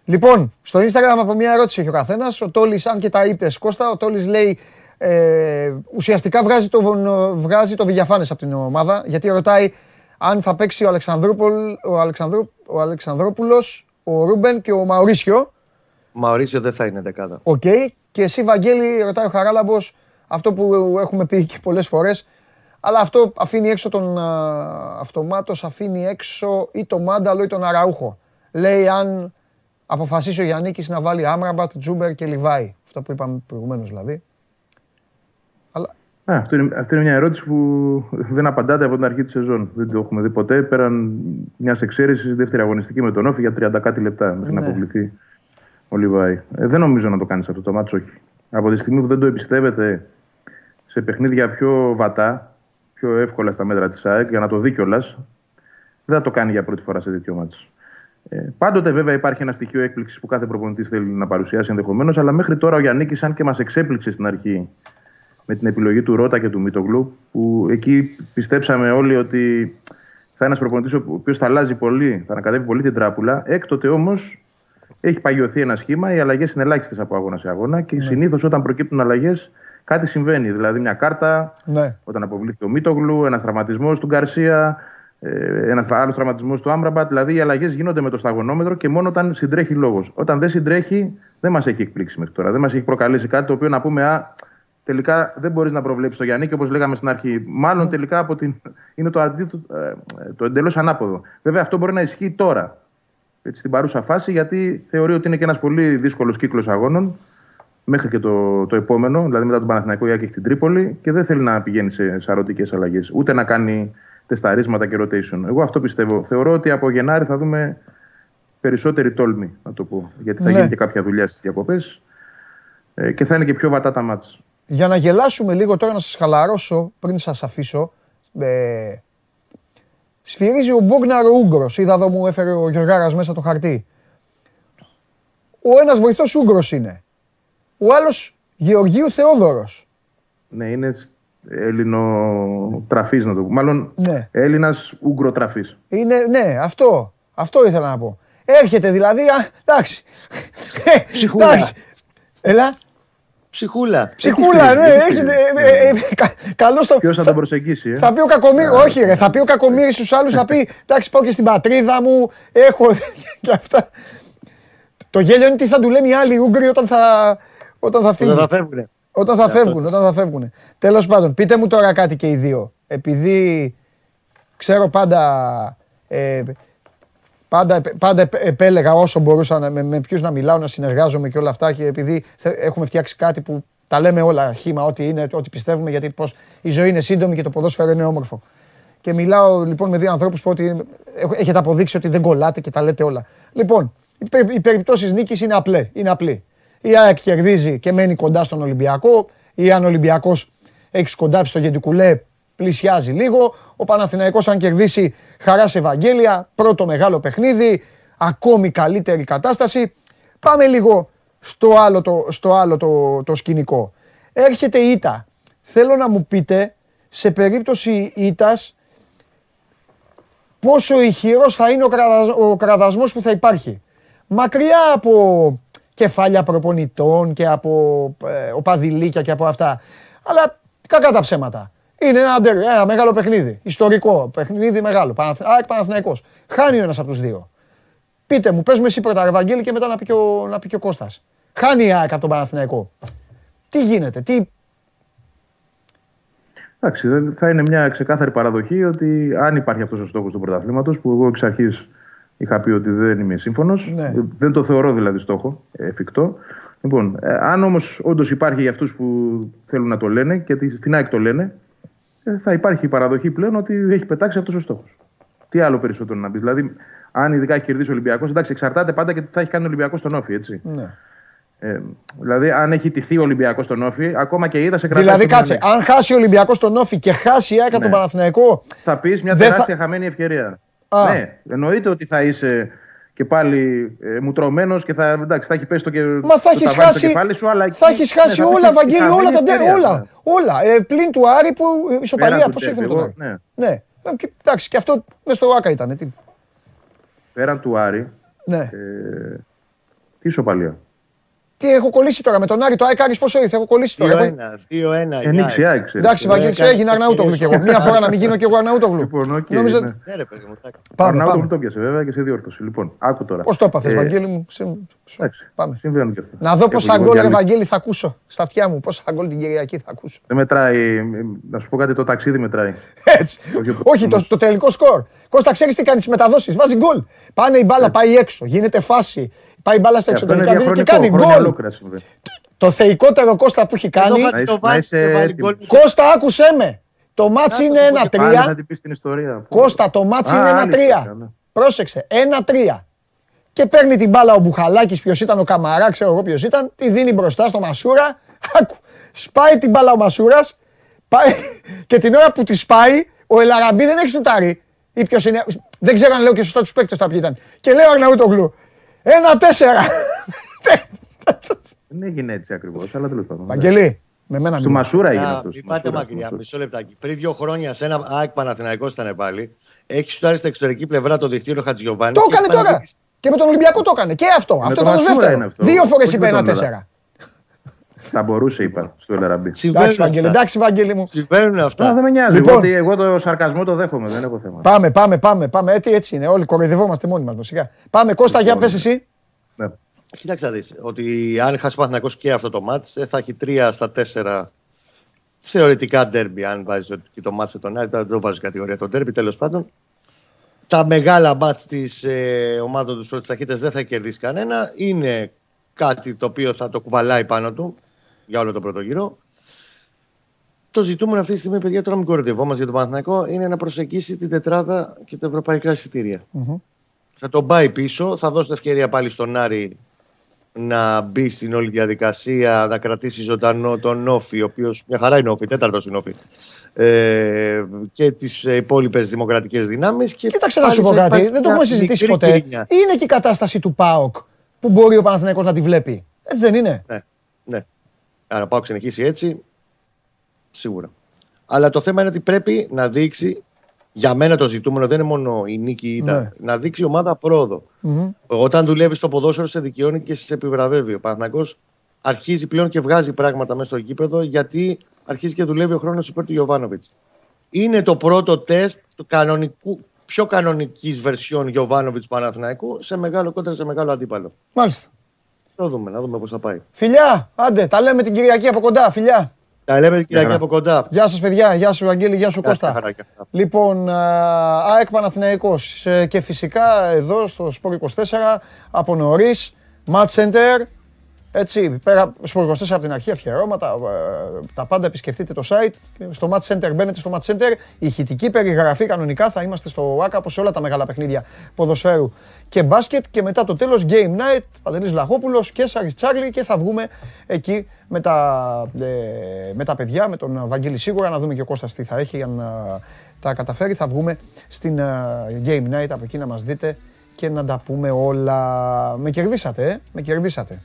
Λοιπόν, στο Instagram από μια ερώτηση έχει ο καθένας. Ο Τόλης, αν και τα είπες Κώστα, ο Τόλης λέει ε, ουσιαστικά βγάζει το, βγάζει το Βιγιαφάνιες από την ομάδα. Γιατί ρωτάει αν θα παίξει ο, Αλεξανδρούπολ, ο, Αλεξανδρού, ο Αλεξανδρόπουλος, ο Ρούμπεν και ο Μαουρίσιο. Μαουρίσιο δεν θα είναι εντεκάδα. Οκ. Και εσύ, Βαγγέλη, ρωτάει ο Χαράλαμπος, αυτό που έχουμε πει και πολλές φορές, αλλά αυτό αφήνει έξω τον α, αυτομάτως, αφήνει έξω ή τον Μάνταλο ή τον Αραούχο. Λέει αν αποφασίσει ο Γιάννικης να βάλει Άμραμπατ, Τζούμπερ και Λιβάη. Αυτό που είπαμε προηγουμένως δηλαδή. Αλλά Α, αυτό είναι, αυτή είναι μια ερώτηση που δεν απαντάται από την αρχή της σεζόν. Δεν το έχουμε δει ποτέ. Πέραν μιας εξαίρεσης δεύτερη αγωνιστική με τον Όφη για 30 κάτι λεπτά μέχρι να Ναι. αποβληθεί ο Λιβάη. Ε, δεν νομίζω να το κάνεις αυτό το μάτσο, όχι. Από τη στιγμή που δεν το εμπιστεύεται σε παιχνίδια πιο βατά, πιο εύκολα στα μέτρα της ΑΕΚ, για να το δει κιόλας, δεν θα το κάνει για πρώτη φορά σε τέτοιο μάτσο. Ε, πάντοτε βέβαια υπάρχει ένα στοιχείο έκπληξης που κάθε προπονητής θέλει να παρουσιάσει ενδεχομένως, αλλά μέχρι τώρα ο Γιάννη, αν και μας εξέπληξε στην αρχή με την επιλογή του Ρότα και του Μίτογλου, που εκεί πιστέψαμε όλοι ότι θα είναι ένας προπονητής ο οποίος θα αλλάζει πολύ, θα ανακατεύει πολύ την τράπουλα. Έκτοτε όμως έχει παγιωθεί ένα σχήμα, οι αλλαγές είναι ελάχιστες από αγώνα σε αγώνα και συνήθως όταν προκύπτουν αλλαγές κάτι συμβαίνει. Δηλαδή μια κάρτα, ναι. όταν αποβλήθηκε ο Μίτογλου, ένας τραυματισμός του Γκαρσία, ένας άλλος τραυματισμός του Άμπραμπατ. Δηλαδή οι αλλαγές γίνονται με το σταγονόμετρο και μόνο όταν συντρέχει λόγος. Όταν δεν συντρέχει, δεν μας έχει εκπλήξει μέχρι τώρα. Δεν μας έχει προκαλέσει κάτι το οποίο να πούμε, Α, τελικά δεν μπορείς να προβλέψεις το Γιάννη, όπως λέγαμε στην αρχή. Μάλλον τελικά από την... είναι το, αντίθετο, ε, το εντελώς ανάποδο. Βέβαια αυτό μπορεί να ισχύει τώρα, έτσι, στην παρούσα φάση, γιατί θεωρεί ότι είναι και ένας πολύ δύσκολος κύκλος αγώνων μέχρι και το, το επόμενο, δηλαδή μετά τον Παναθηναϊκό Ιάκη έχει την Τρίπολη και δεν θέλει να πηγαίνει σε σαρωτικές αλλαγές, ούτε να κάνει τεσταρίσματα και rotation. Εγώ αυτό πιστεύω. Θεωρώ ότι από Γενάρη θα δούμε περισσότερη τόλμη, να το πω. Γιατί θα Ναι. γίνει και κάποια δουλειά στις διακοπές ε, και θα είναι και πιο βατά τα μάτς. Για να γελάσουμε λίγο τώρα να σας χαλαρώσω πριν σας αφήσω. Ε, σφυρίζει ο Μπόγναρ ο Ούγκρος. Είδα εδώ μου έφερε ο Γιωργάρας μέσα το χαρτί. Ο ένας βοηθός Ούγκρος είναι. Ο άλλος Γεωργίου Θεόδωρος. Ναι, είναι Έλληνο-τραφής να το πω. Μάλλον Ναι. Έλληνας Ούγκρο-τραφής. Είναι, ναι, αυτό. Αυτό ήθελα να πω. Έρχεται δηλαδή, α, εντάξει. Ψυχούλα. Εντάξει. Έλα. Ψυχούλα. Ψυχούλα, ναι, έχετε. ε, ε, ε, κα- Καλώς το. Ποιος θα τον προσεγγίσει, ε; Θα πει ο Κακομύρης, όχι ρε, θα πει ο Κακομύρης στους άλλους, θα πει εντάξει πάω και στην πατρίδα μου, έχω και αυτά. Το γέλιο είναι τι θα του λένε οι άλλοι Ούγγροι όταν θα, όταν θα φύγουν. Όταν θα φεύγουνε. Όταν θα φεύγουν, όταν θα φεύγουν. Τέλος πάντων, πείτε μου τώρα κάτι και οι δύο. Επειδή ξέρω πάντα, ε, πάντα, επ- πάντα επ- επέλεγα όσο μπορούσα να, με, με ποιους να μιλάω, να συνεργάζομαι και όλα αυτά και επειδή θε- έχουμε φτιάξει κάτι που τα λέμε όλα χήμα, ό,τι είναι, ό,τι πιστεύουμε, γιατί πως η ζωή είναι σύντομη και το ποδόσφαιρο είναι όμορφο. Και μιλάω λοιπόν με δύο ανθρώπους που ότι έχ- έχετε αποδείξει ότι δεν κολλάτε και τα λέτε όλα. Λοιπόν, οι, πε- οι περιπτώσεις νίκης είναι, απλές, είναι απλή. Η ΑΕΚ κερδίζει και μένει κοντά στον Ολυμπιακό ή αν ο Ολυμπιακός έχει σκοντάψει στο Γεντικουλέ πλησιάζει λίγο. Ο Παναθηναϊκός αν κερδίσει χαρά σε Ευαγγέλια, πρώτο μεγάλο παιχνίδι, ακόμη καλύτερη κατάσταση. Πάμε λίγο στο άλλο το, στο άλλο το, το σκηνικό. Έρχεται η ήττα. Θέλω να μου πείτε, σε περίπτωση ήττας, πόσο ηχηρός θα είναι ο, κραδασ, ο κραδασμός που θα υπάρχει. Μακριά από κεφάλια προπονητών και από ε, οπαδηλίκια και από αυτά. Αλλά κακά τα ψέματα. Είναι ένα, ντέρ, ένα μεγάλο παιχνίδι. Ιστορικό. Παιχνίδι μεγάλο. Παναθ... ΑΕΚ Παναθηναϊκός. Χάνει ο ένας από τους δύο. Πείτε μου, πες με εσύ πρώτα Ευαγγέλη και μετά να πει και ο, να πει και ο Κώστας. Χάνει η ΑΕΚ από τον Παναθηναϊκό. Τι γίνεται, τι, Εντάξει, δεν- θα είναι μια ξεκάθαρη παραδοχή ότι αν υπάρχει αυτός ο στόχος του πρωταθλήματος, που εγώ εξ αρχής είχα πει ότι δεν είμαι σύμφωνος, Ναι. δεν το θεωρώ δηλαδή στόχο, ε, εφικτό. Λοιπόν, ε, αν όμως όντως υπάρχει για αυτούς που θέλουν να το λένε και τι- στην ΑΕΚ το λένε, ε, θα υπάρχει η παραδοχή πλέον ότι έχει πετάξει αυτός ο στόχος. Τι άλλο περισσότερο να πεις. Δηλαδή, αν ειδικά έχει κερδίσει ο Ολυμπιακός, εντάξει, εξαρτάται πάντα και τι θα έχει κάνει ο Ολυμπιακός στον Όφη, έτσι. ναι. Ε, δηλαδή, αν έχει τηθεί ο Ολυμπιακός στον Όφη, ακόμα και είδα σε κρατάει. Δηλαδή στο κάτσε, μυαλό. αν χάσει ο Ολυμπιακός τον Όφη και χάσει η ΑΕΚ από τον Ναι. Παναθηναϊκό, θα πεις μια Δεν θα- τεράστια χαμένη ευκαιρία. Α. Ναι, εννοείται ότι θα είσαι και πάλι ε, μουτρωμένο και θα, εντάξει, θα έχει πέσει το, και, Μα θα το έχεις ταβάνι χάσει, στο κεφάλι σου, αλλά θα εκεί- έχεις ναι, χάσει θα όλα, έχεις Βαγγέλη, χαμένη όλα τα ντε- ευκαιρία, όλα. ναι. Όλα. Ε, πλην του Άρη που η ισοπαλία, Πέραν του πώς ήρθε με ντέρμπι, τον Άρη. εγώ, ναι. Ναι. Ε, και- Εντάξει, και αυτό μες στο Άκα ήταν. Τι. Πέραν του Άρη, Ναι. ε, τι ισοπαλία. Τι έχω κολλήσει τώρα με τον Άρη, το ΑΕΚ Άρης πόσο ήρθε, έχω κολλήσει τώρα. Έχω- 2-1. 2-1. Ενίξει, άξι. Εντάξει, Βαγγέλη, σου έκανε έγινε τις Αρναούτογλου κι εγώ. ευκαιρίες. Μία φορά να μην γίνω κι εγώ Αρναούτογλου. Λοιπόν, οκ, Νόμιζα- ναι. Ναι, ρε παιδί μου. εντάξει. Πάμε, Αρναούτογλου πάμε. το πιάσε βέβαια και σε διόρθωση. Λοιπόν, άκου τώρα. Πώς το έπαθες, Ε, Βαγγέλη μου; Σε- σου- Εντάξει, Πάμε. συμβαίνουν και αυτά. Να δω Έχω πόσα λίγο γκολ, και ρε άλλη- Βαγγέλη, θα ακούσω στα αυτιά μου. Πόσα γκολ την Κυριακή θα ακούσω. Δεν μετράει, ε, να σου πω κάτι, το ταξίδι μετράει. Έτσι. Όχι, Όχι, το, το τελικό σκορ. Κώστα, ξέρεις τι κάνεις στι μεταδόσεις. Βάζει γκολ. Πάνε η μπάλα, πάει έξω. Γίνεται φάση. Πάει η μπάλα στα Ε, αυτό είναι εξωτερικά και διαχρονικό, κάνει χρόνια γκολ. ολόκληρα συμβαίνει. Το θεϊκότερο Κώστα που έχει κάνει. Εδώ θα Να το είσαι- βάλει να είσαι και βάλει έτοιμος. γκολ. Κώστα, άκουσέ με. Το μάτς είναι Πάλι 1-3. θα την πεις την ιστορία. Κώστα, το μάτς Α, είναι άλλη 1-3. ιστορία, ναι. Πρόσεξε, 1-3. Και παίρνει την μπάλα ο Μπουχαλάκης, ποιος ήταν ο Καμαρά, ξέρω εγώ ποιος ήταν, τη δίνει μπροστά στο Μασούρα. Άκου, σπάει την μπάλα ο Μασούρας, πάει, και την ώρα που τη σπάει, ο Ελαραμπή δεν έχει σουτάρει. Ή ποιος είναι, δεν ξέρω αν λέω και σωστά τους παίκτες τα ποιοι ήταν. Και λέει ο Αρναούτογλου, 1-4. Δεν έγινε έτσι ακριβώς, αλλά τέλος πάντων. Βαγγελή, με μένα Στο μην. Μασούρα έγινε Α, αυτός. Μην πάτε μακριά, μισό λεπτάκι. Πριν δύο χρόνια σε ένα ΑΕΚ Παναθηναϊκός ήταν πάλι. Έχεις σουτάρει στα εξωτερική πλευρά το δικτύο Χατζιωβάνη. Το έκανε τώρα. Και με τον Ολυμπιακό το έκανε. Και αυτό. αυτό τον ήταν το Μασούρα δεύτερο. είναι αυτό. Δύο φορές Όχι είπε με τον 1-4. Θα μπορούσε, είπα, στο Ελαραμπή. Εντάξει, Βαγγέλη, εντάξει, Βαγγέλη μου. Συμβαίνουν Α, αυτά. δεν με νοιάζει. Λοιπόν. Εγώ, ότι εγώ το σαρκασμό το δέχομαι, δεν έχω θέμα. Πάμε, πάμε, πάμε, πάμε. Έτσι, έτσι είναι. Όλοι κοροϊδευόμαστε μόνοι μας. Σιγά. Πάμε, Κώστα, για πες εσύ. Ναι. Κοίταξε να δεις, ότι αν χάσει ο Παναθηναϊκός και αυτό το μάτς, ε, θα έχει τρία στα τέσσερα θεωρητικά ντέρμπι. Αν βάζεις και το μάτς με τον Άρη, τώρα δεν το βάζεις κατηγορία το ντέρμπι, τέλος πάντων. Τα μεγάλα μάτς της ε, ομάδων του πρώτης ταχύτητας δεν θα κερδίσει κανένα. Είναι κάτι το οποίο θα το κουβαλάει πάνω του για όλο τον πρώτο γύρο. Το ζητούμενο αυτή τη στιγμή, παιδιά, τώρα μην κοροϊδευόμαστε για τον Παναθηναϊκό, είναι να προσεγγίσει την τετράδα και τα ευρωπαϊκά εισιτήρια θα τον πάει πίσω, θα δώσει την ευκαιρία πάλι στον Άρη να μπει στην όλη διαδικασία, να κρατήσει ζωντανό τον Όφη, ο οποίος μια χαρά είναι Όφη, τέταρτος είναι Όφη. Ε, και τις υπόλοιπες δημοκρατικές δυνάμεις. Κοίταξε να σου πω κάτι. Δεν το έχουμε συζητήσει ποτέ. Είναι και η κατάσταση του ΠΑΟΚ που μπορεί ο Παναθηναϊκός να τη βλέπει. Έτσι δεν είναι; Ναι, ναι. Άρα πάω συνεχίσει έτσι, σίγουρα. Αλλά το θέμα είναι ότι πρέπει να δείξει, για μένα το ζητούμενο δεν είναι μόνο η νίκη ή η ήττα, Ναι. να δείξει η ομάδα πρόοδο. Μμμ. Όταν δουλεύει στο ποδόσφαιρο, σε δικαιώνει και σε επιβραβεύει. Ο Παναθηναϊκός αρχίζει πλέον και βγάζει πράγματα μέσα στο γήπεδο γιατί αρχίζει και δουλεύει ο χρόνος υπέρ του Γιωβάνοβιτς. Είναι το πρώτο τεστ του κανονικού, πιο κανονικής βερσιόν Γιωβάνοβιτ Παναθηναϊκού σε μεγάλο κόντρα σε μεγάλο αντίπαλο. Μάλιστα. Να δούμε, να δούμε πώς θα πάει. Φιλιά, άντε, τα λέμε την Κυριακή από κοντά. Φιλιά. Τα λέμε την Κυριακή χαρά. από κοντά. Γεια σας παιδιά, γεια σου Αγγέλη, γεια σου Γεια Κώστα. χαρά και αυτά. Λοιπόν, α, ΑΕΚ Παναθηναϊκός ε, και φυσικά εδώ στο Sport 24 από νωρίς, Match Center, Έτσι, πέρα στο 24 από την αρχή αφιερώματα, ε, τα πάντα επισκεφτείτε το site. Στο Match Center μπαίνετε στο Match Center. Η ηχητική περιγραφή κανονικά θα είμαστε στο ΆΚΑ όπως σε όλα τα μεγάλα παιχνίδια ποδοσφαίρου και μπάσκετ. Και μετά το τέλος Game Night, Παντελής Βλαχόπουλος και Σάρις Τσάρλι και θα βγούμε εκεί με τα, ε, με τα παιδιά, με τον Βαγγέλη σίγουρα, να δούμε και ο Κώστας τι θα έχει αν ε, τα καταφέρει. Θα βγούμε στην ε, Game Night από εκεί να μας δείτε και να τα πούμε όλα. Με κερδίσατε, ε; με κερδίσατε.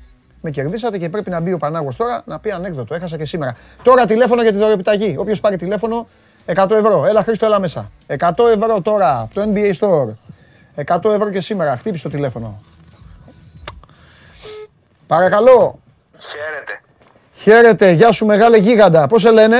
Με κερδίσατε και πρέπει να μπει ο Πανάγος τώρα να πει ανέκδοτο. Έχασα και σήμερα. Τώρα τηλέφωνο για τη δωρεοπιταγή. Όποιος πάρει τηλέφωνο, 100 ευρώ. Έλα Χρήστο, έλα μέσα. 100 ευρώ τώρα από το NBA Store. 100 ευρώ και σήμερα. Χτύπησε το τηλέφωνο. Παρακαλώ. Χαίρετε. Χαίρετε. Γεια σου μεγάλε γίγαντα. Πώς σε λένε;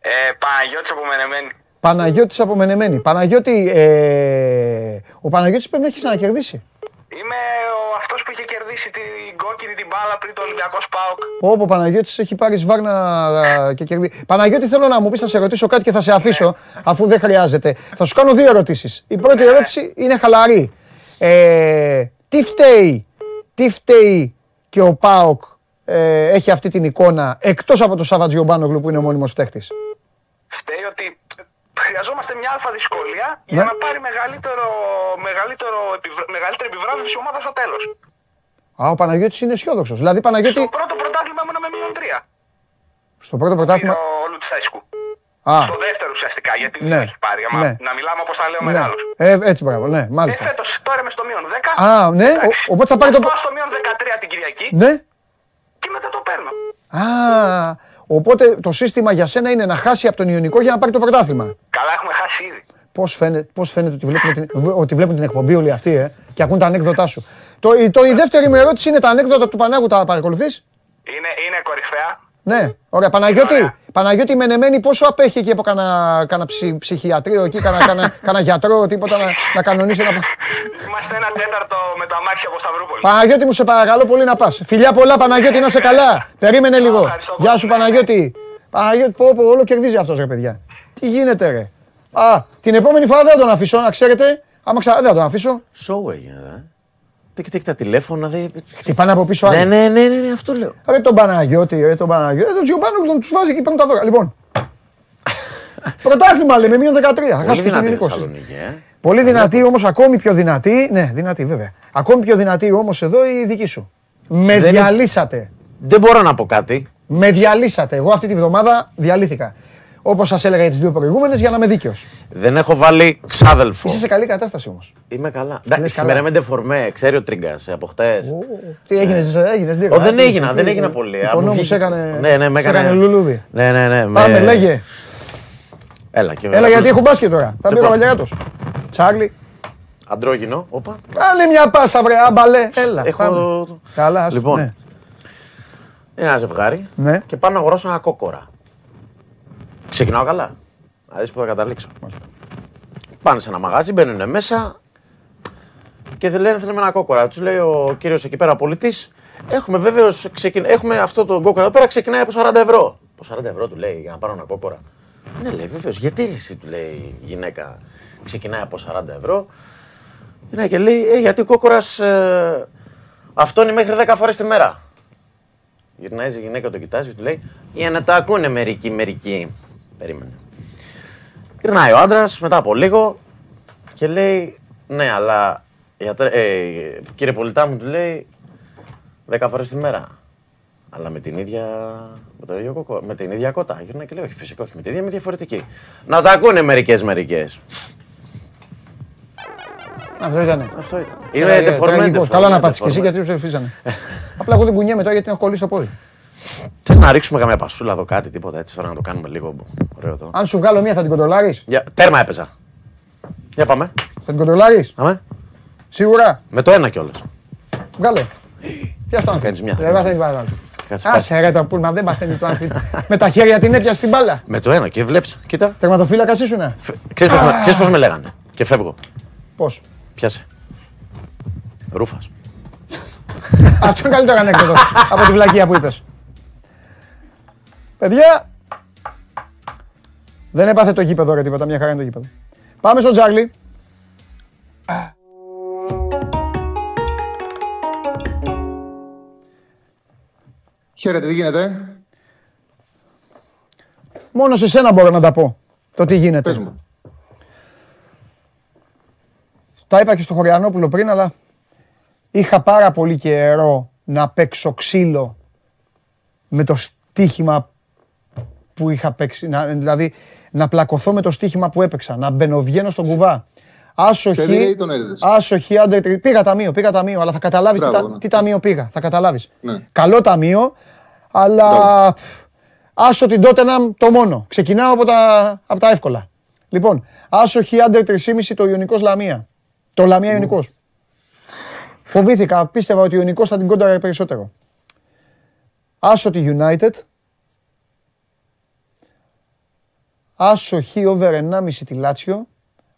Ε, Παναγιώτης από Μενεμένη. Παναγιώτης από Μενεμένη. Παναγιώτη, ε, ο Παναγιώτης πρέπει να έχεις ξανακερδίσει. Είμαι ο, αυτός που είχε κερδίσει την κόκκινη την μπάλα πριν το Ολυμπιακός ΠΑΟΚ. Όπω Παναγιώτης έχει πάρει σβάρνα α, και κερδίσει. Παναγιώτη, θέλω να μου πεις, θα σε ρωτήσω κάτι και θα σε αφήσω, αφού δεν χρειάζεται. Θα σου κάνω δύο ερωτήσεις. Η πρώτη ερώτηση είναι χαλαρή. Ε, τι φταίει, τι φταίει και ο ΠΑΟΚ ε, έχει αυτή την εικόνα εκτός από τον Σάββατ Γιωμπάνογλου που είναι ο μόνιμος φταίχτης. Φταίει ότι χρειαζόμαστε μια αλφα δυσκολία για Ναι. να πάρει μεγαλύτερο, μεγαλύτερο, επιβρα- μεγαλύτερη επιβράβευση η ομάδα στο τέλος. Α, ο Παναγιώτης είναι αισιόδοξος. Δηλαδή, Παναγιώτη, Στο πρώτο πρωτάθλημα ήμουν με μείον τρία. στο πρώτο πρωτάθλημα. Είναι ο Λουτσέσκου. Α, Στο δεύτερο ουσιαστικά, γιατί Ναι. δεν έχει πάρει. Άμα Ναι. Να μιλάμε όπως τα λέω ναι. μεγάλος. Ε, έτσι, μπράβο, ναι, Ε, μάλιστα. φέτος τώρα είμαι στο μείον 10. Α, ναι, ο- Εντάξει. οπότε θα πάρει Ας το- πάω στο μείον 13 την Κυριακή Ναι. και μετά το παίρνω. Α, οπότε το σύστημα για σένα είναι να χάσει από τον Ιωνικό για να πάρει το πρωτάθλημα. Καλά έχουμε χάσει ήδη. Πώς φαίνεται, πώς φαίνεται ότι, βλέπουν την, ότι βλέπουν την εκπομπή όλοι αυτοί ε, και ακούν τα ανέκδοτά σου. Το, η- το, η δεύτερη μου ερώτηση είναι τα ανέκδοτα του Πανάγου, τα παρακολουθείς; Είναι, είναι κορυφαία. Ναι, ωραία. Παναγιώτη, Ωραία. Παναγιώτη Μενεμένη, πόσο απέχει εκεί από κανένα, κανένα ψι- ψυχιατρίο εκεί, κανένα, κανένα, κανένα γιατρό, τίποτα να, να κανονίσει. Να... Είμαστε ένα τέταρτο με το αμάξι από Σταυρούπολη. Παναγιώτη μου, σε παρακαλώ πολύ να πας. Φιλιά πολλά, Παναγιώτη, να σε καλά. Περίμενε λίγο. Ευχαριστώ Γεια πολύ. σου, Παναγιώτη. Παναγιώτη, πω, πω, όλο κερδίζει αυτός ρε παιδιά. Τι γίνεται, ρε. Α, την επόμενη φορά δεν θα τον αφήσω, να ξέρετε. Άμα ξα... Δεν θα τον αφήσω. Σοου έγινε, ε. Τικ, τικ, τα τηλέφωνα. Δε... Χτυπάνε από πίσω Ναι, άλλοι. ναι, ναι, ναι, ναι, αυτό λέω. Ρε τον Παναγιώτη, ρε τον Παναγιώτη. Ε, τον Τζιομπάνο τον τους βάζει και παίρνουν τα δώρα. Λοιπόν. Πρωτάθλημα λέμε, μείον 13. Θα Πολύ χάσει και στον δυνατή ελληνικό. Θεσσαλονίκη, ε. Πολύ δυνατή όμως, ακόμη πιο δυνατή. Ναι, δυνατή βέβαια. Ακόμη πιο δυνατή όμως εδώ η δική σου. Με Δεν είναι- διαλύσατε. Δεν μπορώ να πω κάτι. Με διαλύσατε. Εγώ αυτή τη βδομάδα διαλύθηκα. Όπως σας έλεγα για τις δύο προηγούμενες, για να είμαι δίκαιος. Δεν έχω βάλει ξάδελφο. Είσαι σε καλή κατάσταση όμως. Είμαι καλά. καλά. Εντάξει, σήμερα είμαι ντεφορμέ, ξέρει ο Τρίγκας από χτες. Τι έγινες, έγινες δύο. Ω, δεν έγινα, δεν έγινα πολύ. Ο Α, μου νόμος βγήκε- έκανε, Ναι, ναι, με σε έκανε. λουλούδι. Ναι, ναι, ναι. με- Πάμε, λέγε. Έλα, και Έλα γιατί έχω μπάσκετ τώρα. Θα μπει ο Λοιπόν. Καβαλιαράτος. Τσάρλι. Αντρόγινο. Όπα. Κάνε μια πάσα, βρε, άμπαλε. Έλα. Έχω πάμε. το- το- Καλά, ας- Λοιπόν. ναι. Είναι ένα ζευγάρι Ναι. και πάω να αγοράσω ένα κόκορα. Ξεκινάω καλά. Να δεις που θα καταλήξω. Πάνε σε ένα μαγάζι, μπαίνουν μέσα και δεν λένε θέλουμε ένα κόκορα. Τους λέει ο κύριος εκεί πέρα πολιτής, έχουμε βέβαιω έχουμε αυτό το κόκορα εδώ πέρα, ξεκινάει από 40 ευρώ. Από 40 ευρώ του λέει για να πάρω ένα κόκορα. Ναι, λέει βεβαίως. Γιατί ρε εσύ, του λέει η γυναίκα, ξεκινάει από 40 ευρώ. Ναι, και λέει, ε, γιατί ο κόκορας ε, αυτόνει μέχρι 10 φορές τη μέρα. Γυρνάει η γυναίκα, το κοιτάζει και του λέει: Για να το ακούνε μερικοί, μερικοί. Περίμενε. Γυρνάει ο άντρας μετά από λίγο και λέει: Ναι, αλλά γιατρέ, ε, κύριε Πολιτά μου, του λέει 10 φορές τη μέρα. Αλλά με την ίδια, με το ίδιο κοκο, με την ίδια κότα. Γυρνάει και λέει: Όχι, φυσικά όχι με την ίδια, με διαφορετική. Να τα ακούνε μερικές μερικές. Αυτό ήταν. Αυτό ήταν. Είναι Είναι τεφορμένο. Καλά να πάτησε και εσύ γιατί του εφήσανε. Απλά εγώ δεν κουνιέμαι τώρα γιατί έχω κολλήσει το πόδι. Θες να ρίξουμε καμιά πασούλα εδώ, κάτι, τίποτα έτσι τώρα να το κάνουμε λίγο ωραίο το. Αν σου βγάλω μία θα την κοντρολάρεις; Για, τέρμα έπαιζα. Για πάμε. Θα την κοντρολάρεις; Πάμε. Σίγουρα. Με το ένα κιόλας. Βγάλε. Πιάσ' το Κάνεις άνθρωπο. μια. Δεν παθαίνει πάρα Κάτσε Άσε ρε το πούλμα, δεν παθαίνει το άνθρωπο. Με τα χέρια την έπιασε την μπάλα. Με το ένα και βλέπεις. Κοίτα. Τερματοφύλακας ήσουνα. Ξέρεις πώς με, ξέρεις πώς με λέγανε; Και φεύγω. Πώς; Πιάσε. Ρούφας. Αυτό είναι καλύτερο ανέκδοτο από τη βλακεία που είπες. Παιδιά, δεν έπαθε το γήπεδο ρε τίποτα, μια χαρά είναι το γήπεδο. Πάμε στον Τζάρλι. Χαίρετε, τι γίνεται; Μόνο σε σένα μπορώ να τα πω. Το τι γίνεται. Πες μου. Τα είπα και στο Χωριανόπουλο πριν, αλλά είχα πάρα πολύ καιρό να παίξω ξύλο με το στοίχημα που είχα παίξει. Να, δηλαδή, να πλακωθώ με το στοίχημα που έπαιξα. Να μπαινοβγαίνω στον κουβά. Σε Άσοχη, έδινε ή τον έδιδες; άσοχη, άντερ τρι- Πήγα ταμείο, πήγα ταμείο, αλλά θα καταλάβεις τι, Μπράβο, τα- ναι. τι ταμείο πήγα. Θα καταλάβεις. Ναι. Καλό ταμείο, αλλά άσο την Tottenham το μόνο. Ξεκινάω από τα, από τα εύκολα. Λοιπόν, άσοχη άντερ 3,5 το Ιωνικός Λαμία. Το Λαμία Ιωνικός. Φοβήθηκα, πίστευα ότι ο Ιωνικός θα την κόνταρε περισσότερο. Άσο τη United. Άσο χ over 1,5 τη Λάτσιο.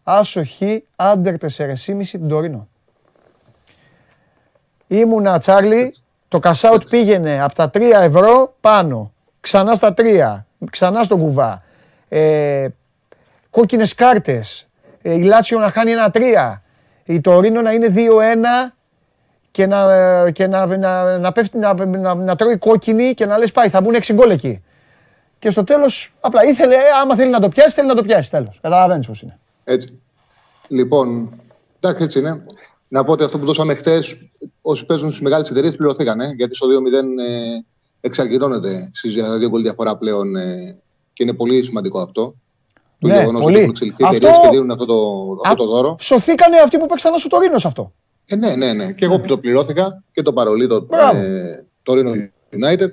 Άσο χ άντερ 4,5 την Τωρίνο. Ήμουνα Τσάρλι, το cash out πήγαινε από τα 3 ευρώ πάνω, ξανά στα 3, ξανά στον κουβά. Ε, κόκκινες κάρτες, ε, η Λάτσιο να χάνει ένα 3, η Τωρίνο να είναι 2-1 και να, ε, και να, να, να, πέφτει, να, να, να τρώει κόκκινη και να λες πάει θα μπουν 6 γκολ εκεί. Και στο τέλος απλά ήθελε, ε, άμα θέλει να το πιάσει, θέλει να το πιάσει τέλος. Καταλαβαίνεις πώς είναι. Έτσι. Λοιπόν, εντάξει, έτσι είναι. Να πω ότι αυτό που δώσαμε χτε, όσοι παίζουν στις μεγάλες εταιρείες πληρωθήκαν. Ε, γιατί στο 2-0 ε, εξαργυρώνεται στις δύο γκολ διαφορά πλέον ε, και είναι πολύ σημαντικό αυτό. Το Ναι, γεγονός ότι πολύ. έχουν εξελιχθεί Αυτό- εταιρείες και δίνουν αυτό το, αυτό το δώρο. Σωθήκανε αυτοί που παίξαν στο Τωρίνο σε αυτό. Ε, ναι, ναι, ναι. Και εγώ που το πληρώθηκα και το παρολί το, Μπράβο. ε, το Reno United.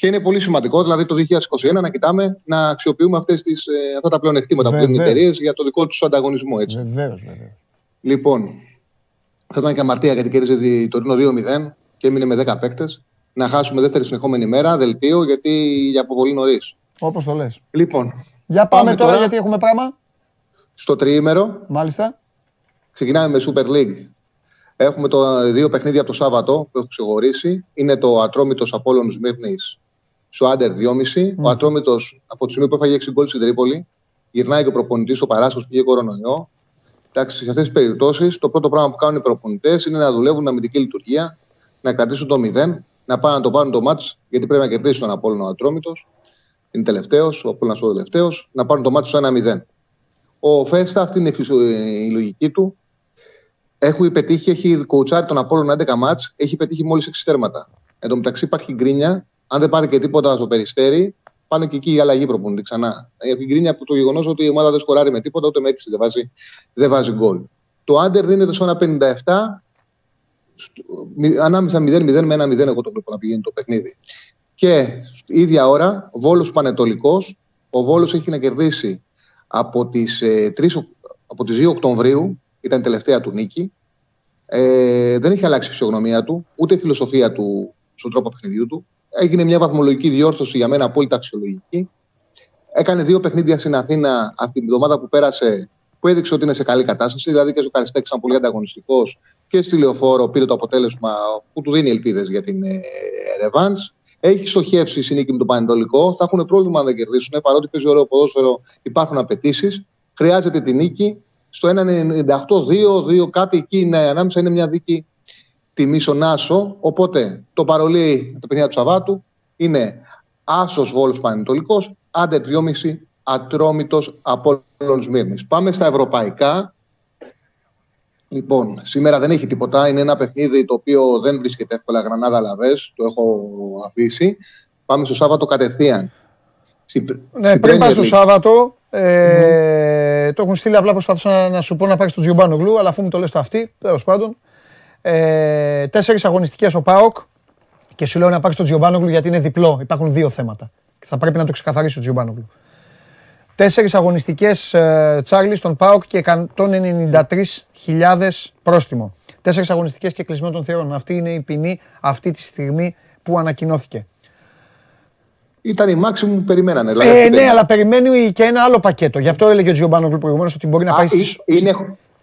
Και είναι πολύ σημαντικό, δηλαδή το 2021, να κοιτάμε να αξιοποιούμε αυτές τις, ε, αυτά τα πλεονεκτήματα που δίνουν οι Βεβαίως. εταιρείες για το δικό τους ανταγωνισμό. Έτσι. Βεβαίως, βεβαίως. Λοιπόν, θα ήταν και αμαρτία γιατί κέρδιζε το Ρήνο 2-0 και έμεινε με 10 παίκτες. Να χάσουμε δεύτερη συνεχόμενη μέρα, δελτίο, γιατί για από πολύ νωρίς. Όπως το λες. Λοιπόν, Για πάμε, Πάμε τώρα, τώρα. γιατί έχουμε πράγμα. στο τριήμερο Μάλιστα. ξεκινάμε με Super League. Έχουμε το, ε, δύο παιχνίδια από το Σάββατο που έχω ξεχωρίσει. Είναι το Ατρόμητος Απόλλων Σμύρνη στο Άντερ 2,5. Ο Ατρόμητο από τη στιγμή που έφαγε 6 γκολ στην Τρίπολη, γυρνάει και ο προπονητής ο Παράσχο πήγε κορονοϊό. Εντάξει, σε αυτές τις περιπτώσεις, το πρώτο πράγμα που κάνουν οι προπονητές είναι να δουλεύουν αμυντική λειτουργία, να κρατήσουν το 0, να πάνε να το πάρουν το μάτς, γιατί πρέπει να κερδίσει τον Απόλλων ο Ατρόμητος. Είναι τελευταίος, ο Απόλλωνας ο τελευταίος, να πάρουν το μάτι στο 1-0. Ο Φέστα, αυτή είναι η, φυσιο- η λογική του. Έχει πετύχει, έχει κοουτσάρει τον Απόλλωνα 11 μάτς, έχει πετύχει μόλις 6 τέρματα. Εν τω μεταξύ υπάρχει γκρίνια, αν δεν πάρει και τίποτα στο περιστέρι, πάνε και εκεί η αλλαγή προπονητή ξανά. Έχει γκρίνια από το γεγονός ότι η ομάδα δεν σκοράρει με τίποτα, ούτε με έτσι δεν βάζει, δεν βάζει γκολ. Το under δίνεται στο 1,57, στο- μη- ανάμεσα 0-0 με 1-0 εγώ το βλέπω να πηγαίνει το παιχνίδι. Και η ίδια ώρα, Βόλος Πανετολικός, ο Βόλος έχει να κερδίσει από τις, ε, 3 Οκ- από τις 2 Οκτωβρίου, ήταν η τελευταία του νίκη. Ε, δεν έχει αλλάξει η φυσιογνωμία του, ούτε η φιλοσοφία του στον τρόπο παιχνιδιού του. Έγινε μια βαθμολογική διόρθωση για μένα απόλυτα αξιολογική. Έκανε δύο παιχνίδια στην Αθήνα αυτή την εβδομάδα που πέρασε, που έδειξε ότι είναι σε καλή κατάσταση. Δηλαδή και στο Καριστέκ ήταν πολύ ανταγωνιστικός και στη Λεωφόρο πήρε το αποτέλεσμα που του δίνει ελπίδες για την ε, Revans. Έχει στοχεύσει η νίκη με τον Πανετολικό. Θα έχουν πρόβλημα αν δεν κερδίσουν. Παρότι παίζει ωραίο ποδόσφαιρο, υπάρχουν απαιτήσεις. Χρειάζεται τη νίκη. Στο 1,98-2-2 κάτι εκεί είναι, ανάμεσα είναι μια δίκη τιμή στον Άσο. Οπότε το παρολί το παιχνίδι του Σαββάτου είναι Άσος Βόλος Πανετολικός, άντε 3,5 Ατρόμητος Απόλλων Σμύρνη. Πάμε στα ευρωπαϊκά. Λοιπόν, σήμερα δεν έχει τίποτα. Είναι ένα παιχνίδι το οποίο δεν βρίσκεται εύκολα Γρανάδα Λαβές. Το έχω αφήσει. Πάμε στο Σάββατο κατευθείαν. Στην- Ναι, στην πριν Premier πας στο League. Σάββατο, ε, το έχουν στείλει απλά προσπαθούσα να, να σου πω να πάρεις τον Τζιομπάνογλου, αλλά αφού μου το λες το αυτή, τέλος πάντων. Ε, τέσσερις αγωνιστικές ο ΠΑΟΚ και σου λέω να πάρεις τον Τζιομπάνογλου γιατί είναι διπλό. Υπάρχουν δύο θέματα. Και θα πρέπει να το ξεκαθαρίσει ο Τζιομπάνογλου. Τέσσερις αγωνιστικές ε, Τσάρλι στον ΠΑΟΚ και 193.000 πρόστιμο. Τέσσερις αγωνιστικές και κλεισμένο των θηρών. Αυτή είναι η ποινή αυτή τη στιγμή που ανακοινώθηκε. Ήταν η maximum που περιμένανε. Δηλαδή, Ε, αυτή ναι, περιμένανε. αλλά περιμένει και ένα άλλο πακέτο. Γι' αυτό έλεγε ο Τζιομπάνογλου προηγουμένως ότι μπορεί να Α, πάει ε- στις... είναι,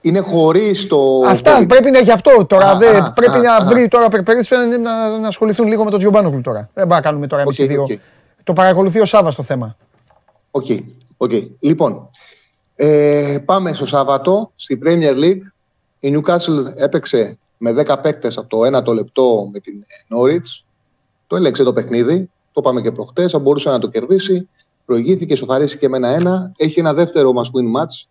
είναι χωρίς το. Αυτά void. πρέπει να γι' αυτό τώρα. Α, δε, α, πρέπει α, να α. βρει τώρα περπέρι να, να, να ασχοληθούν λίγο με τον Τζιομπάνογλου τώρα. Δεν μπορούμε να κάνουμε τώρα εμείς ΟΚ, οι δύο. ΟΚ. Το παρακολουθεί ο Σάβα το θέμα. ΟΚ. ΟΚ. Λοιπόν, ε, πάμε στο Σάββατο στη Premier League. Η Newcastle έπαιξε με 10 παίκτες από το 1 το λεπτό με την Norwich. Το έλεγξε το παιχνίδι, το πάμε και προχτές, θα μπορούσε να το κερδίσει. Προηγήθηκε, σοφαρίστηκε με ένα-ένα. Έχει ένα δεύτερο must win match.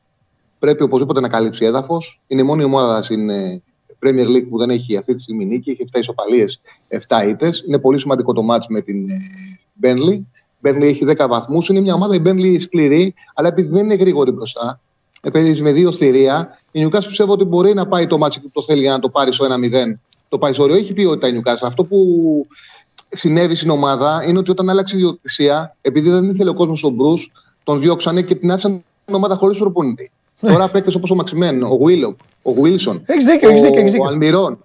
Πρέπει οπωσδήποτε να καλύψει έδαφος. Είναι η μόνη ομάδα στην ε, Premier League που δεν έχει αυτή τη στιγμή νίκη. Έχει 7 ισοπαλίες, 7 ήττες. Είναι πολύ σημαντικό το match με την ε, Burnley. Η Burnley έχει 10 βαθμούς. Είναι μια ομάδα η Burnley σκληρή, αλλά επειδή δεν είναι γρήγορη μπροστά, επειδή με δύο θηρία, η Newcastle πιστεύω ότι μπορεί να πάει το μάτσο που το θέλει για να το πάρει στο 1-0. Το πάει στο όριο. Έχει ποιότητα η Newcastle. Αυτό που συνέβη στην ομάδα είναι ότι όταν άλλαξε η ιδιοκτησία, επειδή δεν ήθελε ο κόσμος τον Μπρου, τον διώξανε και την άφησαν την ομάδα χωρίς προπονητή. Τώρα παίκτες όπως ο Μαξιμέν, ο Βίλοκ, ο Βίλσον, Έχεις δίκιο, έχεις δίκιο, έχεις ο δίκιο. Αλμυρών.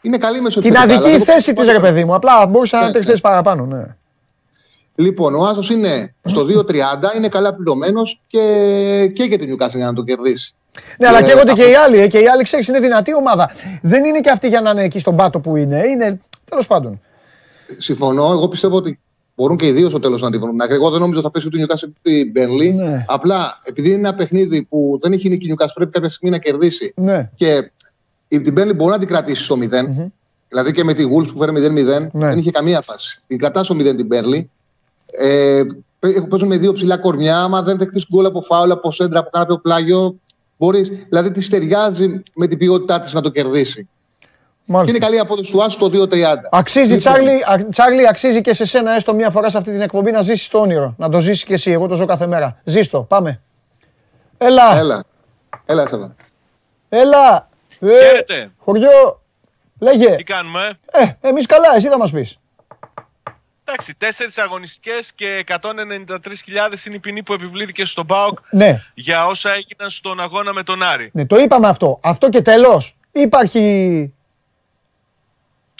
Είναι καλή Την μεσοεπιθετικά. αδική αλλά δεν- θέση της, ρε παιδί μου. Απλά μπορούσε να Ναι, τρει θέσεις παραπάνω. Ναι. Λοιπόν, ο Άσος είναι στο 2-30, είναι καλά πληρωμένος και, και για την Newcastle για να το κερδίσει. Ναι, αλλά Ε, καίγονται αυτό- και οι άλλοι. ε, Και οι άλλοι ξέρεις, είναι δυνατή ομάδα. Δεν είναι και αυτοί για να είναι εκεί στον πάτο που είναι. Είναι τέλος πάντων. Συμφωνώ. Εγώ πιστεύω ότι μπορούν και οι δύο στο τέλος να τη βρουν. άκρη. Εγώ δεν νομίζω θα πέσει ούτε η Newcastle ούτε η Burnley. Ναι. Απλά επειδή είναι ένα παιχνίδι που δεν έχει νίκη η Newcastle, πρέπει κάποια στιγμή να κερδίσει. Ναι. Και η- την Burnley μπορεί να την κρατήσει στο 0. Δηλαδή και με τη Wolves που φέρει 0-0 Ναι. δεν είχε καμία φάση. Την κρατάς στο 0 την Burnley. Ε, παι- παίζουν με δύο ψηλά κορμιά. Άμα δεν δεχτείς γκολ από φάουλ, από σέντρα, από κάποιο πλάγιο, μπορείς. Δηλαδή τη ταιριάζει με την ποιότητά της να το κερδίσει. Και Μάλιστα. είναι καλή απόδοση του Άσου το 2-30. Αξίζει, Λοιπόν, Τσάρλι, α- Τσάρλι, αξίζει και σε σένα έστω μία φορά σε αυτή την εκπομπή να ζήσεις το όνειρο. Να το ζήσεις και εσύ. Εγώ το ζω κάθε μέρα. Ζήστο, πάμε. Έλα, έλα. Έλα, Σάβα. έλα. Ε, Χαίρετε. χωριό, λέγε. Τι κάνουμε; Ε, εμείς καλά, εσύ θα μας πεις. Εντάξει, τέσσερις αγωνιστικές και 193.000 είναι η ποινή που επιβλήθηκε στον ΠΑΟΚ Ναι, για όσα έγιναν στον αγώνα με τον Άρη. ναι, το είπαμε αυτό. Αυτό και τέλος. Υπάρχει...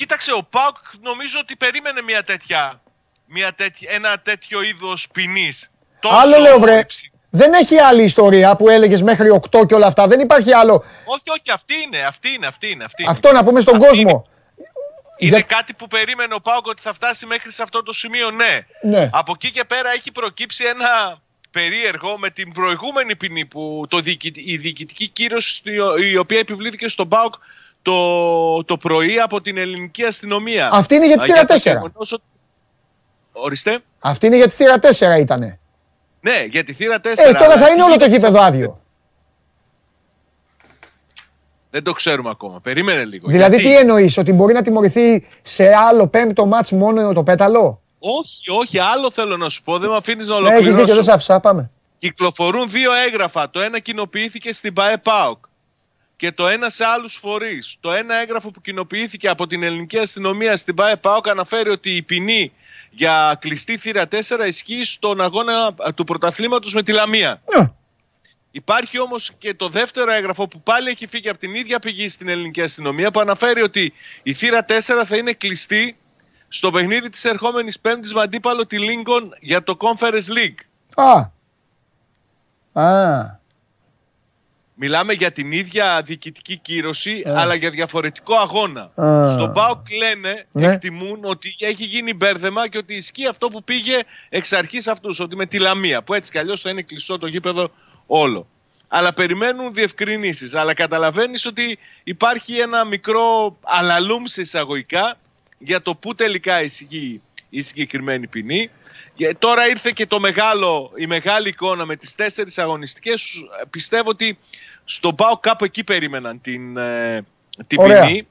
Κοίταξε, ο ΠΑΟΚ νομίζω ότι περίμενε μια τέτοια, μια τέτοια, ένα τέτοιο είδος ποινής. Άλλο λέω βρε. Δεν έχει άλλη ιστορία που έλεγες μέχρι 8 και όλα αυτά. Δεν υπάρχει άλλο. Όχι, όχι, αυτή είναι, αυτή είναι, αυτή είναι. Αυτή είναι. Αυτό να πούμε στον Αυτή κόσμο. Είναι Για- κάτι που περίμενε ο Πάοκ ότι θα φτάσει μέχρι σε αυτό το σημείο, ναι. Ναι. Από εκεί και πέρα έχει προκύψει ένα περίεργο με την προηγούμενη ποινή που το διοικη- η διοικητική κύρωση στη- η οποία επιβλήθηκε στον Πάοκ το, το πρωί από την ελληνική αστυνομία. Αυτή είναι για τη Α, θύρα το 4. γεγονός ότι- Ορίστε. Αυτή είναι για τη θύρα 4 ήτανε. Ναι, για τη θύρα 4. Ε, τώρα θα είναι όλο το γήπεδο άδειο. Δεν το ξέρουμε ακόμα. Περίμενε λίγο. Δηλαδή Γιατί- τι εννοείς, ότι μπορεί να τιμωρηθεί σε άλλο πέμπτο μάτς μόνο το πέταλο; Όχι, όχι, άλλο θέλω να σου πω. Δεν με αφήνεις να Ναι, έχεις δίκιο, ολοκληρώσω. δεν σ' άφησα, πάμε. Κυκλοφορούν δύο έγγραφα. Το ένα κοινοποιήθηκε στην ΠαΕ ΠΑΟΚ και το ένα σε άλλους φορείς. Το ένα έγγραφο που κοινοποιήθηκε από την ελληνική αστυνομία στην ΠαΕ ΠΑΟΚ αναφέρει ότι η ποινή για κλειστή θύρα 4 ισχύει στον αγώνα α, του πρωταθλήματος με τη Λαμία. Ναι. Υπάρχει όμως και το δεύτερο έγγραφο που πάλι έχει φύγει από την ίδια πηγή στην ελληνική αστυνομία που αναφέρει ότι η θύρα 4 θα είναι κλειστή στο παιχνίδι της ερχόμενης πέμπτης με αντίπαλο τη Lincoln για το Conference League. Α. Α. Μιλάμε για την ίδια διοικητική κύρωση, αλλά για διαφορετικό αγώνα. Α. Στον ΠΑΟΚ λένε, Ναι. εκτιμούν ότι έχει γίνει μπέρδεμα και ότι ισχύει αυτό που πήγε εξ αρχής αυτούς, ότι με τη Λαμία, που έτσι κι αλλιώς θα είναι κλειστό το γήπεδο όλο. Αλλά περιμένουν διευκρινήσεις. Αλλά καταλαβαίνεις ότι υπάρχει ένα μικρό αλαλούμ σε εισαγωγικά για το πού τελικά ισχύει η συγκεκριμένη ποινή. Και τώρα ήρθε και το μεγάλο, η μεγάλη εικόνα με τις τέσσερις αγωνιστικές. Πιστεύω ότι στον ΠΑΟ κάπου εκεί περίμεναν την, ε, την Ωραία. ποινή.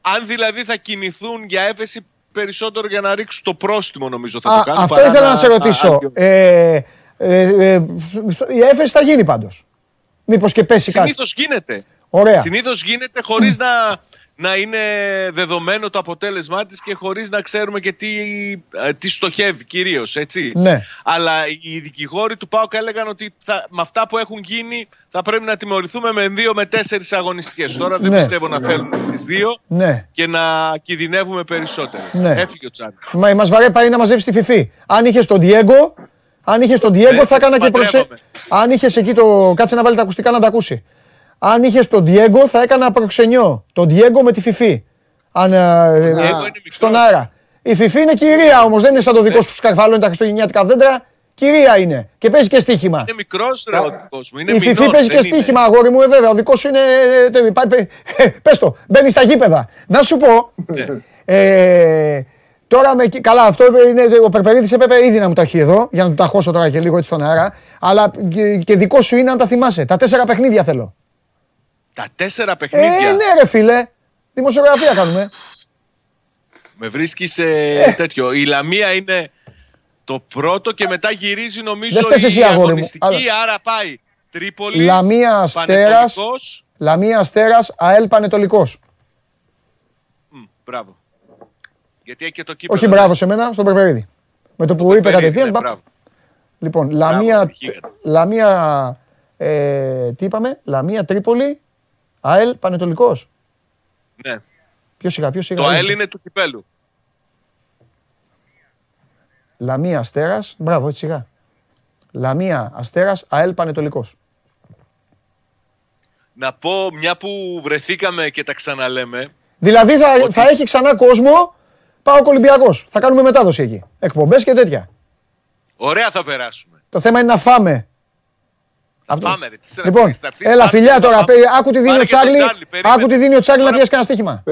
Αν δηλαδή θα κινηθούν για έφεση περισσότερο για να ρίξουν το πρόστιμο νομίζω θα Α, το κάνουν. αυτό παρά ήθελα να σε α- ρωτήσω. α- Ε, ε, ε, η έφεση θα γίνει πάντως. Μήπως και πέσει κάτι. Συνήθως γίνεται. Ωραία. Συνήθως γίνεται χωρίς να, να είναι δεδομένο το αποτέλεσμά της και χωρίς να ξέρουμε και τι, ε, τι στοχεύει κυρίως, έτσι. Ναι. Αλλά οι δικηγόροι του ΠΑΟΚ έλεγαν ότι θα, με αυτά που έχουν γίνει θα πρέπει να τιμωρηθούμε με δύο με τέσσερις αγωνιστικές. Τώρα δεν Ναι. πιστεύω να θέλουν τις δύο Ναι. και να κινδυνεύουμε περισσότερες. Ναι. Έφυγε ο Τσάρλι. Μα, μας βαρέ πάει να μαζέψει τη φιφή. Αν είχες τον Diego, αν είχες τον Diego Ναι, θα έκανα και προξε... παντρεύομαι. Αν είχες εκεί το. Κάτσε να βάλει τα ακουστικά να τα ακούσει. Αν είχες τον Diego θα έκανα προξενιό. Τον Diego με τη φιφή. Αν, ε, ε, στον αέρα. Η φιφή είναι κυρία όμως, δεν είναι σαν το δικό σου που σκαρφαλώνει τα χριστουγεννιάτικα δέντρα. Κυρία είναι. Και παίζει και στοίχημα. Είναι μικρός ρε ο δικός μου. Είναι Η Φιφή μηνός, παίζει και δεν είναι. στοίχημα, αγόρι μου, ε, βέβαια. Ο δικός σου είναι. ε, ε, πάει- παι- ε, Πες το, μπαίνει στα γήπεδα. Να σου πω. Ναι. ε, Τώρα με, καλά, αυτό είναι, ο Περπερίδης έπρεπε ήδη να μου τα έχει εδώ, για να του τα χώσω τώρα και λίγο έτσι στον αέρα. Αλλά και, και δικό σου είναι αν τα θυμάσαι. Τα τέσσερα παιχνίδια θέλω. Τα τέσσερα παιχνίδια. Ε, ναι, ρε φίλε. Δημοσιογραφία κάνουμε. Με βρίσκεις σε Ε. τέτοιο. Η Λαμία είναι το πρώτο και μετά γυρίζει νομίζω Δεν φταίς εσύ, η αγόρι μου. αγωνιστική. Αλλά- Άρα πάει Τρίπολη, Λαμία Αστέρας. Πανετολικός. Λαμία Αστέρας, ΑΕΛ Πανετολικός. Μ, Μπράβο. Γιατί έχει και το κύπελο. Όχι μπράβο σε μένα, στον Περπερίδη. Με το που είπε Περίπου, κατευθείαν. ναι, πα- μπράβο. Λοιπόν, Λαμία, γίγαντα. Λαμία ε, τι είπαμε, Λαμία Τρίπολη, ΑΕΛ Πανετολικός. Ναι. Ποιο σιγά, ποιο σιγά. Το ΑΕΛ είναι του κυπέλου. Λαμία Αστέρας, μπράβο, έτσι σιγά. Λαμία Αστέρας, ΑΕΛ Πανετολικός. Να πω μια που βρεθήκαμε και τα ξαναλέμε. Δηλαδή θα, θα έχει ξανά κόσμο. Πάω Ολυμπιακός. Θα κάνουμε μετάδοση εκεί. Εκπομπές και τέτοια. Ωραία θα περάσουμε. Το θέμα είναι να φάμε. Αυτό. Πάμε, ρε, τι σε να Λοιπόν, κάνεις, θα έρθεις, έλα πάρε φιλιά και τώρα. θα πέ- πάμε. Άκου τι δίνει Πάρε ο και τον Τσάρλι. Τσάρλι, περίμενε. Άκου τι δίνει ο Τσάρλι να πιάσει κανένα στοίχημα.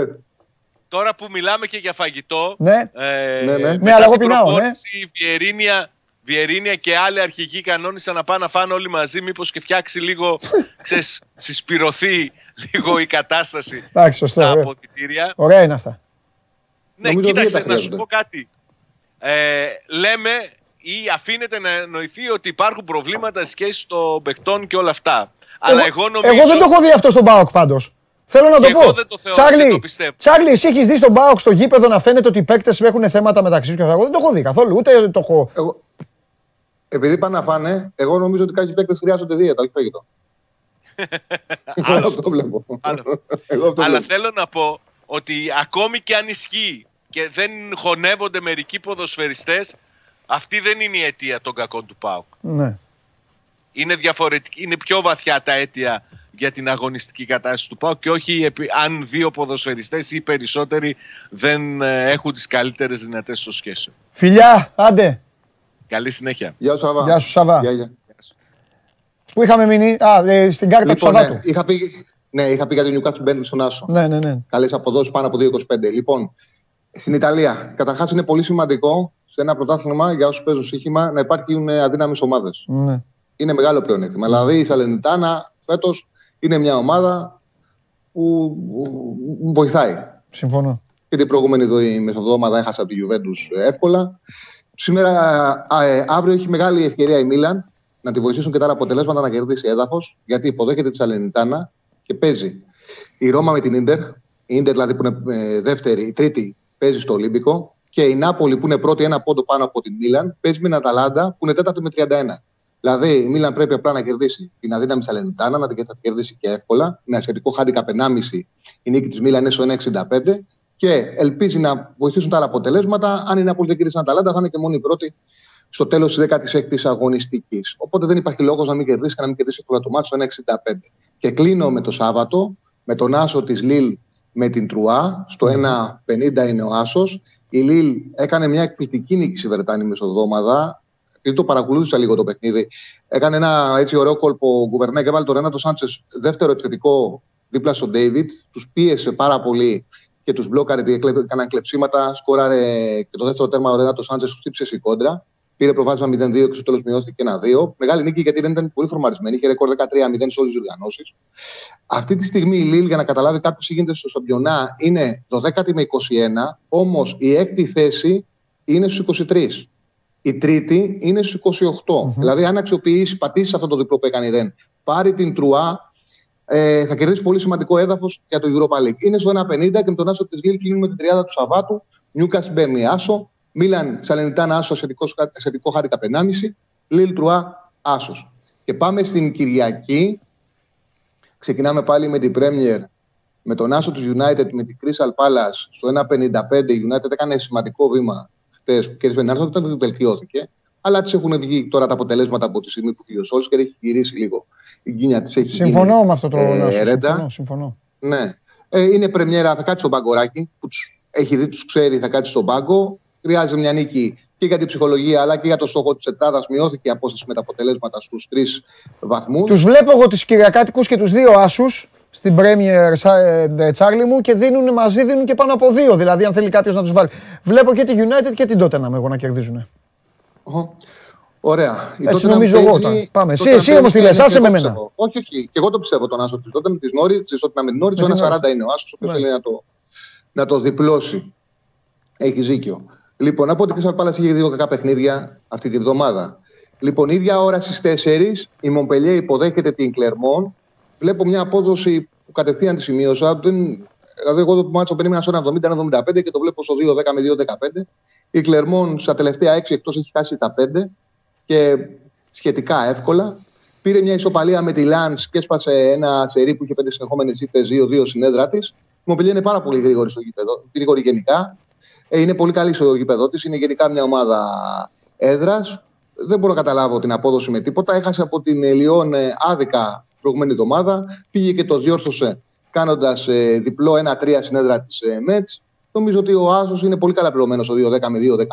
Τώρα που μιλάμε και για φαγητό. Ναι. Ε, Ναι, ναι. μετά Ναι, αλλά εγώ την πεινάω, ναι. προπόνηση, η Βιερίνια, Βιερίνια και άλλοι αρχηγοί κανόνισαν να πάνε να φάνε όλοι μαζί, μήπως και φτιάξει λίγο, ξέρεις, συσπηρωθεί λίγο η κατάσταση Εντάξει, σωστό. στα ωραία. αποδυτήρια. Ωραία είναι αυτά. Ναι, Νομίζω κοίταξε, δύο τα να σου χρειάζονται. πω κάτι. Ε, λέμε ή αφήνετε να εννοηθεί ότι υπάρχουν προβλήματα σχέση των παιχτών και όλα αυτά. Αλλά εγώ νομίζω... εγώ δεν το έχω δει αυτό στον ΠΑΟΚ πάντως. Θέλω να το Και πω. εγώ δεν το θεωρώ, Τσάρλι, δεν το πιστεύω. Τσάρλι, εσύ έχεις δει στον ΠΑΟΚ στο γήπεδο να φαίνεται ότι οι παίκτες έχουν θέματα μεταξύ τους. Εγώ δεν το έχω δει καθόλου. Ούτε το έχω. Εγώ, επειδή πάνε να φάνε, εγώ νομίζω ότι κάποιοι παίκτες χρειάζονται δίαιτα, όχι φαγητό. Εγώ αυτό βλέπω. Εγώ αυτό Αλλά βλέπω. θέλω να πω ότι ακόμη και αν ισχύει και δεν χωνεύονται μερικοί ποδοσφαιριστές, αυτή δεν είναι η αιτία των κακών του ΠΑΟΚ. Ναι. Είναι, διαφορετική, είναι πιο βαθιά τα αίτια για την αγωνιστική κατάσταση του ΠΑΟΚ και όχι επί- αν δύο ποδοσφαιριστές ή περισσότεροι δεν ε, έχουν τις καλύτερες δυνατές στο σχέσιο. Φιλιά, άντε. Καλή συνέχεια. Γεια σου, Σαββά. Γεια σου, Σαββά. Γεια, γεια. Πού είχαμε μείνει; Α, ε, στην κάρτα του Λοιπόν, Σαββάτου. ναι, είχα πει, ναι, είχα πει για την Newcastle μπαίνει στον Άσο. Ναι, ναι, ναι. Καλές αποδόσεις πάνω από 2,25. Λοιπόν, στην Ιταλία, καταρχάς είναι πολύ σημαντικό σε ένα πρωτάθλημα για όσους παίζουν στοίχημα να υπάρχουν αδύναμες ομάδες. ναι. Είναι μεγάλο πλεονέκτημα. Δηλαδή η Σαλενιτάνα φέτος είναι μια ομάδα που που βοηθάει. Συμφωνώ. Και την προηγούμενη δοή μεσοδόματα έχασα από τη Juventus εύκολα. Σήμερα, α, ε, αύριο έχει μεγάλη ευκαιρία η Μίλαν να τη βοηθήσουν και τα άλλα αποτελέσματα να κερδίσει έδαφος, γιατί υποδέχεται τη Σαλενιτάνα και παίζει η Ρώμα με την ντερ. Η ντερ δηλαδή που είναι ε, δεύτερη, η τρίτη παίζει στο Ολύμπικο. Και η Νάπολη που είναι πρώτη ένα πόντο πάνω από την Μίλαν παίζει με την Αταλάντα που είναι τέταρτη με 31. Δηλαδή η Μίλαν πρέπει απλά να κερδίσει την αδύναμη Σαλενιτάνα, να την θα την κερδίσει και εύκολα. Με ασιατικό χάντικα 1,5 η νίκη της Μίλαν είναι στο 1,65 και ελπίζει να βοηθήσουν τα άλλα αποτελέσματα. Αν η Νάπολη δεν κερδίσει την Αταλάντα, θα είναι και μόνο η πρώτη στο τέλος της 16η αγωνιστικής. Οπότε δεν υπάρχει λόγος να μην κερδίσει και να μην κερδίσει εύκολα το μάτι στο 1,65. Και κλείνω με το Σάββατο με τον Άσο της Λίλ με την Τρουά. Στο 1,50 είναι ο Άσος. Η Λίλ έκανε μια εκπληκτική νίκη στη Βερτάνη μεσοδόματα. Επειδή το παρακολούθησα λίγο το παιχνίδι, έκανε ένα έτσι ωραίο κόλπο ο Γκουβερνέ και έβαλε τον Ρένατο Σάντσες δεύτερο επιθετικό δίπλα στον Ντέιβιτ. Τους πίεσε πάρα πολύ και τους μπλόκαρε, τι έκλε- έκαναν κλεψίματα. Σκόραρε και το δεύτερο τέρμα ο Ρένατο Σάντσες, τους χτύπησε η κόντρα. Πήρε προβάδισμα 0-2 και στο τέλος μειώθηκε 1-2. Μεγάλη νίκη γιατί δεν ήταν πολύ φορμαρισμένη. Είχε ρεκόρ 13-0 σε όλες τις οργανώσεις. Αυτή τη στιγμή η Λίλ, για να καταλάβει κάποιος τι γίνεται στο Σαμπιονά, είναι 12η με 21. Όμως η έκτη θέση είναι στους 23. Η τρίτη είναι στους 28. Δηλαδή, αν αξιοποιήσει, πατήσει αυτό το διπλό που έκανε η Ρεν, πάρει την Τρουά, ε, θα κερδίσει πολύ σημαντικό έδαφος για το Europa League. Είναι στο 1,50 και με τον Άσο της Λίλ κλείνουμε την 30 του Σαββάτου. Νιούκας μπαίνει Άσο. Μίλαν Σαλενιτάνα Άσος, ασιατικό χάρηκα 1,5. Λίλ Τρουά Άσος. Και πάμε στην Κυριακή. Ξεκινάμε πάλι με την Premier με τον Άσο του United με την Crystal Palace στο 1,55. Η United έκανε σημαντικό βήμα χτες που κέρδισε την Arsenal, όταν βελτιώθηκε. Αλλά τη έχουν βγει τώρα τα αποτελέσματα από τη στιγμή που φύγει ο Σόλς και έχει γυρίσει λίγο. Η γκίνια της έχει Συμφωνώ γίνει, με αυτό το ε, Νάσο, ρέντα. συμφωνώ, συμφωνώ. Ναι. Ε, είναι πρεμιέρα, θα κάτσει στον μπαγκοράκι που τους έχει δει, τους ξέρει, θα κάτσει στον πάγκο. Χρειάζεται μια νίκη και για την ψυχολογία αλλά και για το στόχο της Ετάδας. Μειώθηκε η απόσταση με τα αποτελέσματα στους τρεις βαθμούς. Τους βλέπω εγώ τους Κυριακάτικους και τους δύο άσους στην Premier ε, Τσάρλι μου και δίνουν μαζί, δίνουν και πάνω από δύο. Δηλαδή, αν θέλει κάποιος να τους βάλει. Βλέπω και τη United και την Tottenham εγώ να κερδίζουν. Οχο. Ωραία. Η Έτσι Tottenham νομίζω εγώ παίζει- τώρα. Πάμε. η Εσύ- Tottenham εσύ όμως τι παίζει λες, και άσε εγώ με μένα. πιστεύω. Όχι, όχι. Και εγώ το πιστεύω τον Άσο της Tottenham της Νόριτ. Της Tottenham με την Νόριτ. Με Ο την 1,40 Norwich. είναι ο Άσος, ο οποίος Ναι. θέλει να το, να το διπλώσει. Έχεις δίκιο. Λοιπόν, να πω ότι η Crystal Palace είχε δύο κακά παιχνίδια αυτή τη βδομάδα. Λοιπόν, ίδια ώρα στις 4 η Μομπελιέ υποδέχεται την Κλερμόν. Βλέπω μια απόδοση που κατευθείαν τη σημείωσα. Δεν, δηλαδή, εγώ το μάτσο περίμενα στο 1,70-1,75 και το βλέπω στο 2,10 με 2,15. Η Κλερμόν στα τελευταία 6 εκτός έχει χάσει τα 5 και σχετικά εύκολα. Πήρε μια ισοπαλία με τη Λαντ και έσπασε ένα σερί που είχε πέντε συνεχόμενες ήττες 2-2 συνέδρα της. Η Μομπελιέ είναι πάρα πολύ γρήγορη στο γήπεδο, γρήγορη γενικά. Ε, είναι πολύ καλή στο γήπεδο της. Είναι γενικά μια ομάδα έδρας. Δεν μπορώ να καταλάβω την απόδοση με τίποτα. Έχασε από την Λιόν ε, άδικα προηγούμενη εβδομάδα. Πήγε και το διόρθωσε κάνοντας διπλό 1-3 συνέδρα της Μέτ. Νομίζω ότι ο Άσος είναι πολύ καλά πληρωμένο στο 2-10 με 2-15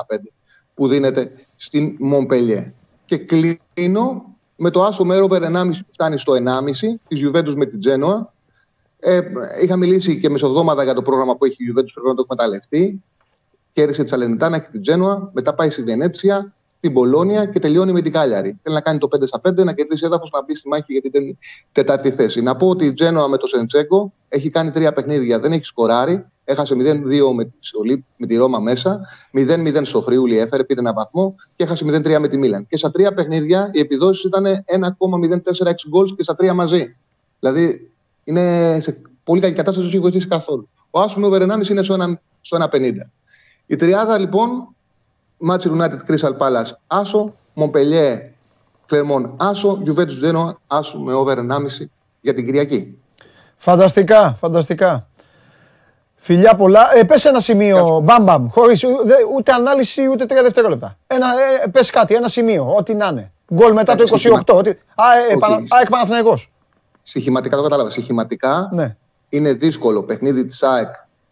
που δίνεται στην Μομπελιέ. Και κλείνω με το Άσο Μέροβερ 1,5 που φτάνει στο 1,5 της Juventus με την Τζένοα. Ε, είχα μιλήσει και μεσοβδόμαδα για το πρόγραμμα που έχει η Juventus, πρέπει να το εκμεταλλευτεί. Κέρδισε τη Σαλενιτάνα και την Τζένοα, μετά πάει στη Βενέτσια, την Πολώνια και τελειώνει με την Κάλιαρη. Θέλει να κάνει το 5 στα 5, να κερδίσει έδαφος να μπει στη μάχη για την τε- τετάρτη θέση. Να πω ότι η Τζένοα με το Σεντσέκο έχει κάνει τρία παιχνίδια, δεν έχει σκοράρει. Έχασε 0-2 με, τη Σολί- με τη Ρώμα μέσα, 0-0 στο Φριούλι έφερε, πήρε ένα βαθμό και έχασε 0-3 με τη Μίλαν. Και στα τρία παιχνίδια οι επιδόσεις ήταν 1,046 γκολ και στα τρία μαζί. Δηλαδή είναι σε πολύ καλή κατάσταση, δεν έχει βοηθήσει καθόλου. Ο Άσο με over 1,5 είναι στο 1 στο 1,50. Η τριάδα λοιπόν, Manchester United Crystal Palace, Άσο, Montpellier, Clermont, Άσο, Juventus Genoa, Άσο με over 1,5 για την Κυριακή. Φανταστικά, φανταστικά. Φιλιά πολλά. Ε, πες ένα σημείο, μπαμ μπαμ, χωρίς ου- δε- ούτε ανάλυση ούτε τρία δευτερόλεπτα. Ένα, ε, πες κάτι, ένα σημείο, ό,τι να είναι. Γκολ μετά το 28. Ό,τι... Α, ε, Όχι. Πανα... ΑΕΚ Παναθηναϊκός. Στοιχηματικά το κατάλαβα. Στοιχηματικά Ναι. είναι δύσκολο παιχνίδι της ΑΕΚ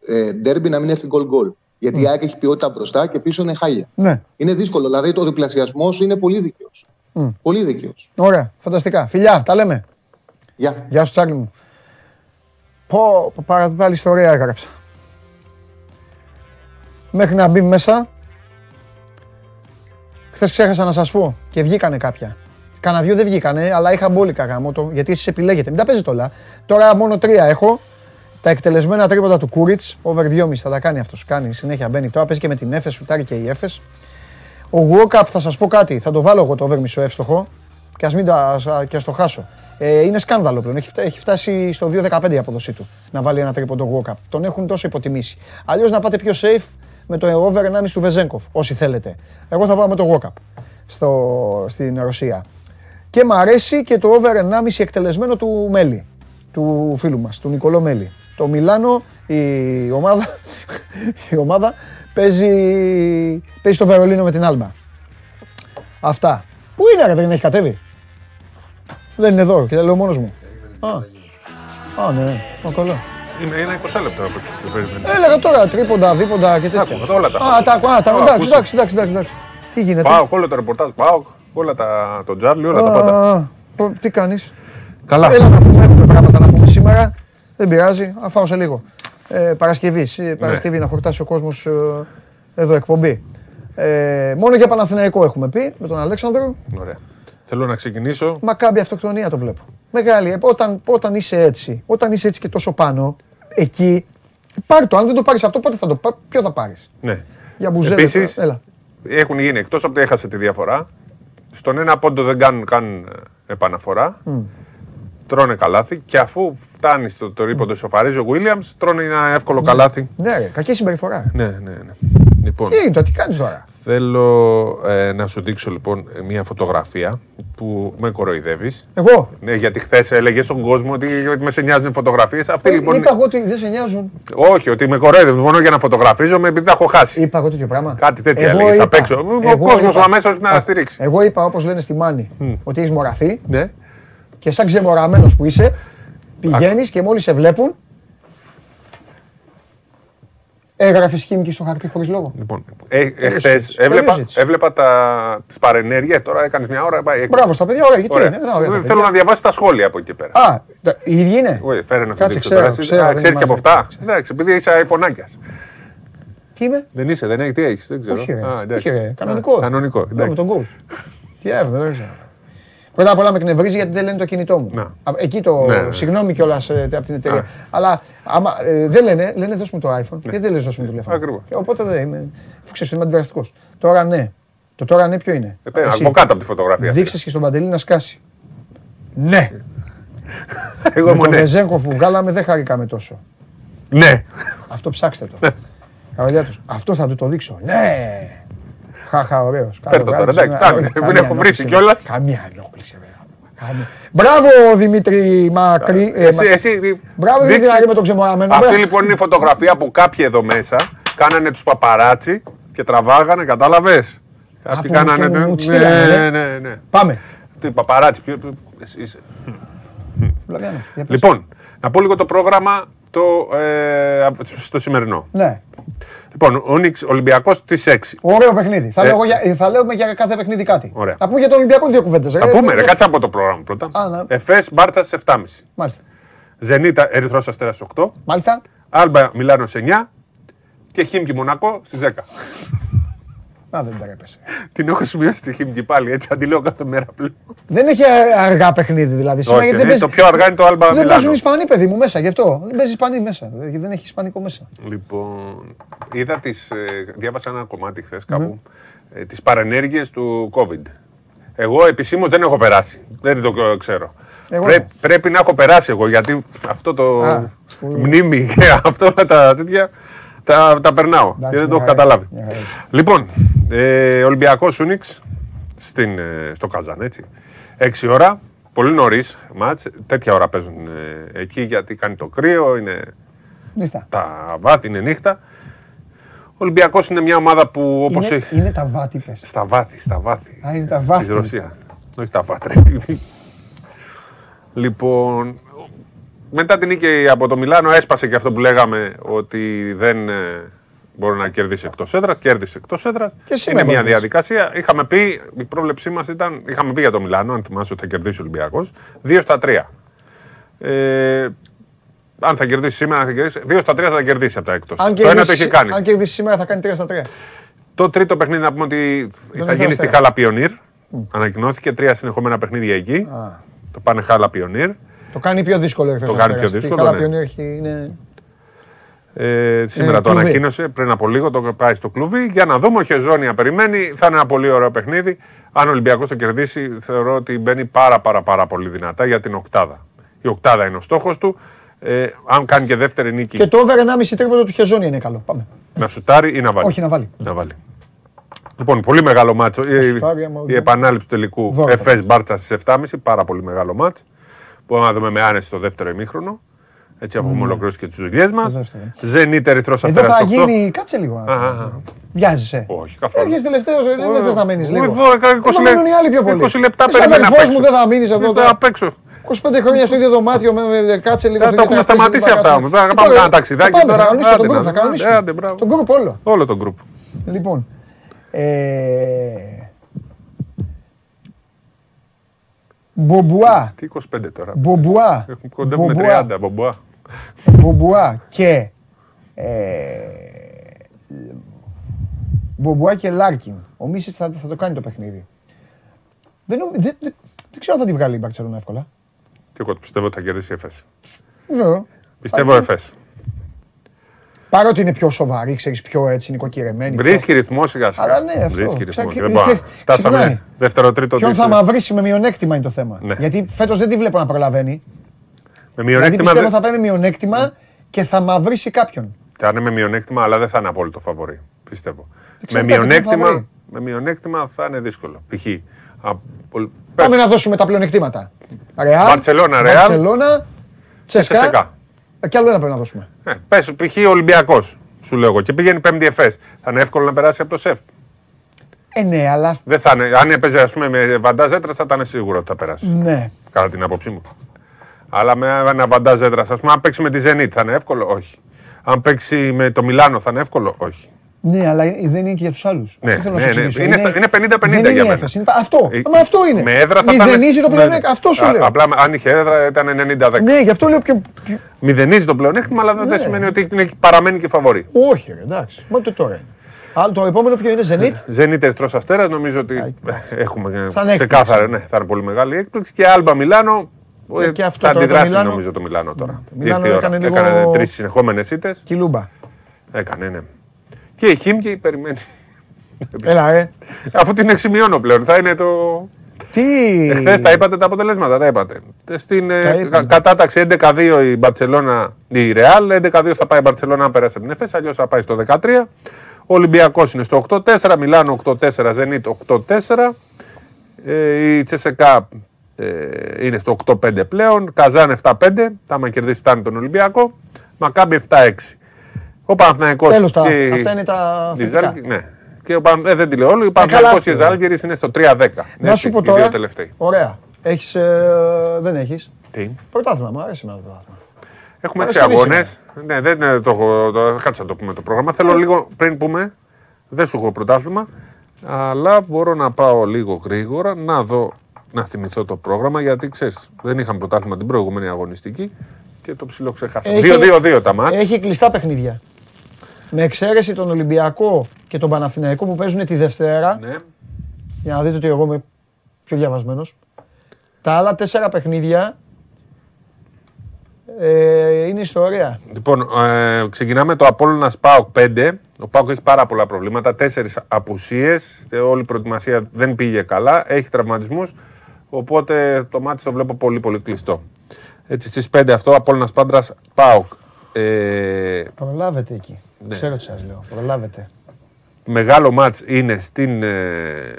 ε, ντέρμπι να μην έρθει γκολ γκολ. Γιατί η ΑΕΚ έχει ποιότητα μπροστά και πίσω είναι χάλια. Ναι. Είναι δύσκολο. Δηλαδή το διπλασιασμός είναι πολύ δίκαιος. Μμ. Πολύ δίκαιος. Ωραία, φανταστικά. Φιλιά, τα λέμε. Γεια. Γεια σου Τσάρλι μου. Πω, πω, πάρα πάλι ιστορία έγραψα. Μέχρι να μπει μέσα, χθες ξέχασα να σας πω και βγήκανε κάποια. Κάνα δύο δεν βγήκανε, αλλά είχα μπόλικα γάμο το, γιατί εσείς επιλέγετε. Μην τα παίζετε όλα. Τώρα μόνο τρία έχω. Τα εκτελεσμένα τρίποτα του Κούριτς, over 2,5 θα τα κάνει αυτός. Κάνει συνέχεια μπαίνει. Τώρα παίζει και με την Έφες, σουτάρει και η Έφες. Ο Walkup θα σας πω κάτι, θα το βάλω εγώ το over μισό εύστοχο και ας, μην τα, και ας το χάσω. Ε, είναι σκάνδαλο πλέον. Έχει, φτα- έχει φτάσει στο 2.15 η απόδοσή του να βάλει ένα τρίποντο walk-up. Τον έχουν τόσο υποτιμήσει. Αλλιώς να πάτε πιο safe με το over 1,5 του Βεζέγκοφ, όσοι θέλετε. Εγώ θα πάω με το walk-up στο, στην Ρωσία. Και μ' αρέσει και το over 1,5 εκτελεσμένο του Μέλη, του φίλου μας, του Νικολό Μέλη. Το Μιλάνο, η ομάδα, η ομάδα παίζει, παίζει στο Βερολίνο με την Άλμπα. Αυτά. Πού είναι, ρε, δεν έχει κατέβει; Δεν είναι εδώ και τα λέω μόνος μου. Α, α ναι, α, καλά. Είναι ένα 20 λεπτό από τους που περίμενε. Έλεγα τώρα τρίποντα, δίποντα και τέτοια. Άκουγα, όλα τα Α, τα ακούω, α, τα Α, εντάξει, ακούσα. εντάξει, εντάξει, εντάξει, εντάξει. Τι γίνεται; Πάω, όλο το ρεπορτάζ, πάω, όλα τα, το Τζάρλι, όλα τα Α, πάντα. α, πω, Τι κάνεις; Καλά. Έλα να πούμε, έχουμε πράγματα να πούμε σήμερα. Δεν πειράζει, θα φάω σε λίγο. Ε, Παρασκευή, ε, Ναι. Παρασκευή να χορτάσει ο κόσμος ε, εδώ εκπομπή. Ε, μόνο για Παναθηναϊκό έχουμε πει με τον Αλέξανδρο. Ωραία. Θέλω να ξεκινήσω. Μακάμπι αυτοκτονία το βλέπω. Μεγάλη. ε, Όταν, όταν είσαι έτσι, όταν είσαι έτσι και τόσο πάνω, εκεί, πάρ' το. Αν δεν το πάρεις αυτό, πότε θα το πάρει, ποιο θα πάρεις; Ναι. Για μπουζέλα. Επίσης, Έλα. έχουν γίνει εκτός από ότι έχασε τη διαφορά. Στον ένα πόντο δεν κάνουν καν ε, επαναφορά. Μμ. Τρώνε καλάθι και αφού φτάνει στο το ρήποντο ισοφαρίζει ο Williams, τρώνε ένα εύκολο καλάθι. Ναι, ρε, κακή συμπεριφορά. Ναι, ναι, ναι. Λοιπόν, Τι είναι το, τι κάνεις τώρα; θέλω ε, να σου δείξω λοιπόν ε, μια φωτογραφία που με κοροϊδεύεις. Εγώ; Ναι, γιατί χθες έλεγες στον κόσμο ότι με σε νοιάζουν οι φωτογραφίες. Αυτή Ε, λοιπόν. Είπα εγώ ότι δεν σε νοιάζουν. Όχι, ότι με κοροϊδεύει μόνο για να φωτογραφίζομαι επειδή τα έχω χάσει. Είπα εγώ τέτοιο πράγμα. Κάτι τέτοια Εγώ έλεγες είπα. απ' έξω. Ο Εγώ κόσμος είπα. αμέσως να Α, στηρίξει. Εγώ είπα, όπως λένε στη Μάνη, ότι έχεις μοραθεί Ναι. Και σαν ξεμοραμένος που είσαι, πηγαίνεις και μόλις σε βλέπουν. Έγραφες χήμικη στο χαρτί χωρίς λόγο. Λοιπόν, ε, Τελείωσε η εχθές συζήτηση. έβλεπα, Τελείωσε η συζήτηση. έβλεπα τα, τις παρενέργειες, τώρα έκανες μια ώρα. πάει έκπληξη. Μπράβο στα παιδιά, ωραία, γιατί Ωραία. είναι. Ένα, ωραία, τα Θέλω παιδιά. να διαβάσεις τα σχόλια από εκεί πέρα. Α, τα- οι ίδιοι είναι; Ουε, Φέρε να σου Κάτσε, δείξω ξέρω, τώρα. Εσύ- ξέρω, Α, δεν Ξέρεις και από μάζευε. αυτά; Εντάξει, επειδή είσαι αϊφωνάκιας. Τι είμαι; Δεν είσαι, δεν έχεις, τι έχεις, δεν ξέρω. Όχι, ρε. Α, εντάξει. Όχι, ρε. Κανονικό. Α, Κανονικό, Εδώ με εντάξει. τον coach. Τι έβδομο, δεν ξέρω. Πρώτα απ' όλα με εκνευρίζει γιατί δεν λένε το κινητό μου. Α, Εκεί το. Ναι, ναι. Συγγνώμη κιόλας από την εταιρεία. Αλλά άμα ε, δεν λένε, λένε δώσ' μου το iPhone. Γιατί δεν λες δώσ' μου το τηλέφωνο. Ακριβώς. Και Οπότε δεν είμαι. Αφού ξέρεις ότι είμαι αντιδραστικός. Τώρα ναι. Το τώρα ναι ποιο είναι; Ε, πέρα, Εσύ. από κάτω από τη φωτογραφία. Δείξες και στον Παντελή να σκάσει. Ναι. Εγώ με ήμουν τον ναι. Βεζέγκοφ που βγάλαμε δεν χαρήκαμε τόσο. Ναι. Αυτό ψάξτε το. Καβαλιά τους. Αυτό θα του το δείξω. Ναι. Χαχα, ωραίος. Φέρ' το τώρα, εντάξει, φτάνει. Μην έχω βρήσει κιόλας. Καμία ενόχληση, βέβαια. Καμία. Μπράβο Δημήτρη Μακρύ. ε, Εσύ, Μα- εσύ, Μπράβο Δημήτρη δείξε- Μακρύ με τον ξεμοραμένο. Αυτή Μπράβο. λοιπόν είναι η φωτογραφία που κάποιοι εδώ μέσα κάνανε τους παπαράτσι και τραβάγανε, κατάλαβες; Κάποιοι που κάνανε. μου- ναι, μου τις στείλανε, ναι, ε. ναι, ναι. Πάμε. Τι παπαράτσι, ποιο- ποιο- εσύ είσαι. Βλαβιάνο, για πες. Λοιπόν, να πω λίγο το πρόγραμμα το, ε, στο σημερινό. Ναι. Λοιπόν, ο Νίξ Ολυμπιακός στις 6. Ωραίο παιχνίδι. Θα, Ε. λέω, για, θα λέμε για κάθε παιχνίδι κάτι. Ωραία. Να πούμε για τον Ολυμπιακό δύο κουβέντες. Θα πούμε, ρε, κάτσε από το πρόγραμμα πρώτα. Α, ναι. Εφές Μπάρτσας στις 7.30. Μάλιστα. Ζενίτα Ερυθρός Αστέρας στις 8. Μάλιστα. Άλμπα Μιλάνος σε 9. Και Χίμκι Μονακό στις 10. Α, δεν τρέπεσαι. Την έχω σημειώσει τη Χίμκι πάλι, έτσι αν τη λέω κάθε μέρα πλέον. Δεν έχει αργά παιχνίδι δηλαδή. Σήμερα, Όχι, γιατί δεν ε, παίζει- το πιο αργά είναι το Άλμπα Δεν Μιλάνο. παίζουν Ισπανοί, παιδί μου, μέσα γι' αυτό. Δεν παίζει Ισπανοί μέσα. Δεν δεν έχει Ισπανικό μέσα. Λοιπόν, είδα τις, ε, διάβασα ένα κομμάτι χθες Ναι. κάπου, ε, τις παρενέργειες του COVID. Εγώ επισήμως δεν έχω περάσει, δεν το ε, ξέρω. Εγώ. Πρέ- πρέπει να έχω περάσει εγώ, γιατί αυτό το Α, που- μνήμη και αυτό όλα τα τέτοια τα, τα περνάω και δεν το έχω μια χαρά, καταλάβει. μια χαρά. Λοιπόν, ε, Ολυμπιακός Σούνιξ στην, ε, στο Καζάν, έτσι. 6 ώρα, πολύ νωρίς μάτς, τέτοια ώρα παίζουν ε, εκεί γιατί κάνει το κρύο, είναι Λίστα. τα βάθη, είναι νύχτα. Ο Ολυμπιακός είναι μια ομάδα που όπως Είναι, έχει... είναι τα βάτι, πες. Στα βάθη, στα βάθη Α, είναι τα βάθη. της Ρωσίας. Όχι τα βάθη. ρε, τι- τι. λοιπόν, μετά την νίκη από το Μιλάνο έσπασε και αυτό που λέγαμε ότι δεν ε, μπορεί να κερδίσει εκτός έδρας. Κέρδισε εκτός έδρας. Και Είναι σήμερα μια μπορείς. διαδικασία. Είχαμε πει, η πρόβλεψή μας ήταν, είχαμε πει για το Μιλάνο, αν θυμάσαι ότι θα κερδίσει ο Ολυμπιακός, 2 στα 3. Ε, αν θα κερδίσει σήμερα, αν θα κερδίσει. 2 στα 3 θα τα κερδίσει από τα εκτός. Αν Το ένα το κερδίσει, έχει κάνει. αν κερδίσει σήμερα θα κάνει 3 στα 3. Το τρίτο παιχνίδι να πούμε ότι θα ήθελα γίνει στη αστέρα. Χάλα Πιονίρ. Ανακοινώθηκε τρία συνεχόμενα παιχνίδια εκεί. Το πάνε Χάλα Πιονίρ. Το κάνει πιο δύσκολο εχθές Το ο κάνει Αστέρας. πιο Τι δύσκολο, Καλά ναι. ποιον έχει, είναι... Ε, σήμερα Ε, το κλουβί. ανακοίνωσε πριν από λίγο, το πάει στο κλουβί. Για να δούμε, ο Χεζόνια περιμένει. Θα είναι ένα πολύ ωραίο παιχνίδι. Αν ο Ολυμπιακός το κερδίσει, θεωρώ ότι μπαίνει πάρα πάρα πάρα πολύ δυνατά για την οκτάδα. Η οκτάδα είναι ο στόχος του. Ε, αν κάνει και δεύτερη νίκη Και το over 1,5 τρίποντο του Χεζόνια είναι καλό. Πάμε. να σουτάρει ή να βάλει; Όχι να βάλει. Να βάλει. Λοιπόν, πολύ μεγάλο μάτσο. Η, σουτάρει, άμα η δεν- επανάληψη του τελικού Δώρο θα Εφές Μπάρτσας στις 7.30. Πάρα πολύ μεγάλο μάτσο. Μπορούμε να δούμε με άνεση το δεύτερο ημίχρονο. Έτσι έχουμε Ναι. ολοκληρώσει και τις δουλειές μας. Το δεύτερο. Ζενίτε Ερυθρός Εδώ Αστέρα. θα γίνει. Κάτσε λίγο. Α, α, α. Βιάζεσαι. Όχι, καθόλου. Έρχεσαι τελευταίος, δεν θες να μείνεις λίγο. Όχι, δώδεκα, 20 Θα μείνουν οι άλλοι πιο πολύ. 20 λεπτά Εσύ περιμένει να αδερφός παίξω. μου δεν θα μείνεις εδώ. Δεν τώρα. θα παίξω. 25 χρόνια στο ίδιο δωμάτιο, με, με, κάτσε λίγο. Τα- στο τα έχουμε ίδιο τραπέζι, σταματήσει λίγο αυτά κάτσε. όμως. Πρέπει να Ε, πάμε τώρα, κάνα ταξιδάκι θα πάμε, τώρα. Θα κανονίσω Άντε τον να group, θα δούμε. κανονίσω. Άντε, μπράβο. Τον group όλο. Όλο τον γκρουπ. Λοιπόν. Ε... Μπομπουά. Τι 25 τώρα. Μπομπουά. Έχουμε κοντεύουμε Μπομπουά. 30. Μπομπουά. Μπομπουά και. Ε... Μπομπουά και Λάρκιν. Ο Μίσης θα, θα το κάνει το παιχνίδι. Δεν, νομι- δεν, δεν, δεν ξέρω αν θα τη βγάλει η Μπαρτσελόνα εύκολα. Και εγώ πιστεύω ότι θα κερδίσει η Εφές. Δεν ξέρω. Πιστεύω Θα- Εφές. Παρότι είναι πιο σοβαρή, ξέρεις, πιο έτσι νοικοκυρεμένη. Βρίσκει ρυθμό σιγά σιγά. Αλλά ναι, αυτό. Βρίσκει ρυθμό. Ξα- Δεν μπορώ. ε, Φτάσαμε ξυπνάει. δεύτερο, τρίτο. Ποιον της- θα μαυρίσει με μειονέκτημα είναι το θέμα. Ναι. Γιατί φέτος δεν τη βλέπω να προλαβαίνει. Με Δηλαδή μειονέκτημα. πιστεύω δεν- θα πάει με μειονέκτημα και θα μαυρίσει κάποιον. Θα είναι με μειονέκτημα, αλλά δεν θα είναι απόλυτο φαβορή. Πιστεύω. Με ξέρω κάτι που θα μειονέκτημα, βρει. με μειονέκτημα θα είναι δύσκολο. Π.χ. από- Πάμε να δώσουμε τα πλεονεκτήματα. Ρεάλ. Μπαρτσελώνα, Ρεάλ. Μπαρτσελώνα. Τσέσκα. Τσεσεκά. Ε, Κι άλλο ένα πρέπει να δώσουμε. Ε, πες, π.χ. ο Ολυμπιακός, σου λέω εγώ, και πήγαινε πέμπτη εφές. Θα είναι εύκολο να περάσει από το σεφ; Ε, ναι, αλλά. Δεν θα είναι. Αν έπαιζε ας πούμε, με βαντάζ έτρα, θα ήταν σίγουρο ότι θα περάσει. Ναι. Κατά την άποψή μου. Αλλά με ένα βαντάζ έτρα, ας πούμε, αν παίξει με τη Zenit, θα είναι εύκολο; Όχι. Αν παίξει με το Μιλάνο θα είναι εύκολο; Όχι. Ναι, αλλά δεν είναι και για τους άλλους. Ναι, θέλω να ναι, σου ναι. εξηγήσω. Είναι στα- είναι 50-50 δεν για είναι μένα. έφεση, είναι- Αυτό. Ε, Μα αυτό είναι. Με έδρα θα ήταν. Μηδενίζει το ναι, πλεονέκτημα. Αυτό σου Α- λέω. Απλά αν είχε έδρα ήταν 90-10. Ναι, γι' αυτό λέω πιο. Μηδενίζει το πλεονέκτημα, αλλά δεν Ναι. σημαίνει ότι είναι- παραμένει και φαβορή. Όχι, ρε, εντάξει. Μόνο το τώρα είναι. Άλλο το επόμενο ποιο είναι, Zenit. Zenit Ερυθρός Αστέρας, νομίζω ότι ε, έχουμε Θα είναι ξεκάθαρα. Ναι, θα είναι πολύ μεγάλη έκπληξη. Και Άλμπα Μιλάνο. Ε, ε, και αυτό θα τώρα το αντιδράσει Μιλάνο. νομίζω το Μιλάνο τώρα. Μιλάνο Ήρθε η ώρα. έκανε λίγο- Έκανε τρεις συνεχόμενες ήττες. Κιλούμπα. Έκανε, ναι. Και η Χίμκι περιμένει. Έλα, ε. Αφού την εξημειώνω πλέον, θα είναι το. Τι; Εχθές τα είπατε τα αποτελέσματα, τα είπατε. Στην ε, Τα είπαμε. κα- κατάταξη 11-2 η Μπαρσελόνα, η Ρεάλ. 11-2 θα πάει η Μπαρσελόνα αν πέρασε την Εφές, αλλιώς θα πάει στο 13. Ο Ολυμπιακός είναι στο 8-4, Μιλάνο 8-4, Ζενίτ 8-4. Ε, η Τσεσεκά ε, είναι στο 8-5 πλέον. Καζάν 7-5, τα άμα κερδίσει φτάνει τον Ολυμπιακό. Μακάμπι 7-6. Ο Παναθηναϊκός Τέλος τα. και- Αυτά είναι τα η θετικά. Ζάλγκη- ναι. Και ο Παν- ε, δεν τη λέω όλο. Ο καλά Παναθηναϊκός αυτό. και η Ζάλγκερης είναι στο 3-10. Να σου πω Οι δύο τώρα. τελευταίοι. Ωραία. Έχεις, ε, δεν έχεις. Τι; Πρωτάθλημα, μου αρέσει εμένα το πρωτάθλημα. Έχουμε Παρασκευή έξι αγώνες. Ναι, δεν είναι το, έχω- το, κάτσε να το πούμε το πρόγραμμα. Θέλω λίγο πριν πούμε. Δεν σου έχω πρωτάθλημα. Αλλά μπορώ να πάω λίγο γρήγορα να δω, να θυμηθώ το πρόγραμμα γιατί ξέρεις, δεν είχαμε πρωτάθλημα την προηγούμενη αγωνιστική και το ψηλό ξεχάσα. Έχει- 2-2-2 τα μάτια. Έχει κλειστά παιχνίδια. Με εξαίρεση τον Ολυμπιακό και τον Παναθηναϊκό που παίζουν τη Δευτέρα. Ναι. Για να δείτε ότι εγώ είμαι πιο διαβασμένος. Τα άλλα τέσσερα παιχνίδια ε, είναι ιστορία. Λοιπόν, ε, ξεκινάμε το Απόλλωνα ΠΑΟΚ 5. Ο ΠΑΟΚ έχει πάρα πολλά προβλήματα. Τέσσερις απουσίες. Όλη η προετοιμασία δεν πήγε καλά. Έχει τραυματισμούς. Οπότε το μάτι το βλέπω πολύ πολύ κλειστό. Έτσι στις 5 αυτό, Απόλλωνας Πάντρας ΠΑΟΚ. Ε, Προλάβετε εκεί. Ναι. Ξέρω τι σας λέω. Προλάβετε. μεγάλο μάτς είναι στην, ε,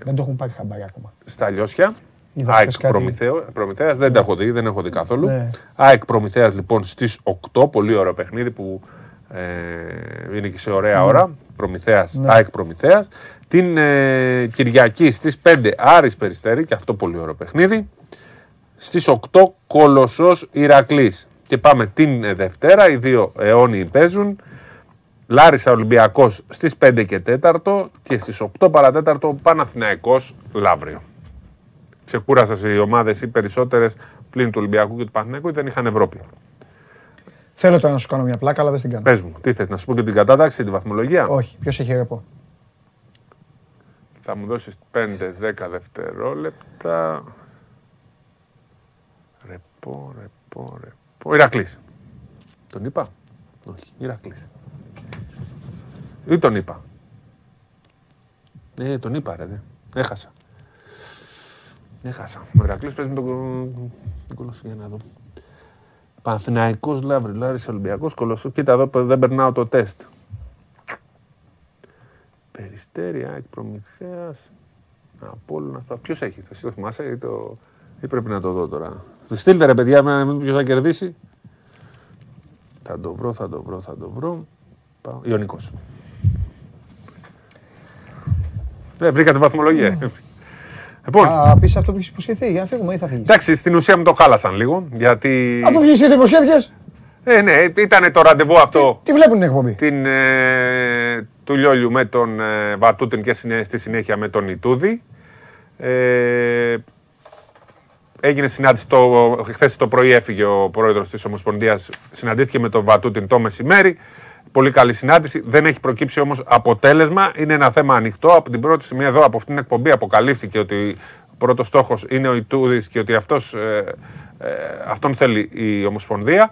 Δεν το έχουν πάρει χαμπάρι ακόμα. στα Λιώσια. Είδα ΑΕΚ χθες κάτι. Προμηθέο- Προμηθέας, δεν τα έχω δει, δεν έχω δει καθόλου. Ναι. ΑΕΚ Προμηθέας λοιπόν στις 8, πολύ ωραίο παιχνίδι που ε, είναι και σε ωραία ώρα. Προμηθέας, Ναι. ΑΕΚ Προμηθέας. Την ε, Κυριακή στις 5 Άρης Περιστέρη και αυτό πολύ ωραίο παιχνίδι. Στις 8 Κολοσσός Ηρακλής. Και πάμε την ε, Δευτέρα, οι δύο αιώνιοι παίζουν. Λάρισα Ολυμπιακός στις 5 και 4 και στις 8 παρατέταρτο Παναθηναϊκός Λαύριο. Ξεκούρασαν οι ομάδες οι περισσότερες πλην του Ολυμπιακού και του Παναθηναϊκού δεν είχαν Ευρώπη; Θέλω τώρα να σου κάνω μια πλάκα, αλλά δεν την κάνω. Πες μου, τι θες, να σου πω και την κατάταξη, τη βαθμολογία; Όχι, ποιος έχει ρεπό; Θα μου δώσεις 5-10 δευτερόλεπτα. Ρεπό, ρεπό, ρεπό. Ηρακλής. Τον είπα; Όχι, Ηρακλής. Ή τον είπα; Ναι, τον είπα, ρε. Δε. Έχασα. Έχασα. Ο Ηρακλής παίζει με τον Κο- τον Κολοσσό για να δω. Παναθηναϊκός Λαύρη, Λάρης Ολυμπιακός Κολοσσό. Κοίτα εδώ δεν περνάω το τεστ. Περιστέρη, ΑΕΚ Προμηθέας, Απόλλωνας. Ποιος έχει, εσύ το θυμάσαι ή, το... ή πρέπει να το δω τώρα; Στείλτε ρε παιδιά, με ποιος θα κερδίσει. Θα το βρω, θα το βρω, θα το βρω. Πάω. Ιωνικός. Ε, βρήκατε βαθμολογία. Λοιπόν, Α, πεις αυτό που έχεις υποσχεθεί, για να φύγουμε ή θα φύγεις; εντάξει, στην ουσία μου το χάλασαν λίγο, γιατί... Αφού βγει είτε υποσχέθηκε, Ε, ναι, ήταν το ραντεβού αυτό. τι βλέπουν την εκπομπή; την, ε, του Λιόλιου με τον ε, Βατούτιν και συνέ- στη συνέχεια με τον Ιτούδη. Ε, έγινε συνάντηση, το, χθες το πρωί έφυγε ο πρόεδρος της Ομοσπονδίας, συναντήθηκε με τον Βατούτιν το μεσημέρι. Πολύ καλή συνάντηση. Δεν έχει προκύψει όμως αποτέλεσμα. Είναι ένα θέμα ανοιχτό. Από την πρώτη στιγμή εδώ, από αυτήν την εκπομπή, αποκαλύφθηκε ότι ο πρώτος στόχος είναι ο Ιτούδης και ότι αυτός, ε, ε, αυτόν θέλει η Ομοσπονδία.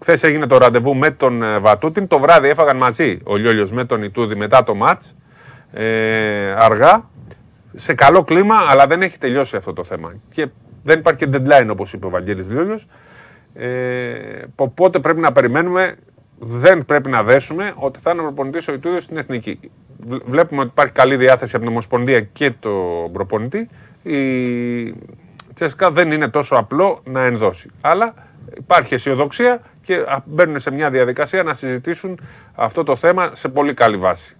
Χθες έγινε το ραντεβού με τον ε, Βατούτιν. Το βράδυ έφαγαν μαζί ο Λιόλιος με τον Ιτούδη μετά το μάτς. Ε, αργά. Σε καλό κλίμα, αλλά δεν έχει τελειώσει αυτό το θέμα. Και δεν υπάρχει και deadline όπως είπε ο Βαγγέλης Λιόλιος. Ε, οπότε πρέπει να περιμένουμε, δεν πρέπει να δέσουμε ότι θα είναι ο προπονητής ο Ιτούδης στην Εθνική. Βλ- Βλέπουμε ότι υπάρχει καλή διάθεση από την Ομοσπονδία και τον προπονητή. Η Τσέσκα δεν είναι τόσο απλό να ενδώσει. Αλλά υπάρχει αισιοδοξία και α, μπαίνουν σε μια διαδικασία να συζητήσουν αυτό το θέμα σε πολύ καλή βάση.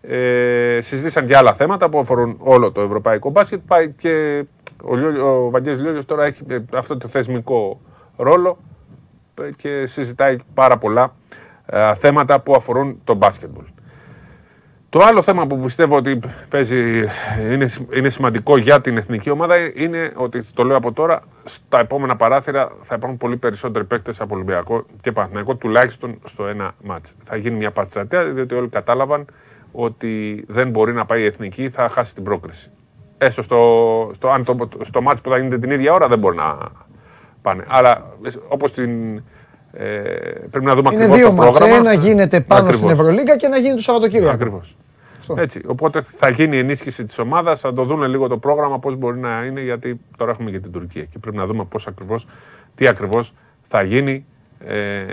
Ε, συζήτησαν και άλλα θέματα που αφορούν όλο το ευρωπαϊκό μπάσκετ. Πάει και ο, Λιόλιο, ο Βαγγέλης Λιόλιος τώρα έχει ε, αυτό το θεσμικό ρόλο ε, και συζητάει πάρα πολλά ε, θέματα που αφορούν το μπάσκετμπολ. Το άλλο θέμα που πιστεύω ότι παίζει, είναι, είναι σημαντικό για την εθνική ομάδα είναι ότι το λέω από τώρα, στα επόμενα παράθυρα θα υπάρχουν πολύ περισσότεροι παίκτες από Ολυμπιακό και Παναθηναϊκό, τουλάχιστον στο ένα μάτς. Θα γίνει μια πατσατέα, διότι όλοι κατάλαβαν ότι δεν μπορεί να πάει η εθνική, θα χάσει την πρόκριση. Έστω στο, στο, αν το, στο μάτς που θα γίνεται την ίδια ώρα δεν μπορεί να πάνε. Αλλά όπως την, ε, πρέπει να δούμε Είναι ακριβώς δύο το μάτς. πρόγραμμα. Ένα γίνεται πάνω στην Ακριβώς. Ευρωλίγκα και ένα γίνεται το Σαββατοκύριακο. Ακριβώς. Έτσι. Οπότε θα γίνει η ενίσχυση της ομάδας, θα το δουν λίγο το πρόγραμμα πώς μπορεί να είναι, γιατί τώρα έχουμε και την Τουρκία και πρέπει να δούμε πώς ακριβώς, τι ακριβώς θα γίνει. Ε,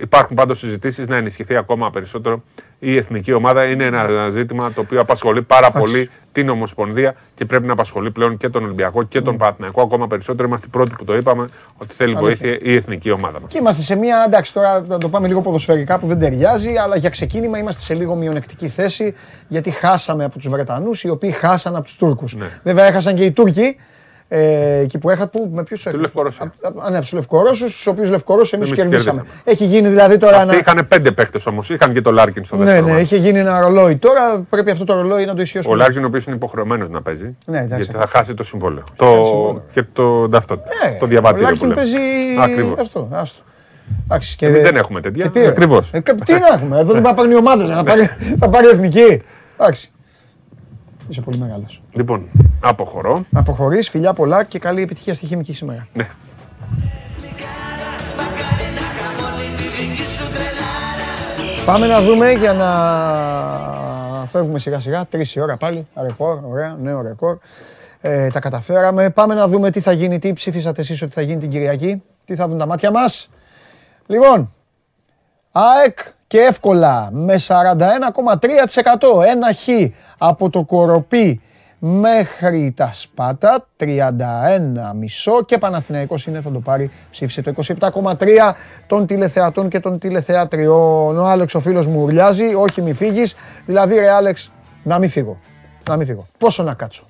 υπάρχουν πάντως συζητήσεις να ενισχυθεί ακόμα περισσότερο η εθνική ομάδα. Είναι ένα ζήτημα το οποίο απασχολεί πάρα πολύ την Ομοσπονδία και πρέπει να απασχολεί πλέον και τον Ολυμπιακό και τον Παναθηναϊκό ακόμα περισσότερο. Είμαστε οι πρώτοι που το είπαμε ότι θέλει Αλήθεια. βοήθεια η εθνική ομάδα μας. Και είμαστε σε μια, εντάξει τώρα θα το πάμε λίγο ποδοσφαιρικά που δεν ταιριάζει, αλλά για ξεκίνημα είμαστε σε λίγο μειονεκτική θέση γιατί χάσαμε από τους Βρετανούς οι οποίοι χάσαν από τους Τούρκους. Βέβαια έχασαν και οι Τούρκοι, ε, εκεί που έχασαν, που, με ποιους Του Λευκορώσια. Α, ναι, τους Λευκορώσους, τους οποίους Λευκορώσους εμείς τους Εμείς κερδίσαμε. κερδίσαμε. Έχει γίνει δηλαδή τώρα Αυτοί ένα... είχαν πέντε παίκτες όμως. Είχαν και το Λάρκιν στο Ναι, δεύτερο. ναι, ματς. είχε γίνει ένα ρολόι. Τώρα πρέπει αυτό το ρολόι να το Ο ισιώσουμε. Λάρκιν ο οποίος είναι υποχρεωμένος να παίζει. Ναι, εντάξει. γιατί θα χάσει το συμβόλαιο. Το... συμβόλαιο. Και το ταυτότητα. Ε, το διαβατήριο. Ο που Λάρκιν λέμε. παίζει Ακριβώς. αυτό. Άστο. Εντάξει, και- Εμείς δεν έχουμε τέτοια. και πήρε. Ακριβώς. Ε, κα- τι να έχουμε, εδώ δεν πάει να παίρνει ομάδες, θα πάρει, θα πάρει εθνική. Εντάξει. Είσαι πολύ μεγάλος. Λοιπόν, αποχωρώ. Αποχωρείς, φιλιά πολλά και καλή επιτυχία στη χημική σήμερα. Ναι. Πάμε να δούμε για να φεύγουμε σιγά σιγά. Τρεις η ώρα πάλι. Ρεκόρ, ωραία, νέο ρεκόρ. Ε, τα καταφέραμε. Πάμε να δούμε τι θα γίνει, τι ψήφισατε εσείς ότι θα γίνει την Κυριακή. Τι θα δουν τα μάτια μας. Λοιπόν, ΑΕΚ και εύκολα με 41,3%. Ένα χ από το Κοροπή μέχρι τα Σπάτα, 31 μισό και Παναθηναϊκός είναι θα το πάρει, ψήφισε το 27,3 των τηλεθεατών και των τηλεθεατριών. Ο Άλεξ ο φίλος μου ουρλιάζει, όχι μη φύγεις, δηλαδή ρε Άλεξ, να μην φύγω, να μην φύγω. Πόσο να κάτσω,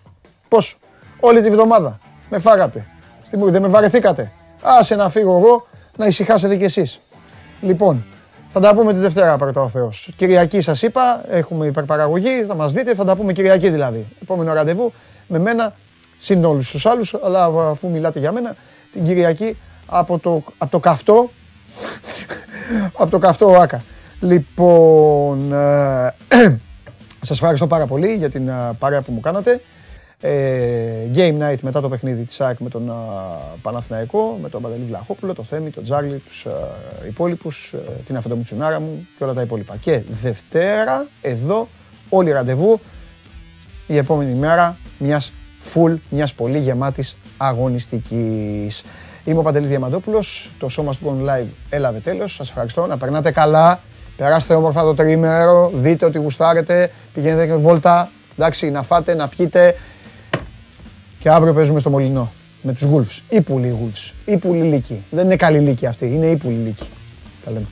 πόσο, όλη τη βδομάδα με φάγατε, Στη μου- δεν με βαρεθήκατε. Άσε να φύγω εγώ, να ησυχάσετε κι εσείς. Λοιπόν, θα τα πούμε τη Δευτέρα, πρώτα ο Θεός. Κυριακή σας είπα, έχουμε υπερπαραγωγή, θα μας δείτε, θα τα πούμε Κυριακή δηλαδή. Επόμενο ραντεβού με μένα, συν όλους τους άλλους, αλλά αφού μιλάτε για μένα, την Κυριακή από το, από το καυτό, από το καυτό ΟΑΚΑ. Λοιπόν, ε, σας ευχαριστώ πάρα πολύ για την ε, παρέα που μου κάνατε. Ε, game night μετά το παιχνίδι της ΑΕΚ με τον α, Παναθηναϊκό, με τον Παντελή Βλαχόπουλο, τον Θέμη, τον Τζάρλι, τους α, υπόλοιπους, ε, την Αφεντομιτσουνάρα μου και όλα τα υπόλοιπα. Και Δευτέρα, εδώ, όλοι ραντεβού, η επόμενη μέρα μιας full, μιας πολύ γεμάτης αγωνιστικής. Είμαι ο Παντελής Διαμαντόπουλος, το show must go on live έλαβε τέλος. Σας ευχαριστώ, να περνάτε καλά, περάστε όμορφα το τρίμερο, δείτε ότι γουστάρετε, πηγαίνετε και βόλτα, εντάξει, να φάτε, να πιείτε, και αύριο παίζουμε στο Μολυνό με τους Wolves. Ή πουλοι Wolves. Ή πουλοι Λύκοι. Δεν είναι καλή Λύκη αυτή. Είναι ή πουλοι Λύκη. Τα λέμε.